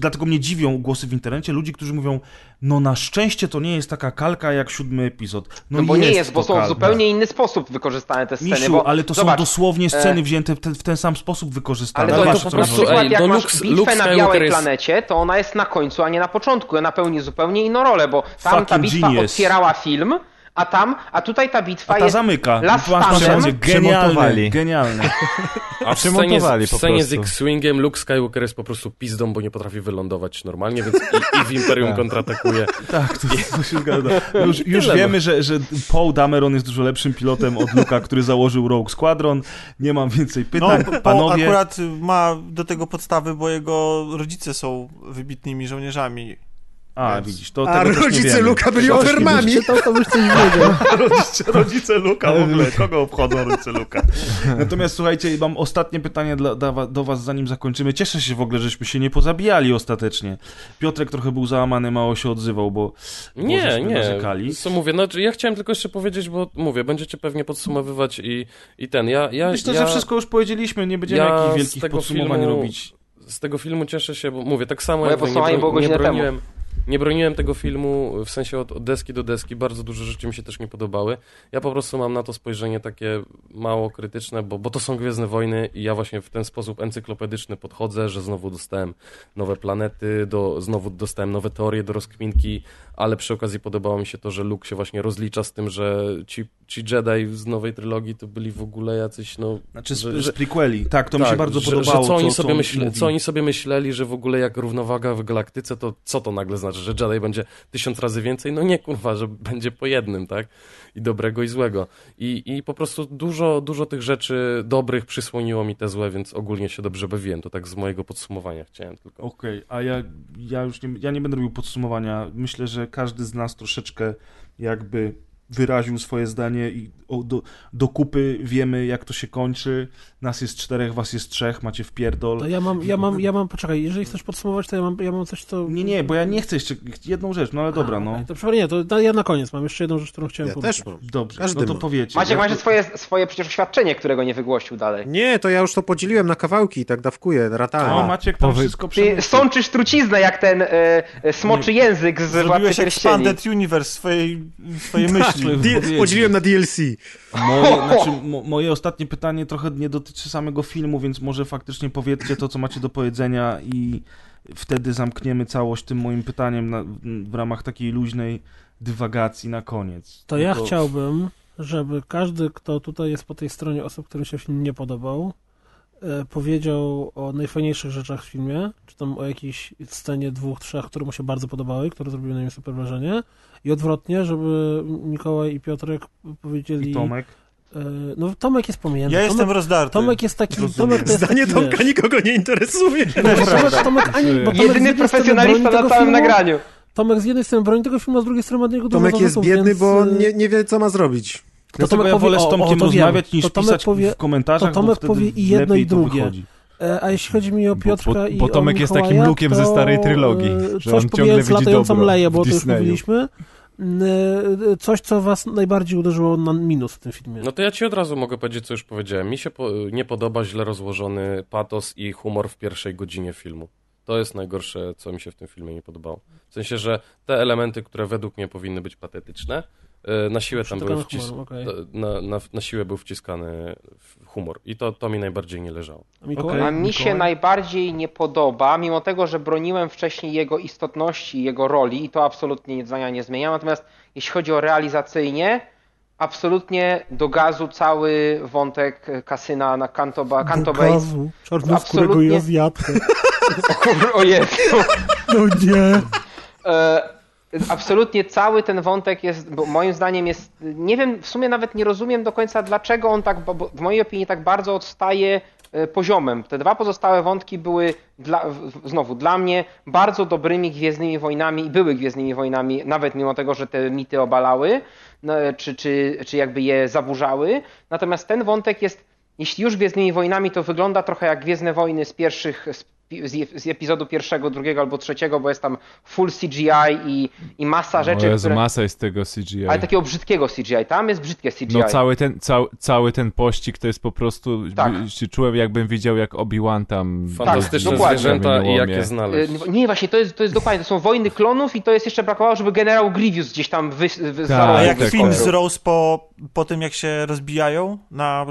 dlatego mnie dziwią głosy w internecie ludzi, którzy mówią, no na szczęście to nie jest taka kalka jak siódmy epizod. No, No bo nie jest, bo są w zupełnie inny sposób wykorzystane te sceny. Misiu, bo, ale to zobacz, są dosłownie sceny e, wzięte w ten, w ten sam sposób wykorzystane. Ale to, Ale Wiesz, to po prostu, ej, jak no masz Luke- bitwę Luke na białej jest- planecie, to ona jest na końcu, a nie na początku. Ona pełni zupełnie inną rolę, bo tam ta Fucking bitwa genius. otwierała film, a tam, a tutaj ta bitwa A ta jest zamyka. Stand. poczucie, Genialny, Przemontowali. genialny. A w scenie, Przemontowali z, w scenie z prostu. X-Wingiem Luke Skywalker jest po prostu pizdą, bo nie potrafi wylądować normalnie, więc i, i w Imperium Tak. kontratakuje. Tak, to, to się zgadza. Już, już Tyle, no. wiemy, że, że Paul Dameron jest dużo lepszym pilotem od Luka, który założył Rogue Squadron. Nie mam więcej No, pytań. bo Panowie, akurat ma do tego podstawy, bo jego rodzice są wybitnymi żołnierzami. A, Więc- widzisz, to A nie rodzice. Luka byli nie ofermami. Czytał, to byś coś wiedział. rodzice, rodzice Luka w ogóle, kogo obchodzą rodzice Luka? Natomiast słuchajcie, mam ostatnie pytanie dla, do was, zanim zakończymy. Cieszę się w ogóle, żeśmy się nie pozabijali ostatecznie. Piotrek trochę był załamany, mało się odzywał, bo, Nie, nie. narzekali. Co mówię, no ja chciałem tylko jeszcze powiedzieć, bo mówię, będziecie pewnie podsumowywać i, i ten. Ja, ja, Myślę, ja, że wszystko już powiedzieliśmy, nie będziemy ja jakichś wielkich tego podsumowań filmu- robić. z tego filmu cieszę się, bo mówię, tak samo Moje jak nie, było bro, nie godzinę temu. Nie broniłem tego filmu w sensie od, od deski do deski, bardzo dużo rzeczy mi się też nie podobały. Ja po prostu mam na to spojrzenie takie mało krytyczne, bo, bo to są Gwiezdne Wojny i ja właśnie w ten sposób encyklopedyczny podchodzę, że znowu dostałem nowe planety, do, znowu dostałem nowe teorie do rozkminki, ale przy okazji podobało mi się to, że Luke się właśnie rozlicza z tym, że ci, ci Jedi z nowej trylogii to byli w ogóle jacyś, no... Znaczy z, że- z prequeli. Tak, to mi się bardzo że, podobało. Że co, oni co, sobie co oni sobie myśleli, że w ogóle jak równowaga w galaktyce, to co to nagle znaczy, że Jedi będzie tysiąc razy więcej? No nie, kurwa, że będzie po jednym, tak? I dobrego i złego. I, i po prostu dużo, dużo tych rzeczy dobrych przysłoniło mi te złe, więc ogólnie się dobrze bawiłem. To tak z mojego podsumowania chciałem tylko. Okej, a ja, ja już nie, ja nie będę robił podsumowania. Myślę, że każdy z nas troszeczkę jakby wyraził swoje zdanie i do, do kupy wiemy, jak to się kończy. Nas jest czterech, was jest trzech, macie wpierdol. To ja mam, ja mam, ja mam, poczekaj, jeżeli chcesz podsumować, to ja mam, ja mam coś, co... Nie, nie, bo ja nie chcę jeszcze jedną rzecz, no ale dobra, no. To przepraszam, nie, to ja na koniec mam jeszcze jedną rzecz, którą chciałem Ja powiedzieć. też mam. Dobrze, Każdy no to ma. powiecie. Maciek, masz to- swoje, swoje przecież oświadczenie, którego nie wygłosił dalej. Nie, to ja już to podzieliłem na kawałki i tak dawkuję, ratalnie. O, Maciek Powy- wszystko Ty przemyślił. sączysz truciznę jak ten e, e, smoczy język z Władcy Zrobiłeś Pierścieni. Expanded Universe swojej, swojej myśli. D- podzieliłem na DLC. Moje, znaczy, mo, moje ostatnie pytanie trochę nie dotyczy samego filmu, więc może faktycznie powiedzcie to, co macie do powiedzenia i wtedy zamkniemy całość tym moim pytaniem na, w ramach takiej luźnej dywagacji na koniec. To ja chciałbym, żeby każdy, kto tutaj jest po tej stronie osób, którym się film nie podobał, powiedział o najfajniejszych rzeczach w filmie, czy tam o jakiejś scenie dwóch, trzech, które mu się bardzo podobały, które zrobiły na nim super wrażenie i odwrotnie, żeby Mikołaj i Piotrek powiedzieli... I Tomek. e, No Tomek jest pominięty. Ja Tomek, jestem rozdarty. Tomek jest taki... Rozumiem. Tomek to jest Zdanie taki, Tomka wiesz, nikogo nie interesuje. Tomek, Tomek, ani, bo Tomek Jedyny profesjonalista na tego całym filmu, nagraniu. Tomek z jednej strony broni tego filmu, a z drugiej strony ma do niego dużo Tomek jest zarzutów, biedny, więc, bo e, nie, nie wie, co ma zrobić. Dlatego Tomek ja powie- wolę z o, Tomkiem o, to wiem. rozmawiać niż To pisać powie- w komentarzach, to Tomek bo wtedy powie i jedno, i to drugie. E, A jeśli chodzi mi o Bo- Piotrka bo- i bo o Tomek jest takim lukiem to, ze starej trylogii, e, że Coś on ciągle widzi latającą dobro leję, bo w to już mówiliśmy. e, Coś, co was najbardziej uderzyło na minus w tym filmie. No to ja ci od razu mogę powiedzieć, co już powiedziałem. Mi się po, nie podoba źle rozłożony patos i humor w pierwszej godzinie filmu. To jest najgorsze, co mi się w tym filmie nie podobało. W sensie, że te elementy, które według mnie powinny być patetyczne, na siłę tam były Przytakany wcis... humor, okej. na, na, na siłę był wciskany humor. I to, to mi najbardziej nie leżało. A Mikołaj? Okej. A mi się Mikołaj? najbardziej nie podoba, mimo tego, że broniłem wcześniej jego istotności, jego roli i to absolutnie zdania nie zmienia. Natomiast jeśli chodzi o realizacyjnie, absolutnie do gazu cały wątek kasyna na Canto, Ba- Canto Bay. Gazu, czarnoskórego Absolutnie. i Azjatkę. O O Jezu. No nie. E, absolutnie cały ten wątek jest, moim zdaniem jest, nie wiem, w sumie nawet nie rozumiem do końca dlaczego on tak, w mojej opinii tak bardzo odstaje e, poziomem. Te dwa pozostałe wątki były dla, znowu dla mnie bardzo dobrymi Gwiezdnymi Wojnami i były Gwiezdnymi Wojnami, nawet mimo tego, że te mity obalały, no, czy, czy, czy jakby je zaburzały. Natomiast ten wątek jest, jeśli już Gwiezdnymi Wojnami, to wygląda trochę jak Gwiezdne Wojny z pierwszych, z, z, z epizodu pierwszego, drugiego albo trzeciego, bo jest tam full CGI i, i masa rzeczy, Jezu, które... masa jest tego CGI. Ale takiego brzydkiego CGI, tam jest brzydkie CGI. No cały ten, cały, cały ten pościg to jest po prostu, Tak. się czułem jakbym widział jak Obi-Wan tam... Fantastyczne dokładnie. zwierzęta i jak je Y, znaleźć. no, Nie, właśnie, to jest, to jest dokładnie, to są wojny klonów i to jest jeszcze brakowało, żeby generał Grievous gdzieś tam wy, wy, Tak, A jak tak, film tak. zrosł po, po tym, jak się rozbijają na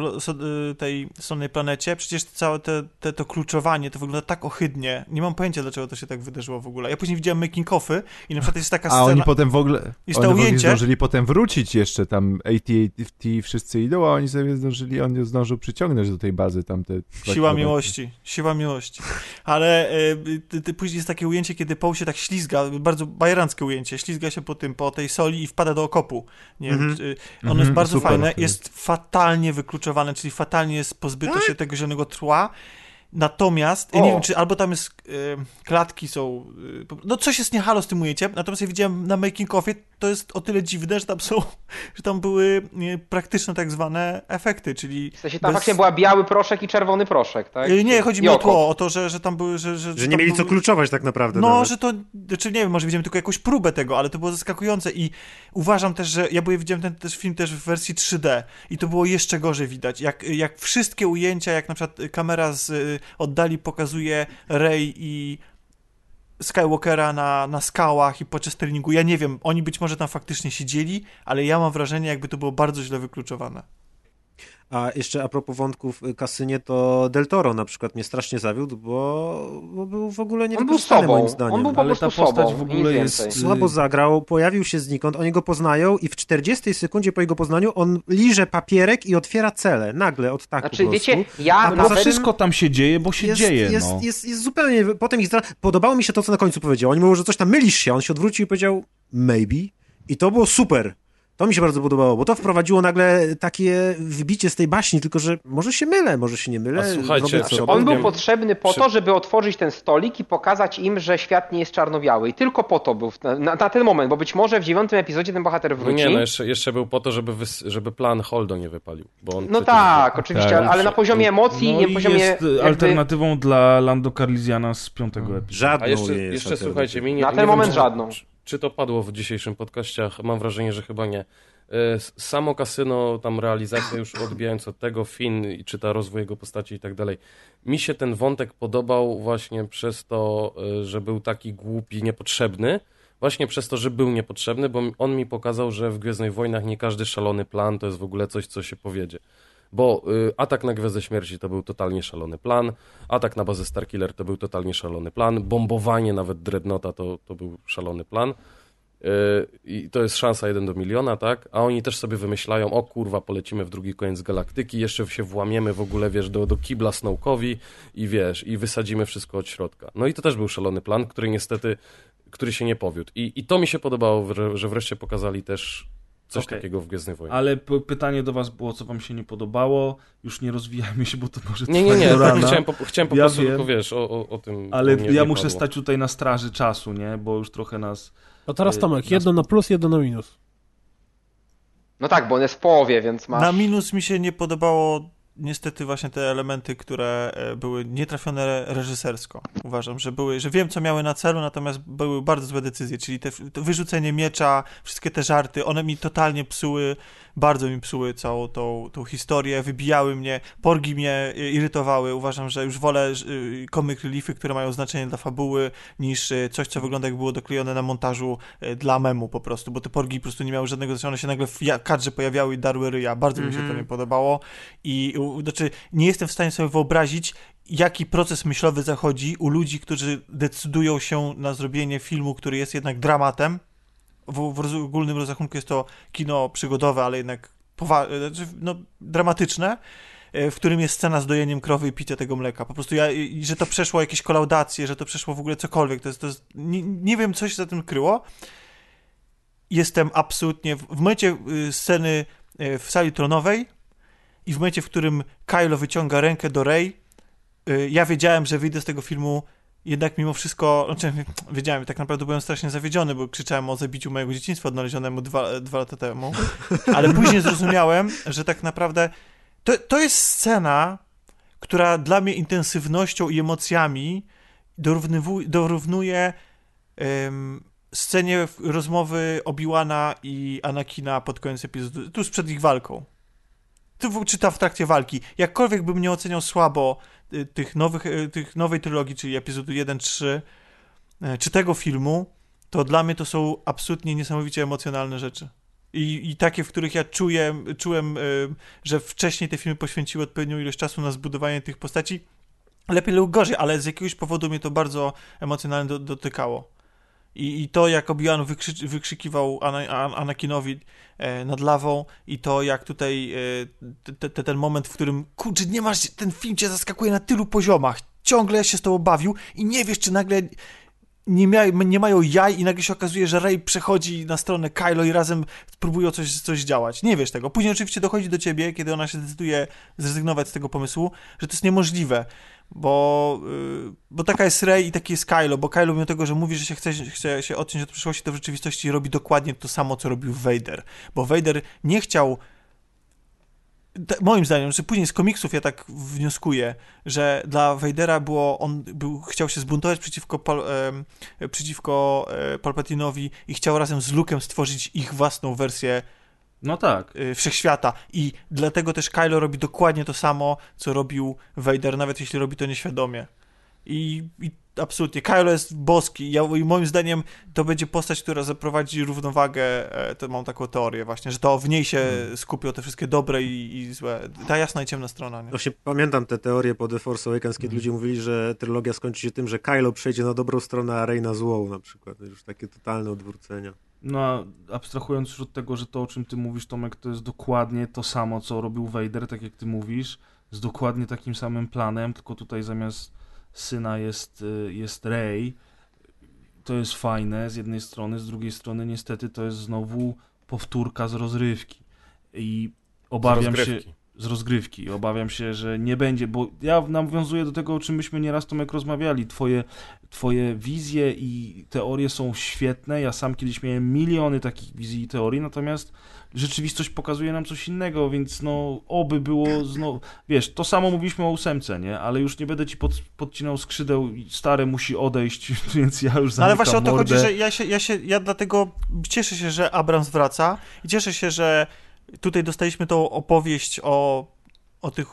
y, tej sonnej planecie, przecież całe te, te, to kluczowanie to wygląda tak ohydnie. Nie mam pojęcia, dlaczego to się tak wydarzyło w ogóle. Ja później widziałem making offy i na przykład jest taka A scena... oni potem w ogóle, Jest oni to ujęcie? zdążyli potem wrócić jeszcze tam AT-AT wszyscy idą, a oni sobie zdążyli, on zdążył przyciągnąć do tej bazy tam te... Siła miłości, siła miłości. Ale y, ty, ty, później jest takie ujęcie, kiedy Paul się tak ślizga, bardzo bajeranckie ujęcie, ślizga się po tym, po tej soli i wpada do okopu. Nie wiem, Mhm. czy, ono Mhm, jest bardzo super fajne, jest fatalnie wykluczowane, czyli fatalnie jest pozbyto się tego zielonego tła. Natomiast, ja nie O. wiem, czy albo tam jest, klatki są, y, no coś jest nie halo z tym ujęciem, natomiast ja widziałem na making offie, to jest o tyle dziwne, że tam są, że tam były y, praktyczne tak zwane efekty, czyli W sensie tam bez- faktycznie była biały proszek i czerwony proszek, tak? Y, Nie, chodzi mi o tło, o to, że, że tam były, że... Że, Że nie mieli co kluczować tak naprawdę. No, nawet. że to, znaczy nie wiem, może widziałem tylko jakąś próbę tego, ale to było zaskakujące i uważam też, że ja byłem, widziałem ten też film też w wersji 3D i to było jeszcze gorzej widać, jak, jak wszystkie ujęcia, jak na przykład kamera z y, oddali pokazuje Rey i Skywalkera na, na skałach i podczas treningu, ja nie wiem, oni być może tam faktycznie siedzieli, ale ja mam wrażenie, jakby to było bardzo źle wykluczowane. A jeszcze a propos wątków y, kasynie, to Del Toro na przykład mnie strasznie zawiódł, bo, bo był w ogóle nie On był sobą, moim zdaniem. on był po Ale ta postać sobą, w ogóle jest- więcej. Słabo zagrał, pojawił się znikąd, oni go poznają i w 40 sekundzie po jego poznaniu on liże papierek i otwiera cele, nagle, od tak Znaczy, po prostu. wiecie, ja A nawet... wszystko tam się dzieje, bo się jest, dzieje, jest, no. jest, jest zupełnie, potem ich podobało mi się to, co na końcu powiedział. Oni mówią, że coś tam mylisz się, on się odwrócił i powiedział maybe i to było super. To mi się bardzo podobało, bo to wprowadziło nagle takie wybicie z tej baśni, tylko że może się mylę, może się nie mylę. A słuchajcie, robię co. On był Wiem. potrzebny po to, żeby otworzyć ten stolik i pokazać im, że świat nie jest czarno-biały. I tylko po to był, na, na ten moment, bo być może w dziewiątym epizodzie ten bohater No wróci. nie, no jeszcze, jeszcze był po to, żeby, wys- żeby plan Holdo nie wypalił. Bo on No tak, oczywiście, Tak, ale, na poziomie emocji, No nie i poziomie jest jakby... alternatywą dla Lando Carlisiana z piątego epizodu. Żadną A jeszcze, nie jest jeszcze słuchajcie, mi nie, Na nie ten wiem, moment czy, żadną. Czy, czy to padło w dzisiejszym podcaście? Mam wrażenie, że chyba nie. E, Samo kasyno, tam realizacja już odbijając od tego, Finn i czyta rozwój jego postaci i tak dalej. Mi się ten wątek podobał właśnie przez to, e, że był taki głupi, niepotrzebny. Właśnie przez to, że był niepotrzebny, bo on mi pokazał, że w Gwiezdnych Wojnach nie każdy szalony plan to jest w ogóle coś, co się powiedzie. Bo y, atak na Gwiazdę Śmierci to był totalnie szalony plan, atak na bazę Starkiller to był totalnie szalony plan, bombowanie nawet Dreadnoughta to, to był szalony plan. Yy, I to jest szansa 1 do miliona, tak? A oni też sobie wymyślają, o kurwa, polecimy w drugi koniec galaktyki, jeszcze się włamiemy w ogóle, wiesz, do, do kibla Snowkowi i wiesz, i wysadzimy wszystko od środka. No i to też był szalony plan, który niestety, który się nie powiódł. I, i to mi się podobało, że, że wreszcie pokazali też coś Okej. takiego w Gwiezdnych Wojnach. Ale p- pytanie do was było, co wam się nie podobało. Już nie rozwijajmy się, bo to może Nie, nie, nie, tak rana. chciałem po, chciałem po Ja prostu wiem. tylko, wiesz, o, o, o tym... Ale ja nie muszę padło. stać tutaj na straży czasu, nie? Bo już trochę nas... A teraz Y, Tomek, nas- jedno na plus, jedno na minus. No tak, bo on jest w połowie, więc masz... Na minus mi się nie podobało niestety właśnie te elementy, które e, były nietrafione reżysersko. Uważam, że były, że wiem co miały na celu, natomiast były bardzo złe decyzje, czyli te, to wyrzucenie miecza, wszystkie te żarty, one mi totalnie psuły, bardzo mi psuły całą tą, tą historię, wybijały mnie, porgi mnie e, irytowały. Uważam, że już wolę e, comic reliefy, które mają znaczenie dla fabuły, niż e, coś, co wygląda jak było doklejone na montażu dla memu po prostu, bo te porgi po prostu nie miały żadnego znaczenia, one się nagle w kadrze pojawiały i darły ryja. Bardzo mi się to nie podobało i znaczy nie jestem w stanie sobie wyobrazić, jaki proces myślowy zachodzi u ludzi, którzy decydują się na zrobienie filmu, który jest jednak dramatem. W, w ogólnym rozrachunku jest to kino przygodowe, ale jednak powa- znaczy, no, dramatyczne, e, w którym jest scena z dojeniem krowy i picia tego mleka. Po prostu ja, że to przeszło jakieś kolaudacje, że to przeszło w ogóle cokolwiek. To jest, to jest, nie, nie wiem, co się za tym kryło. Jestem absolutnie, w w momencie y, sceny y, w sali tronowej i w momencie, w którym Kylo wyciąga rękę do Rey, y, ja wiedziałem, że wyjdę z tego filmu jednak mimo wszystko, znaczy wiedziałem, tak naprawdę byłem strasznie zawiedziony, bo krzyczałem o zabiciu mojego dzieciństwa odnalezionemu dwa, dwa lata temu, ale później zrozumiałem, że tak naprawdę to, to jest scena, która dla mnie intensywnością i emocjami dorównuje em, scenie rozmowy Obi-Wana i Anakina pod koniec epizodu, tuż przed ich walką. Tu w- trakcie walki. Jakkolwiek bym nie oceniał słabo y, tych nowych, y, tych nowej trylogii, czyli epizodu 1, 3, y, czy tego filmu, to dla mnie to są absolutnie niesamowicie emocjonalne rzeczy. I, I takie, w których ja czuję, czułem, że wcześniej te filmy poświęciły odpowiednią ilość czasu na zbudowanie tych postaci. Lepiej lub gorzej, ale z jakiegoś powodu mnie to bardzo emocjonalnie do, dotykało. I, I to, jak Obi-Wan wykrzy, wykrzykiwał Ana, An- Anakinowi e, nad lawą i to, jak tutaj e, te, te, ten moment, w którym, kurczę, nie masz, ten film cię zaskakuje na tylu poziomach, ciągle się z tobą bawił i nie wiesz, czy nagle nie, mia, nie mają jaj i nagle się okazuje, że Rey przechodzi na stronę Kylo i razem próbują coś, coś działać. Nie wiesz tego. Później oczywiście dochodzi do ciebie, kiedy ona się decyduje zrezygnować z tego pomysłu, że to jest niemożliwe, bo, yy, bo taka jest Rey i taki jest Kylo, bo Kylo mimo tego, że mówi, że się chce, chce się odciąć od przyszłości, to w rzeczywistości robi dokładnie to samo, co robił Vader, bo Vader nie chciał moim zdaniem, że później z komiksów ja tak wnioskuję, że dla Vadera było, on był, chciał się zbuntować przeciwko, Pal, em, przeciwko e, Palpatinowi i chciał razem z Luke'em stworzyć ich własną wersję No tak. y, wszechświata. I dlatego też Kylo robi dokładnie to samo, co robił Vader, nawet jeśli robi to nieświadomie. I, i absolutnie, Kylo jest boski. Ja, I moim zdaniem to będzie postać, która zaprowadzi równowagę. e, To mam taką teorię właśnie, że to w niej się Hmm. skupią te wszystkie dobre i, i złe. Ta jasna i ciemna strona. Nie? Właśnie pamiętam te teorie po The Force Awakens, kiedy Mhm. ludzie mówili, że trylogia skończy się tym, że Kylo przejdzie na dobrą stronę, a Rey na złą na przykład. Już takie totalne odwrócenia. No, a abstrahując już od tego, że to, o czym ty mówisz, Tomek, to jest dokładnie to samo, co robił Vader, tak jak ty mówisz, z dokładnie takim samym planem, tylko tutaj zamiast syna jest, y, jest Rey. To jest fajne z jednej strony, z drugiej strony niestety to jest znowu powtórka z rozrywki. I obawiam się. Z rozgrywki. Obawiam się, że nie będzie, bo ja nawiązuję do tego, o czym myśmy nieraz Tomek rozmawiali. Twoje, twoje wizje i teorie są świetne. Ja sam kiedyś miałem miliony takich wizji i teorii, natomiast rzeczywistość pokazuje nam coś innego, więc no oby było znowu, wiesz, to samo mówiliśmy o ósemce, nie? Ale już nie będę ci pod, podcinał skrzydeł i stare musi odejść, więc ja już No zamykam ale właśnie o to chodzi, że ja się, ja się, ja dlatego cieszę się, że Abrams wraca i cieszę się, że tutaj dostaliśmy tą opowieść o, o tych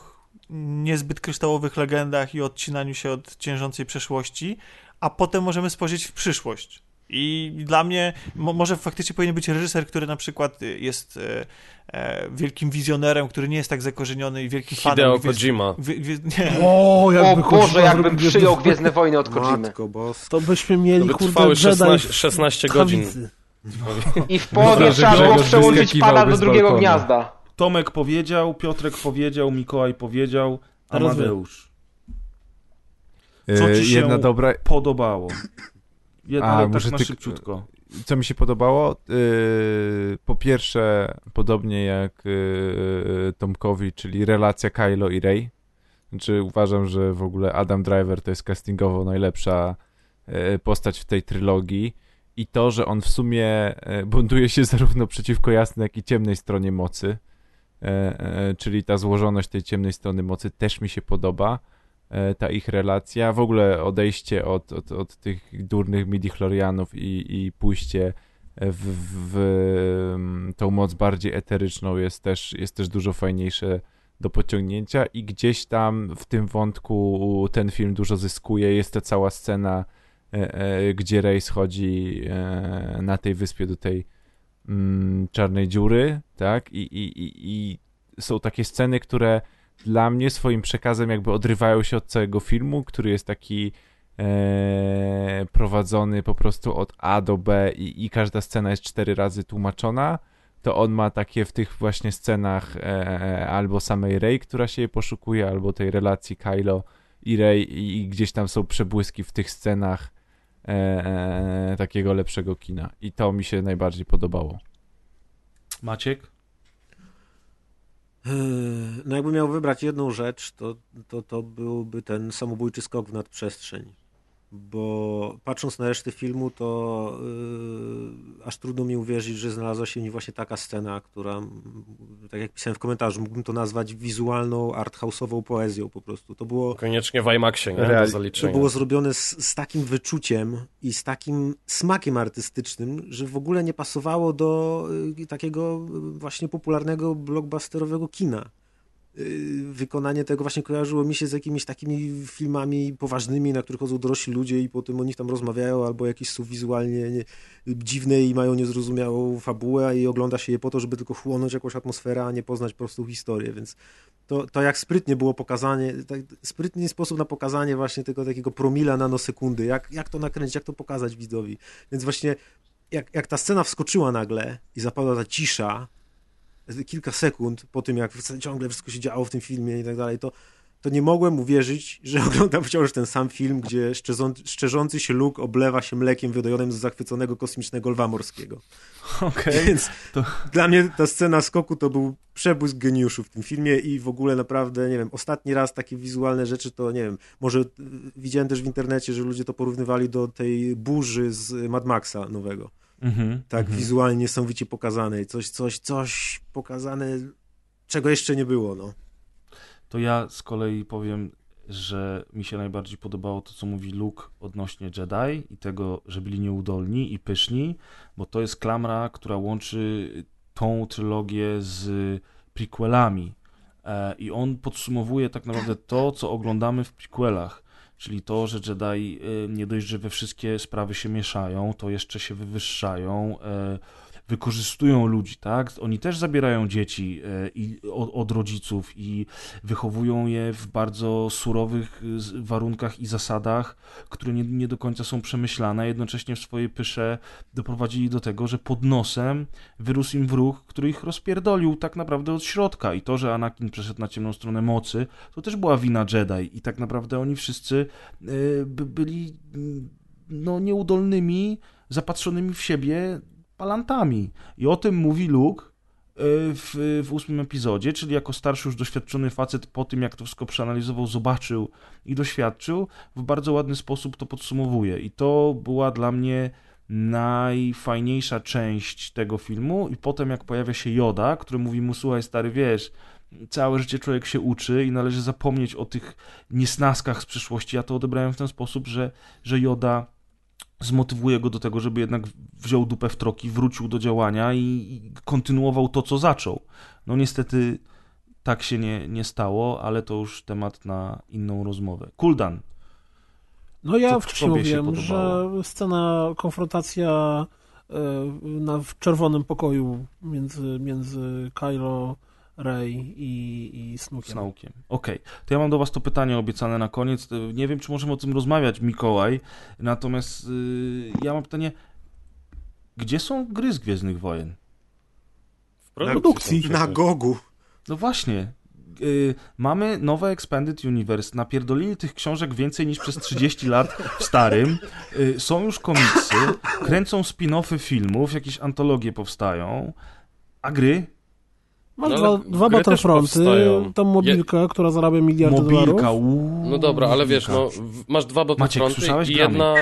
niezbyt kryształowych legendach i odcinaniu się od ciężącej przeszłości, a potem możemy spojrzeć w przyszłość. I dla mnie mo, może faktycznie powinien być reżyser, który na przykład jest e, e, wielkim wizjonerem, który nie jest tak zakorzeniony i wielkim fanem. Hideo Kojima. Wi, wi, nie. O, O jakby Boże, Kojima jakbym przyjął Gwiezdne Wojny od Kojimy. Matko. To byśmy To mieli, by kurde, trwały Jedi 16, w 16 godzin. tchawicy. I w połowie trzeba było Grzegorz przełączyć pada do drugiego gniazda. Tomek powiedział, Piotrek powiedział, Mikołaj powiedział. Amadeusz. Co E, ci się Jedna dobra, Podobało. Jedna, A, ale tak na ty- szybciutko. co mi się podobało? Yy, po pierwsze, podobnie jak yy, Tomkowi, czyli relacja Kylo i Rey. Znaczy uważam, że w ogóle Adam Driver to jest castingowo najlepsza yy, postać w tej trylogii i to, że on w sumie yy, buntuje się zarówno przeciwko jasnej, jak i ciemnej stronie mocy, yy, yy, czyli ta złożoność tej ciemnej strony mocy też mi się podoba e, ta ich relacja, w ogóle odejście od, od, od tych durnych midichlorianów i, i pójście w, w, tą moc bardziej eteryczną jest też, jest też dużo fajniejsze do pociągnięcia. I gdzieś tam w tym wątku ten film dużo zyskuje. Jest ta cała scena, e, e, gdzie Rey schodzi e, na tej wyspie do tej mm, czarnej dziury, tak? I, i, i, I są takie sceny, które dla mnie swoim przekazem jakby odrywają się od całego filmu, który jest taki e, prowadzony po prostu od A do B i, i każda scena jest cztery razy tłumaczona, to on ma takie w tych właśnie scenach e, albo samej Rey, która się jej poszukuje, albo tej relacji Kylo i Rey i, i gdzieś tam są przebłyski w tych scenach e, e, takiego lepszego kina i to mi się najbardziej podobało. Maciek? Eee, No jakby miał wybrać jedną rzecz, to, to, to byłby ten samobójczy skok w nadprzestrzeń. Bo patrząc na resztę filmu, to yy, aż trudno mi uwierzyć, że znalazła się w nim właśnie taka scena, która, tak jak pisałem w komentarzu, mógłbym to nazwać wizualną, arthouse'ową poezją po prostu. To było, Koniecznie w IMAXie, nie? Do Real- to było zrobione z, z takim wyczuciem i z takim smakiem artystycznym, że w ogóle nie pasowało do y, takiego y, właśnie popularnego blockbusterowego kina. Y, Wykonanie tego właśnie kojarzyło mi się z jakimiś takimi filmami poważnymi, na których chodzą dorośli ludzie i potem o nich tam rozmawiają, albo jakieś są wizualnie nie, dziwne i mają niezrozumiałą fabułę i ogląda się je po to, żeby tylko chłonąć jakąś atmosferę, a nie poznać prostą historię, więc to, to jak sprytnie było pokazanie, tak, sprytny sposób na pokazanie właśnie tego takiego promila nanosekundy, jak, jak to nakręcić, jak to pokazać widzowi. Więc właśnie jak, jak ta scena wskoczyła nagle i zapadła ta cisza, kilka sekund po tym, jak ciągle wszystko się działo w tym filmie i tak dalej, to, to nie mogłem uwierzyć, że oglądam wciąż ten sam film, gdzie szczerzący, szczerzący się Luke oblewa się mlekiem wydojonym z zachwyconego kosmicznego lwa morskiego. Okej. Więc to- dla mnie ta scena skoku to był przebłysk geniuszu w tym filmie i w ogóle naprawdę, nie wiem, ostatni raz takie wizualne rzeczy to, nie wiem, może y, widziałem też w internecie, że ludzie to porównywali do tej burzy z Mad Maxa nowego. Mhm, Tak mhm. wizualnie niesamowicie pokazane. Coś, coś, coś pokazane, czego jeszcze nie było, no. To ja z kolei powiem, że mi się najbardziej podobało to, co mówi Luke odnośnie Jedi i tego, że byli nieudolni i pyszni, bo to jest klamra, która łączy tą trylogię z prequelami. E, I on podsumowuje tak naprawdę to, co oglądamy w prequelach. Czyli to, że Jedi e, nie dość, że we wszystkie sprawy się mieszają, to jeszcze się wywyższają, e, wykorzystują ludzi, tak? Oni też zabierają dzieci e, i, od, od rodziców i wychowują je w bardzo surowych z- warunkach i zasadach, które nie, nie do końca są przemyślane. Jednocześnie w swojej pysze doprowadzili do tego, że pod nosem wyrósł im wróg, który ich rozpierdolił tak naprawdę od środka. I to, że Anakin przeszedł na ciemną stronę mocy, to też była wina Jedi. I tak naprawdę oni wszyscy by, byli mm, no, nieudolnymi, zapatrzonymi w siebie palantami. I o tym mówi Luke y, w, w ósmym epizodzie, czyli jako starszy już doświadczony facet po tym, jak to wszystko przeanalizował, zobaczył i doświadczył, w bardzo ładny sposób to podsumowuje. I to była dla mnie najfajniejsza część tego filmu i potem jak pojawia się Joda, który mówi mu, słuchaj stary, wiesz, całe życie człowiek się uczy i należy zapomnieć o tych niesnaskach z przeszłości. Ja to odebrałem w ten sposób, że, że Joda zmotywuje go do tego, żeby jednak wziął dupę w troki, wrócił do działania i, i kontynuował to, co zaczął. No niestety tak się nie, nie stało, ale to już temat na inną rozmowę. Kuldan. No ja wcześniej mówiłem, że scena, konfrontacja e, na, w czerwonym pokoju między, między Kylo, Rey i, i Snookiem. Z naukiem. Okej, to ja mam do Was to pytanie obiecane na koniec. Y, Nie wiem, czy możemy o tym rozmawiać, Mikołaj. Natomiast y, ja mam pytanie. Gdzie są gry z Gwiezdnych Wojen? W produkcji. Na przecież. Gogu. No właśnie. y, mamy nowe Expanded Universe. Napierdolili tych książek więcej niż przez 30 lat w starym. Y, są już komiksy, kręcą spin-offy filmów, jakieś antologie powstają. A gry? Masz No, dwa, dwa Battlefronty, tą mobilkę, która zarabia miliardy Mobilka. dolarów. Uuu, No dobra, ale wiesz, no, w- masz dwa Battlefronty i Gramy. jedna...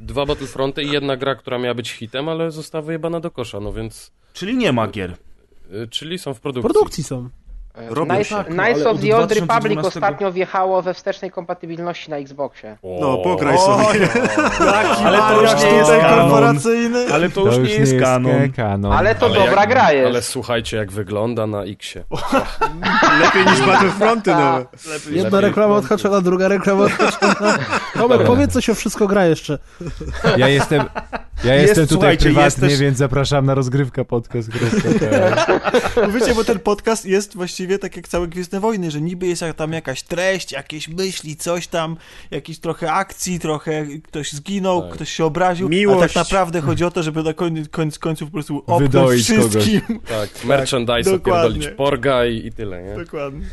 Dwa Battlefronty i jedna gra, która miała być hitem, ale została wyjebana do kosza, no więc... Czyli nie ma gier. y, Czyli są w W produkcji. produkcji są. Robią Knights, tak, no, Knights of od the Old 2012 Republic ostatnio wjechało we wstecznej kompatybilności na Xboxie. No, pograj sobie. Ale to już nie jest korporacyjny. Ale to, już nie jest kanon. kanon. Ale to Ale dobra jak- gra jest. Ale słuchajcie, jak wygląda na X-ie. Lepiej niż Battlefronty nowe. Jedna Lepiej reklama odhaczona, druga reklama odhaczona. Tomek, powiedz coś o wszystko gra jeszcze. Ja jestem, ja Jest, jestem tutaj prywatnie, też- więc zapraszam na rozgrywka podcast.pl. Bo Wiecie, bo ten podcast jest właściwie tak jak całe Gwiezdne Wojny, że niby jest jak- tam jakaś treść, jakieś myśli, coś tam, jakieś trochę akcji, trochę ktoś zginął, Tak. ktoś się obraził, a Miłość. tak naprawdę chodzi o to, żeby na koniec, koniec końców po prostu opnąć Wydoić wszystkim. Tak, merchandise opierdolić porga i, i tyle, nie? Dokładnie.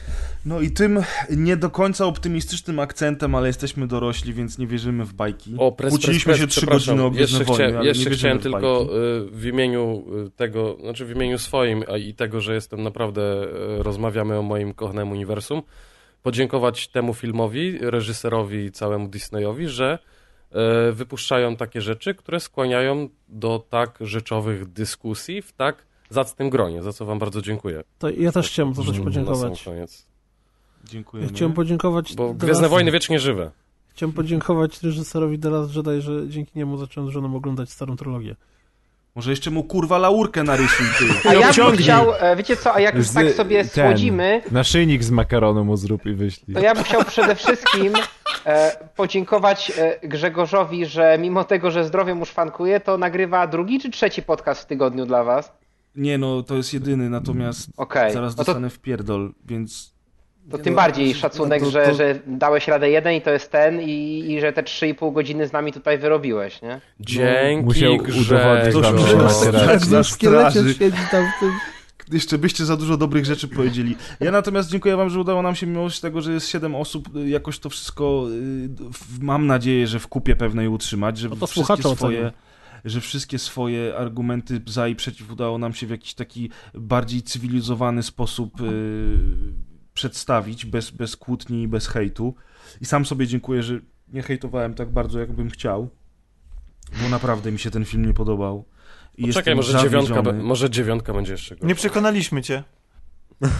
No i tym nie do końca optymistycznym akcentem, ale jesteśmy dorośli, więc nie wierzymy w bajki. O, pres, Kłóciliśmy pres, się pres, trzy przepraszam. godziny o Gwiezdne Jeszcze, Wojny, chciałem, ale nie jeszcze wierzymy chciałem w tylko y, w imieniu y, tego, znaczy w imieniu swoim a i tego, że jestem naprawdę, y, rozmawiamy o moim kochanym uniwersum, podziękować temu filmowi, reżyserowi i całemu Disneyowi, że wypuszczają takie rzeczy, które skłaniają do tak rzeczowych dyskusji w tak zacnym gronie, za co wam bardzo dziękuję. To ja też chciałem za coś Na sam podziękować. Dziękujemy. Chciałem podziękować Bo Gwiezdne Last- Wojny wiecznie żywe. Chciałem podziękować reżyserowi The Last Jedi, że dzięki niemu zacząłem z żoną oglądać starą trylogię. Może jeszcze mu kurwa laurkę narysuj ty. A ja bym chciał, e, wiecie co, a jak już Z- tak sobie ten. słodzimy, Naszyjnik z makaronu mu zrób i wyślij. to ja bym chciał przede wszystkim e, podziękować e, Grzegorzowi, że mimo tego, że zdrowie mu szwankuje, to nagrywa drugi czy trzeci podcast w tygodniu dla was. Nie no, to jest jedyny, natomiast Okej, zaraz no to, dostanę w pierdol, więc... to Nie tym no, bardziej to- szacunek, no to- że, to- że dałeś radę jeden i to jest ten i, i że te 3,5 godziny z nami tutaj wyrobiłeś, nie? Dzięki musiał udowodnić Ktoś że na straży. siedzi tam w tym... Jeszcze byście za dużo dobrych rzeczy powiedzieli. Ja natomiast dziękuję wam, że udało nam się, mimo tego, że jest 7 osób, jakoś to wszystko, y, mam nadzieję, że w kupie pewnej utrzymać, że No to wszystkie swoje... że wszystkie swoje argumenty za i przeciw udało nam się w jakiś taki bardziej cywilizowany sposób y, przedstawić, bez, bez kłótni i bez hejtu. I sam sobie dziękuję, że nie hejtowałem tak bardzo, jakbym chciał, bo naprawdę mi się ten film nie podobał. I Czekaj, może dziewiątka, be- może dziewiątka będzie jeszcze gorsza. Nie przekonaliśmy cię.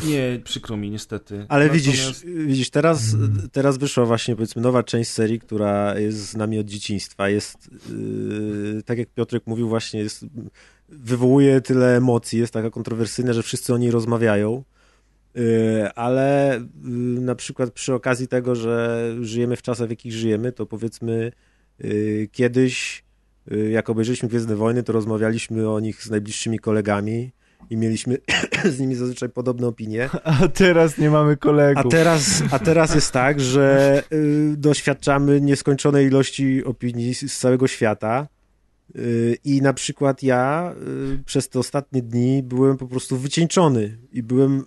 Nie, przykro mi niestety. Ale Natomiast- widzisz, widzisz teraz, teraz wyszła właśnie powiedzmy nowa część serii, która jest z nami od dzieciństwa. Jest, yy, tak jak Piotrek mówił właśnie, jest, wywołuje tyle emocji, jest taka kontrowersyjna, że wszyscy o niej rozmawiają. Yy, ale yy, na przykład przy okazji tego, że żyjemy w czasach, w jakich żyjemy, to powiedzmy yy, kiedyś, jak obejrzeliśmy Gwiezdne Wojny, to rozmawialiśmy o nich z najbliższymi kolegami i mieliśmy z nimi zazwyczaj podobne opinie. A teraz nie mamy kolegów. A teraz, a teraz jest tak, że y, doświadczamy nieskończonej ilości opinii z, całego świata. Y, I na przykład ja y, przez te ostatnie dni byłem po prostu wycieńczony i byłem,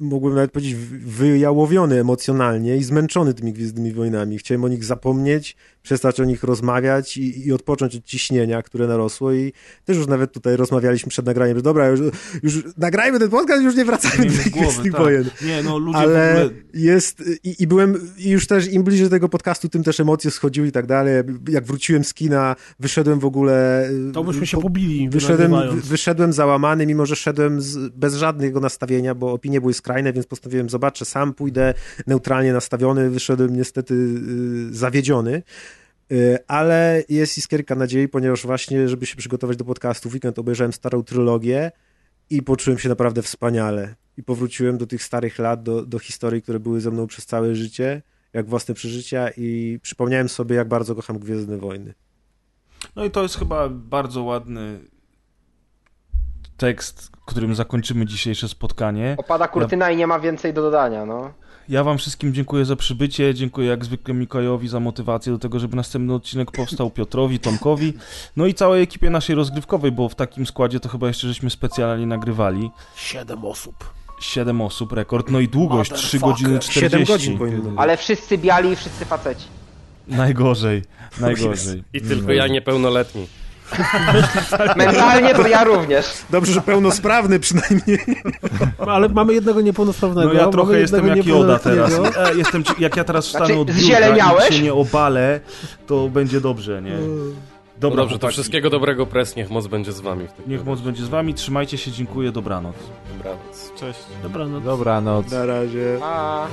mogłem nawet powiedzieć, wy- wyjałowiony emocjonalnie i zmęczony tymi Gwiezdnymi Wojnami. Chciałem o nich zapomnieć, przestać o nich rozmawiać i, i odpocząć od ciśnienia, które narosło i też już nawet tutaj rozmawialiśmy przed nagraniem, że dobra, już, już nagrajmy ten podcast, już nie wracajmy Nie do tych głowy, tak. Wojen Nie, no ludzie ale ogóle... jest i, i byłem i już też im bliżej tego podcastu, tym też emocje schodziły i tak dalej. Jak wróciłem z kina, wyszedłem w ogóle. y, To byśmy się po- pobili, Wyszedłem, wy- wyszedłem... wyszedłem załamany, mimo że szedłem z, bez żadnego nastawienia, bo opinie były skrajne, więc postanowiłem, zobaczę, sam pójdę neutralnie nastawiony. Wyszedłem niestety y, zawiedziony. Y, Ale jest iskierka nadziei, ponieważ właśnie, żeby się przygotować do podcastu, w weekend obejrzałem starą trylogię i poczułem się naprawdę wspaniale. I powróciłem do tych starych lat, do, do historii, które były ze mną przez całe życie, jak własne przeżycia i przypomniałem sobie, jak bardzo kocham Gwiezdne Wojny. No i to jest chyba bardzo ładny tekst, którym zakończymy dzisiejsze spotkanie. Opada kurtyna i nie ma więcej do dodania, no. Ja wam wszystkim dziękuję za przybycie, dziękuję jak zwykle Mikołajowi za motywację do tego, żeby następny odcinek powstał, Piotrowi, Tomkowi, no i całej ekipie naszej rozgrywkowej, bo w takim składzie to chyba jeszcze żeśmy specjalnie nagrywali. Siedem osób. Siedem osób, rekord, no i długość 3 Motherfucker. godziny 40. 7 godzin powinno być. Ale wszyscy biali i wszyscy faceci. Najgorzej, najgorzej. I tylko ja niepełnoletni. Mentalnie to ja również. Dobrze, że pełnosprawny przynajmniej. Ale mamy jednego niepełnosprawnego. No ja trochę jestem jak Joda teraz. E, jestem, jak ja teraz wstanę Znaczy, od biurka i się nie obalę, to będzie dobrze, nie? No Dobra, dobrze, to chłopaki. wszystkiego dobrego, pres, niech moc będzie z wami. Niech moc będzie z wami, trzymajcie się, dziękuję, dobranoc. Dobranoc. Cześć. Dobra, no Dobranoc. Na razie. A.